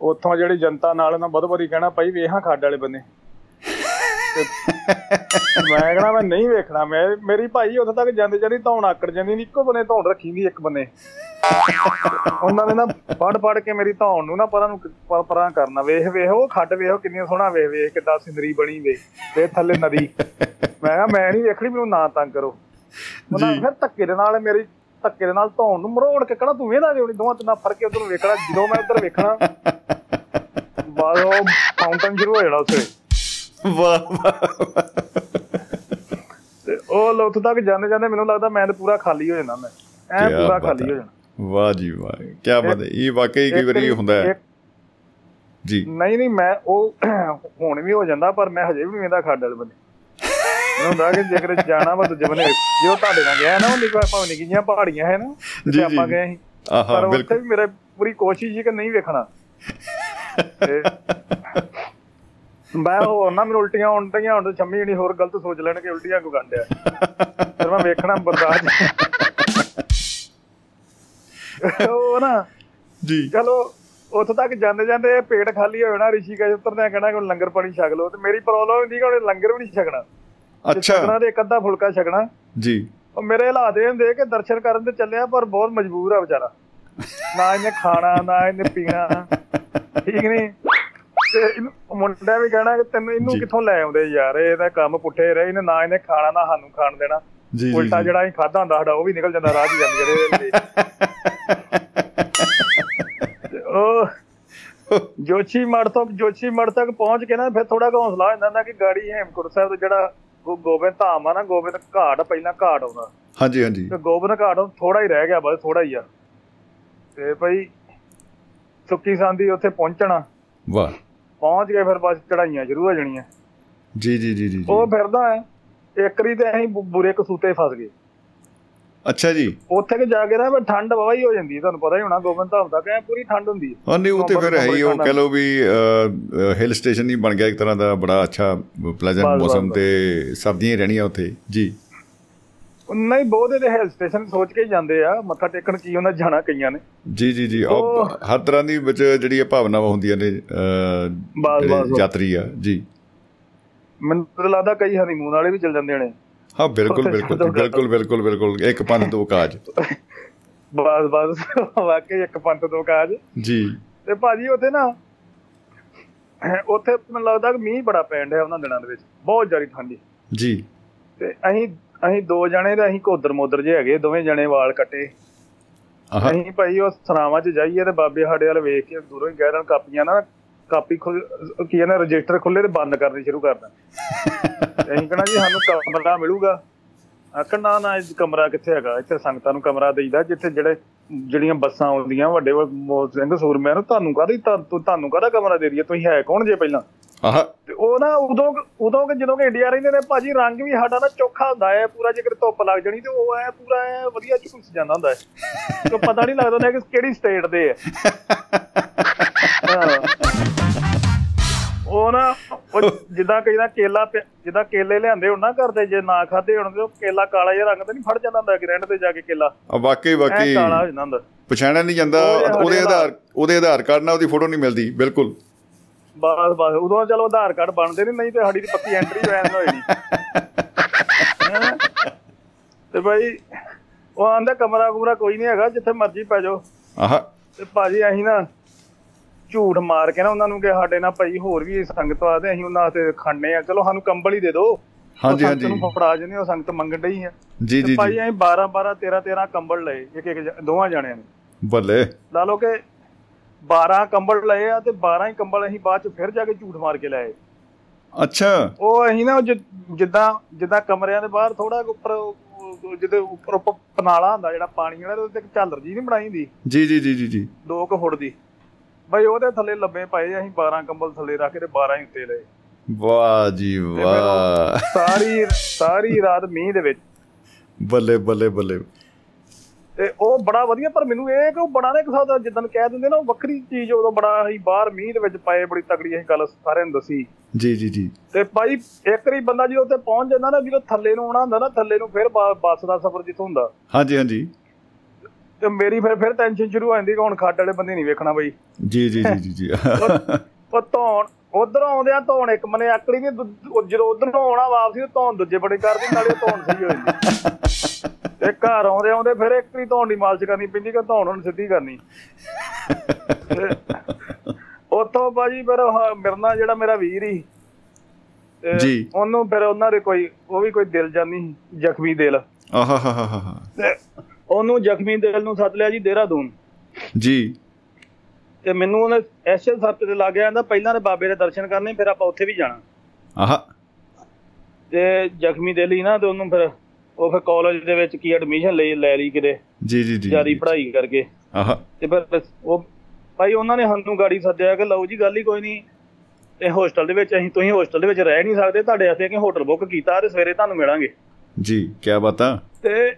ਉੱਥੋਂ ਜਿਹੜੀ ਜਨਤਾ ਨਾਲ ਨਾ ਬਹੁਤ ਵਾਰੀ ਕਹਿਣਾ ਭਾਈ ਵੇਖਾਂ ਖੱਡ ਵਾਲੇ ਤੇ ਮੈਂ ਕਹਿਣਾ ਮੈਂ ਨਹੀਂ ਵੇਖਣਾ ਮੈਂ ਮੇਰੀ ਭਾਈ ਉੱਥੇ ਤੱਕ ਜਾਂਦੇ ਜਾਂਦੀ ਧੌਣ ਆਕੜ ਜਾਂਦੀ ਨਹੀਂ ਇੱਕੋ ਬੰਨੇ ਧੌਣ ਰੱਖੀ ਦੀ ਇੱਕ ਬੰਨੇ। ਉਹਨਾਂ ਨੇ ਨਾ ਪੜ ਪੜ ਕੇ ਮੇਰੀ ਧੌਣ ਨੂੰ ਨਾ ਪਰਾਂ ਨੂੰ ਪਰਾਂ ਕਰਨਾ। ਵੇਖ ਵੇਖ ਉਹ ਖੱਡ ਵੇਖ ਕਿੰਨੀ ਸੋਹਣਾ ਵੇਖ ਵੇਖ ਕਿੱਦਾਂ ਸਿੰਦਰੀ ਬਣੀ ਵੇ ਤੇ ਥੱਲੇ ਨਦੀ। ਮੈਂ ਕਿਹਾ ਮੈਂ ਨਹੀਂ ਵੇਖਣੀ ਮੈਨੂੰ ਨਾ ਤੰਗ ਕਰੋ। ਉਹਨਾਂ ਫਿਰ ਧੱਕੇ ਦੇ ਨਾਲ ਮੇਰੀ ਧੱਕੇ ਦੇ ਨਾਲ ਧੌਣ ਨੂੰ ਮਰੋੜ ਕੇ ਕਹਣਾ ਤੂੰ ਕਿਉਂ ਨਹੀਂ ਦੋਵਾਂ ਤਿੰਨਾਂ ਫੜ ਕੇ ਉਧਰ ਵੇਖਣਾ ਜਦੋਂ ਮੈਂ ਉਧਰ ਵੇਖਣਾ। ਬਾਅਦ ਉਹ ਫਾਊਂਟਨ ਸ਼ੁਰੂ ਹੋ ਜਾਣਾ ਉੱਥੇ। ਵਾਹ ਤੇ ਉਹ ਲੋਕ ਤੱਕ ਜਾਂਦੇ ਜਾਂਦੇ ਮੈਨੂੰ ਲੱਗਦਾ ਮੈਂ ਤੇ ਪੂਰਾ ਖਾਲੀ ਹੋ ਜਾਣਾ ਮੈਂ। ਐ ਪੂਰਾ ਖਾਲੀ ਹੈ। ਜਾਣਾ। ਵਾਹ ਜੀ ਵਾਹ ਕੀ ਬਾਤ ਹੈ। ਇਹ ਵਾਕਈ ਕਈ ਵਾਰੀ ਹੁੰਦਾ ਹੈ। ਜੀ। ਨਹੀਂ ਨਹੀਂ ਮੈਂ ਉਹ ਹੁਣ ਵੀ ਹੋ ਜਾਂਦਾ ਪਰ ਮੈਂ ਹਜੇ ਵੀ ਨਹੀਂ ਵੇਂਦਾ ਖੱਡ ਵਾਲੇ ਬੰਦੇ। ਹੁੰਦਾ ਕਿ ਜੇਕਰ ਜਾਣਾ ਵਾ ਦੂਜੇ ਬੰਨੇ ਜਦੋਂ ਤੁਹਾਡੇ ਨਾਲ ਗਿਆ ਨਾ ਉਹ ਨਿਕਾ ਭਾਵੇਂ ਨਿੱਕੀਆਂ ਪਹਾੜੀਆਂ ਹੈ ਨਾ ਜੀ, ਜਿੱਥੇ ਆਪਾਂ ਜੀ। ਗਏ ਸੀ। ਆਹਾ ਪਰ ਉੱਥੇ ਬਿਲਕੁਲ। ਵੀ ਮੇਰੇ ਪੂਰੀ ਕੋਸ਼ਿਸ਼ ਸੀ ਕਿ ਨਹੀਂ ਵੇਖਣਾ। ਤੇ ਮੈਂ ਉਹ ਨਾ ਮੈਨੂੰ ਉਲਟੀਆਂ ਡਈਆਂ ਹੁਣ ਤੇ ਛੰਮੀ ਜਣੀ ਹੋਰ ਗਲਤ ਸੋਚ ਲੈਣ ਕਿ ਉਲਟੀਆਂ ਕੋ ਗੰਡਿਆ ਫਿਰ ਮੈਂ ਵੇਖਣਾ ਬਰਦਾਸ਼ਤ। ਉਹ ਨਾ ਜੀ। ਚਲੋ ਉੱਥੇ ਤੱਕ ਜਾਂਦੇ ਜਾਂਦੇ ਪੇਟ ਖਾਲੀ ਹੋ ਜਾਣਾ ਰਿਸ਼ੀਕੇਸ਼ ਉਤਰਦੇ ਕਹਿਣਾ ਕਿ ਲੰਗਰ ਪਾਣੀ ਛਕ ਲਓ ਤੇ ਮੇਰੀ ਪ੍ਰੋਬਲਮ ਹੁੰਦੀ ਕਿ ਉਹਨੇ ਲੰਗਰ ਵੀ ਨਹੀਂ ਛਕਣਾ। ਤੇ ਛਕਣਾ ਅੱਛਾ ਤੇ ਇੱਕ ਅੱਧਾ ਫੁਲਕਾ ਛਕਣਾ। ਜੀ। ਉਹ ਮੇਰੇ ਹਾਲਾਤ ਇਹ ਹੁੰਦੇ ਕਿ ਦਰਸ਼ਨ ਕਰਨ ਤੇ ਚੱਲਿਆ ਪਰ ਬਹੁਤ ਮਜਬੂਰ ਆ ਵਿਚਾਰਾ। ਨਾ ਇਹਨੇ ਖਾਣਾ ਨਾ ਇਹਨੇ ਪੀਣਾ। ਠੀਕ ਨਹੀਂ ਤੇ ਇਹਨੂੰ ਮੁੰਡਾ ਵੀ ਕਹਿਣਾ ਕਿ ਤੈਨੂੰ ਇਹਨੂੰ। ਕਿੱਥੋਂ ਲੈ ਆਉਂਦੇ ਯਾਰ? ਇਹਦਾ ਕੰਮ ਪੁੱਠੇ ਰਹੇ ਇਹਨੇ ਨਾ ਇਹਨੇ ਖਾਣਾ ਨਾ ਸਾਨੂੰ ਖਾਣ ਦੇਣਾ। ਉਲਟਾ। ਜਿਹੜਾ ਅਸੀਂ ਖਾਦਾ ਹੁੰਦਾ ਸਾਡਾ ਉਹ ਵੀ ਨਿਕਲ ਜਾਂਦਾ ਰਾਹ 'ਚ ਜਾਂਦੇ ਜਿਹੜੇ ਉਹ ਜੋਸ਼ੀ ਮੜ ਤੋਂ ਜੋਸ਼ੀ ਮੜ ਤੱਕ ਪਹੁੰਚ ਕੇ ਨਾ ਫਿਰ ਥੋੜਾ ਹੌਸਲਾ ਹੋ ਜਾਂਦਾ ਕਿ ਗਾੜੀ ਹੇਮਕੁੰਟ ਸਾਹਿਬ ਤੋਂ ਜਿਹੜਾ ਗੋਬਿੰਦ ਧਾਮ ਆ ਨਾ ਗੋਬਿੰਦ ਘਾਟ ਪਹਿਲਾਂ ਘਾਟ ਆਉਂਦਾ। ਹਾਂਜੀ ਹਾਂਜੀ। ਤੇ ਗੋਬਿੰਦ ਘਾਟ ਥੋੜਾ ਹੀ ਰਹਿ ਗਿਆ ਬਸ ਥੋੜਾ ਹੀ ਆ। ਤੇ ਭਈ ਸੁੱਕੀ ਸੰਦੀ ਉੱਥੇ ਪਹੁੰਚਣਾ। ਵਾਹ। ਪਹੁੰਚ ਗਏ ਫਿਰ ਬਸ ਚੜਾਈਆਂ ਸ਼ੁਰੂ ਹੋ ਜਾਣੀਆਂ। ਜੀ ਜੀ ਜੀ ਜੀ। ਉਹ ਫਿਰਦਾ ਹੈ ਇੱਕ ਰੀ ਤੇ ਅਸੀਂ ਬੁਰੇ ਕਸੂਤੇ ਫਸ ਗਏ। ਅੱਛਾ ਜੀ। ਉੱਥੇ ਕਿ ਜਾ ਕੇ ਨਾ ਠੰਡ ਵਾਵਾ ਹੀ ਹੋ ਜਾਂਦੀ ਹੈ ਤੁਹਾਨੂੰ ਪਤਾ ਹੀ ਹੋਣਾ ਗੋਬਿੰਦ ਧਾਮ ਤੱਕ ਐ ਪੂਰੀ ਠੰਡ ਹੁੰਦੀ ਹੈ। ਹਾਂ ਨਹੀਂ ਤੇ ਫਿਰ ਹੈ ਹੀ ਉਹ ਕਹ ਲਓ ਵੀ ਹਿਲ ਸਟੇਸ਼ਨ ਹੀ ਬਣ ਗਿਆ ਇੱਕ ਤਰ੍ਹਾਂ ਦਾ ਬੜਾ ਅੱਛਾ ਪਲੇਜ਼ੈਂਟ ਮੌਸਮ। ਤੇ ਸਰਦੀਆਂ ਰਹਿਣੀਆਂ ਉੱਥੇ। ਜੀ। ਨਹੀਂ ਬਹੁਤ ਇਹਦੇ ਹਿਲ ਸਟੇਸ਼ਨ ਸੋਚ ਕੇ ਜਾਂਦੇ ਆ ਮੱਥਾ ਟੇਕਣ ਕੀ ਉਹਨਾਂ ਜਾਣਾ ਕਈਆਂ ਨੇ। ਜੀ ਜੀ ਜੀ ਉਹ ਹਰ ਤਰ੍ਹਾਂ ਦੀ ਵਿੱਚ ਜਿਹੜੀਆਂ ਭਾਵਨਾਵਾਂ ਹੁੰਦੀਆਂ ਨੇ ਜਿਹੜੇ। ਯਾਤਰੀ ਆ ਜੀ। ਮੈਨੂੰ ਲੱਗਦਾ ਕਈ ਹਨੀਮੂਨ ਵਾਲੇ ਵੀ ਚਲ ਜਾਂਦੇ ਨੇ ਹਾਂ ਬਿਲਕੁਲ ਬਿਲਕੁਲ ਬਿਲਕੁਲ ਬਿਲਕੁਲ ਬਿਲਕੁਲ ਇੱਕ ਪੰਨ ਦੋ ਕਾਜ। ਬਸ ਬਸ ਵਾਕਈ ਇੱਕ ਪੰਥ ਤੋਂ ਕਾਜ। ਜੀ। ਤੇ ਭਾਜੀ ਉੱਥੇ ਨਾ ਉੱਥੇ ਮੈਨੂੰ ਲੱਗਦਾ ਕਿ ਮੀਂਹ ਬੜਾ ਪੈਣ ਡਿਆ ਉਹਨਾਂ ਦਿਨਾਂ ਦੇ ਵਿੱਚ ਬਹੁਤ ਜ਼ਿਆਦਾ ਠੰਡੀ ਜੀ। ਤੇ ਅਸੀਂ ਅਸੀਂ ਦੋ ਜਣੇ ਤੇ ਅਸੀਂ ਕੋਦਰ ਮੋਦਰ ਜੇ ਹੈਗੇ ਦੋਵੇਂ ਜਣੇ ਵਾਲ ਕੱਟੇ। ਅਸੀਂ ਭਾਈ ਉਹ ਸਰਾਵਾਂ 'ਚ ਜਾਈਏ ਤੇ ਬਾਬੇ ਸਾਡੇ ਵੱਲ ਵੇਖ ਕੇ ਦੂਰੋਂ ਹੀ ਦੇਣ ਕਾਪੀਆਂ ਨਾ ਕਾਪੀ ਖੁੱਲ ਕੀ ਹੈ ਨਾ ਰਜਿਸਟਰ ਖੁੱਲੇ ਤੇ ਬੰਦ ਕਰਨੀ ਸ਼ੁਰੂ ਕਰ ਤੇ ਅਸੀਂ ਕਹਣਾ ਜੀ ਸਾਨੂੰ ਕਮਰਾ ਮਿਲੂਗਾ। ਆਖਣ ਨਾ ਇਹ ਕਮਰਾ ਕਿੱਥੇ ਹੈਗਾ? ਇੱਥੇ ਸੰਗਤਾਂ ਨੂੰ ਕਮਰਾ ਦੇਈਦਾ ਜਿੱਥੇ ਜਿਹੜੇ ਜਿਹੜੀਆਂ ਬੱਸਾਂ ਆਉਂਦੀਆਂ ਵੱਡੇ ਸਿੰਘ ਸੂਰਮਿਆਂ ਨੂੰ ਤੁਹਾਨੂੰ ਕਾਹਦੀ ਤੁਹਾਨੂੰ ਕਾਹਦਾ ਕਮਰਾ ਦੇ ਦਈਏ? ਤੁਸੀਂ ਹੈ ਕੌਣ ਜੇ ਪਹਿਲਾਂ? ਆਹ। ਤੇ ਉਹ ਨਾ ਉਦੋਂ ਉਦੋਂ ਕਿ ਜਦੋਂ ਕਿ ਇੰਡੀਆ ਰਹਿੰਦੇ ਨੇ ਭਾਜੀ ਰੰਗ ਵੀ ਸਾਡਾ ਨਾ ਚੋਖਾ ਹੁੰਦਾ ਹੈ ਪੂਰਾ ਜੇਕਰ ਧੁੱਪ ਲੱਗ ਜਣੀ ਤੇ ਉਹ ਐ ਪੂਰਾ ਐ ਵਧੀਆ ਝੁਲਸ ਜਾਂਦਾ ਹੁੰਦਾ ਹੈ। ਤੇ ਪਤਾ ਨਹੀਂ ਲੱਗਦਾ ਕਿ ਕਿਹੜੀ ਸਟੇਟ ਦੇ ਹਾਂ। ਉਹ ਨਾ ਉਹ ਜਿੱਦਾਂ ਕਈ ਦਾ ਕੇਲਾ ਜਿੱਦਾਂ ਕੇਲੇ ਲਿਆਂਦੇ ਹੋਣ ਨਾ ਘਰ ਦੇ ਜੇ ਨਾ ਖਾਦੇ ਹੋਣ ਤੇ ਉਹ ਕੇਲਾ ਕਾਲਾ ਜਿਹਾ ਰੰਗ ਤੇ ਨਹੀਂ ਫੜ ਜਾਂਦਾ ਹੁੰਦਾ ਰੈਂਟ ਤੇ ਜਾ ਕੇ ਕੇਲਾ। ਆ ਵਾਕਈ ਵਾਕਈ। ਕਾਲਾ ਹੋ ਜਾਂਦਾ ਹੁੰਦਾ। ਪਛਾਣਿਆ ਨਹੀਂ ਜਾਂਦਾ ਉਹਦੇ ਆਧਾਰ ਉਹਦੇ ਆਧਾਰ ਕਾਰਡ ਨਾਲ ਉਹਦੀ ਫੋਟੋ ਨਹੀਂ ਮਿਲਦੀ ਬਿਲਕੁਲ। ਬਸ ਬਸ ਉਦੋਂ ਚਲੋ ਆਧਾਰ ਕਾਰਡ ਬਣਦੇ ਨਹੀਂ ਨਹੀਂ ਤੇ ਸਾਡੀ ਦੀ ਪੱਕੀ ਐਂਟਰੀ ਵੈਨ ਹੋਈ ਨਹੀਂ ਹੈਂ? ਤੇ ਭਾਈ ਉਹ ਆਂਦਾ ਕਮਰਾ ਕੁਮਰਾ ਕੋਈ ਨਹੀਂ ਹੈਗਾ ਜਿੱਥੇ ਮਰਜ਼ੀ ਪੈ ਜਾਓ। ਆਹ। ਤੇ ਭਾਜੀ ਅਸੀਂ ਨਾ ਝੂਠ ਮਾਰ ਕੇ ਨਾ ਉਹਨਾਂ ਨੂੰ ਕਿ ਸਾਡੇ ਨਾਲ ਭਾਈ ਹੋਰ ਵੀ ਸੰਗਤ ਆ ਤੇ ਅਸੀਂ ਉਹਨਾਂ ਤੇ ਖਾਣੇ ਆ। ਚਲੋ ਸਾਨੂੰ ਕੰਬਲ ਹੀ ਦੇ ਦਿਓ। ਹਾਂਜੀ, ਹਾਂਜੀ। ਨੂੰ ਫੜਾ ਜਨੇ ਉਹ ਸੰਗਤ ਮੰਗਣ ਡਈ ਆ। ਜੀ ਜੀ ਭਾਈ ਅਸੀਂ 12 12 13 13 ਕੰਬਲ ਲਏ ਇੱਕ ਇੱਕ ਦੋਵਾਂ ਜਣਿਆਂ ਨੇ। ਬੱਲੇ। ਲਾ ਲਓ ਕਿ 12 ਕੰਬਲ ਲਏ ਆ ਤੇ 12 ਹੀ ਕੰਬਲ ਅਸੀਂ ਬਾਅਦ ਚ ਫਿਰ ਜਾ ਕੇ ਝੂਠ ਮਾਰ ਕੇ ਲਏ ਅੱਛਾ। ਉਹ ਅਸੀਂ ਨਾ ਜਿੱਦਾਂ ਜਿੱਦਾਂ ਕਮਰਿਆਂ ਦੇ ਬਾਹਰ ਥੋੜਾ ਉੱਪਰ ਜਿਹਦੇ ਉੱਪਰ ਪਨਾਲਾ ਹੁੰਦਾ ਜਿਹੜਾ ਪਾਣੀ ਵਾਲਾ ਉਹਦੇ ਤੇ ਝਾਲਰ ਜੀ ਨਹੀਂ ਬਣਾਈ ਹੁੰਦੀ? ਜੀ ਜੀ ਜੀ ਜੀ ਜੀ। ਦੋ ਕੁ ਫੁੱਟ ਦੀ। ਬਈ ਉਹਦੇ ਥੱਲੇ ਲੱਭੇ ਪਏ ਅਸੀਂ 12 ਕੰਬਲ ਥੱਲੇ ਰੱਖ ਕੇ ਤੇ 12 ਹੀ ਉੱਤੇ ਲਏ। ਵਾਹ ਜੀ ਵਾਹ। ਸਾਰੀ ਸਾਰੀ ਰਾਤ ਮੀਂਹ ਦੇ ਵਿੱਚ। ਬੱਲੇ ਬੱਲੇ ਬੱਲੇ। ਤੇ ਉਹ ਬੜਾ ਵਧੀਆ ਪਰ ਮੈਨੂੰ ਇਹ ਕਿ ਉਹ ਬੜਾ ਨਾ ਇੱਕ ਸਾਦਾ ਜਿੱਦਣ ਕਹਿ ਦਿੰਦੇ ਨਾ ਉਹ ਵੱਖਰੀ ਚੀਜ਼ ਉਦੋਂ ਬੜਾ ਅਸੀਂ ਬਾਹਰ ਮੀਂਹ ਦੇ ਵਿੱਚ ਪਏ ਬੜੀ ਤਕੜੀ ਅਸੀਂ ਗੱਲ ਸਾਰਿਆਂ ਨੂੰ ਦੱਸੀ। ਜੀ ਜੀ ਜੀ। ਤੇ ਭਾਈ ਇੱਕ ਵਾਰੀ ਬੰਦਾ ਜਦੋਂ ਉੱਤੇ ਪਹੁੰਚ ਜਾਂਦਾ ਨਾ ਜਦੋਂ ਥੱਲੇ ਨੂੰ ਆਉਣਾ ਹੁੰਦਾ ਨਾ ਥੱਲੇ ਨੂੰ ਫਿਰ ਬੱਸ ਦਾ ਸਫ਼ਰ ਜਿੱਥੋਂ ਹੁੰਦਾ। ਹਾਂਜੀ ਹਾਂਜੀ। ਤੇ ਮੇਰੀ ਫਿਰ ਫਿਰ ਟੈਨਸ਼ਨ ਸ਼ੁਰੂ ਹੋ ਜਾਂਦੀ ਕਿ ਹੁਣ ਖੱਡ ਵਾਲੇ ਬੰਦੇ ਨਹੀਂ ਵੇਖਣਾ ਬਈ। ਜੀ ਜੀ ਜੀ ਜੀ ਜੀ। ਉਹ- ਧੌਣ ਉਧਰੋਂ ਆਉਂਦੇ ਆ ਧੌਣ ਇੱਕ ਮਨੇ ਆਕੜੀ ਨਹੀਂ ਜਦੋਂ ਉਧਰੋਂ ਆਉਣਾ ਵਾਪਸੀ ਧੌਣ ਦੂਜੇ ਬੜੇ ਕਰਦੀ ਨਾਲੇ ਧੌਣ ਸਹੀ ਹੋ ਜਾਂਦੀ। ਤੇ ਘਰ ਆਉਂਦੇ ਆਉਂਦੇ ਫਿਰ ਇੱਕ ਵਾਰੀ ਧੌਣ ਦੀ ਮਾਲਸ਼ ਕਰਨੀ ਪੈਂਦੀ ਕਿ ਧੌਣ ਹੁਣ ਸਿੱਧੀ ਕਰਨੀ। ਤੇ ਉੱਥੋਂ ਬਾਜੀ ਫਿਰ ਮੇਰੇ ਨਾਲ ਜਿਹੜਾ ਮੇਰਾ ਵੀਰ ਹੀ ਜੀ। ਉਹਨੂੰ ਫਿਰ ਉਹਨਾਂ ਦੇ ਕੋਈ ਉਹ ਵੀ ਕੋਈ ਦਿਲ ਜਾਨੀ ਜ਼ਖਮੀ ਦਿਲ। ਆਹਾ ਹਾ ਹਾ ਹਾ ਹਾ ਉਹਨੂੰ ਜ਼ਖਮੀ ਦਿਲ ਨੂੰ ਸੱਦ ਲਿਆ ਜੀ ਦੇਹਰਾਦੂਨ। ਜੀ। ਤੇ ਮੈਨੂੰ ਉਹਨੇ ਐਸਐਲ ਸਰਤ ਤੇ ਲੱਗ ਗਿਆ ਕਹਿੰਦਾ ਪਹਿਲਾਂ ਤੇ ਬਾਬੇ ਦੇ ਦਰਸ਼ਨ ਕਰਨੇ ਫਿਰ ਆਪਾਂ ਉੱਥੇ ਵੀ ਜਾਣਾ। ਆਹਾ। ਤੇ ਜ਼ਖਮੀ ਦਿਲ ਹੀ ਨਾ ਤੇ ਉਹਨੂੰ ਫਿਰ ਉਹ ਫਿਰ ਕਾਲਜ ਦੇ ਵਿੱਚ ਕੀ ਐਡਮਿਸ਼ਨ ਲਈ ਲੈ ਲਈ ਕਿਤੇ ਜੀ ਜੀ ਜੀ ਜਿਆਦੀ ਪੜ੍ਹਾਈ ਕਰਕੇ। ਆਹਾ। ਤੇ ਫਿਰ ਉਹ ਭਾਈ ਉਹਨਾਂ ਨੇ ਸਾਨੂੰ ਗਾੜੀ ਸੱਦਿਆ ਕਿ ਲਓ ਜੀ ਗੱਲ ਹੀ ਕੋਈ ਨਹੀਂ ਤੇ ਹੋਸਟਲ ਦੇ ਵਿੱਚ ਅਸੀਂ ਤੁਸੀਂ ਹੋਸਟਲ ਦੇ ਵਿੱਚ ਰਹਿ ਨਹੀਂ ਸਕਦੇ ਤੁਹਾਡੇ ਵਾਸਤੇ ਕਿ ਹੋਟਲ ਬੁੱਕ ਕੀਤਾ ਤੇ ਸਵੇਰੇ ਤੁਹਾਨੂੰ ਮਿਲਾਂਗੇ। ਜੀ ਕੀ ਬਾਤਾਂ ਤੇ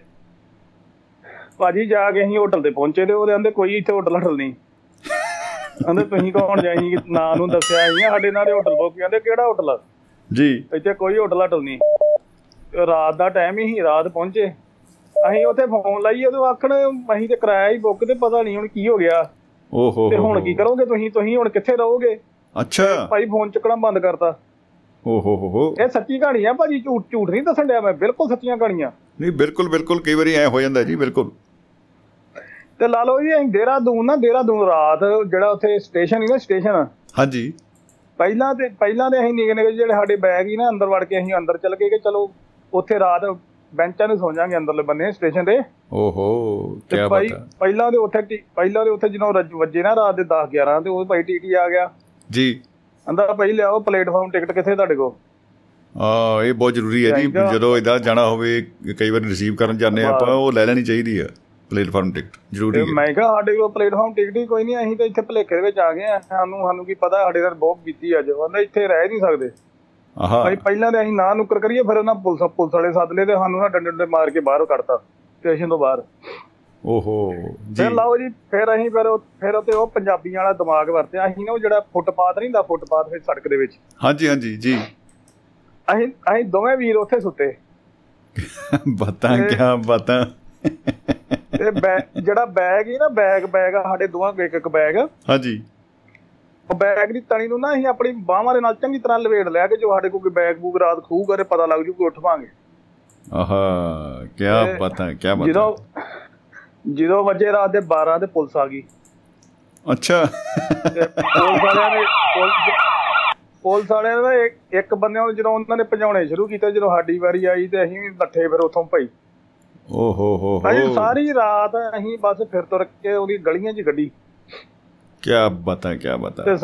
ਭਾਜੀ ਜਾ ਕੇ ਅਸੀਂ ਹੋਟਲ ਤੇ ਪਹੁੰਚੇ ਤੇ ਉਹਦੇ ਕਹਿੰਦੇ ਕੋਈ ਇੱਥੇ ਹੋਟਲ ਹਟਲ ਨਹੀਂ। ਕਹਿੰਦੇ ਤੁਸੀਂ ਕੌਣ ਜਾਈ ਨਾਂ ਨੂੰ ਦੱਸਿਆ ਆ ਸਾਡੇ ਨਾਲ ਹੋਟਲ ਬੁੱਕ ਕਹਿੰਦੇ ਕਿਹੜਾ ਹੋਟਲ? ਆ ਜੀ। ਇੱਥੇ ਕੋਈ ਹੋਟਲ ਹਟਲ ਨਹੀਂ। ਰਾਤ ਦਾ ਟਾਈਮ ਹੀ ਸੀ ਰਾਤ ਪਹੁੰਚੇ। ਅਸੀਂ ਉੱਥੇ ਫੋਨ ਲਾਈਏ ਤੇ ਉਹ ਆਖਣ ਅਸੀਂ ਤੇ ਕਰਾਇਆ ਹੀ ਬੁੱਕ ਤੇ ਪਤਾ ਨਹੀਂ ਹੁਣ ਕੀ ਹੋ ਗਿਆ। ਓ ਹੋ ਤੇ ਹੁਣ ਕੀ ਕਰੋਗੇ ਤੁਸੀਂ? ਤੁਸੀਂ ਹੁਣ ਕਿੱਥੇ ਰਹੋਗੇ? ਅੱਛਾ। ਭਾਈ ਫੋਨ ਚੱਕਣਾ ਬੰਦ ਕਰਤਾ। ਓ ਹੋ ਹੋ ਹੋ। ਇਹ ਸੱਚੀ ਕਹਾਣੀ ਆ ਭਾਜੀ? ਝੂਠ ਝੂਠ ਨਹੀਂ ਦੱਸਣ ਡਿਆ ਮੈਂ। ਬਿਲਕੁਲ ਸੱਚੀਆਂ ਕਹਾਣੀਆਂ। ਨਹੀਂ ਬਿਲਕੁਲ ਬਿਲਕੁਲ। ਕਈ ਵਾਰੀ ਐ ਹੋ ਜਾਂਦਾ ਜੀ ਬਿਲਕੁਲ। ਤੇ ਲਾ ਲਓ ਜੀ ਅਸੀਂ ਦੇਹਰਾਦੂਨ ਨਾ ਦੇਹਰਾਦੂਨ ਰਾਤ ਜਿਹੜਾ ਉੱਥੇ ਸਟੇਸ਼ਨ ਹੀ ਨਾ ਸਟੇਸ਼ਨ ਹਾਂਜੀ। ਪਹਿਲਾਂ ਤੇ ਪਹਿਲਾਂ ਤੇ ਅਸੀਂ ਨਿੱਕੇ ਨਿੱਕੇ ਜਿਹੜੇ ਸਾਡੇ ਬੈਗ ਹੀ ਨਾ ਅੰਦਰ ਵੜ ਕੇ ਅਸੀਂ ਅੰਦਰ ਚਲ ਗਏ ਕਿ ਚਲੋ ਉੱਥੇ ਰਾਤ ਬੈਂਚਾਂ 'ਤੇ ਸੌਂ ਜਾਾਂਗੇ ਅੰਦਰਲੇ ਬੰਨੇ ਸਟੇਸ਼ਨ ਤੇ। ਓ ਹੋ ਕੀ ਬਾਤਾਂ ਪਹਿਲਾਂ ਦੇ ਉੱਥੇ ਪਹਿਲਾਂ ਦੇ ਉੱਥੇ ਜਦੋਂ ਵੱਜੇ ਨਾ ਰਾਤ ਦੇ 10 11 ਤੇ ਉਹ ਭਾਈ ਟੀਟੀ ਆ ਗਿਆ। ਜੀ। ਕਹਿੰਦਾ ਭਾਈ ਲਿਆਓ ਪਲੇਟਫਾਰਮ ਟਿਕਟ ਕਿੱਥੇ ਤੁਹਾਡੇ ਕੋਲ? ਆ ਇਹ ਬਹੁਤ ਜ਼ਰੂਰੀ ਹੈ ਜੀ। ਜਦੋਂ ਇਦਾਂ ਜਾਣਾ ਹੋਵੇ ਕਈ ਵਾਰ ਰਿਸੀਵ ਕਰਨ ਜਾਂਦੇ। ਆਪਾਂ ਉਹ ਲੈ ਲੈਣੀ ਚਾਹੀਦੀ ਆ। ਪਲੇਟਫਾਰਮ ਟਿਕਟ ਜ਼ਰੂਰੀ ਹੈ ਮੈਂ ਕਿਹਾ ਸਾਡੇ ਕੋਲ ਪਲੇਟਫਾਰਮ ਟਿਕਟ ਹੀ ਕੋਈ ਨਹੀਂ ਅਸੀਂ ਤਾਂ ਇੱਥੇ ਭਲੇਖੇ ਦੇ ਵਿੱਚ ਆ ਗਏ ਆ ਸਾਨੂੰ ਸਾਨੂੰ ਕੀ ਪਤਾ ਸਾਡੇ ਨਾਲ ਬਹੁਤ ਬੀਤੀ ਅੱਜ। ਕਹਿੰਦਾ ਇੱਥੇ ਰਹਿ ਨਹੀਂ ਸਕਦੇ। ਆਹਾ। ਭਾਈ ਪਹਿਲਾਂ ਤੇ ਅਸੀਂ ਨਾ ਨੁੱਕਰ ਕਰੀਏ ਫਿਰ ਉਹਨਾਂ ਪੁਲਿਸ ਪੁਲਿਸ ਵਾਲੇ ਸੱਦ ਲਏ ਤੇ ਸਾਨੂੰ ਨਾ ਡੰਡੇ ਡੰਡੇ ਮਾਰ ਕੇ ਬਾਹਰੋਂ ਕੱਢਤਾ ਸਟੇਸ਼ਨ ਤੋਂ ਬਾਹਰ। ਓਹੋ ਜੀ। ਫਿਰ ਲਓ ਜੀ ਫਿਰ ਅਸੀਂ ਫਿਰ ਉਹ- ਫਿਰ ਤੇ ਉਹ ਪੰਜਾਬੀਆਂ ਵਾਲਾ ਦਿਮਾਗ ਵਰਤਿਆ। ਅਸੀਂ ਨਾ ਉਹ ਜਿਹੜਾ ਫੁੱਟਪਾਥ ਨਹੀਂ ਹੁੰਦਾ ਫੁੱਟਪਾਥ ਵਿੱਚ ਸੜਕ ਦੇ ਵਿੱਚ। ਹਾਂਜੀ ਹਾਂਜੀ ਜੀ। ਅਸੀਂ ਅਸੀਂ ਦੋਵੇਂ ਵੀਰ ਉੱਥੇ ਸੁੱਤੇ। ਬਾਤਾਂ ਕਿਆ ਬਾਤਾਂ। ਤੇ ਬੈ- ਜਿਹੜਾ ਬੈਗ ਹੀ ਨਾ ਬੈਗ ਬੈਗ ਸਾਡੇ ਦੋਵਾਂ ਕੋਲ ਇੱਕ ਇੱਕ ਬੈਗ ਹਾਂਜੀ। ਉਹ ਬੈਗ ਦੀ ਤਣੀ ਨੂੰ ਨਾ ਅਸੀਂ ਆਪਣੀ ਬਾਹਾਂ ਦੇ ਨਾਲ ਚੰਗੀ ਤਰ੍ਹਾਂ ਲਵੇੜ ਲਿਆ ਕਿ ਜੋ ਸਾਡੇ ਕੋਲ ਕੋਈ ਬੈਗ ਬੂਗ ਰਾਤ ਖੂਗਾ ਤੇ ਪਤਾ ਲੱਗ ਜੂ ਕਿ ਉੱਠ ਪਾਂਗੇ ਆਹਾ ਕਿਆ ਤੇ ਬਾਤਾਂ ਕਿਆ ਬਾਤਾਂ। ਜਦੋਂ ਜਦੋਂ ਵਜੇ ਰਾਤ ਦੇ 12 ਤੇ ਪੁਲਿਸ ਆ ਗਈ। ਅੱਛਾ। ਪੁਲਿਸ ਵਾਲਿਆਂ ਨੇ ਪੁਲਿਸ- ਵਾਲਿਆਂ ਨੇ ਇੱਕ- ਇੱਕ ਬੰਦੇ ਨੂੰ ਜਦੋਂ ਉਹਨਾਂ ਨੇ ਭਜਾਉਣੇ ਸ਼ੁਰੂ ਕੀਤੇ ਜਦੋਂ ਸਾਡੀ ਵਾਰੀ ਆਈ ਤੇ ਅਸੀਂ ਵੀ ਨੱਠੇ ਫਿਰ ਉੱਥੋਂ ਭਈ। ਓਹੋ ਹੋ ਹੋ। ਸਾਰੀ ਰਾਤ ਅਸੀਂ ਬਸ ਫਿਰ ਤੁਰ ਕੇ ਉਹਦੀ ਗਲੀਆਂ 'ਚ ਗੱਡੀ। ਕਿਆ ਬਾਤਾਂ ਕਿਆ ਬਾਤਾਂ।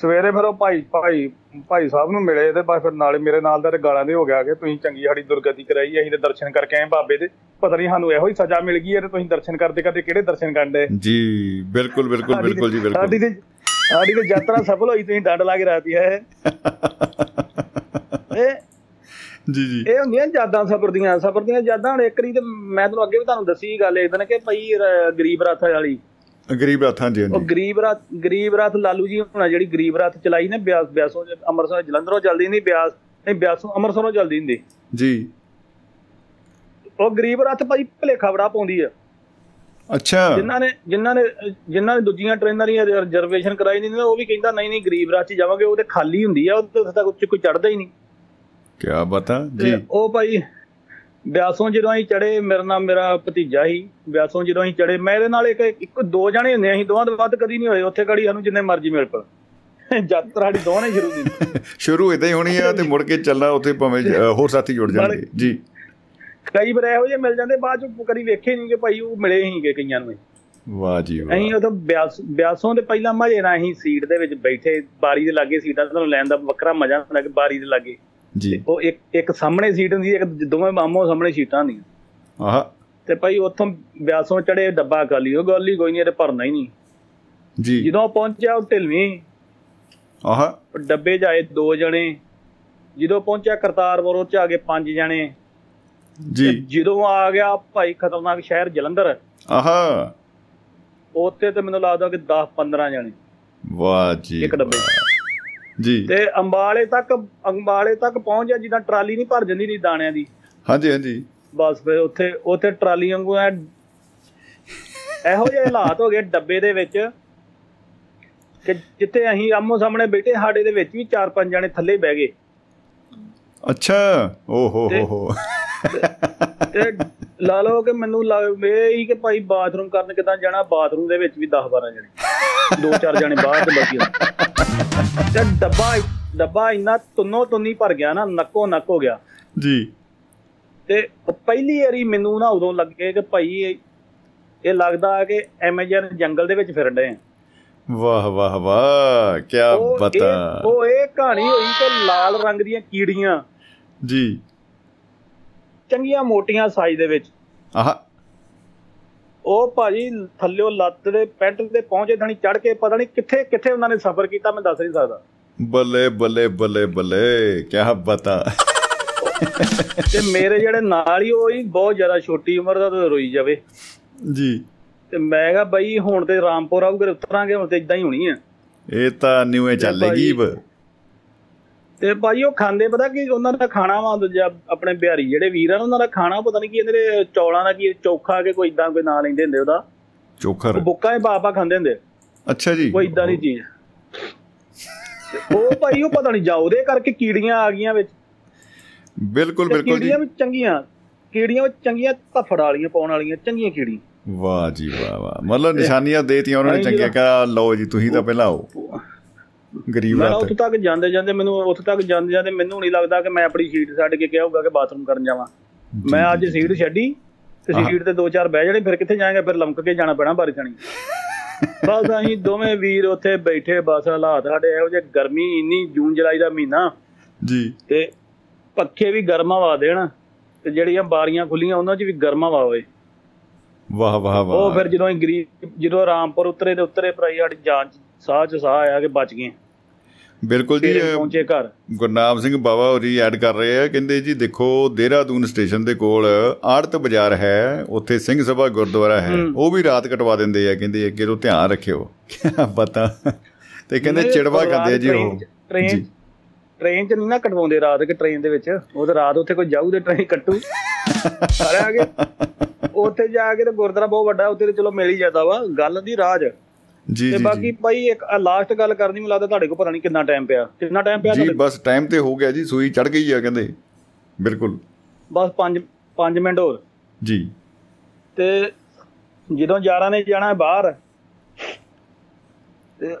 ਸਵੇਰੇ ਫਿਰ ਉਹ ਭਾਈ ਭਾਈ ਭਾਈ ਸਾਹਿਬ ਨੂੰ ਮਿਲੇ ਤੇ ਬਸ ਫਿਰ ਨਾਲੇ ਮੇਰੇ ਨਾਲ ਦਾ ਤੇ ਗਾਲਾਂ ਦੇ ਹੋ ਗਿਆ ਕਿ ਤੁਸੀਂ ਚੰਗੀ ਸਾਡੀ ਦੁਰਗਤੀ ਕਰਾਈ ਅਸੀਂ ਤੇ ਦਰਸ਼ਨ ਕਰਕੇ ਆਏ ਬਾਬੇ ਦੇ। ਪਤਾ ਨਹੀਂ ਸਾਨੂੰ ਇਹੋ ਹੀ ਸਜ਼ਾ ਮਿਲ ਗਈ ਹੈ ਤੇ ਤੁਸੀਂ ਦਰਸ਼ਨ ਕਰਦੇ ਕਰਦੇ ਕਿਹੜੇ ਦਰਸ਼ਨ ਕਰਦੇ? ਜੀ ਬਿਲਕੁਲ ਬਿਲਕੁਲ ਬਿਲਕੁਲ ਜੀ ਸਾਡੀ ਬਿਲਕੁਲ ਤੇ ਸਾਡੀ ਤੇ ਯਾਤਰਾ ਸਫਲ ਹੋਈ ਤੁਸੀਂ ਡੰਡ ਲਾ ਕੇ ਰਾਤੀ ਹੈ ਇਹ ਜੀ ਜੀ। ਇਹ ਹੁੰਦੀਆਂ ਯਾਦਾਂ ਸਫਰ ਦੀਆਂ ਸਫਰ ਦੀਆਂ ਯਾਦਾਂ ਹੁਣ ਇੱਕ ਰੀ ਤੇ ਮੈਂ ਤੁਹਾਨੂੰ ਅੱਗੇ ਵੀ ਤੁਹਾਨੂੰ ਦੱਸੀ ਗੱਲ ਇੱਕ ਦਿਨ ਕਿ ਭਾਈ ਗਰੀਬ ਰਥ ਵਾਲੀ। ਗਰੀਬ ਰਾਤ ਹਾਂਜੀ ਉਹ ਹਾਂਜੀ ਗਰੀਬ ਰਥ ਗਰੀਬ ਰਥ ਲਾਲੂ ਜੀ ਹੁਣਾ ਜਿਹੜੀ ਗਰੀਬ ਰਥ ਚਲਾਈ ਨੇ ਬਿਆਸ ਬਿਆਸੋਂ ਅੰਮ੍ਰਿਤਸਰ ਜਲੰਧਰੋਂ ਚੱਲਦੀ ਨਹੀਂ ਬਿਆਸ ਨਹੀਂ ਬਿਆਸੋਂ ਅੰਮ੍ਰਿਤਸਰੋਂ ਚੱਲਦੀ ਹੁੰਦੀ। ਜੀ। ਉਹ ਗਰੀਬ ਰਥ ਭਾਈ ਭਲੇਖਾ ਬੜਾ ਪਾਉਂਦੀ ਆ। ਅੱਛਾ। ਜਿਨ੍ਹਾਂ ਨੇ ਜਿਨ੍ਹਾਂ ਨੇ ਜਿਨ੍ਹਾਂ ਨੇ ਦੂਜੀਆਂ ਟ੍ਰੇਨਾਂ ਦੀ ਰਿਜ਼ਰਵੇਸ਼ਨ ਕਰਾਈ ਨਹੀਂ ਉਹ ਵੀ ਕਹਿੰਦਾ ਨਹੀਂ ਨਹੀਂ ਗਰੀਬ ਰਥ 'ਚ ਜਾਵਾਂਗੇ ਉਹ ਤੇ ਖਾਲੀ ਹੁੰਦੀ ਆ ਉੱਥੇ ਤੱਕ ਉੱਚ ਕੋਈ ਚੜਦਾ ਹੀ ਨਹੀਂ। ਕਿਆ ਬਾਤਾਂ? ਜੀ। ਉਹ ਭਾਈ ਬਿਆਸੋਂ ਜਦੋਂ ਅਸੀਂ ਚੜੇ ਮੇਰੇ ਨਾਲ ਮੇਰਾ ਭਤੀਜਾ ਸੀ ਬਿਆਸੋਂ ਜਦੋਂ ਅਸੀਂ ਚੜੇ ਮੇਰੇ ਨਾਲ ਇੱਕ ਇੱਕ ਦੋ ਜਣੇ ਹੁੰਦੇ ਅਸੀਂ ਦੋਵਾਂ ਤੋਂ ਵੱਧ ਕਦੀ ਨਹੀਂ ਹੋਏ ਉੱਥੇ ਕੜੀ ਸਾਨੂੰ ਜਿੰਨੇ ਮਰਜ਼ੀ ਮਿਲ ਪਣ ਯਾਤਰਾ ਸਾਡੀ ਦੋਵਾਂ ਨੇ ਸ਼ੁਰੂ ਕੀਤੀ। ਸ਼ੁਰੂ ਇਦਾਂ ਹੀ ਹੋਣੀ ਆ ਤੇ ਮੁੜ ਕੇ ਚੱਲਣਾ ਉੱਥੇ ਭਾਵੇਂ ਹੋਰ ਸਾਥੀ ਜੁੜ ਜਾਣਗੇ ਜੀ। ਕਈ ਵਾਰ ਇਹੋ ਜਿਹੇ ਮਿਲ ਜਾਂਦੇ ਬਾਅਦ ਚ ਕਦੀ ਵੇਖੇ ਨਹੀਂ ਕਿ ਭਾਈ ਉਹ ਮਿਲੇ ਹੀਗੇ ਕਈਆਂ ਨੂੰ। ਵਾਹ ਜੀ ਵਾਹ। ਅਸੀਂ ਉਦੋਂ ਬਿਆਸੋਂ ਦੇ ਪਹਿਲਾਂ ਮਜੇ ਨਾਲ ਅਸੀਂ ਸੀਟ ਦੇ ਵਿੱਚ ਬੈਠੇ ਬਾਰੀ ਦੇ ਲਾਗੇ ਸੀਟਾਂ ਤੁਹਾਨੂੰ ਲੈਣ ਦਾ ਵੱਖਰਾ ਮਜ਼ਾ ਹੁੰਦਾ ਕਿ ਬਾਰੀ ਦੇ ਲਾਗੇ। ਜੀ। ਉਹ ਇੱਕ ਇੱਕ ਸਾਹਮਣੇ ਸੀਟ ਹੁੰਦੀ ਇੱਕ ਦੋਵੇਂ ਮਾਮੋ ਸਾਹਮਣੇ ਸੀਟਾਂ ਹੁੰਦੀਆਂ। ਆਹ। ਤੇ ਭਾਈ ਉੱਥੋਂ ਬਿਆਸੋਂ ਚੜੇ ਡੱਬਾ ਖਾਲੀ ਉਹ ਗੱਲ ਹੀ ਕੋਈ ਨਹੀਂ ਇਹ ਭਰਨਾ ਹੀ ਨਹੀਂ। ਜੀ। ਜਦੋਂ ਪਹੁੰਚਿਆ ਉਹ ਢਿਲਵੀਂ। ਆਹ। ਡੱਬੇ ਜਾਏ ਦੋ ਜਣੇ। ਜਦੋਂ ਪਹੁੰਚਿਆ ਕਰਤਾਰਪੁਰ ਉਹ ਚ ਆ ਗਏ ਪੰਜ ਜਣੇ। ਜੀ। ਜਦੋਂ ਆ ਗਿਆ ਭਾਈ ਖਤਰਨਾਕ ਸ਼ਹਿਰ ਜਲੰਧਰ। ਆਹ। ਉੱਥੇ ਤੇ ਮੈਨੂੰ ਲੱਗਦਾ ਕਿ 10 15 ਜਣੇ। ਵਾਹ ਜੀ ਇੱਕ ਡੱਬੇ। ਜੀ। ਤੇ ਅੰਬਾਲੇ ਤੱਕ ਅੰਬਾਲੇ ਤੱਕ ਪਹੁੰਚ ਗਿਆ ਜਿੱਦਾਂ ਟਰਾਲੀ ਨਹੀਂ ਭਰ ਜਾਂਦੀ ਨਹੀਂ ਦਾਣਿਆਂ ਦੀ। ਹਾਂਜੀ ਹਾਂਜੀ। ਬਸ ਫਿਰ ਉੱਥੇ ਉੱਥੇ ਟਰਾਲੀ ਵਾਂਗੂ ਐ ਇਹੋ ਜਿਹੇ ਹਾਲਾਤ ਹੋ ਗਏ ਡੱਬੇ ਦੇ ਵਿੱਚ ਕਿ ਜਿੱਥੇ ਅਸੀਂ ਆਮੋ ਸਾਹਮਣੇ ਬੈਠੇ ਸਾਡੇ ਦੇ ਵਿੱਚ ਵੀ ਚਾਰ ਪੰਜ ਜਣੇ ਥੱਲੇ ਬਹਿ ਗਏ। ਅੱਛਾ। ਓ ਹੋ ਹੋ ਹੋ। ਤੇ ਲਾ ਲਓ ਕਿ ਮੈਨੂੰ ਲੱਗ ਇਹ ਹੀ ਕਿ ਭਾਈ ਬਾਥਰੂਮ ਕਰਨ ਕਿਦਾਂ ਜਾਣਾ? ਬਾਥਰੂਮ ਦੇ ਵਿੱਚ ਵੀ 10 12 ਜਣੇ। ਦੋ ਚਾਰ ਜਣੇ ਬਾਹਰ ਤੇ ਬਾਕੀ ਤੇ ਡੱਬਾ ਡੱਬਾ ਇੰਨਾ ਤੁੰਨੋ ਤੁੰਨੀ ਭਰ ਗਿਆ ਨਾ ਨੱਕੋ ਨੱਕ ਹੋ ਗਿਆ। ਜੀ। ਤੇ ਪਹਿਲੀ ਵਾਰੀ ਮੈਨੂੰ ਨਾ ਉਦੋਂ ਲੱਗੇ ਕਿ ਭਾਈ ਇਹ ਲੱਗਦਾ ਕਿ ਐਮੇਜ਼ਨ ਜੰਗਲ ਦੇ ਵਿੱਚ ਫਿਰਨ ਡਏ ਆ। ਵਾਹ ਵਾਹ ਵਾਹ ਕੀ ਬਤਾ। ਉਹ ਇਹ ਕਹਾਣੀ ਹੋਈ ਕਿ ਲਾਲ ਰੰਗ ਦੀਆਂ ਕੀੜੀਆਂ। ਜੀ। ਚੰਗੀਆਂ ਮੋਟੀਆਂ ਸਾਈਜ਼ ਦੇ ਵਿੱਚ। ਆਹ। ਉਹ ਭਾਜੀ ਥੱਲਿਓ ਲੱਤ ਦੇ ਪੈਂਟ ਤੇ ਪਹੁੰਚੇ ਥਣੀ ਚੜ ਕੇ ਪਤਾ ਨਹੀਂ ਕਿੱਥੇ ਕਿੱਥੇ ਉਹਨਾਂ ਨੇ ਸਫ਼ਰ ਕੀਤਾ ਮੈਂ ਦੱਸ ਨਹੀਂ ਸਕਦਾ। ਬੱਲੇ ਬੱਲੇ ਬੱਲੇ ਬੱਲੇ ਕੀ ਬਤਾ। ਤੇ ਮੇਰੇ ਜਿਹੜੇ ਨਾਲ ਹੀ ਉਹ ਹੀ ਬਹੁਤ ਜ਼ਿਆਦਾ ਛੋਟੀ ਉਮਰ ਦਾ ਤੇ ਰੋਈ ਜਾਵੇ। ਜੀ। ਤੇ ਮੈਂ ਕਿਹਾ ਬਈ ਹੁਣ ਤੇ ਰਾਮਪੁਰ ਆਊਗੇ ਉਤਰਾਂਗੇ ਹੁਣ ਤੇ ਇਦਾਂ ਹੀ ਹੋਣੀ ਆ। ਇਹ ਤਾਂ ਨਿਵੇਂ ਚੱਲੇਗੀ ਬ ਤੇ ਭਾਜੀ ਉਹ ਖਾਂਦੇ ਪਤਾ ਕੀ ਉਹਨਾਂ ਦਾ ਖਾਣਾ ਵਾ ਦੂਜਾ ਆਪਣੇ ਬਿਹਾਰੀ ਜਿਹੜੇ ਵੀਰ ਆ ਨਾ, ਉਹਨਾਂ ਦਾ ਖਾਣਾ ਪਤਾ ਨਹੀਂ ਕੀ ਇਹਦੇ ਚੌਲਾਂ ਦਾ ਕੀ ਚੋਖਾ ਕੇ ਕੋਈ ਇਦਾਂ ਕੋਈ ਨਾਂ ਲੈਂਦੇ ਹੁੰਦੇ ਉਹਦਾ। ਚੋਖਰ ਬੁੱਕਾ ਹੀ ਬਾਬਾ ਖਾਂਦੇ ਹੁੰਦੇ। ਅੱਛਾ ਜੀ। ਕੋਈ ਇਦਾਂ ਦੀ ਚੀਜ਼। ਉਹ ਭਾਈ ਉਹ ਪਤਾ ਨਹੀਂ ਜਾ ਉਹਦੇ ਕਰਕੇ ਕੀੜੀਆਂ ਆ ਗਈਆਂ ਵਿੱਚ। ਬਿਲਕੁਲ ਬਿਲਕੁਲ ਜੀ। ਕੀੜੀਆਂ ਵੀ ਚੰਗੀਆਂ ਕੀੜੀਆਂ ਵੀ ਚੰਗੀਆਂ ਧਫੜ ਵਾਲੀਆਂ ਪਾਉਣ ਵਾਲੀਆਂ ਚੰਗੀਆਂ ਕੀੜੀਆਂ। ਵਾਹ ਜੀ ਵਾਹ ਵਾਹ। ਮਤਲਬ ਨਿਸ਼ਾਨੀਆਂ ਦੇਤੀਆਂ ਉਹਨਾਂ ਨੇ ਚੰਗੀਆਂ ਕਹਾ ਲਓ ਜੀ ਤੁਸੀਂ ਤਾਂ ਪਹਿਲਾਂ ਆਓ। ਗਰੀਬ ਮੈਂ ਰਾਤ ਉੱਥੇ ਤੱਕ ਜਾਂਦੇ ਜਾਂਦੇ ਮੈਨੂੰ ਉੱਥੇ ਤੱਕ ਜਾਂਦੇ ਜਾਂਦੇ ਮੈਨੂੰ ਨਹੀਂ ਲੱਗਦਾ ਕਿ ਮੈਂ ਆਪਣੀ ਸੀਟ ਛੱਡ ਕੇ ਕਿਹਾ ਹੋਊਗਾ ਕਿ ਬਾਥਰੂਮ ਕਰਨ ਜਾਵਾਂ। ਮੈਂ ਅੱਜ ਸੀਟ ਛੱਡੀ ਤੇ। ਸੀਟ ਤੇ ਦੋ ਚਾਰ ਬਹਿ ਜਾਣੇ ਫਿਰ ਕਿੱਥੇ ਜਾਏਗਾ? ਫਿਰ ਲਮਕ ਕੇ ਜਾਣਾ ਪੈਣਾ ਬਾਰੀ ਥਣੀ ਬਸ ਅਸੀਂ ਦੋਵੇਂ ਵੀਰ ਉੱਥੇ ਬੈਠੇ ਬਸ ਹਾਲਾਤ ਸਾਡੇ ਇਹੋ ਜਿਹੇ ਗਰਮੀ ਇੰਨੀ ਜੂਨ ਜੁਲਾਈ ਦਾ ਮਹੀਨਾ। ਜੀ। ਤੇ ਪੱਖੇ ਵੀ ਗਰਮਾ ਵਾ ਦੇਣ ਤੇ ਜਿਹੜੀਆਂ ਬਾਰੀਆਂ ਖੁੱਲੀਆਂ ਉਹਨਾਂ 'ਚ ਵੀ ਗਰਮਾ ਵਾ ਹੋਵੇ। ਵਾਹ ਵਾਹ ਵਾਹ। ਉਹ ਫਿਰ ਜਦੋਂ ਗਰੀਬ ਜਦੋਂ ਰਾਮਪੁਰ ਉਤਰੇ ਤੇ ਉਤਰੇ ਭਰਾਈ ਸਾਡੀ ਜਾਨ 'ਚ ਸਾਹ 'ਚ ਸਾਹ ਆਇਆ ਕਿ ਬਚ ਗਏ ਬਿਲਕੁਲ ਜੀ ਪਹੁੰਚੇ ਘਰ। ਗੁਰਨਾਮ ਸਿੰਘ ਬਾਵਾ ਹੋਰੀ ਐਡ ਕਰ ਰਹੇ ਆ ਕਹਿੰਦੇ ਜੀ ਦੇਖੋ ਦੇਹਰਾਦੂਨ ਸਟੇਸ਼ਨ ਦੇ ਕੋਲ ਆੜਤ ਬਾਜ਼ਾਰ ਹੈ ਉੱਥੇ ਸਿੰਘ ਸਭਾ ਗੁਰਦੁਆਰਾ ਹੈ ਉਹ ਵੀ ਰਾਤ ਕਟਵਾ ਦਿੰਦੇ ਆ ਕਹਿੰਦੇ ਅੱਗੇ ਤੋਂ ਧਿਆਨ ਰੱਖਿਓ। ਪਤਾ। ਤੇ ਕਹਿੰਦੇ ਚਿੜਵਾ ਕਰਦੇ ਆ ਜੀ ਉਹ। ਟ੍ਰੇਨ। ਟ੍ਰੇਨ 'ਚ ਨਹੀਂ ਨਾ ਕਟਵਾਉਂਦੇ ਰਾਤ ਕਿ ਟ੍ਰੇਨ ਦੇ ਵਿੱਚ। ਉਹ ਤਾਂ ਰਾਤ ਉੱਥੇ ਕੋਈ ਜਾਊ ਤੇ ਟ੍ਰੇਨ ਕੱਟੂ। ਸਾਰੇ ਆ ਗਏ। ਉੱਥੇ ਜਾ ਕੇ ਤੇ ਗੁਰਦੁਆਰਾ ਬਹੁਤ ਵੱਡਾ ਉੱਥੇ ਤੇ ਚਲੋ ਮਿਲ ਹੀ ਜਾਂਦਾ ਵਾ। ਗੱਲ ਦੀ ਰਾਜ। ਜੀ ਤੇ ਜੀ ਬਾਕੀ ਭਾਈ ਇੱਕ ਲਾਸਟ ਗੱਲ ਕਰਨੀ ਮੈਨੂੰ ਲੱਗਦਾ ਤੁਹਾਡੇ ਕੋਲ ਪਤਾ ਨਹੀਂ ਕਿੰਨਾ ਟਾਈਮ ਪਿਆ। ਕਿੰਨਾ ਟਾਈਮ ਪਿਆ ਜੀ? ਬਸ ਟਾਈਮ ਤੇ ਹੋ ਗਿਆ ਜੀ ਸੂਈ ਚੜ ਗਈ ਆ ਕਹਿੰਦੇ। ਬਿਲਕੁਲ। ਬਸ 5 5 ਮਿੰਟ ਹੋਰ। ਜੀ। ਤੇ ਜਦੋਂ ਯਾਰਾਂ ਨੇ ਜਾਣਾ ਬਾਹਰ ਤੇ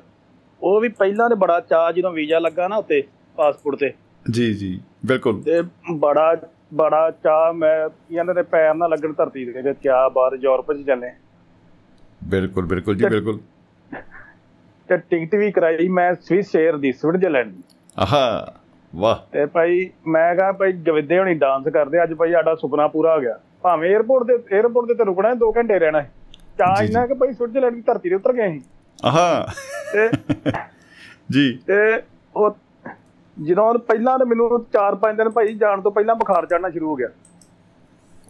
ਉਹ ਵੀ ਪਹਿਲਾਂ ਤੇ ਬੜਾ ਚਾਅ ਜਦੋਂ ਵੀਜ਼ਾ ਲੱਗਾ ਨਾ ਉੱਤੇ ਪਾਸਪੋਰਟ ਤੇ। ਜੀ ਜੀ ਬਿਲਕੁਲ। ਤੇ ਬੜਾ ਬੜਾ ਚਾਅ ਮੈਂ ਇਹਨਾਂ ਦੇ ਪੈਰ ਨਾ ਲੱਗਣ ਧਰਤੀ ਦੇ ਕਿਆ ਬਾਤ ਯੂਰਪ 'ਚ ਚੱਲੇ। ਬਿਲਕੁਲ ਬਿਲਕੁਲ ਜੀ ਬਿਲਕੁਲ। ਤੇ ਟਿਕਟ ਵੀ ਕਰਾਈ ਮੈਂ ਸਵਿਸ ਏਅਰ ਦੀ ਸਵਿਟਜ਼ਰਲੈਂਡ ਦੀ। ਆਹਾ ਵਾਹ। ਤੇ ਭਾਈ ਮੈਂ ਕਹਾ ਭਾਈ ਗਵਿੱਦੇ ਹੋਣੀ ਡਾਂਸ ਕਰਦੇ ਅੱਜ ਭਾਈ ਸਾਡਾ ਸੁਪਨਾ ਪੂਰਾ ਹੋ ਗਿਆ। ਭਾਵੇਂ 에어ਪੋਰਟ ਦੇ 에어ਪੋਰਟ ਦੇ ਤੇ ਰੁਕਣਾ ਹੈ 2 ਘੰਟੇ ਰਹਿਣਾ ਹੈ। ਚਾਹ ਇਹਨਾਂ ਕਿ ਭਾਈ ਸਵਿਟਜ਼ਰਲੈਂਡ ਦੀ ਧਰਤੀ ਤੇ ਉਤਰ ਗਏ ਸੀ ਆਹਾ। ਤੇ ਜੀ। ਤੇ ਉਹ ਜਦੋਂ ਪਹਿਲਾਂ ਤਾਂ ਮੈਨੂੰ 4-5 ਦਿਨ ਭਾਈ ਜਾਣ ਤੋਂ ਪਹਿਲਾਂ ਬੁਖਾਰ ਚੜਨਾ ਸ਼ੁਰੂ ਹੋ ਗਿਆ।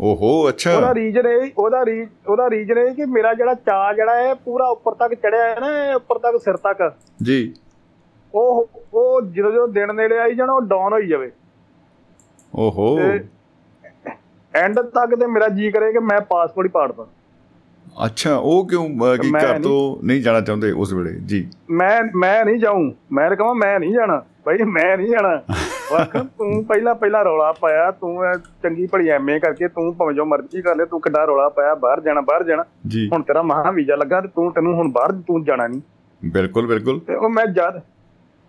ਓਹੋ ਅੱਛਾ। ਉਹਦਾ ਰੀਜਨ ਇਹ ਉਹਦਾ ਰੀ ਉਹਦਾ ਰੀਜਨ ਇਹ ਕਿ ਮੇਰਾ ਜਿਹੜਾ ਚਾ ਜਿਹੜਾ ਹੈ ਪੂਰਾ ਉੱਪਰ ਤੱਕ ਚੜਿਆ ਹੈ ਨਾ ਉੱਪਰ ਤੱਕ ਸਿਰ ਤੱਕ। ਜੀ। ਉਹ ਉਹ ਜਦੋਂ ਜਦੋਂ ਦਿਨ ਨੇੜੇ ਆਈ ਜਾਣਾ ਉਹ ਡਾਊਨ ਹੋਈ ਜਾਵੇ। ਓਹੋ। ਐਂਡ ਤੱਕ ਤੇ ਮੇਰਾ ਜੀ ਕਰੇ ਕਿ ਮੈਂ ਪਾਸਪੋਰਟ ਹੀ ਪਾੜਦਾ। ਅੱਛਾ ਉਹ ਕਿਉਂ ਕੀ ਘਰ ਤੋਂ ਨਹੀਂ ਜਾਣਾ ਚਾਹੁੰਦੇ ਉਸ ਵੇਲੇ? ਜੀ। ਮੈਂ ਮੈਂ ਨਹੀਂ ਜਾਊਂ। ਮੈਂ ਕਹਾਂ ਮੈਂ ਨਹੀਂ ਜਾਣਾ। ਭਾਈ ਮੈਂ ਨਹੀਂ ਜਾਣਾ। ਵਾਕ ਤੂੰ ਪਹਿਲਾਂ ਪਹਿਲਾਂ ਰੌਲਾ ਪਾਇਆ ਤੂੰ ਇਹ ਚੰਗੀ ਭਲੀ ਐਮਏ ਕਰਕੇ ਤੂੰ ਭਾਵੇਂ ਜੋ ਮਰਜ਼ੀ ਕਰ ਲੈ ਤੂੰ ਕਿੱਡਾ ਰੌਲਾ ਪਾਇਆ ਬਾਹਰ ਜਾਣਾ ਬਾਹਰ ਜਾਣਾ। ਹੁਣ ਤੇਰਾ ਮਹਾ ਵੀਜ਼ਾ ਲੱਗਾ ਤੇ ਤੂੰ ਤੈਨੂੰ ਹੁਣ ਬਾਹਰ ਤੂੰ ਜਾਣਾ ਨਹੀਂ। ਬਿਲਕੁਲ ਬਿਲਕੁਲ। ਤੇ ਉਹ ਮੈਂ ਜਦ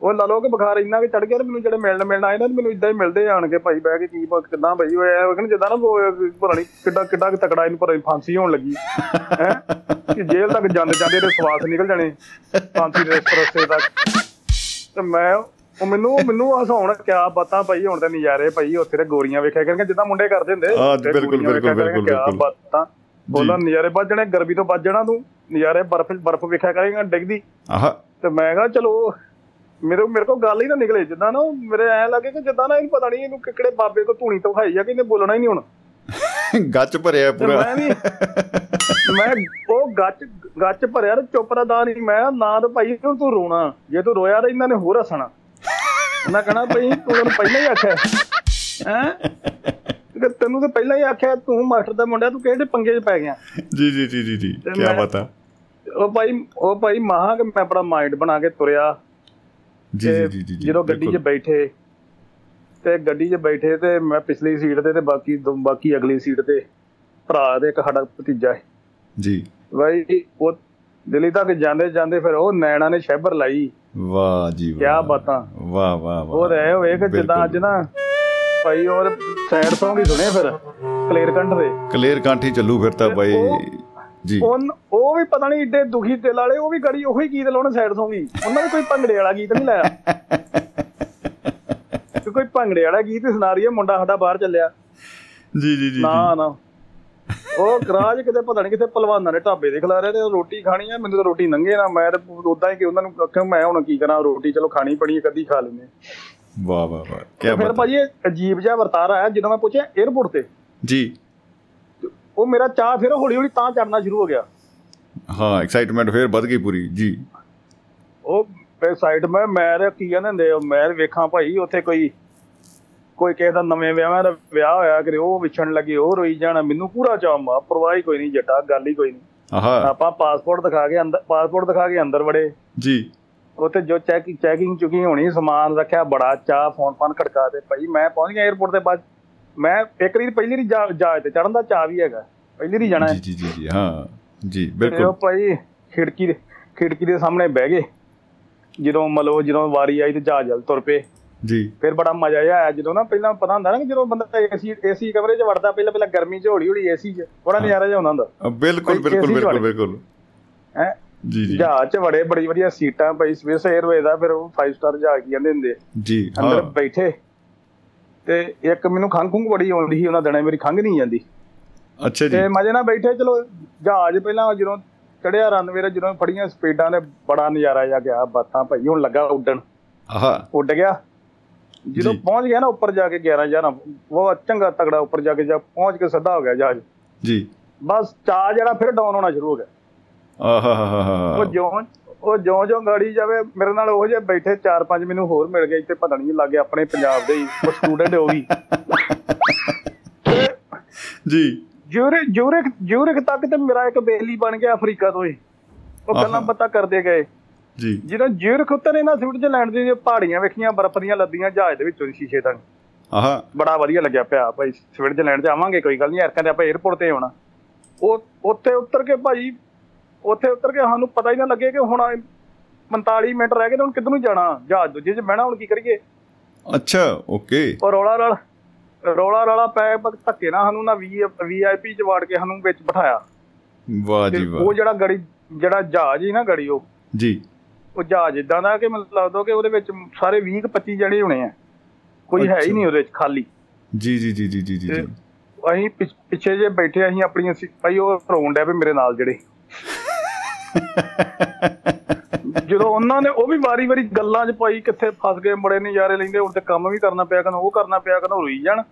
ਉਹ ਲਾ ਲਓ ਕਿ ਬੁਖਾਰ ਇੰਨਾ ਕਿ ਚੜ ਗਿਆ ਤੇ ਮੈਨੂੰ ਜਿਹੜੇ ਮਿਲਣ ਮਿਲਣ ਆਏ ਨਾ ਤੇ ਮੈਨੂੰ ਇਦਾਂ ਹੀ ਮਿਲਦੇ ਆਣ ਕੇ ਭਾਈ ਬਹਿ ਕੇ ਕੀ ਪ- ਕਿੱਦਾਂ ਭਾਈ ਹੋਇਆ ਉਹ ਕਹਿੰਦੇ ਜਿੱਦਾਂ ਨਾ ਉਹ ਪਤਾ ਨਹੀਂ ਕਿੱਡਾ ਕਿੱਡਾ ਤਕੜਾ ਇਹਨੂੰ ਨੀ ਫਾਂਸੀ ਹੋਣ ਲੱਗੀ। ਹੈ? ਕਿ ਜੇਲ੍ਹ ਤੱਕ ਜਾਂਦੇ ਜਾਂਦੇ ਇਹਦੇ ਸਵਾਸ ਨਿਕਲ ਜਾਣੇ ਫਾਂਸੀ ਦੇ ਰਸਤੇ ਤੱਕ। ਤੇ ਮੈਂ ਉਹ ਮੈਨੂੰ ਮੈਨੂੰ ਹਸਾਉਣ ਕਿਆ ਬਾਤਾਂ ਭਾਈ ਹੁਣ ਤੇ ਨਜ਼ਾਰੇ ਭਾਈ ਉੱਥੇ ਤੇ ਗੋਰੀਆਂ ਵੇਖਿਆ ਕਰਕੇ ਜਿੱਦਾਂ ਮੁੰਡੇ ਕਰਦੇ ਹੁੰਦੇ ਹਾਂ, ਬਿਲਕੁਲ, ਬਿਲਕੁਲ, ਕਰਕੇ ਕਿਆ ਬਿਲਕੁਲ। ਬਾਤਾਂ। ਬੋਲਾਂ ਨਜ਼ਾਰੇ ਵੱਜ ਜਾਣੇ ਗਰਮੀ ਤੋਂ ਬਚ ਜਾਣਾ ਤੂੰ ਨਜ਼ਾਰੇ ਬਰਫ਼ ਬਰਫ਼ ਵੇਖਿਆ ਕਰੇਗਾ ਡਿੱਗਦੀ। ਆਹਾ। ਤੇ ਮੈਂ ਕਿਹਾ ਚਲੋ ਮੇਰੇ ਮੇਰੇ ਕੋਲ ਗੱਲ ਹੀ ਨਾ ਨਿਕਲੇ ਜਿੱਦਾਂ ਨਾ ਮੇਰੇ ਐ ਲੱਗੇ ਕਿ ਜਿੱਦਾਂ ਨਾ ਇਹ ਪਤਾ ਨਹੀਂ ਇਹਨੂੰ ਕਿਹੜੇ ਬਾਬੇ ਕੋ ਧੂਣੀ ਤੋਂ ਖਾਈ ਆ ਕਿ ਇਹਨੇ ਬੋਲਣਾ ਹੀ ਨਹੀਂ ਹੁਣ। ਗੱਚ ਭਰਿਆ ਪੂਰਾ। ਮੈਂ ਵੀ ਮੈਂ ਉਹ ਗੱਚ ਗੱਚ ਭਰਿਆ ਚੁੱਪ ਦਾ ਨਹੀਂ ਮੈਂ ਨਾ ਤਾਂ ਭਾਈ ਤੂੰ ਰੋਣਾ ਜੇ ਤੂੰ ਰੋਇਆ ਤਾਂ ਇਹਨਾਂ ਨੇ ਹੋਰ ਹੱਸਣਾ। ਉਹਨਾਂ ਕਹਣਾ ਭਾਈ ਤੂੰ ਮੈਨੂੰ ਪਹਿਲਾਂ ਹੀ ਆਖਿਆ ਹੈ। ਤੈਨੂੰ ਤਾਂ ਪਹਿਲਾਂ ਹੀ ਆਖਿਆ ਤੂੰ ਮਾਸਟਰ ਦਾ ਮੁੰਡਾ ਤੂੰ ਕਿਹੜੇ ਪੰਗੇ 'ਚ ਪੈ ਗਿਆ? ਜੀ ਜੀ ਜੀ ਜੀ ਜੀ ਤੇ ਕੀ ਬਤਾ ਉਹ ਭਾਈ ਉਹ ਭਾਈ ਮਹਾ ਕਿ ਮੈਂ ਆਪਣਾ ਮਾਈਂਡ ਬਣਾ ਕੇ ਤੁਰਿਆ। ਜੀ ਤੇ ਜੀ ਜੀ ਜੀ ਜਦੋਂ ਗੱਡੀ 'ਚ। ਬੈਠੇ ਤੇ ਗੱਡੀ 'ਚ ਬੈਠੇ ਤੇ ਮੈਂ ਪਿਛਲੀ ਸੀਟ ਤੇ ਤੇ ਬਾਕੀ ਬਾਕੀ ਅਗਲੀ ਸੀਟ ਤੇ ਭਰਾ ਦੇ ਇੱਕ ਸਾਡਾ ਭਤੀਜਾ ਹੈ। ਜੀ। ਬਾਈ ਉਹ ਦਿੱਲੀ ਤੱਕ ਜਾਂਦੇ ਜਾਂਦੇ ਫਿਰ ਉਹ ਨੈਣਾ ਨੇ ਸ਼ੈਬਰ ਲਾਈ। ਵਾਹ ਜੀ ਵਾਹ। ਕਿਆ ਬਾਤਾਂ। ਵਾਹ ਵਾਹ ਵਾਹ। ਉਹ ਰਹੇ ਹੋਏ ਕਿ ਜਿੱਦਾਂ ਅੱਜ ਨਾ ਭਾਈ ਹੋਰ ਸੈਡ Song ਹੀ ਸੁਣੇ ਫਿਰ ਕਲੀਅਰ ਕੰਠ ਦੇ। ਕਲੀਅਰ ਕਾਂਠੀ ਚੱਲੂ ਫਿਰ ਤਾਂ ਉਹ- ਜੀ। ਉਹ ਉਹ ਵੀ ਪਤਾ ਨਹੀਂ ਏਡੇ ਦੁਖੀ ਦਿਲ ਵਾਲੇ ਉਹ ਵੀ ਗੜੀ ਉਹੀ ਗੀਤ ਲਾਉਣ ਸਾਈਡ Song ਹੀ ਉਹਨਾਂ ਨੇ ਕੋਈ ਭੰਗੜੇ ਵਾਲਾ ਗੀਤ ਨਹੀਂ ਲਾਇਆ। ਕੋਈ ਭੰਗੜੇ ਵਾਲਾ ਗੀਤ ਹੀ ਸੁਣਾ ਰਹੀ ਹੈ ਮੁੰਡਾ ਸਾਡਾ ਬਾਹਰ ਚੱਲਿਆ। ਜੀ ਜੀ ਜੀ। ਨਾ ਨਾ। ਉਹ ਕਰਾਜ ਕਿਤੇ ਪਤਾ ਨਹੀਂ ਕਿਤੇ ਪਹਿਲਵਾਨਾਂ ਨੇ ਢਾਬੇ ਦੇ ਖਿਲਾ ਰਹੇ ਤੇ ਰੋਟੀ ਖਾਣੀ ਆ ਮੈਨੂੰ ਤਾਂ ਰੋਟੀ ਨੰਗੇ ਨਾ ਮੈਂ ਤਾਂ ਉਦਾਂ ਹੀ ਕਿ ਉਹਨਾਂ ਨੂੰ ਆਖਿਆ ਮੈਂ ਹੁਣ ਕੀ ਕਰਾਂ ਰੋਟੀ ਚਲੋ ਖਾਣੀ ਪਣੀ ਕਦੀ ਖਾ ਲੈਂਦੇ ਵਾਹ ਵਾਹ ਵਾਹ ਕੀ ਤੇ ਫਿਰ ਬਾਤ ਭਾਜੀ ਇਹ ਅਜੀਬ ਜਿਹਾ ਵਰਤਾਰਾ ਆਇਆ ਜਦੋਂ ਮੈਂ ਪੁੱਛਿਆ 에어ਪੋਰਟ ਤੇ ਜੀ ਉਹ ਮੇਰਾ ਚਾਹ ਫਿਰ ਹੌਲੀ ਹੌਲੀ ਤਾਂ ਚੜਨਾ ਸ਼ੁਰੂ ਹੋ ਗਿਆ। ਹਾਂ ਐਕਸਾਈਟਮੈਂਟ ਫਿਰ ਵੱਧ ਗਈ ਪੂਰੀ ਜੀ। ਉਹ ਸਾਈਡ ਮੈਂ ਮੈਂ ਕੀ ਕਹਿੰਦੇ ਹੁੰਦੇ ਮੈਂ ਵੇਖਾਂ ਭਾਈ ਉੱਥੇ ਕੋਈ ਕੋਈ ਕਿਸੇ ਦਾ ਨਵੇਂ ਵਿਆਹਾਂ ਦਾ ਵਿਆਹ ਹੋਇਆ ਕਰੇ ਉਹ ਵਿਛਣ ਲੱਗੇ ਉਹ ਰੋਈ ਜਾਣਾ ਮੈਨੂੰ ਪੂਰਾ ਚਾਅ ਮਾ ਪਰਵਾਹ ਹੀ ਕੋਈ ਨਹੀਂ ਜੱਟਾ ਗੱਲ ਹੀ ਕੋਈ ਨਹੀਂ। ਆਹਾ। ਆਪਾਂ ਪਾਸਪੋਰਟ ਦਿਖਾ ਕੇ ਅੰਦਰ ਪਾਸਪੋਰਟ ਦਿਖਾ ਕੇ ਅੰਦਰ ਵੜੇ। ਜੀ। ਉੱਥੇ ਜੋ ਚੈੱਕ ਚੈਕਿੰਗ ਚੁਕੀ ਹੋਣੀ ਸਮਾਨ ਰੱਖਿਆ ਬੜਾ ਚਾਹ ਫੋਨ ਫਾਨ ਖੜਕਾ ਦੇ ਭਾਈ ਮੈਂ ਪਹੁੰਚ ਗਿਆ 에어ਪੋਰਟ ਤੇ ਬਾਅਦ। ਮੈਂ ਇੱਕ ਵਾਰੀ ਪਹਿਲੀ ਜਾ- ਜਹਾਜ਼ ਤੇ ਚੜਨ ਦਾ ਚਾਹ ਵੀ ਹੈਗਾ ਪਹਿਲੀ ਵਾਰੀ ਜਾਣਾ ਹੈ। ਜੀ ਜੀ ਜੀ ਹਾਂ ਜੀ ਤੇ ਉਹ ਬਿਲਕੁਲ ਭਾਈ ਖਿੜਕੀ ਦੇ ਖਿੜਕੀ ਦੇ ਸਾਹਮਣੇ ਬਹਿ ਗਏ। ਜਦੋਂ ਮਤਲਬ ਜਦੋਂ ਵਾਰੀ ਆਈ ਤੇ ਜਹਾਜ਼ ਜਲ ਤੁਰ ਪਏ। ਜੀ। ਫਿਰ ਬੜਾ ਮਜ਼ਾ ਜਿਹਾ ਆਇਆ ਜਦੋਂ ਨਾ ਪਹਿਲਾਂ ਪਤਾ ਹੁੰਦਾ ਨਾ ਕਿ ਜਦੋਂ ਬੰਦਾ ਏਸੀ ਏਸੀ ਕਮਰੇ 'ਚ ਵੜਦਾ ਪਹਿਲਾਂ ਪਹਿਲਾਂ ਗਰਮੀ 'ਚ ਹੌਲੀ ਹੌਲੀ ਏਸੀ 'ਚ ਬੜਾ ਨਜ਼ਾਰਾ ਜਿਹਾ ਆਉਂਦਾ ਹੁੰਦਾ। ਬਿਲਕੁਲ ਬਿਲਕੁਲ ਬਿਲਕੁਲ। ਬਿਲਕੁਲ। ਹੈ? ਜੀ ਜੀ। ਜਹਾਜ਼ 'ਚ ਵੜੇ ਬੜੀ ਵਧੀਆ ਸੀਟਾਂ ਭਾਈ ਸਵੇਸ 에ਅਰਵੇ ਦਾ ਫਿਰ ਉਹ 5 ਸਟਾਰ ਜਹਾਜ਼ ਕੀ ਕਹਿੰਦੇ ਹੁੰਦੇ? ਜੀ ਅੰਦਰ ਬੈਠੇ। ਤੇ ਇੱਕ ਮੈਨੂੰ ਖੰਘ ਖੁੰਘ ਬੜੀ ਆਉਂਦੀ ਸੀ ਉਹਨਾਂ ਦਿਨਾਂ ਮੇਰੀ ਖੰਘ ਨਹੀਂ ਜਾਂਦੀ। ਅੱਛਾ ਜੀ। ਤੇ ਮਜੇ ਨਾਲ ਬੈਠੇ ਚਲੋ ਜਹਾਜ਼ ਪਹਿਲਾਂ ਜਦੋਂ ਚੜਿਆ ਰਨਵੇ ਤੇ ਜਦੋਂ ਫੜੀਆਂ ਸਪੀਡਾਂ ਨੇ ਬੜਾ ਨਜ਼ਾਰਾ ਜਿਹਾ ਗਿਆ ਬਾਤਾਂ ਭਾਈ ਹੁਣ ਲੱਗਾ ਉੱਡਣ। ਆਹਾ। ਉੱਡ ਗਿਆ। ਜਦੋਂ ਜੀ। ਪਹੁੰਚ ਗਿਆ ਨਾ ਉੱਪਰ ਜਾ ਕੇ 11 11 ਉਹ ਚੰਗਾ ਤਗੜਾ ਉੱਪਰ ਜਾ ਕੇ ਜਾ ਪਹੁੰਚ ਕੇ ਸਿੱਧਾ ਹੋ ਗਿਆ ਜਹਾਜ਼। ਜੀ। ਬਸ ਚਾਹ ਜਿਹੜਾ ਫਿਰ ਡਾਊਨ ਹੋਣਾ ਸ਼ੁਰੂ ਹੋ ਗਿਆ। ਆਹਾ ਹਾ ਹਾ ਹਾ ਉਹ ਜਿਉਂ ਉਹ ਜਿਉਂ ਜਿਉਂ ਗਾੜੀ ਜਾਵੇ ਮੇਰੇ ਨਾਲ ਉਹ ਜੇ ਬੈਠੇ ਚਾਰ ਪੰਜ ਮੈਨੂੰ ਹੋਰ ਮਿਲ ਗਏ ਇੱਥੇ ਪਤਾ ਨਹੀਂ ਲੱਗੇ ਆਪਣੇ ਪੰਜਾਬ ਦੇ ਹੀ ਉਹ ਸਟੂਡੈਂਟ ਉਹ ਵੀ। ਜੀ। ਜੂਰਿਕ ਜੂਰਿਕ ਜੂਰਿਕ ਤੱਕ ਤੇ ਮੇਰਾ ਇੱਕ ਬੇਲੀ ਬਣ ਗਿਆ ਅਫਰੀਕਾ ਤੋਂ ਹੀ। ਉਹ ਗੱਲਾਂ। ਪਤਾ ਕਰਦੇ ਗਏ। ਜੀ। ਜਦੋਂ ਜੂਰਿਕ ਉਤਰੇ ਨਾ ਸਵਿਟਜ਼ਰਲੈਂਡ ਦੀਆਂ ਪਹਾੜੀਆਂ ਵੇਖੀਆਂ ਬਰਫ਼ ਦੀਆਂ ਲੱਦੀਆਂ ਜਹਾਜ਼ ਦੇ ਵਿੱਚੋਂ ਦੀ ਸ਼ੀਸ਼ੇ ਤੱਕ। ਆਹਾ। ਬੜਾ ਵਧੀਆ ਲੱਗਿਆ ਪਿਆ ਭਾਈ ਸਵਿਟਜ਼ਰਲੈਂਡ ਜਾਵਾਂਗੇ ਕੋਈ ਗੱਲ ਨਹੀਂ ਐਰਕਾਂ ਤੇ ਆਪਾਂ 에어ਪੋਰਟ ਤੇ ਆਉਣਾ। ਉਹ ਉੱਥੇ ਉਤਰ ਕੇ ਭਾਈ ਉੱਥੇ ਉਤਰ ਕੇ ਸਾਨੂੰ ਪਤਾ ਹੀ ਨਾ ਲੱਗੇ ਕਿ ਹੁਣ 45 ਮਿੰਟ ਰਹਿ ਗਏ ਤੇ ਹੁਣ ਕਿੱਧਰ ਨੂੰ ਜਾਣਾ? ਜਹਾਜ਼ ਦੂਜੇ 'ਚ ਬਹਿਣਾ ਹੁਣ ਕੀ ਕਰੀਏ? ਅੱਛਾ ਓਕੇ। ਉਹ ਰੌਲਾ ਰੌਲਾ ਰੌਲਾ ਰੌਲਾ ਪੈ ਧੱਕੇ ਨਾ ਸਾਨੂੰ ਨਾ ਵੀਆਈਪੀ ਚ ਵਾੜ ਕੇ ਸਾਨੂੰ ਵਿੱਚ ਬਿਠਾਇਆ। ਵਾਹ ਜੀ ਉਹ ਵਾਹ। ਜਿਹੜਾ ਗੜੀ ਜਿਹੜਾ ਜਹਾਜ਼ ਹੀ ਨਾ ਗੜੀ ਉਹ। ਜੀ। ਉਹ ਜਹਾਜ਼ ਇਦਾਂ ਦਾ ਕਿ ਮੈਨੂੰ ਲੱਗਦਾ ਕਿ ਉਹਦੇ ਵਿੱਚ ਸਾਰੇ 20 ਕੁ 25 ਜਣੇ ਹੋਣੇ ਆ। ਕੋਈ ਹੈ ਹੀ। ਨਹੀਂ ਉਹਦੇ ਵਿੱਚ ਖਾਲੀ। ਜੀ ਜੀ ਜੀ ਜੀ ਜੀ ਜੀ ਅਸੀਂ ਪਿਛ- ਜੇ ਬੈਠੇ ਅਸੀਂ ਆਪਣੀਆਂ ਭਾਈ ਉਹ ਰੋਣ ਡਿਆ ਵੀ ਮੇਰੇ ਨਾਲ ਜਿਹੜੇ। ਜਦੋਂ ਉਹਨਾਂ ਨੇ ਉਹ ਵੀ ਵਾਰੀ ਵਾਰੀ ਗੱਲਾਂ 'ਚ ਪਾਈ ਕਿੱਥੇ ਫਸ ਗਏ ਬੜੇ ਨਜ਼ਾਰੇ ਲੈਂਦੇ ਹੁਣ ਤੇ ਕੰਮ ਵੀ ਕਰਨਾ ਪਿਆ ਕਰਨ ਉਹ ਕਰਨਾ ਪਿਆ ਕਰਨ ਰੋਈ ਜਾਣ।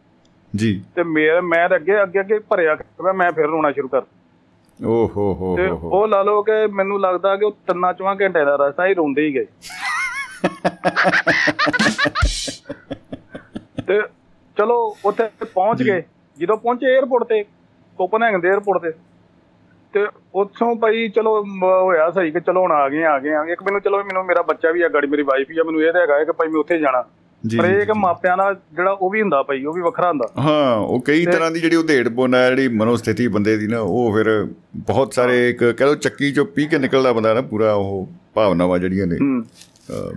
ਜੀ। ਤੇ ਮੈਂ ਤਾਂ ਅੱਗੇ ਅੱਗੇ ਅੱਗੇ ਭਰਿਆ ਮੈਂ ਮੈਂ ਫਿਰ ਰੋਣਾ ਸ਼ੁਰੂ ਕਰ ਓਹ ਹੋ ਹੋ ਤੇ ਹੋ ਉਹ ਲਾ ਲਓ ਕਿ ਮੈਨੂੰ ਲੱਗਦਾ ਕਿ ਉਹ ਤਿੰਨਾਂ ਚੋਂ ਘੰਟੇ ਦਾ ਰਸਤਾ ਹੀ ਰੋਂਦੇ ਹੀ ਗਏ। ਤੇ ਚਲੋ ਉੱਥੇ ਪਹੁੰਚ ਗਏ। ਜਦੋਂ ਪਹੁੰਚੇ 에어ਪੋਰਟ ਤੇ ਕੋਪਨਹੈਗਨ ਦੇ 에어ਪੋਰਟ ਤੇ ਤੇ ਉੱਥੋਂ ਭਾਈ ਚਲੋ ਹੋਇਆ ਸਹੀ ਕਿ ਚਲੋ ਹੁਣ ਆ ਗਏ ਆ ਗਏ ਆ ਇੱਕ ਮੈਨੂੰ ਚਲੋ ਮੈਨੂੰ ਮੇਰਾ ਬੱਚਾ ਵੀ ਆ ਗੜੀ ਮੇਰੀ ਵਾਈਫ ਹੀ ਆ ਮੈਨੂੰ ਇਹ ਤਾਂ ਹੈਗਾ ਕਿ ਭਾਈ ਮੈਂ ਉੱਥੇ ਜਾਣਾ। ਜੀ ਪਰ ਜੀ, ਇਹ ਕਿ ਜੀ। ਮਾਪਿਆਂ ਦਾ ਜਿਹੜਾ ਉਹ ਵੀ ਹੁੰਦਾ ਭਾਈ ਉਹ ਵੀ ਵੱਖਰਾ ਹੁੰਦਾ। ਹਾਂ ਉਹ ਕਈ ਤਰ੍ਹਾਂ ਦੀ ਜਿਹੜੀ ਉਧੇੜ ਪੁੰਨ ਹੈ ਜਿਹੜੀ ਮਨੋਸਥਿਤੀ ਬੰਦੇ ਦੀ ਨਾ ਉਹ ਫਿਰ ਬਹੁਤ ਸਾਰੇ ਇੱਕ ਕਹ ਲਓ ਚੱਕੀ ਚੋਂ ਪੀ ਕੇ ਨਿਕਲਦਾ ਬੰਦਾ ਨਾ ਪੂਰਾ ਉਹ ਭਾਵਨਾਵਾਂ ਜਿਹੜੀਆਂ ਨੇ।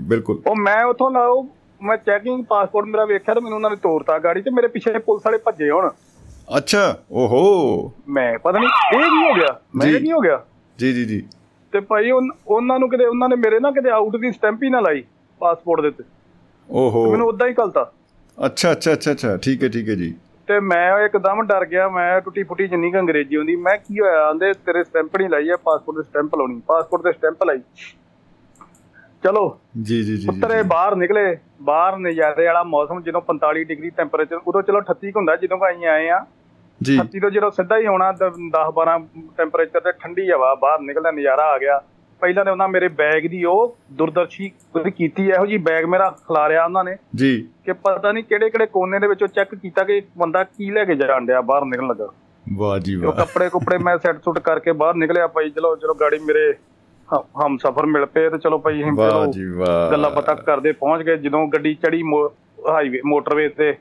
ਬਿਲਕੁਲ। ਉਹ ਮੈਂ ਉੱਥੋਂ ਨਾ ਉਹ ਮੈਂ ਚੈਕਿੰਗ ਪਾਸਪੋਰਟ ਮੇਰਾ ਵੇਖਿਆ ਤੇ ਮੈਨੂੰ ਉਹਨਾਂ ਨੇ ਤੋੜਤਾ ਗਾੜੀ ਤੇ ਮੇਰੇ ਪਿੱਛੇ ਪੁਲਿਸ ਵਾਲੇ ਭੱਜੇ ਹੁਣ। ਅੱਛਾ ਓਹੋ। ਮੈਂ ਪਤਾ ਨਹੀਂ ਇਹ ਕੀ ਹੋ ਗਿਆ? ਮੈਂ ਕੀ ਹੋ ਗਿਆ? ਜੀ ਜੀ ਜੀ। ਤੇ ਭਾਈ ਉਹਨਾਂ ਨੂੰ ਕਿਤੇ ਉਹਨਾਂ ਨੇ ਮੇਰੇ ਨਾ ਕਿਤੇ ਆਊਟ ਦੀ ਸਟੈਂਪ ਹੀ ਨਾ ਲਾਈ ਪਾਸਪੋਰਟ ਦੇ ਉੱਤੇ। ਓਹੋ। ਮੈਨੂੰ ਉਦਾਂ ਹੀ ਕਲਤਾ ਅੱਛਾ ਅੱਛਾ ਅੱਛਾ ਅੱਛਾ। ਠੀਕ ਹੈ ਠੀਕ ਹੈ ਜੀ। ਤੇ ਮੈਂ ਇੱਕਦਮ ਡਰ ਗਿਆ ਮੈਂ ਟੁੱਟੀ ਫੁੱਟੀ ਜਿੰਨੀ ਕੁ ਅੰਗਰੇਜ਼ੀ ਹੁੰਦੀ ਮੈਂ ਕੀ ਹੋਇਆ ਆਂਦੇ ਤੇਰੇ ਸਟੈਂਪ ਨਹੀਂ ਲਾਈ ਹੈ ਪਾਸਪੋਰਟ ਤੇ ਸਟੈਂਪ ਲਾਉਣੀ ਪਾਸਪੋਰਟ ਤੇ ਸਟੈਂਪ ਲਾਈ। ਚਲੋ ਜੀ ਜੀ ਜੀ ਉੱਤਰੇ ਬਾਹਰ ਨਿਕਲੇ ਬਾਹਰ ਨਜ਼ਾਰੇ ਵਾਲਾ ਮੌਸਮ ਜਦੋਂ 45 ਡਿਗਰੀ ਟੈਂਪਰੇਚਰ ਉਦੋਂ ਚਲੋ 38 ਕੁ ਹੁੰਦਾ ਜਦੋਂ ਅਸੀਂ ਆਏ ਆ। ਜੀ। 38 ਤੋਂ ਜਦੋਂ ਸਿੱਧਾ ਹੀ ਆਉਣਾ 10 12 ਟੈਂਪਰੇਚਰ ਤੇ ਠੰਡੀ ਹਵਾ ਬਾਹਰ ਨਿਕਲਦਾ ਨਜ਼ਾਰਾ ਆ ਗਿਆ। ਪਹਿਲਾਂ ਤੇ ਉਹਨਾਂ ਮੇਰੇ ਬੈਗ ਦੀ ਉਹ ਦੁਰਦਰਸ਼ੀ ਕੀਤੀ ਇਹੋ ਜੀ ਬੈਗ ਮੇਰਾ ਖਿਲਾਰਿਆ ਉਹਨਾਂ ਨੇ। ਜੀ। ਕਿ ਪਤਾ ਨਹੀਂ ਕਿਹੜੇ ਕਿਹੜੇ ਕੋਨੇ ਦੇ ਵਿੱਚੋਂ ਚੈੱਕ ਕੀਤਾ ਕਿ ਬੰਦਾ ਕੀ ਲੈ ਕੇ ਜਾਣ ਡਿਆ ਬਾਹਰ ਨਿਕਲਣ ਲੱਗਾ। ਵਾਹ ਜੀ ਵਾਹ। ਕੱਪੜੇ ਕੁਪੜੇ ਮੈਂ ਸੈੱਟ ਸੁੱਟ ਕਰਕੇ ਬਾਹਰ ਨਿਕਲਿਆ ਭਾਈ ਚਲੋ ਚਲੋ ਗਾੜੀ ਮੇਰੇ ਹਮ ਸਫਰ ਮਿਲ ਪਏ ਤੇ ਚਲੋ ਭਾਈ ਅਸੀਂ ਵਾਹ ਚਲੋ ਜੀ ਵਾਹ। ਗੱਲਾਂ ਪਤਾ ਕਰਦੇ ਪਹੁੰਚ ਗਏ। ਜਦੋਂ ਗੱਡੀ ਚੜੀ ਹਾਈਵੇ ਮੋਟਰਵੇ ਤੇ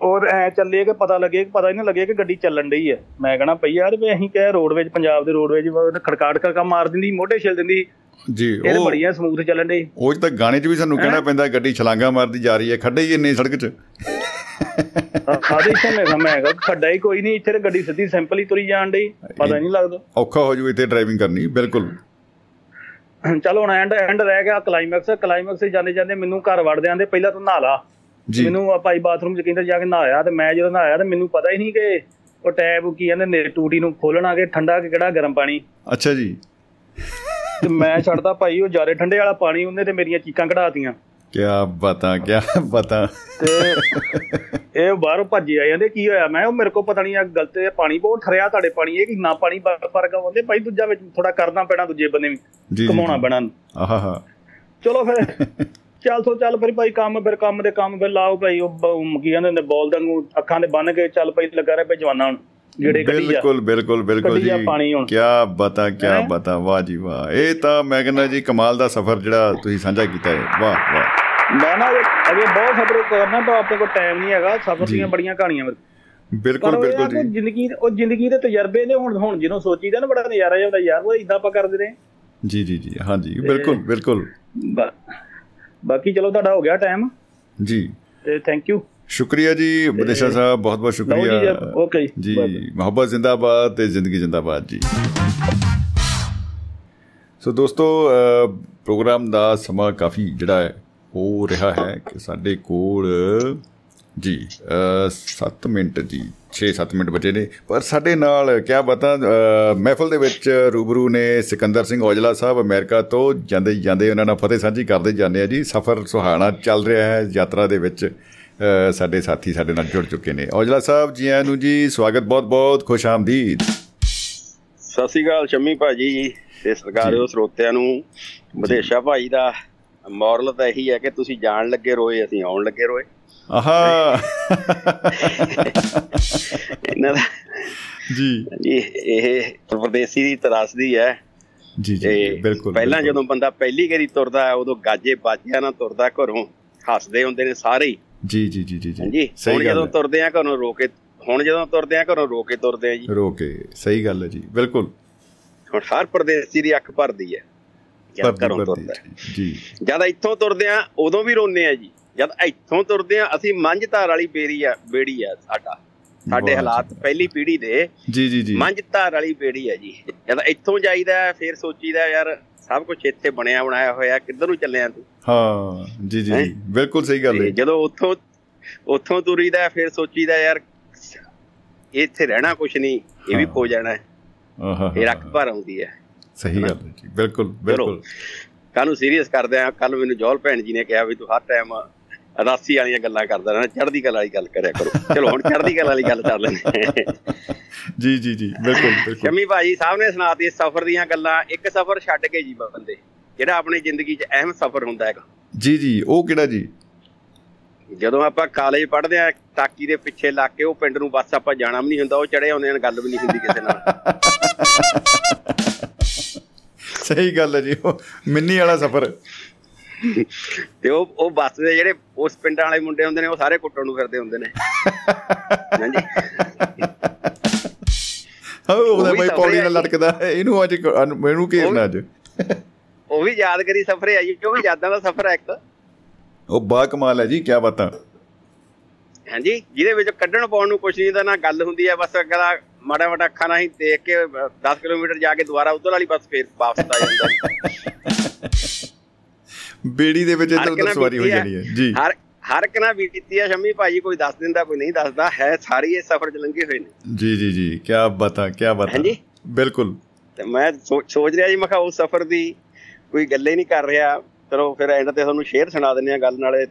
ਔਰ ਐ ਚੱਲੇ ਕਿ ਪਤਾ ਲੱਗੇ ਕਿ ਪਤਾ ਹੀ ਨਾ ਲੱਗੇ ਕਿ ਗੱਡੀ ਚੱਲਣ ਡਈ ਹੈ ਮੈਂ ਕਹਣਾ ਪਈ ਯਾਰ ਵੀ ਅਸੀਂ ਕਹੇ ਰੋਡਵੇਜ ਪੰਜਾਬ ਦੇ ਰੋਡਵੇਜ ਖੜਕਾਟ ਕਰਕੇ ਮਾਰ ਦਿੰਦੀ ਮੋਢੇ ਛਿਲ ਦਿੰਦੀ। ਜੀ ਉਹ ਬੜੀਆਂ ਸਮੂਥ ਚੱਲਣ ਡਈ ਉਹ ਤਾਂ ਗਾਣੇ 'ਚ ਵੀ ਸਾਨੂੰ ਕਹਿਣਾ ਪੈਂਦਾ ਗੱਡੀ ਛਲਾਂਗਾ ਮਾਰਦੀ ਜਾ ਰਹੀ ਹੈ ਖੱਡੇ ਹੀ ਇੰਨੇ ਸੜਕ 'ਚ। ਆਦੇ ਇੱਥੇ ਮੈਂ ਮੈਂ ਖੱਡਾ ਹੀ ਕੋਈ ਨਹੀਂ ਇੱਥੇ ਤੇ ਗੱਡੀ ਸਿੱਧੀ ਸਿੰਪਲ ਹੀ ਤੁਰੀ ਜਾਣ ਡਈ ਪਤਾ ਨਹੀਂ ਲੱਗਦਾ। ਔਖਾ ਹੋ ਜੂ ਇੱਥੇ ਡਰਾਈਵਿੰਗ ਕਰਨੀ ਬਿਲਕੁਲ। ਚਲੋ ਹੁਣ ਐਂਡ ਐਂਡ ਰਹਿ ਗਿਆ ਕਲਾਈਮੈਕਸ ਕਲਾਈਮੈਕਸ ਤੇ ਜਾਂਦੇ ਜਾਂਦੇ ਮੈਨੂੰ ਘਰ ਵੜਦੇ ਆਂਦੇ ਪਹਿਲਾਂ ਤੂੰ ਨਹਾ ਲਾ। ਮੈਨੂੰ ਆ ਭਾਈ ਬਾਥਰੂਮ ਚ ਕਹਿੰਦਾ ਜਾ ਕੇ ਨਹਾਇਆ ਤੇ ਮੈਂ ਜਦੋਂ ਨਹਾਇਆ ਤੇ ਮੈਨੂੰ ਪਤਾ ਹੀ ਨਹੀਂ ਕਿ ਉਹ ਟੈਬ ਕੀ ਕਹਿੰਦੇ ਨੇ ਟੂਟੀ ਨੂੰ ਖੋਲਣਾ ਕਿ ਠੰਡਾ ਕਿ ਕਿਹੜਾ ਗਰਮ ਪਾਣੀ। ਅੱਛਾ ਜੀ। ਤੇ ਮੈਂ ਛੱਡਦਾ ਭਾਈ ਉਹ ਜਾਰੇ ਠੰਡੇ ਵਾਲਾ ਪਾਣੀ ਉਹਨੇ ਤੇ ਮੇਰੀਆਂ ਚੀਕਾਂ ਕਢਾਤੀਆਂ। ਕੀ ਬਤਾ ਕੀ ਬਤਾ ਤੇ ਇਹ ਬਾਹਰੋਂ ਭੱਜੇ ਆ ਜਾਂਦੇ ਕੀ ਹੋਇਆ? ਮੈਂ ਉਹ ਮੇਰੇ ਕੋ ਪਤਾ ਨਹੀਂ ਆ ਗਲਤ ਪਾਣੀ ਬਹੁਤ ਠਰਿਆ ਤੁਹਾਡੇ ਪਾਣੀ ਇਹ ਕਿ ਨਾ ਪਾਣੀ ਫ਼ਰਕ ਆਉਂਦੇ ਭਾਈ ਦੂਜਾ ਵਿੱਚ ਥੋੜਾ ਕਰਨਾ ਪੈਣਾ ਦੂਜੇ ਬੰਦੇ ਵੀ ਕਮਾਉਣਾ। ਪੈਣਾ। ਆਹਾ ਚਲੋ ਫਿਰ। ਚੱਲ ਸੋ ਚੱਲ ਫਿਰ ਭਾਈ ਕੰਮ ਫਿਰ ਕੰਮ ਦੇ ਕੰਮ ਫਿਰ ਲਾਓ ਭਾਈ ਉਹ ਕੀ ਕਹਿੰਦੇ ਨੇ ਬੋਲ ਦੰਗੂ ਅੱਖਾਂ ਦੇ ਬੰਨ ਕੇ ਚੱਲ ਭਾਈ ਲੱਗਾ ਰਿਹਾ ਭਾਈ ਜਵਾਨਾਂ ਨੂੰ ਜਿਹੜੇ ਕੱਢੀ ਜਾ ਬਿਲਕੁਲ ਬਿਲਕੁਲ ਬਿਲਕੁਲ ਜੀ। ਹੁਣ। ਕੀ ਬਤਾ ਕੀ? ਬਤਾ ਵਾਹ ਜੀ ਵਾਹ। ਇਹ ਤਾਂ ਮੈਂ ਕਹਿੰਦਾ ਜੀ ਕਮਾਲ ਦਾ ਸਫ਼ਰ ਜਿਹੜਾ ਤੁਸੀਂ ਸਾਂਝਾ ਕੀਤਾ ਹੈ। ਵਾਹ ਵਾਹ। ਮੈਂ ਨਾ ਅਜੇ- ਅਜੇ ਬਹੁਤ ਸਬਰ ਕਰਨਾ ਪਰ ਆਪਣੇ ਕੋਲ ਟਾਈਮ ਨਹੀਂ ਹੈਗਾ। ਸਫਰ। ਦੀਆਂ ਬੜੀਆਂ ਕਹਾਣੀਆਂ ਮੇਰੇ ਬਿਲਕੁਲ ਬਿਲਕੁਲ ਜੀ। ਜ਼ਿੰਦਗੀ ਉਹ ਜ਼ਿੰਦਗੀ ਦੇ ਤਜਰਬੇ ਨੇ ਹੁਣ ਹੁਣ ਜਿਹਨੂੰ ਸੋਚੀਦਾ ਨਾ ਬੜਾ ਨਜ਼ਾਰਾ ਜਾਂਦਾ ਯਾਰ ਉਹ ਇਦਾਂ ਆਪਾਂ ਕਰਦੇ ਰਹੇ। ਜੀ ਜੀ ਜੀ। ਹਾਂਜੀ ਬਿਲਕੁਲ ਬਿਲਕੁਲ। ਬਾਕੀ ਚਲੋ ਤੁਹਾਡਾ ਹੋ ਗਿਆ ਟਾਈਮ ਜੀ। ਤੇ ਥੈਂਕ ਯੂ ਸ਼ੁਕਰੀਆ ਜੀ ਵਿਦੇਸ਼ਾ ਸਾਹਿਬ ਬਹੁਤ ਬਹੁਤ ਸ਼ੁਕਰੀਆ। ਓਕੇ ਜੀ ਮੁਹੱਬਤ ਜ਼ਿੰਦਾਬਾਦ ਤੇ ਜ਼ਿੰਦਗੀ ਜ਼ਿੰਦਾਬਾਦ ਜੀ। ਸੋ ਦੋਸਤੋ ਪ੍ਰੋਗਰਾਮ ਦਾ ਸਮਾਂ ਕਾਫੀ ਜਿਹੜਾ ਹੈ ਹੋ ਰਿਹਾ ਹੈ ਕਿ ਸਾਡੇ ਕੋਲ ਜੀ 7 ਮਿੰਟ ਜੀ 6-7 ਮਿੰਟ ਬਚੇ ਨੇ। ਪਰ ਸਾਡੇ ਨਾਲ ਕਿਆ ਬਤਾ ਮਹਿਫਲ ਦੇ ਵਿੱਚ ਰੂਬਰੂ ਨੇ ਸਿਕੰਦਰ ਸਿੰਘ ਔਜਲਾ ਸਾਹਿਬ ਅਮਰੀਕਾ ਤੋਂ ਜਾਂਦੇ ਜਾਂਦੇ ਉਹਨਾਂ ਨਾਲ ਫਤਿਹ ਸਾਂਝੀ ਕਰਦੇ ਜਾਂਦੇ ਆ ਜੀ। ਸਫ਼ਰ ਸੁਹਾਣਾ ਚੱਲ ਰਿਹਾ ਹੈ ਯਾਤਰਾ ਦੇ ਵਿੱਚ ਸਾਡੇ ਸਾਥੀ ਸਾਡੇ ਨਾਲ ਜੁੜ ਚੁੱਕੇ ਨੇ। ਔਜਲਾ ਸਾਹਿਬ ਜੀ ਆਇਆਂ ਨੂੰ ਜੀ ਸਵਾਗਤ ਬਹੁਤ-ਬਹੁਤ ਖੁਸ਼ ਆਮਦੀਦ। ਸਤਿ ਸ਼੍ਰੀ ਅਕਾਲ ਸ਼ੰਮੀ ਭਾਜੀ ਤੇ ਸਰਕਾਰਿਓ ਸਰੋਤਿਆਂ ਨੂੰ। ਵਿਦੇਸ਼ਾ ਭਾਈ ਦਾ ਮੋਰਲ ਤਾਂ ਇਹੀ ਹੈ ਕਿ ਤੁਸੀਂ ਜਾਣ ਲੱਗੇ ਰੋਏ ਅਸੀਂ ਆਉਣ ਲੱਗੇ ਰੋਏ। ਆਹਾ। ਇਹਨਾਂ ਦਾ ਜੀ। ਇਹ ਪਰਦੇਸੀ ਦੀ ਤਰਾਸਦੀ ਹੈ। ਜੀ ਜੀ ਬਿਲਕੁਲ ਪਹਿਲਾਂ। ਜਦੋਂ ਬੰਦਾ ਪਹਿਲੀ ਵਾਰੀ ਤੁਰਦਾ ਹੈ, ਉਦੋਂ ਗਾਜੇ ਬਾਜਿਆਂ ਨਾਲ ਤੁਰਦਾ ਘਰੋਂ ਹੱਸਦੇ ਹੁੰਦੇ ਨੇ ਸਾਰੇ ਹੀ। ਜੀ ਜੀ ਜੀ ਜੀ ਜੀ। ਹੁਣ ਜਦੋਂ। ਤੁਰਦੇ ਆ ਘਰੋਂ ਰੋ ਕੇ ਹੁਣ ਜਦੋਂ ਤੁਰਦੇ ਆ ਘਰੋਂ ਰੋ ਕੇ ਤੁਰਦੇ ਆ ਜੀ। ਰੋ ਕੇ ਸਹੀ ਗੱਲ ਹੈ ਜੀ ਬਿਲਕੁਲ। ਹੁਣ ਹਰ ਪਰਦੇਸੀ ਦੀ ਅੱਖ ਭਰਦੀ ਹੈ। ਘਰੋਂ ਤੁਰਦਾ। ਜੀ। ਜਦ ਇੱਥੋਂ ਤੁਰਦੇ ਆ ਉਦੋਂ ਵੀ ਰੋਨੇ ਆ ਜੀ। ਜਦ ਇੱਥੋਂ ਤੁਰਦੇ ਆ ਅਸੀਂ ਮੰਝ ਧਾਰ ਵਾਲੀ ਬੇੜੀ ਆ ਬੇੜੀ ਆ ਸਾਡਾ। ਸਾਡੇ ਹਾਲਾਤ। ਪਹਿਲੀ ਪੀੜ੍ਹੀ ਦੇ ਜੀ ਜੀ ਜੀ। ਮੰਝ ਧਾਰ ਵਾਲੀ ਬੇੜੀ ਆ ਜੀ। ਜਦ ਇੱਥੋਂ ਜਾਈਦਾ ਫਿਰ ਸੋਚੀਦਾ ਯਾਰ ਸਭ ਕੁਝ ਇੱਥੇ ਬਣਿਆ ਬਣਾਇਆ ਹੋਇਆ ਕਿੱਧਰ ਨੂੰ ਚੱਲੇ ਤੂੰ? ਹਾਂ ਜੀ ਜੀ ਬਿਲਕੁਲ ਸਹੀ ਗੱਲ ਹੈ ਜਦੋਂ ਉੱਥੋਂ ਉੱਥੋਂ ਤੁਰੀਦਾ ਫਿਰ ਸੋਚੀਦਾ ਯਾਰ ਇੱਥੇ ਰਹਿਣਾ ਕੁਝ ਨਹੀਂ ਇਹ ਵੀ ਹਾਂ। ਜਾਣਾ। ਹੈ। ਆਹਾ ਫਿਰ ਅੱਖ ਭਰ ਆਉਂਦੀ ਹੈ ਸਹੀ ਗੱਲ ਹੈ ਜੀ। ਬਿਲਕੁਲ ਬਿਲਕੁਲ। ਕੱਲ ਨੂੰ ਸੀਰੀਅਸ ਕਰਦੇ ਆ। ਕੱਲ ਮੈਨੂੰ ਜੋਲ ਭੈਣ ਜੀ ਨੇ ਕਿਹਾ ਵੀ ਤੂੰ ਹਰ ਟਾਈਮ ਅਦਾਸੀ ਵਾਲੀਆਂ ਗੱਲਾਂ ਕਰਦਾ ਰਹਿਣਾ ਚੜ੍ਹਦੀ ਕਲਾ ਵਾਲੀ ਗੱਲ ਕਰਿਆ ਕਰੋ। ਚਲੋ ਹੁਣ ਚੜ੍ਹਦੀ ਕਲਾ ਵਾਲੀ ਗੱਲ ਕਰ ਲੈਂਦੇ ਜੀ ਜੀ ਜੀ ਬਿਲਕੁਲ ਬਿਲਕੁਲ। ਸ਼ਮੀ ਭਾਜੀ ਸਾਹਿਬ ਨੇ ਸੁਣਾਤੀ ਸਫ਼ਰ ਦੀਆਂ ਗੱਲਾਂ ਇੱਕ ਸਫ਼ਰ ਛੱਡ ਕੇ ਜੀ ਬੰਦੇ ਜਿਹੜਾ ਆਪਣੀ ਜ਼ਿੰਦਗੀ 'ਚ ਅਹਿਮ ਸਫ਼ਰ ਹੁੰਦਾ ਹੈਗਾ। ਜੀ ਜੀ ਉਹ ਕਿਹੜਾ ਜੀ? ਜਦੋਂ ਆਪਾਂ ਕਾਲਜ ਪੜ੍ਹਦੇ ਆ ਟਾਕੀ ਦੇ ਪਿੱਛੇ ਲੱਗ ਕੇ ਉਹ ਪਿੰਡ ਨੂੰ ਬੱਸ ਆਪਾਂ ਜਾਣਾ ਵੀ ਨਹੀਂ ਹੁੰਦਾ ਉਹ ਚੜੇ ਆਉਂਦੇ ਨੇ ਗੱਲ ਵੀ ਨਹੀਂ ਹੁੰਦੀ ਕਿਸੇ ਨਾਲ। ਸਹੀ ਗੱਲ ਹੈ ਜੀ ਉਹ ਮਿੰਨੀ ਵਾਲਾ ਸਫ਼ਰ। ਤੇ ਉਹ ਉਹ ਬੱਸ ਦੇ ਜਿਹੜੇ ਉਸ ਪਿੰਡਾਂ ਵਾਲੇ ਮੁੰਡੇ ਹੁੰਦੇ ਨੇ ਉਹ ਸਾਰੇ ਕੁੱਟਣ ਨੂੰ ਫਿਰਦੇ ਹੁੰਦੇ ਨੇ। ਹਾਂਜੀ। ਹਾਂ ਉਹਦਾ ਸਫ਼ਰ ਪੌੜੀ ਨਾਲ। ਲਟਕਦਾ। ਇਹਨੂੰ ਅੱਜ ਮੈਨੂੰ ਘੇਰਨਾ ਅੱਜ। ਉਹ ਵੀ ਯਾਦਗਾਰੀ ਸਫ਼ਰ ਹੈ ਜੀ ਉਹ ਵੀ ਯਾਦਾਂ ਦਾ ਸਫ਼ਰ ਹੈ ਇੱਕ। ਉਹ ਬਾ ਕਮਾਲ ਹੈ ਜੀ ਕੀ ਬਾਤਾਂ। ਹਾਂਜੀ ਜਿਹਦੇ ਵਿੱਚ ਕੱਢਣ ਪਾਉਣ ਨੂੰ ਕੁਛ ਨਹੀਂ ਦਾ ਨਾ ਗੱਲ ਹੁੰਦੀ ਹੈ ਬਸ ਅਗਲਾ ਮਾੜਾ ਮਾੜਾ ਅੱਖਾਂ ਨਾਲ ਹੀ ਦੇਖ ਕੇ 10 ਕਿਲੋਮੀਟਰ ਜਾ ਕੇ ਦੁਬਾਰਾ ਉਧਰ ਵਾਲੀ ਬੱਸ ਫੇਰ ਵਾਪਸ ਆ ਜਾਂਦਾ। ਬੇੜੀ ਦੇ ਵਿੱਚ ਇੱਧਰ ਉੱਧਰ ਸਵਾਰੀ ਹੋ ਹੈ। ਜਾਣੀ ਹੈ। ਜੀ। ਹਰ ਹਰ ਇੱਕ ਨਾਲ ਬੀਤੀ ਆ ਸ਼ੰਮੀ ਭਾਜੀ ਕੋਈ ਦੱਸ ਦਿੰਦਾ ਕੋਈ ਨਹੀਂ ਦੱਸਦਾ। ਹੈ ਸਾਰੀ ਇਹ ਸਫ਼ਰ ਚ ਲੰਘੇ ਹੋਏ ਨੇ। ਜੀ ਜੀ ਜੀ। ਕੀ ਬਾਤਾਂ ਕੀ ਬਾਤਾਂ। ਹਾਂਜੀ। ਬਿਲਕੁਲ। ਤੇ ਮੈਂ ਸੋਚ ਰਿਹਾ ਜੀ ਮੈਂ ਕਿਹਾ ਉਸ ਸਫ਼ਰ ਦੀ ਕੋਈ ਗੱਲੇ ਨਹੀਂ ਕਰ ਰਿਹਾ। ਚਲੋ ਫਿਰ ਐਂਡ ਤੇ ਤੁਹਾਨੂੰ ਸ਼ੇਅਰ ਸੁਣਾ ਦਿੰਦੇ ਆ ਗੱਲ ਨਾਲੇ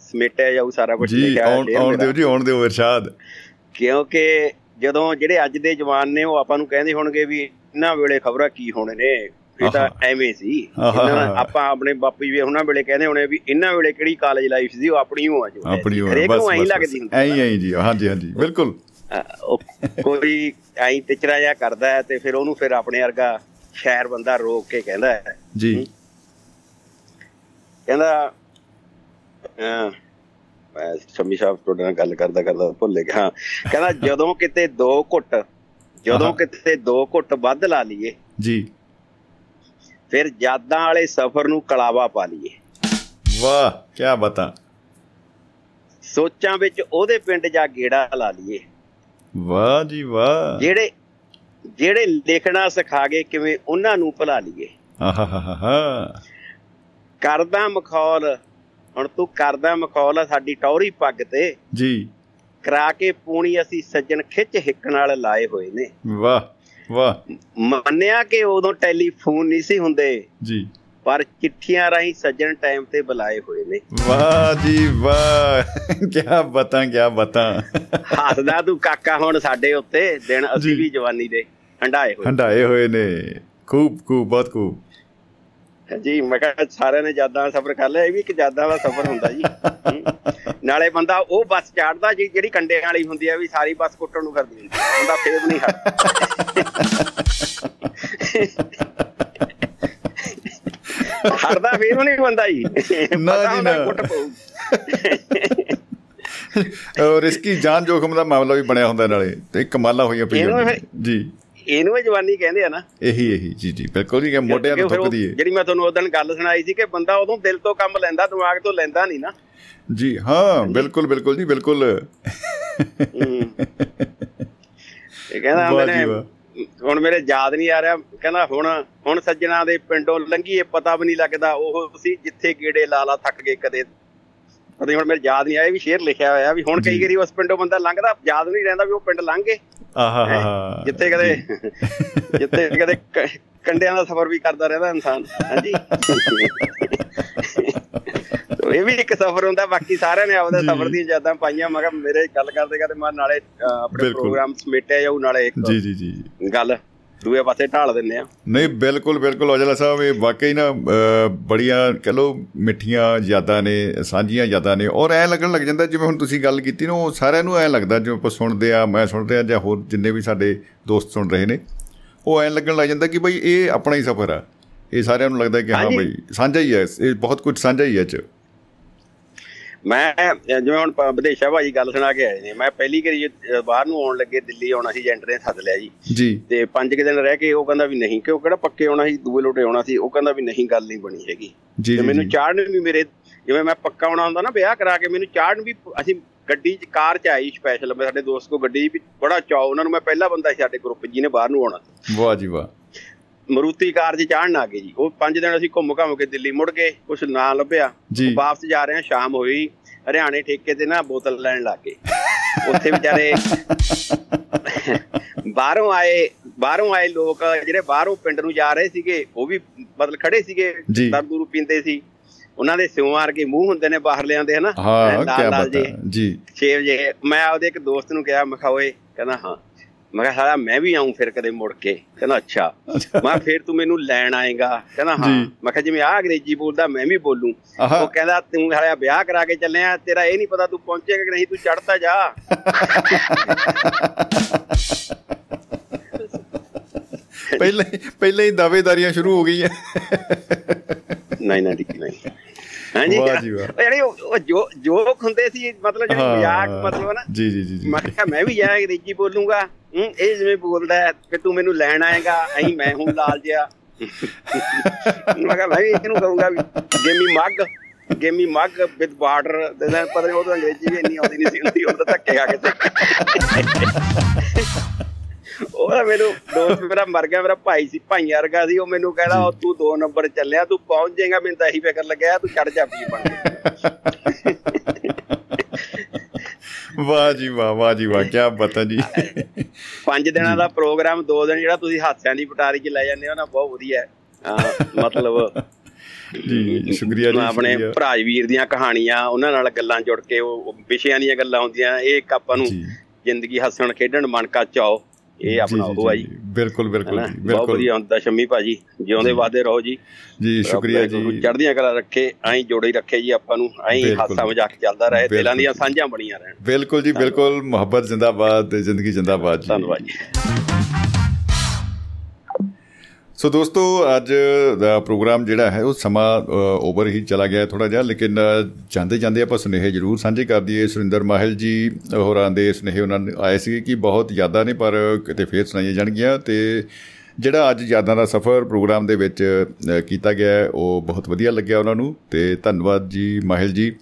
ਸਮੇਟਿਆ ਜਾਊ ਸਾਰਾ ਕੁਝ ਜੀ ਆਉਣ ਆਉਣ ਦਿਓ ਜੀ ਆਉਣ ਦਿਓ ਇਰਸ਼ਾਦ। ਕਿਉਂਕਿ ਜਦੋਂ ਜਿਹੜੇ ਅੱਜ ਦੇ ਜਵਾਨ ਨੇ ਉਹ ਆਪਾਂ ਨੂੰ ਕਹਿੰਦੇ ਹੋਣਗੇ ਵੀ ਇਹਨਾਂ ਵੇਲੇ ਖਬਰਾਂ ਕੀ ਹੋਣੇ ਨੇ? ਇਹ ਤਾਂ। ਐਵੇਂ ਸੀ। ਆਪਾਂ ਆਪਣੇ ਬਾਪੂ ਜੀ ਉਹਨਾਂ ਵੇਲੇ ਕਹਿੰਦੇ ਹੋਣੇ ਵੀ ਇਹਨਾਂ ਵੇਲੇ ਕਿਹੜੀ ਕਾਲਜ ਲਾਈਫ ਸੀ ਉਹ ਆਪਣੀ ਹੋ ਆ ਜੋ। ਹੈ ਆਪਣੀ ਹਰੇਕ ਬਸ ਨੂੰ ਐਂ ਬਸ ਲੱਗਦੀ ਹੁੰਦੀ ਐਂ ਐਂ ਜੀ ਹਾਂਜੀ ਹਾਂਜੀ ਬਿਲਕੁਲ। ਕੋਈ ਐਂ ਟਿਚਰਾ ਜਿਹਾ ਕਰਦਾ ਹੈ ਤੇ ਫਿਰ ਉਹਨੂੰ ਫਿਰ ਆਪਣੇ ਵਰਗਾ ਸ਼ਾਇਰ ਬੰਦਾ ਰੋਕ ਕੇ ਕਹਿੰਦਾ ਹੈ। ਜੀ। ਕਹਿੰਦਾ ਮੈਂ ਸ਼ਮੀ ਸਾਹਿਬ ਤੁਹਾਡੇ ਨਾਲ ਗੱਲ ਕਰਦਾ ਕਰਦਾ ਭੁੱਲ ਗਿਆ। ਹਾਂ ਕਹਿੰਦਾ ਜਦੋਂ ਕਿਤੇ ਦੋ ਘੁੱਟ ਜਦੋਂ। ਕਿਤੇ ਦੋ ਘੁੱਟ ਵੱਧ ਲਾ ਲਈਏ ਜੀ। ਫਿਰ ਯਾਦਾਂ ਵਾਲੇ ਸਫ਼ਰ ਨੂੰ ਕਲਾਵਾ ਪਾ ਲਈਏ। ਵਾਹ ਕੀ ਬਾਤਾਂ। ਸੋਚਾਂ ਵਿੱਚ ਉਹਦੇ ਪਿੰਡ ਜਾ ਗੇੜਾ ਲਾ ਲਈਏ। ਵਾਹ ਜੀ ਵਾਹ। ਜਿਹੜੇ ਜਿਹੜੇ ਲਿਖਣਾ ਸਿਖਾ ਗਏ ਕਿਵੇਂ ਉਹਨਾਂ ਨੂੰ ਭੁਲਾ ਲਈਏ। ਆਹਾ ਹਾ ਹਾ ਹਾ ਕਰਦਾ ਮਖੌਲ ਹੁਣ ਤੂੰ ਕਰਦਾ ਮਖੌਲ ਆ ਸਾਡੀ ਟੌਰੀ ਪੱਗ ਤੇ। ਜੀ। ਕਰਾ ਕੇ ਪੂਣੀ ਅਸੀਂ ਸੱਜਣ ਖਿੱਚ ਹਿੱਕ ਨਾਲ ਲਾਏ ਹੋਏ ਨੇ। ਵਾਹ। ਵਾਹ। ਮੰਨਿਆ ਕਿ ਉਦੋਂ ਟੈਲੀਫੋਨ ਨਹੀਂ ਸੀ ਹੁੰਦੇ ਜੀ। ਪਰ ਚਿੱਠੀਆਂ ਰਾਹੀਂ ਸੱਜਣ ਟਾਈਮ ਤੇ ਬੁਲਾਏ ਹੋਏ ਨੇ। ਵਾਹ ਜੀ ਵਾਹ। ਕੀ ਬਾਤਾਂ ਕੀ ਬਾਤਾਂ। ਹੱਸਦਾ ਤੂੰ ਕਾਕਾ ਹੁਣ ਸਾਡੇ ਉੱਤੇ ਦਿਨ। ਅਸੀਂ ਵੀ ਜਵਾਨੀ ਦੇ ਹੰਡਾਏ ਹੋਏ। ਹੰਡਾਏ ਹੋਏ ਨੇ। ਖੂਬ ਖੂਬ ਬਹੁਤ ਖੂਬ। ਜੀ ਮੈਂ ਕਿਹਾ ਸਾਰਿਆਂ ਨੇ ਯਾਦਾਂ ਦਾ ਸਫ਼ਰ ਕਰ ਲਿਆ ਇਹ ਵੀ ਇੱਕ ਯਾਦਾਂ ਦਾ ਸਫ਼ਰ ਹੁੰਦਾ ਜੀ। ਨਾਲੇ ਬੰਦਾ ਉਹ ਬੱਸ ਚੜਦਾ ਜੀ ਜਿਹੜੀ ਕੰਡੇ ਵਾਲੀ ਹੁੰਦੀ ਆ ਵੀ ਸਾਰੀ ਬੱਸ ਕੁੱਟਣ ਨੂੰ ਕਰਦੀ ਹੁੰਦੀ ਆ। ਬੰਦਾ ਫੇਰ ਨਹੀਂ ਹਟ ਹਰਦਾ ਫੇਰ ਨਹੀਂ ਬੰਦਾ ਜੀ ਨਾ ਜੀ, ਨਾ। ਕੁੱਟ ਪਊ ਔਰ ਰਿਸਕੀ ਜਾਨ ਜੋਖਮ ਦਾ ਮਾਮਲਾ ਵੀ ਬਣਿਆ ਹੁੰਦਾ ਨਾਲੇ ਤੇ ਕਮਾਲਾਂ ਹੋਈਆਂ ਪਈਆਂ। ਜੀ ਇਹਨੂੰ ਹੀ ਜਵਾਨੀ ਕਹਿੰਦੇ ਆ ਨਾ। ਇਹੀ ਇਹੀ ਜੀ ਜੀ ਬਿਲਕੁਲ ਕਿ ਮੋਢਿਆਂ ਉਹ ਥੁੱਕਦੀ ਹੈ ਜਿਹੜੀ ਮੈਂ ਤੁਹਾਨੂੰ ਉਦੋਂ ਗੱਲ ਸੁਣਾਈ ਸੀ ਕਿ ਬੰਦਾ ਉਦੋਂ ਦਿਲ ਤੋਂ ਕੰਮ ਲੈਂਦਾ ਦਿਮਾਗ ਤੋਂ ਲੈਂਦਾ ਨਹੀਂ ਨਾ। ਜੀ ਹਾਂ ਬਿਲਕੁਲ ਬਿਲਕੁਲ ਜੀ ਬਿਲਕੁਲ। ਇਹ ਕਹਿੰਦਾ ਮੈਨੇ। ਹੁਣ ਮੇਰੇ ਯਾਦ ਨਹੀਂ ਆ ਰਿਹਾ ਕਹਿੰਦਾ ਹੁਣ ਹੁਣ ਸੱਜਣਾ ਦੇ ਪਿੰਡੋਂ ਲੰਘੀਏ ਪਤਾ ਵੀ ਨਹੀਂ ਲੱਗਦਾ ਉਹ ਸੀ ਜਿੱਥੇ ਗੇੜੇ ਲਾ ਲਾ ਥੱਕ ਗਏ ਕਦੇ। ਪਤਾ ਨਹੀਂ ਹੁਣ ਮੇਰੇ ਯਾਦ ਨਹੀਂ ਆਇਆ ਵੀ ਸ਼ੇਰ ਲਿਖਿਆ ਹੋਇਆ ਵੀ ਹੁਣ ਕਈ ਵਾਰੀ ਉਸ ਪਿੰਡੋਂ ਬੰਦਾ ਲੰਘਦਾ ਯਾਦ ਨਹੀਂ ਰਹਿੰਦਾ ਵੀ ਉਹ ਪਿੰਡ ਲੰਘ ਗਏ। ਆਹਾ ਜਿੱਥੇ ਕਦੇ ਜਿੱਥੇ ਕਦੇ ਕੰਡਿਆਂ ਦਾ ਸਫ਼ਰ ਵੀ ਕਰਦਾ ਰਹਿੰਦਾ ਇਨਸਾਨ। ਹਾਂਜੀ। ਇਹ ਵੀ ਇੱਕ ਸਫ਼ਰ ਹੁੰਦਾ ਬਾਕੀ ਸਾਰਿਆਂ ਨੇ ਆਪਦੇ। ਸਫ਼ਰ ਦੀਆਂ ਯਾਦਾਂ ਪਾਈਆਂ ਮੈਂ ਕਿਹਾ ਮੇਰੇ ਗੱਲ ਕਰਦੇ ਕਰਦੇ ਮੈਂ ਨਾਲੇ ਆਪਣੇ। ਪ੍ਰੋਗਰਾਮ ਸਮੇਟਿਆ ਜਾਊ ਨਾਲੇ ਇੱਕ ਜੀ ਜੀ ਜੀ। ਗੱਲ ਦੂਏ ਪਾਸੇ ਢਾਲ ਦਿੰਨੇ ਆ। ਨਹੀਂ ਬਿਲਕੁਲ ਬਿਲਕੁਲ ਔਜਲਾ ਸਾਹਿਬ ਇਹ ਵਾਕਈ ਨਾ ਬੜੀਆਂ ਕਹ ਲੋ ਮਿੱਠੀਆਂ ਯਾਦਾਂ ਨੇ ਸਾਂਝੀਆਂ ਯਾਦਾਂ ਨੇ ਔਰ ਐ ਲੱਗਣ ਲੱਗ ਜਾਂਦਾ ਜਿਵੇਂ ਹੁਣ ਤੁਸੀਂ ਗੱਲ ਕੀਤੀ ਨਾ ਉਹ ਸਾਰਿਆਂ ਨੂੰ ਐ ਲੱਗਦਾ ਜਿਵੇਂ ਆਪਾਂ ਸੁਣਦੇ ਆ ਮੈਂ ਸੁਣਦੇ ਆ ਜਾਂ ਹੋਰ ਜਿੰਨੇ ਵੀ ਸਾਡੇ ਦੋਸਤ ਸੁਣ ਰਹੇ ਨੇ ਉਹ ਐ ਲੱਗਣ ਲੱਗ ਜਾਂਦਾ ਕਿ ਬਈ ਇਹ ਆਪਣਾ ਹੀ ਸਫ਼ਰ ਆ। ਇਹ ਸਾਰਿਆਂ ਨੂੰ ਲੱਗਦਾ ਕਿ ਹਾਂ। ਬਈ ਸਾਂਝਾ ਹੀ ਹੈ ਇਹ ਬਹੁਤ ਕੁਝ ਸਾਂਝਾ ਹੀ ਹੈ ਚ। ਮੈਂ ਜਿਵੇਂ ਹੁਣ ਵਿਦੇਸ਼ਾ ਭਾਜੀ ਗੱਲ ਸੁਣਾ ਕੇ ਆਏ ਨੇ। ਮੈਂ ਪਹਿਲੀ ਵਾਰੀ ਬਾਹਰ ਨੂੰ ਆਉਣ ਲੱਗੇ ਦਿੱਲੀ ਆਉਣਾ ਸੀ ਏਜੰਟ ਨੇ ਸੱਦ ਲਿਆ ਜੀ। ਜੀ। ਤੇ ਪੰਜ ਕੁ ਦਿਨ ਰਹਿ ਕੇ ਉਹ ਕਹਿੰਦਾ ਵੀ ਨਹੀਂ ਕਿਉਂ ਕਿਹੜਾ ਪੱਕੇ ਆਉਣਾ ਸੀ ਦੂਏ ਲੋਟੇ ਆਉਣਾ ਸੀ ਉਹ ਕਹਿੰਦਾ ਵੀ ਨਹੀਂ ਗੱਲ ਨਹੀਂ ਬਣੀ ਹੈਗੀ। ਜੀ ਤੇ ਜੀ, ਮੈਨੂੰ ਜੀ। ਚਾੜਨ ਵੀ ਮੇਰੇ ਜਿਵੇਂ ਮੈਂ ਪੱਕਾ ਆਉਣਾ ਹੁੰਦਾ ਨਾ ਵਿਆਹ ਕਰਾ ਕੇ ਮੈਨੂੰ ਚਾੜਨ ਵੀ ਅਸੀਂ ਗੱਡੀ 'ਚ ਕਾਰ 'ਚ ਆਈ ਸਪੈਸ਼ਲ ਮੈਂ ਸਾਡੇ ਦੋਸਤ ਕੋ ਗੱਡੀ ਵੀ ਬੜਾ ਚਾਅ ਉਹਨਾਂ ਨੂੰ ਮੈਂ ਪਹਿਲਾ ਬੰਦਾ ਸੀ ਸਾਡੇ ਗਰੁੱਪ ਜਿਹਨੇ ਬਾਹਰ ਨੂੰ ਆਉਣਾ ਵਾਹ ਜੀ ਵਾਹ। ਮਰੂਤੀ ਕਾਰ 'ਚ ਚਾੜਨ ਆ ਗਏ ਜੀ। ਉਹ ਪੰਜ ਦਿਨ ਅਸੀਂ ਘੁੰਮ ਘਾਮ ਕੇ ਦਿੱਲੀ ਮੁੜ ਗਏ ਕੁਛ ਨਾ ਲੱਭਿਆ। ਜੀ। ਵਾਪਸ ਜਾ ਰਹੇ ਹਾਂ ਸ਼ਾਮ ਹੋਈ। ਹਰਿਆਣੇ ਠੇਕੇ ਤੇ ਨਾ ਬੋਤਲ ਲੈਣ ਲੱਗ ਗਏ। ਉੱਥੇ ਵਿਚਾਰੇ ਬਾਹਰੋਂ ਆਏ ਬਾਹਰੋਂ ਆਏ ਲੋਕ ਜਿਹੜੇ ਬਾਹਰੋਂ ਪਿੰਡ ਨੂੰ ਜਾ ਰਹੇ ਸੀਗੇ ਉਹ ਵੀ ਮਤਲਬ ਖੜੇ ਸੀਗੇ ਜੀ। ਦਰਦੂਰੂ ਪੀਂਦੇ ਸੀ। ਉਹਨਾਂ ਦੇ ਸਿਉਂ ਵਰਗੇ ਮੂੰਹ ਹੁੰਦੇ ਨੇ ਬਾਹਰ ਲਿਆਂਦੇ ਹਨਾ? ਹਾਂ ਕੀ ਬਾਤ। ਹੈ। ਜੀ। ਛੇ ਵਜੇ ਮੈਂ ਆਪਦੇ ਇੱਕ ਦੋਸਤ ਨੂੰ ਕਿਹਾ ਮੈਂ ਕਿਹਾ ਓਏ ਕਹਿੰਦਾ ਹਾਂ। ਮੈਂ ਕਿਹਾ ਸਾਲਾ ਮੈਂ ਵੀ ਆਉਂ ਫਿਰ ਕਦੇ ਮੁੜ ਕੇ। ਕਹਿੰਦਾ ਅੱਛਾ। ਮੈਂ ਫਿਰ ਤੂੰ ਮੈਨੂੰ ਲੈਣ ਆਏਗਾ? ਕਹਿੰਦਾ ਹਾਂ। ਮੈਂ ਕਿਹਾ ਜਿਵੇਂ ਆ ਅੰਗਰੇਜ਼ੀ ਬੋਲਦਾ ਮੈਂ ਵੀ ਬੋਲੂੰ। ਉਹ ਕਹਿੰਦਾ ਤੂੰ ਸਾਲਾ ਵਿਆਹ ਕਰਾ ਕੇ ਚੱਲਿਆ ਤੇਰਾ ਇਹ ਨਹੀਂ ਪਤਾ ਤੂੰ ਪਹੁੰਚੇਗਾ ਕਿ ਨਹੀਂ ਤੂੰ ਚੜਤਾ ਜਾ। ਪਹਿਲੇ ਪਹਿਲੇ ਹੀ ਦਾਅਵੇਦਾਰੀਆਂ ਸ਼ੁਰੂ ਹੋ ਗਈਆਂ। ਨਹੀਂ ਨਹੀਂ ਠੀਕ ਨਹੀਂ। ਹਾਂਜੀ ਵਾਹ ਜੀ ਵਾਹ। ਉਹ ਜਿਹੜੇ ਉਹ ਜੋ ਜੋਕ ਹੁੰਦੇ ਸੀ ਮਤਲਬ ਜਿਹੜੇ। ਮਜ਼ਾਕ ਮਤਲਬ ਨਾ। ਜੀ ਜੀ ਜੀ ਮੈਂ ਕਿਹਾ ਮੈਂ ਵੀ ਜਾ ਅੰਗਰੇਜ਼ੀ ਬੋਲੂੰਗਾ। ਹੂੰ? ਇਹ ਜਿਵੇਂ ਬੋਲਦਾ ਹੈ ਕਿ ਤੂੰ ਮੈਨੂੰ ਲੈਣ ਆਏਗਾ ਅਹੀਂ ਮੈਂ ਹੂੰ ਲਾਲ ਜਿਹਾ। ਮੈਂ ਕਿਹਾ ਮੈਂ ਵੀ ਇਹਨੂੰ ਕਹੂੰਗਾ ਵੀ ਗੇਮੀ ਮੱਗ ਗੇਮੀ ਮੱਗ ਵਿਦ ਬਾਰਡਰ ਤੇ then ਪਤਾ ਨਹੀਂ, ਉਹ ਤਾਂ ਅੰਗਰੇਜ਼ੀ ਵੀ ਇੰਨੀ ਆਉਂਦੀ ਨਹੀਂ ਸੀ ਹੁੰਦੀ ਉਹ ਤਾਂ ਧੱਕੇ ਆ ਕੇ ਤੇ ਉਹ ਤਾਂ ਮੈਨੂੰ ਦੋਸਤ ਮੇਰਾ ਮਰ ਗਿਆ, ਮੇਰਾ ਭਾਈ ਸੀ ਭਾਈ ਵਰਗਾ ਸੀ। ਉਹ ਮੈਨੂੰ ਕਹਿੰਦਾ, ਉਹ ਤੂੰ ਦੋ ਨੰਬਰ ਚੱਲਿਆ, ਤੂੰ ਪਹੁੰਚ ਜਾਏਗਾ, ਮੈਨੂੰ ਤਾਂ ਇਹੀ ਫਿਕਰ ਲੱਗਿਆ, ਤੂੰ ਚੜ ਜਾ, ਪੀ ਬਣ ਕੇ ਵਾਹ ਜੀ ਵਾਹ ਵਾਹ ਜੀ ਵਾਹ ਕੀ ਬਤਾ ਜੀ ਪੰਜ ਦਿਨਾਂ ਦਾ ਪ੍ਰੋਗਰਾਮ ਦੋ ਦਿਨ ਜਿਹੜਾ ਤੁਸੀਂ ਹਾਸਿਆਂ ਦੀ ਪਟਾਰੀ 'ਚ ਲੈ ਜਾਂਦੇ ਹੋ ਨਾ ਬਹੁਤ ਵਧੀਆ ਹੈ ਮਤਲਬ ਜੀ ਸ਼ੁਕਰੀਆ ਜੀ ਆਪਣੇ ਸ਼ੁਕਰੀਆ। ਭਰਾਜ ਵੀਰ ਦੀਆਂ ਕਹਾਣੀਆਂ ਉਹਨਾਂ ਨਾਲ ਗੱਲਾਂ ਜੁੜ ਕੇ ਉਹ ਵਿਸ਼ਿਆਂ ਦੀਆਂ ਗੱਲਾਂ ਹੁੰਦੀਆਂ ਇਹ ਇੱਕ ਆਪਾਂ ਨੂੰ। ਜ਼ਿੰਦਗੀ ਹੱਸਣ ਖੇਡਣ ਮਨ ਕਾ ਚਾਓ ਇਹ ਆਪਣਾ ਉਹ ਆ ਜੀ ਬਿਲਕੁਲ ਬਿਲਕੁਲ? ਜੀ ਬਹੁਤ ਬਿਲਕੁਲ ਵਧੀਆ ਹੁੰਦਾ ਸ਼ੰਮੀ ਭਾਜੀ ਜਿਉਂਦੇ ਵਾਦੇ ਰਹੋ ਜੀ। ਜੀ ਸ਼ੁਕਰੀਆ ਜੀ। ਚੜ੍ਹਦੀਆਂ ਕਲਾ ਰੱਖੇ ਐਂ ਜੋੜੇ ਹੀ ਰੱਖੇ ਜੀ ਆਪਾਂ ਨੂੰ ਐਂ। ਹਾਸਾ ਮਜ਼ਾਕ ਚੱਲਦਾ ਰਹੇ ਦਿਲਾਂ। ਦੀਆਂ ਸਾਂਝਾਂ ਬਣੀਆਂ ਰਹਿਣ। ਬਿਲਕੁਲ ਜੀ ਬਿਲਕੁਲ। ਮੁਹੱਬਤ ਜ਼ਿੰਦਾਬਾਦ ਤੇ ਜ਼ਿੰਦਗੀ ਜ਼ਿੰਦਾਬਾਦ ਜੀ। ਧੰਨਵਾਦ ਜੀ। ਸੋ ਦੋਸਤੋ ਅੱਜ ਦਾ ਪ੍ਰੋਗਰਾਮ ਜਿਹੜਾ ਹੈ ਉਹ ਸਮਾਂ ਓਵਰ ਹੀ ਚਲਾ ਗਿਆ ਥੋੜਾ ਜਿਹਾ ਲੇਕਿਨ ਅ, ਜਾਂਦੇ ਜਾਂਦੇ ਆਪਾਂ ਸੁਨੇਹੇ ਜ਼ਰੂਰ ਸਾਂਝੇ ਕਰ ਦਈਏ। ਸੁਰਿੰਦਰ ਮਾਹਿਲ ਜੀ ਹੋਰਾਂ ਦੇ ਸੁਨੇਹੇ ਉਹਨਾਂ ਨੇ ਆਏ ਸੀ ਕਿ ਬਹੁਤ ਯਾਦਾਂ ਨੇ ਪਰ ਕਿਤੇ ਫੇਰ ਸੁਣਾਈਆਂ ਜਾਣਗੀਆਂ। ਤੇ ਜਿਹੜਾ ਅੱਜ ਯਾਦਾਂ ਦਾ ਸਫ਼ਰ ਪ੍ਰੋਗਰਾਮ ਦੇ ਵਿੱਚ ਅ, ਕੀਤਾ ਗਿਆ ਹੈ, ਉਹ ਬਹੁਤ ਵਧੀਆ ਲੱਗਿਆ ਉਹਨਾਂ ਨੂੰ। ਤੇ ਧੰਨਵਾਦ ਜੀ ਮਾਹਿਲ ਜੀ। ਅ,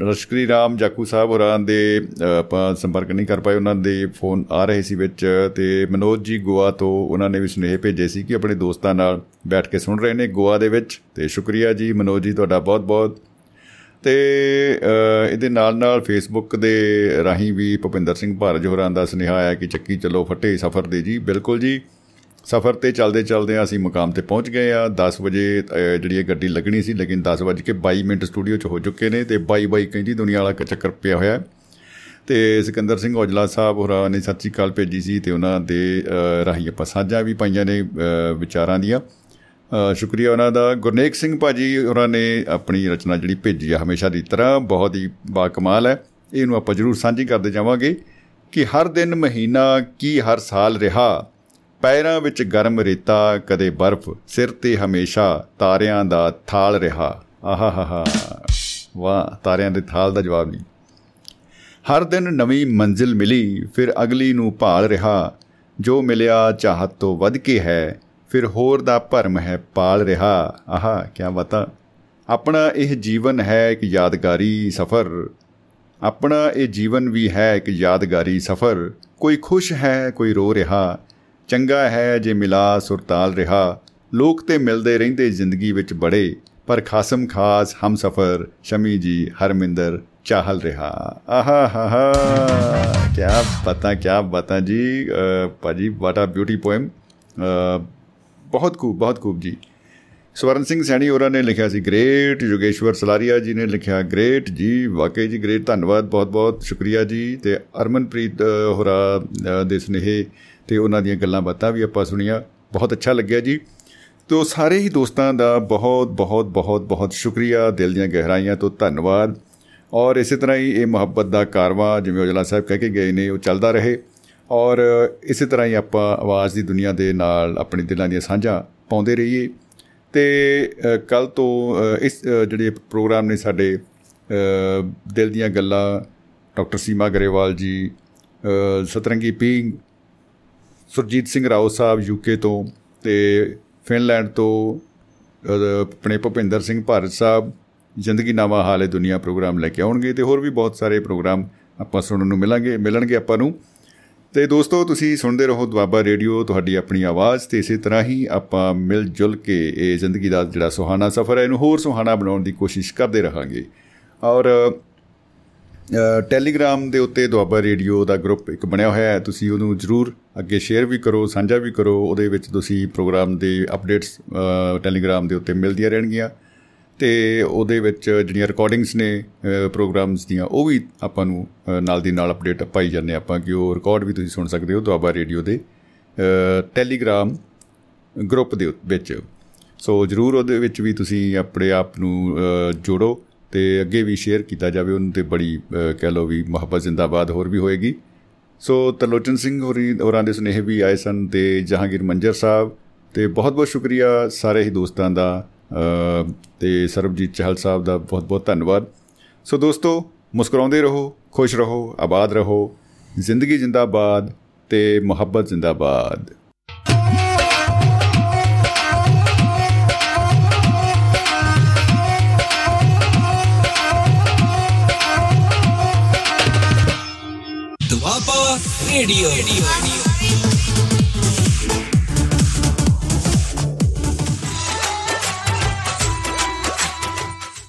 ਲਸ਼ਕਰੀ ਰਾਮ ਜਾਕੂ ਸਾਹਿਬ ਹੋਰਾਂ ਦੇ ਅ, ਆਪਾਂ ਸੰਪਰਕ ਨਹੀਂ ਕਰ ਪਾਏ ਉਹਨਾਂ ਦੇ ਫੋਨ ਆ ਰਹੇ ਸੀ ਵਿੱਚ ਤੇ ਮਨੋਜ ਜੀ ਗੋਆ ਤੋਂ ਉਹਨਾਂ ਨੇ ਵੀ ਸੁਨੇਹੇ ਭੇਜੇ ਸੀ ਕਿ ਆਪਣੇ ਦੋਸਤਾਂ ਨਾਲ ਬੈਠ ਕੇ ਸੁਣ ਰਹੇ ਨੇ ਗੋਆ ਦੇ ਵਿੱਚ ਤੇ ਸ਼ੁਕਰੀਆ ਜੀ ਮਨੋਜ ਜੀ ਤੁਹਾਡਾ ਬਹੁਤ-ਬਹੁਤ। ਤੇ ਅ, ਇਹਦੇ ਨਾਲ ਨਾਲ ਫੇਸਬੁੱਕ ਦੇ ਰਾਹੀਂ ਵੀ ਭੁਪਿੰਦਰ ਸਿੰਘ ਭਾਰਜ ਹੋਰਾਂ ਦਾ ਸੁਨੇਹਾ ਆਇਆ ਕਿ ਚੱਕੀ ਚਲੋ ਫੱਟੇ ਸਫ਼ਰ ਦੇ ਜੀ ਬਿਲਕੁਲ ਜੀ। ਸਫ਼ਰ ਤੇ ਚੱਲਦੇ ਚੱਲਦੇ ਅਸੀਂ ਮੁਕਾਮ ਤੇ ਪਹੁੰਚ ਗਏ ਆ। 10 ਵਜੇ ਅ, ਜਿਹੜੀ ਇਹ ਗੱਡੀ ਲੱਗਣੀ ਸੀ ਲੇਕਿਨ 10 ਵਜੇ ਕੇ 22 ਮਿੰਟ ਸਟੂਡੀਓ 'ਚ ਹੋ ਚੁੱਕੇ ਨੇ ਤੇ 22 22 ਕਹਿੰਦੀ ਦੁਨੀਆ ਵਾਲਾ ਇੱਕ ਚੱਕਰ ਪਿਆ ਹੋਇਆ ਹੈ। ਤੇ ਸਿਕੰਦਰ ਸਿੰਘ ਔਜਲਾ ਸਾਹਿਬ ਹੋਰਾਂ ਨੇ ਸੱਚੀ ਕਾਲ ਭੇਜੀ ਸੀ ਤੇ ਉਹਨਾਂ ਦੇ ਅ, ਰਾਹੀਂ ਆਪਾਂ ਸਾਂਝਾਂ ਵੀ ਪਾਈਆਂ ਨੇ ਅ, ਵਿਚਾਰਾਂ ਦੀਆਂ। ਅ, ਸ਼ੁਕਰੀਆ ਉਹਨਾਂ ਦਾ। ਗੁਰਨੇਕ ਸਿੰਘ ਭਾਜੀ ਹੋਰਾਂ ਨੇ ਆਪਣੀ ਰਚਨਾ ਜਿਹੜੀ ਭੇਜੀ ਆ ਹਮੇਸ਼ਾ ਦੀ ਤਰ੍ਹਾਂ ਬਹੁਤ ਹੀ ਬਾ ਕਮਾਲ ਹੈ। ਇਹਨੂੰ ਆਪਾਂ ਜ਼ਰੂਰ ਸਾਂਝੀ ਕਰਦੇ ਜਾਵਾਂਗੇ ਕਿ ਹਰ ਦਿਨ ਮਹੀਨਾ ਕੀ ਹਰ ਸਾਲ ਰਿਹਾ। ਪੈਰਾਂ ਵਿੱਚ ਗਰਮ ਰੇਤਾ, ਕਦੇ ਬਰਫ਼, ਸਿਰ ਤੇ ਹਮੇਸ਼ਾ ਤਾਰਿਆਂ ਦਾ ਥਾਲ ਰਿਹਾ। ਆਹਾਹਾਹਾ। ਵਾਹ, ਤਾਰਿਆਂ ਦੇ ਥਾਲ ਦਾ ਜਵਾਬ ਨਹੀਂ। ਹਰ ਦਿਨ ਨਵੀਂ ਮੰਜ਼ਿਲ ਮਿਲੀ, ਫਿਰ ਅਗਲੀ ਨੂੰ ਭਾਲ ਰਿਹਾ। ਜੋ ਮਿਲਿਆ ਚਾਹਤ ਤੋਂ ਵੱਧ ਕੇ ਹੈ, ਫਿਰ ਹੋਰ ਦਾ ਭਰਮ ਹੈ ਪਾਲ ਰਿਹਾ। ਆਹਾ ਕੀ ਬਤਾ। ਆਪਣਾ ਇਹ ਜੀਵਨ ਹੈ ਇੱਕ ਯਾਦਗਾਰੀ ਸਫ਼ਰ। ਆਪਣਾ ਇਹ ਜੀਵਨ ਵੀ ਹੈ ਇੱਕ ਯਾਦਗਾਰੀ ਸਫ਼ਰ। ਕੋਈ ਖੁਸ਼ ਹੈ, ਕੋਈ ਰੋ ਰਿਹਾ। ਚੰਗਾ ਹੈ ਜੇ ਮਿਲਾ ਸੁਰਤਾਲ ਰਿਹਾ। ਲੋਕ ਤੇ ਮਿਲਦੇ ਰਹਿੰਦੇ ਜ਼ਿੰਦਗੀ ਵਿੱਚ ਬੜੇ ਪਰ ਖਾਸਮ ਖਾਸ ਹਮਸਫਰ ਸ਼ਮੀ ਜੀ ਹਰਮਿੰਦਰ ਚਾਹਲ ਰਿਹਾ। ਆਹਾ ਹਾ ਹਾ। ਕੀ ਬਤਾ ਕੀ ਬਤਾ ਜੀ। ਅ, ਭਾਜੀ ਵਾਟ ਆ ਬਿਊਟੀ ਪੋਇਮ ਬਹੁਤ ਖੂਬ ਬਹੁਤ ਖੂਬ ਜੀ। ਸਵਰਨ ਸਿੰਘ ਸੈਣੀ ਹੋਰਾਂ ਨੇ ਲਿਖਿਆ ਸੀ ਗ੍ਰੇਟ ਯੋਗੇਸ਼ਵਰ ਸਲਾਰੀਆ ਜੀ ਨੇ ਲਿਖਿਆ ਗ੍ਰੇਟ ਜੀ ਵਾਕਈ ਜੀ ਗ੍ਰੇਟ ਧੰਨਵਾਦ ਬਹੁਤ ਬਹੁਤ ਸ਼ੁਕਰੀਆ ਜੀ। ਤੇ ਅਰਮਨਪ੍ਰੀਤ ਅ, ਹੋਰਾਂ ਅ, ਦੇ ਸੁਨੇਹੇ ਤੇ ਉਹਨਾਂ ਦੀਆਂ ਗੱਲਾਂ ਬਾਤਾਂ ਵੀ ਆਪਾਂ ਸੁਣੀਆਂ। ਬਹੁਤ ਅੱਛਾ ਲੱਗਿਆ ਜੀ। ਤੋ ਸਾਰੇ ਹੀ ਦੋਸਤਾਂ ਦਾ ਬਹੁਤ ਬਹੁਤ ਬਹੁਤ ਬਹੁਤ ਸ਼ੁਕਰੀਆ। ਦਿਲ ਦੀਆਂ ਗਹਿਰਾਈਆਂ ਤੋਂ ਧੰਨਵਾਦ। ਔਰ ਇਸੇ ਤਰ੍ਹਾਂ ਹੀ ਇਹ ਮੁਹੱਬਤ ਦਾ ਕਾਰਵਾ ਜਿਵੇਂ ਔਜਲਾ ਸਾਹਿਬ ਕਹਿ ਕੇ ਗਏ ਨੇ ਉਹ ਚੱਲਦਾ ਰਹੇ। ਔਰ ਇਸੇ ਤਰ੍ਹਾਂ ਹੀ ਆਪਾਂ ਆਵਾਜ਼ ਦੀ ਦੁਨੀਆ ਦੇ ਨਾਲ ਆਪਣੇ ਦਿਲਾਂ ਦੀਆਂ ਸਾਂਝਾਂ ਪਾਉਂਦੇ ਰਹੀਏ। ਤੇ ਕੱਲ ਤੋਂ ਅ, ਇਸ ਅ, ਜਿਹੜੇ ਪ੍ਰੋਗਰਾਮ ਨੇ ਸਾਡੇ ਅ, ਦਿਲ ਦੀਆਂ ਗੱਲਾਂ ਡਾਕਟਰ ਸੀਮਾ ਗਰੇਵਾਲ ਜੀ ਅ, ਸਤਰੰਗੀ ਪਿੰਗ ਸੁਰਜੀਤ ਸਿੰਘ ਰਾਓ ਸਾਹਿਬ ਯੂਕੇ ਤੋਂ ਤੇ ਫਿਨਲੈਂਡ ਤੋਂ ਅ, ਆਪਣੇ ਭੁਪਿੰਦਰ ਸਿੰਘ ਭਾਰਤ ਸਾਹਿਬ ਜ਼ਿੰਦਗੀ ਨਾਮਾ ਹਾਲੇ ਦੁਨੀਆ ਪ੍ਰੋਗਰਾਮ ਲੈ ਕੇ ਆਉਣਗੇ ਤੇ ਹੋਰ ਵੀ ਬਹੁਤ ਸਾਰੇ ਪ੍ਰੋਗਰਾਮ ਆਪਾਂ ਸੁਣਨ ਨੂੰ ਮਿਲਾਂਗੇ ਮਿਲਣਗੇ ਆਪਾਂ ਨੂੰ। ਤੇ ਦੋਸਤੋ ਤੁਸੀਂ ਸੁਣਦੇ ਰਹੋ ਦੁਆਬਾ ਰੇਡੀਓ ਤੁਹਾਡੀ ਆਪਣੀ ਆਵਾਜ਼ ਤੇ ਇਸੇ ਤਰ੍ਹਾਂ ਹੀ ਆਪਾਂ ਮਿਲ ਜੁਲ ਕੇ ਇਹ ਜ਼ਿੰਦਗੀ ਦਾ ਜਿਹੜਾ ਸੁਹਾਣਾ ਸਫ਼ਰ ਹੈ ਇਹਨੂੰ ਹੋਰ ਸੁਹਾਣਾ ਬਣਾਉਣ ਦੀ ਕੋਸ਼ਿਸ਼ ਕਰਦੇ ਰਹਾਂਗੇ। ਔਰ ਅ, ਟੈਲੀਗ੍ਰਾਮ ਦੇ ਉੱਤੇ ਦੁਆਬਾ ਰੇਡੀਓ ਦਾ ਗਰੁੱਪ ਇੱਕ ਬਣਿਆ ਹੋਇਆ ਹੈ। ਤੁਸੀਂ ਉਹਨੂੰ ਜਰੂਰ ਅੱਗੇ ਸ਼ੇਅਰ ਵੀ ਕਰੋ ਸਾਂਝਾ ਵੀ ਕਰੋ। ਉਹਦੇ ਵਿੱਚ ਤੁਸੀਂ ਪ੍ਰੋਗਰਾਮ ਦੇ ਅਪਡੇਟਸ ਅ, ਟੈਲੀਗ੍ਰਾਮ ਦੇ ਉੱਤੇ ਮਿਲਦੀਆਂ ਰਹਿਣਗੀਆਂ। ਤੇ ਉਹਦੇ ਵਿੱਚ ਜਿਹੜੀਆਂ ਰਿਕਾਰਡਿੰਗਸ ਨੇ ਅ, ਪ੍ਰੋਗਰਾਮਸ ਦੀਆਂ ਉਹ ਵੀ ਆਪਾਂ ਨੂੰ ਅ, ਨਾਲ ਦੀ ਨਾਲ ਅਪਡੇਟ ਪਾਈ ਜਾਂਦੇ ਆਪਾਂ ਕਿ ਉਹ ਰਿਕਾਰਡ ਵੀ ਤੁਸੀਂ ਸੁਣ ਸਕਦੇ ਹੋ ਦੁਆਬਾ ਰੇਡੀਓ ਦੇ ਅ, ਟੈਲੀਗ੍ਰਾਮ ਗਰੁੱਪ ਦੇ ਵਿੱਚ। ਸੋ ਜਰੂਰ ਉਹਦੇ ਵਿੱਚ ਵੀ ਤੁਸੀਂ ਆਪਣੇ ਆਪ ਨੂੰ ਅ, ਜੋੜੋ। ਤੇ ਅੱਗੇ ਵੀ ਸ਼ੇਅਰ ਕੀਤਾ ਜਾਵੇ ਉਹਨੂੰ ਤੇ ਬੜੀ ਅ, ਕਹਿ ਲਓ ਵੀ ਮੁਹੱਬਤ ਜ਼ਿੰਦਾਬਾਦ ਹੋਰ ਵੀ ਹੋਏਗੀ। ਸੋ ਤਰਲੋਚਨ ਸਿੰਘ ਹੋਰੀ ਹੋਰਾਂ ਦੇ ਸੁਨੇਹੇ ਵੀ ਆਏ ਸਨ ਤੇ ਜਹਾਂਗੀਰ ਮੰਜਰ ਸਾਹਿਬ ਤੇ ਬਹੁਤ ਬਹੁਤ ਸ਼ੁਕਰੀਆ ਸਾਰੇ ਹੀ ਦੋਸਤਾਂ ਦਾ ਅ, ਤੇ ਸਰਬਜੀਤ ਚਹਲ ਸਾਹਿਬ ਦਾ ਬਹੁਤ ਬਹੁਤ ਧੰਨਵਾਦ। ਸੋ ਦੋਸਤੋ ਮੁਸਕਰਾਉਂਦੇ ਰਹੋ ਖੁਸ਼ ਰਹੋ ਆਬਾਦ ਰਹੋ ਜ਼ਿੰਦਗੀ ਜਿੰਦਾਬਾਦ ਤੇ ਮੁਹੱਬਤ ਜਿੰਦਾਬਾਦ। ਦੁਆਬਾ ਰੇਡੀਓ।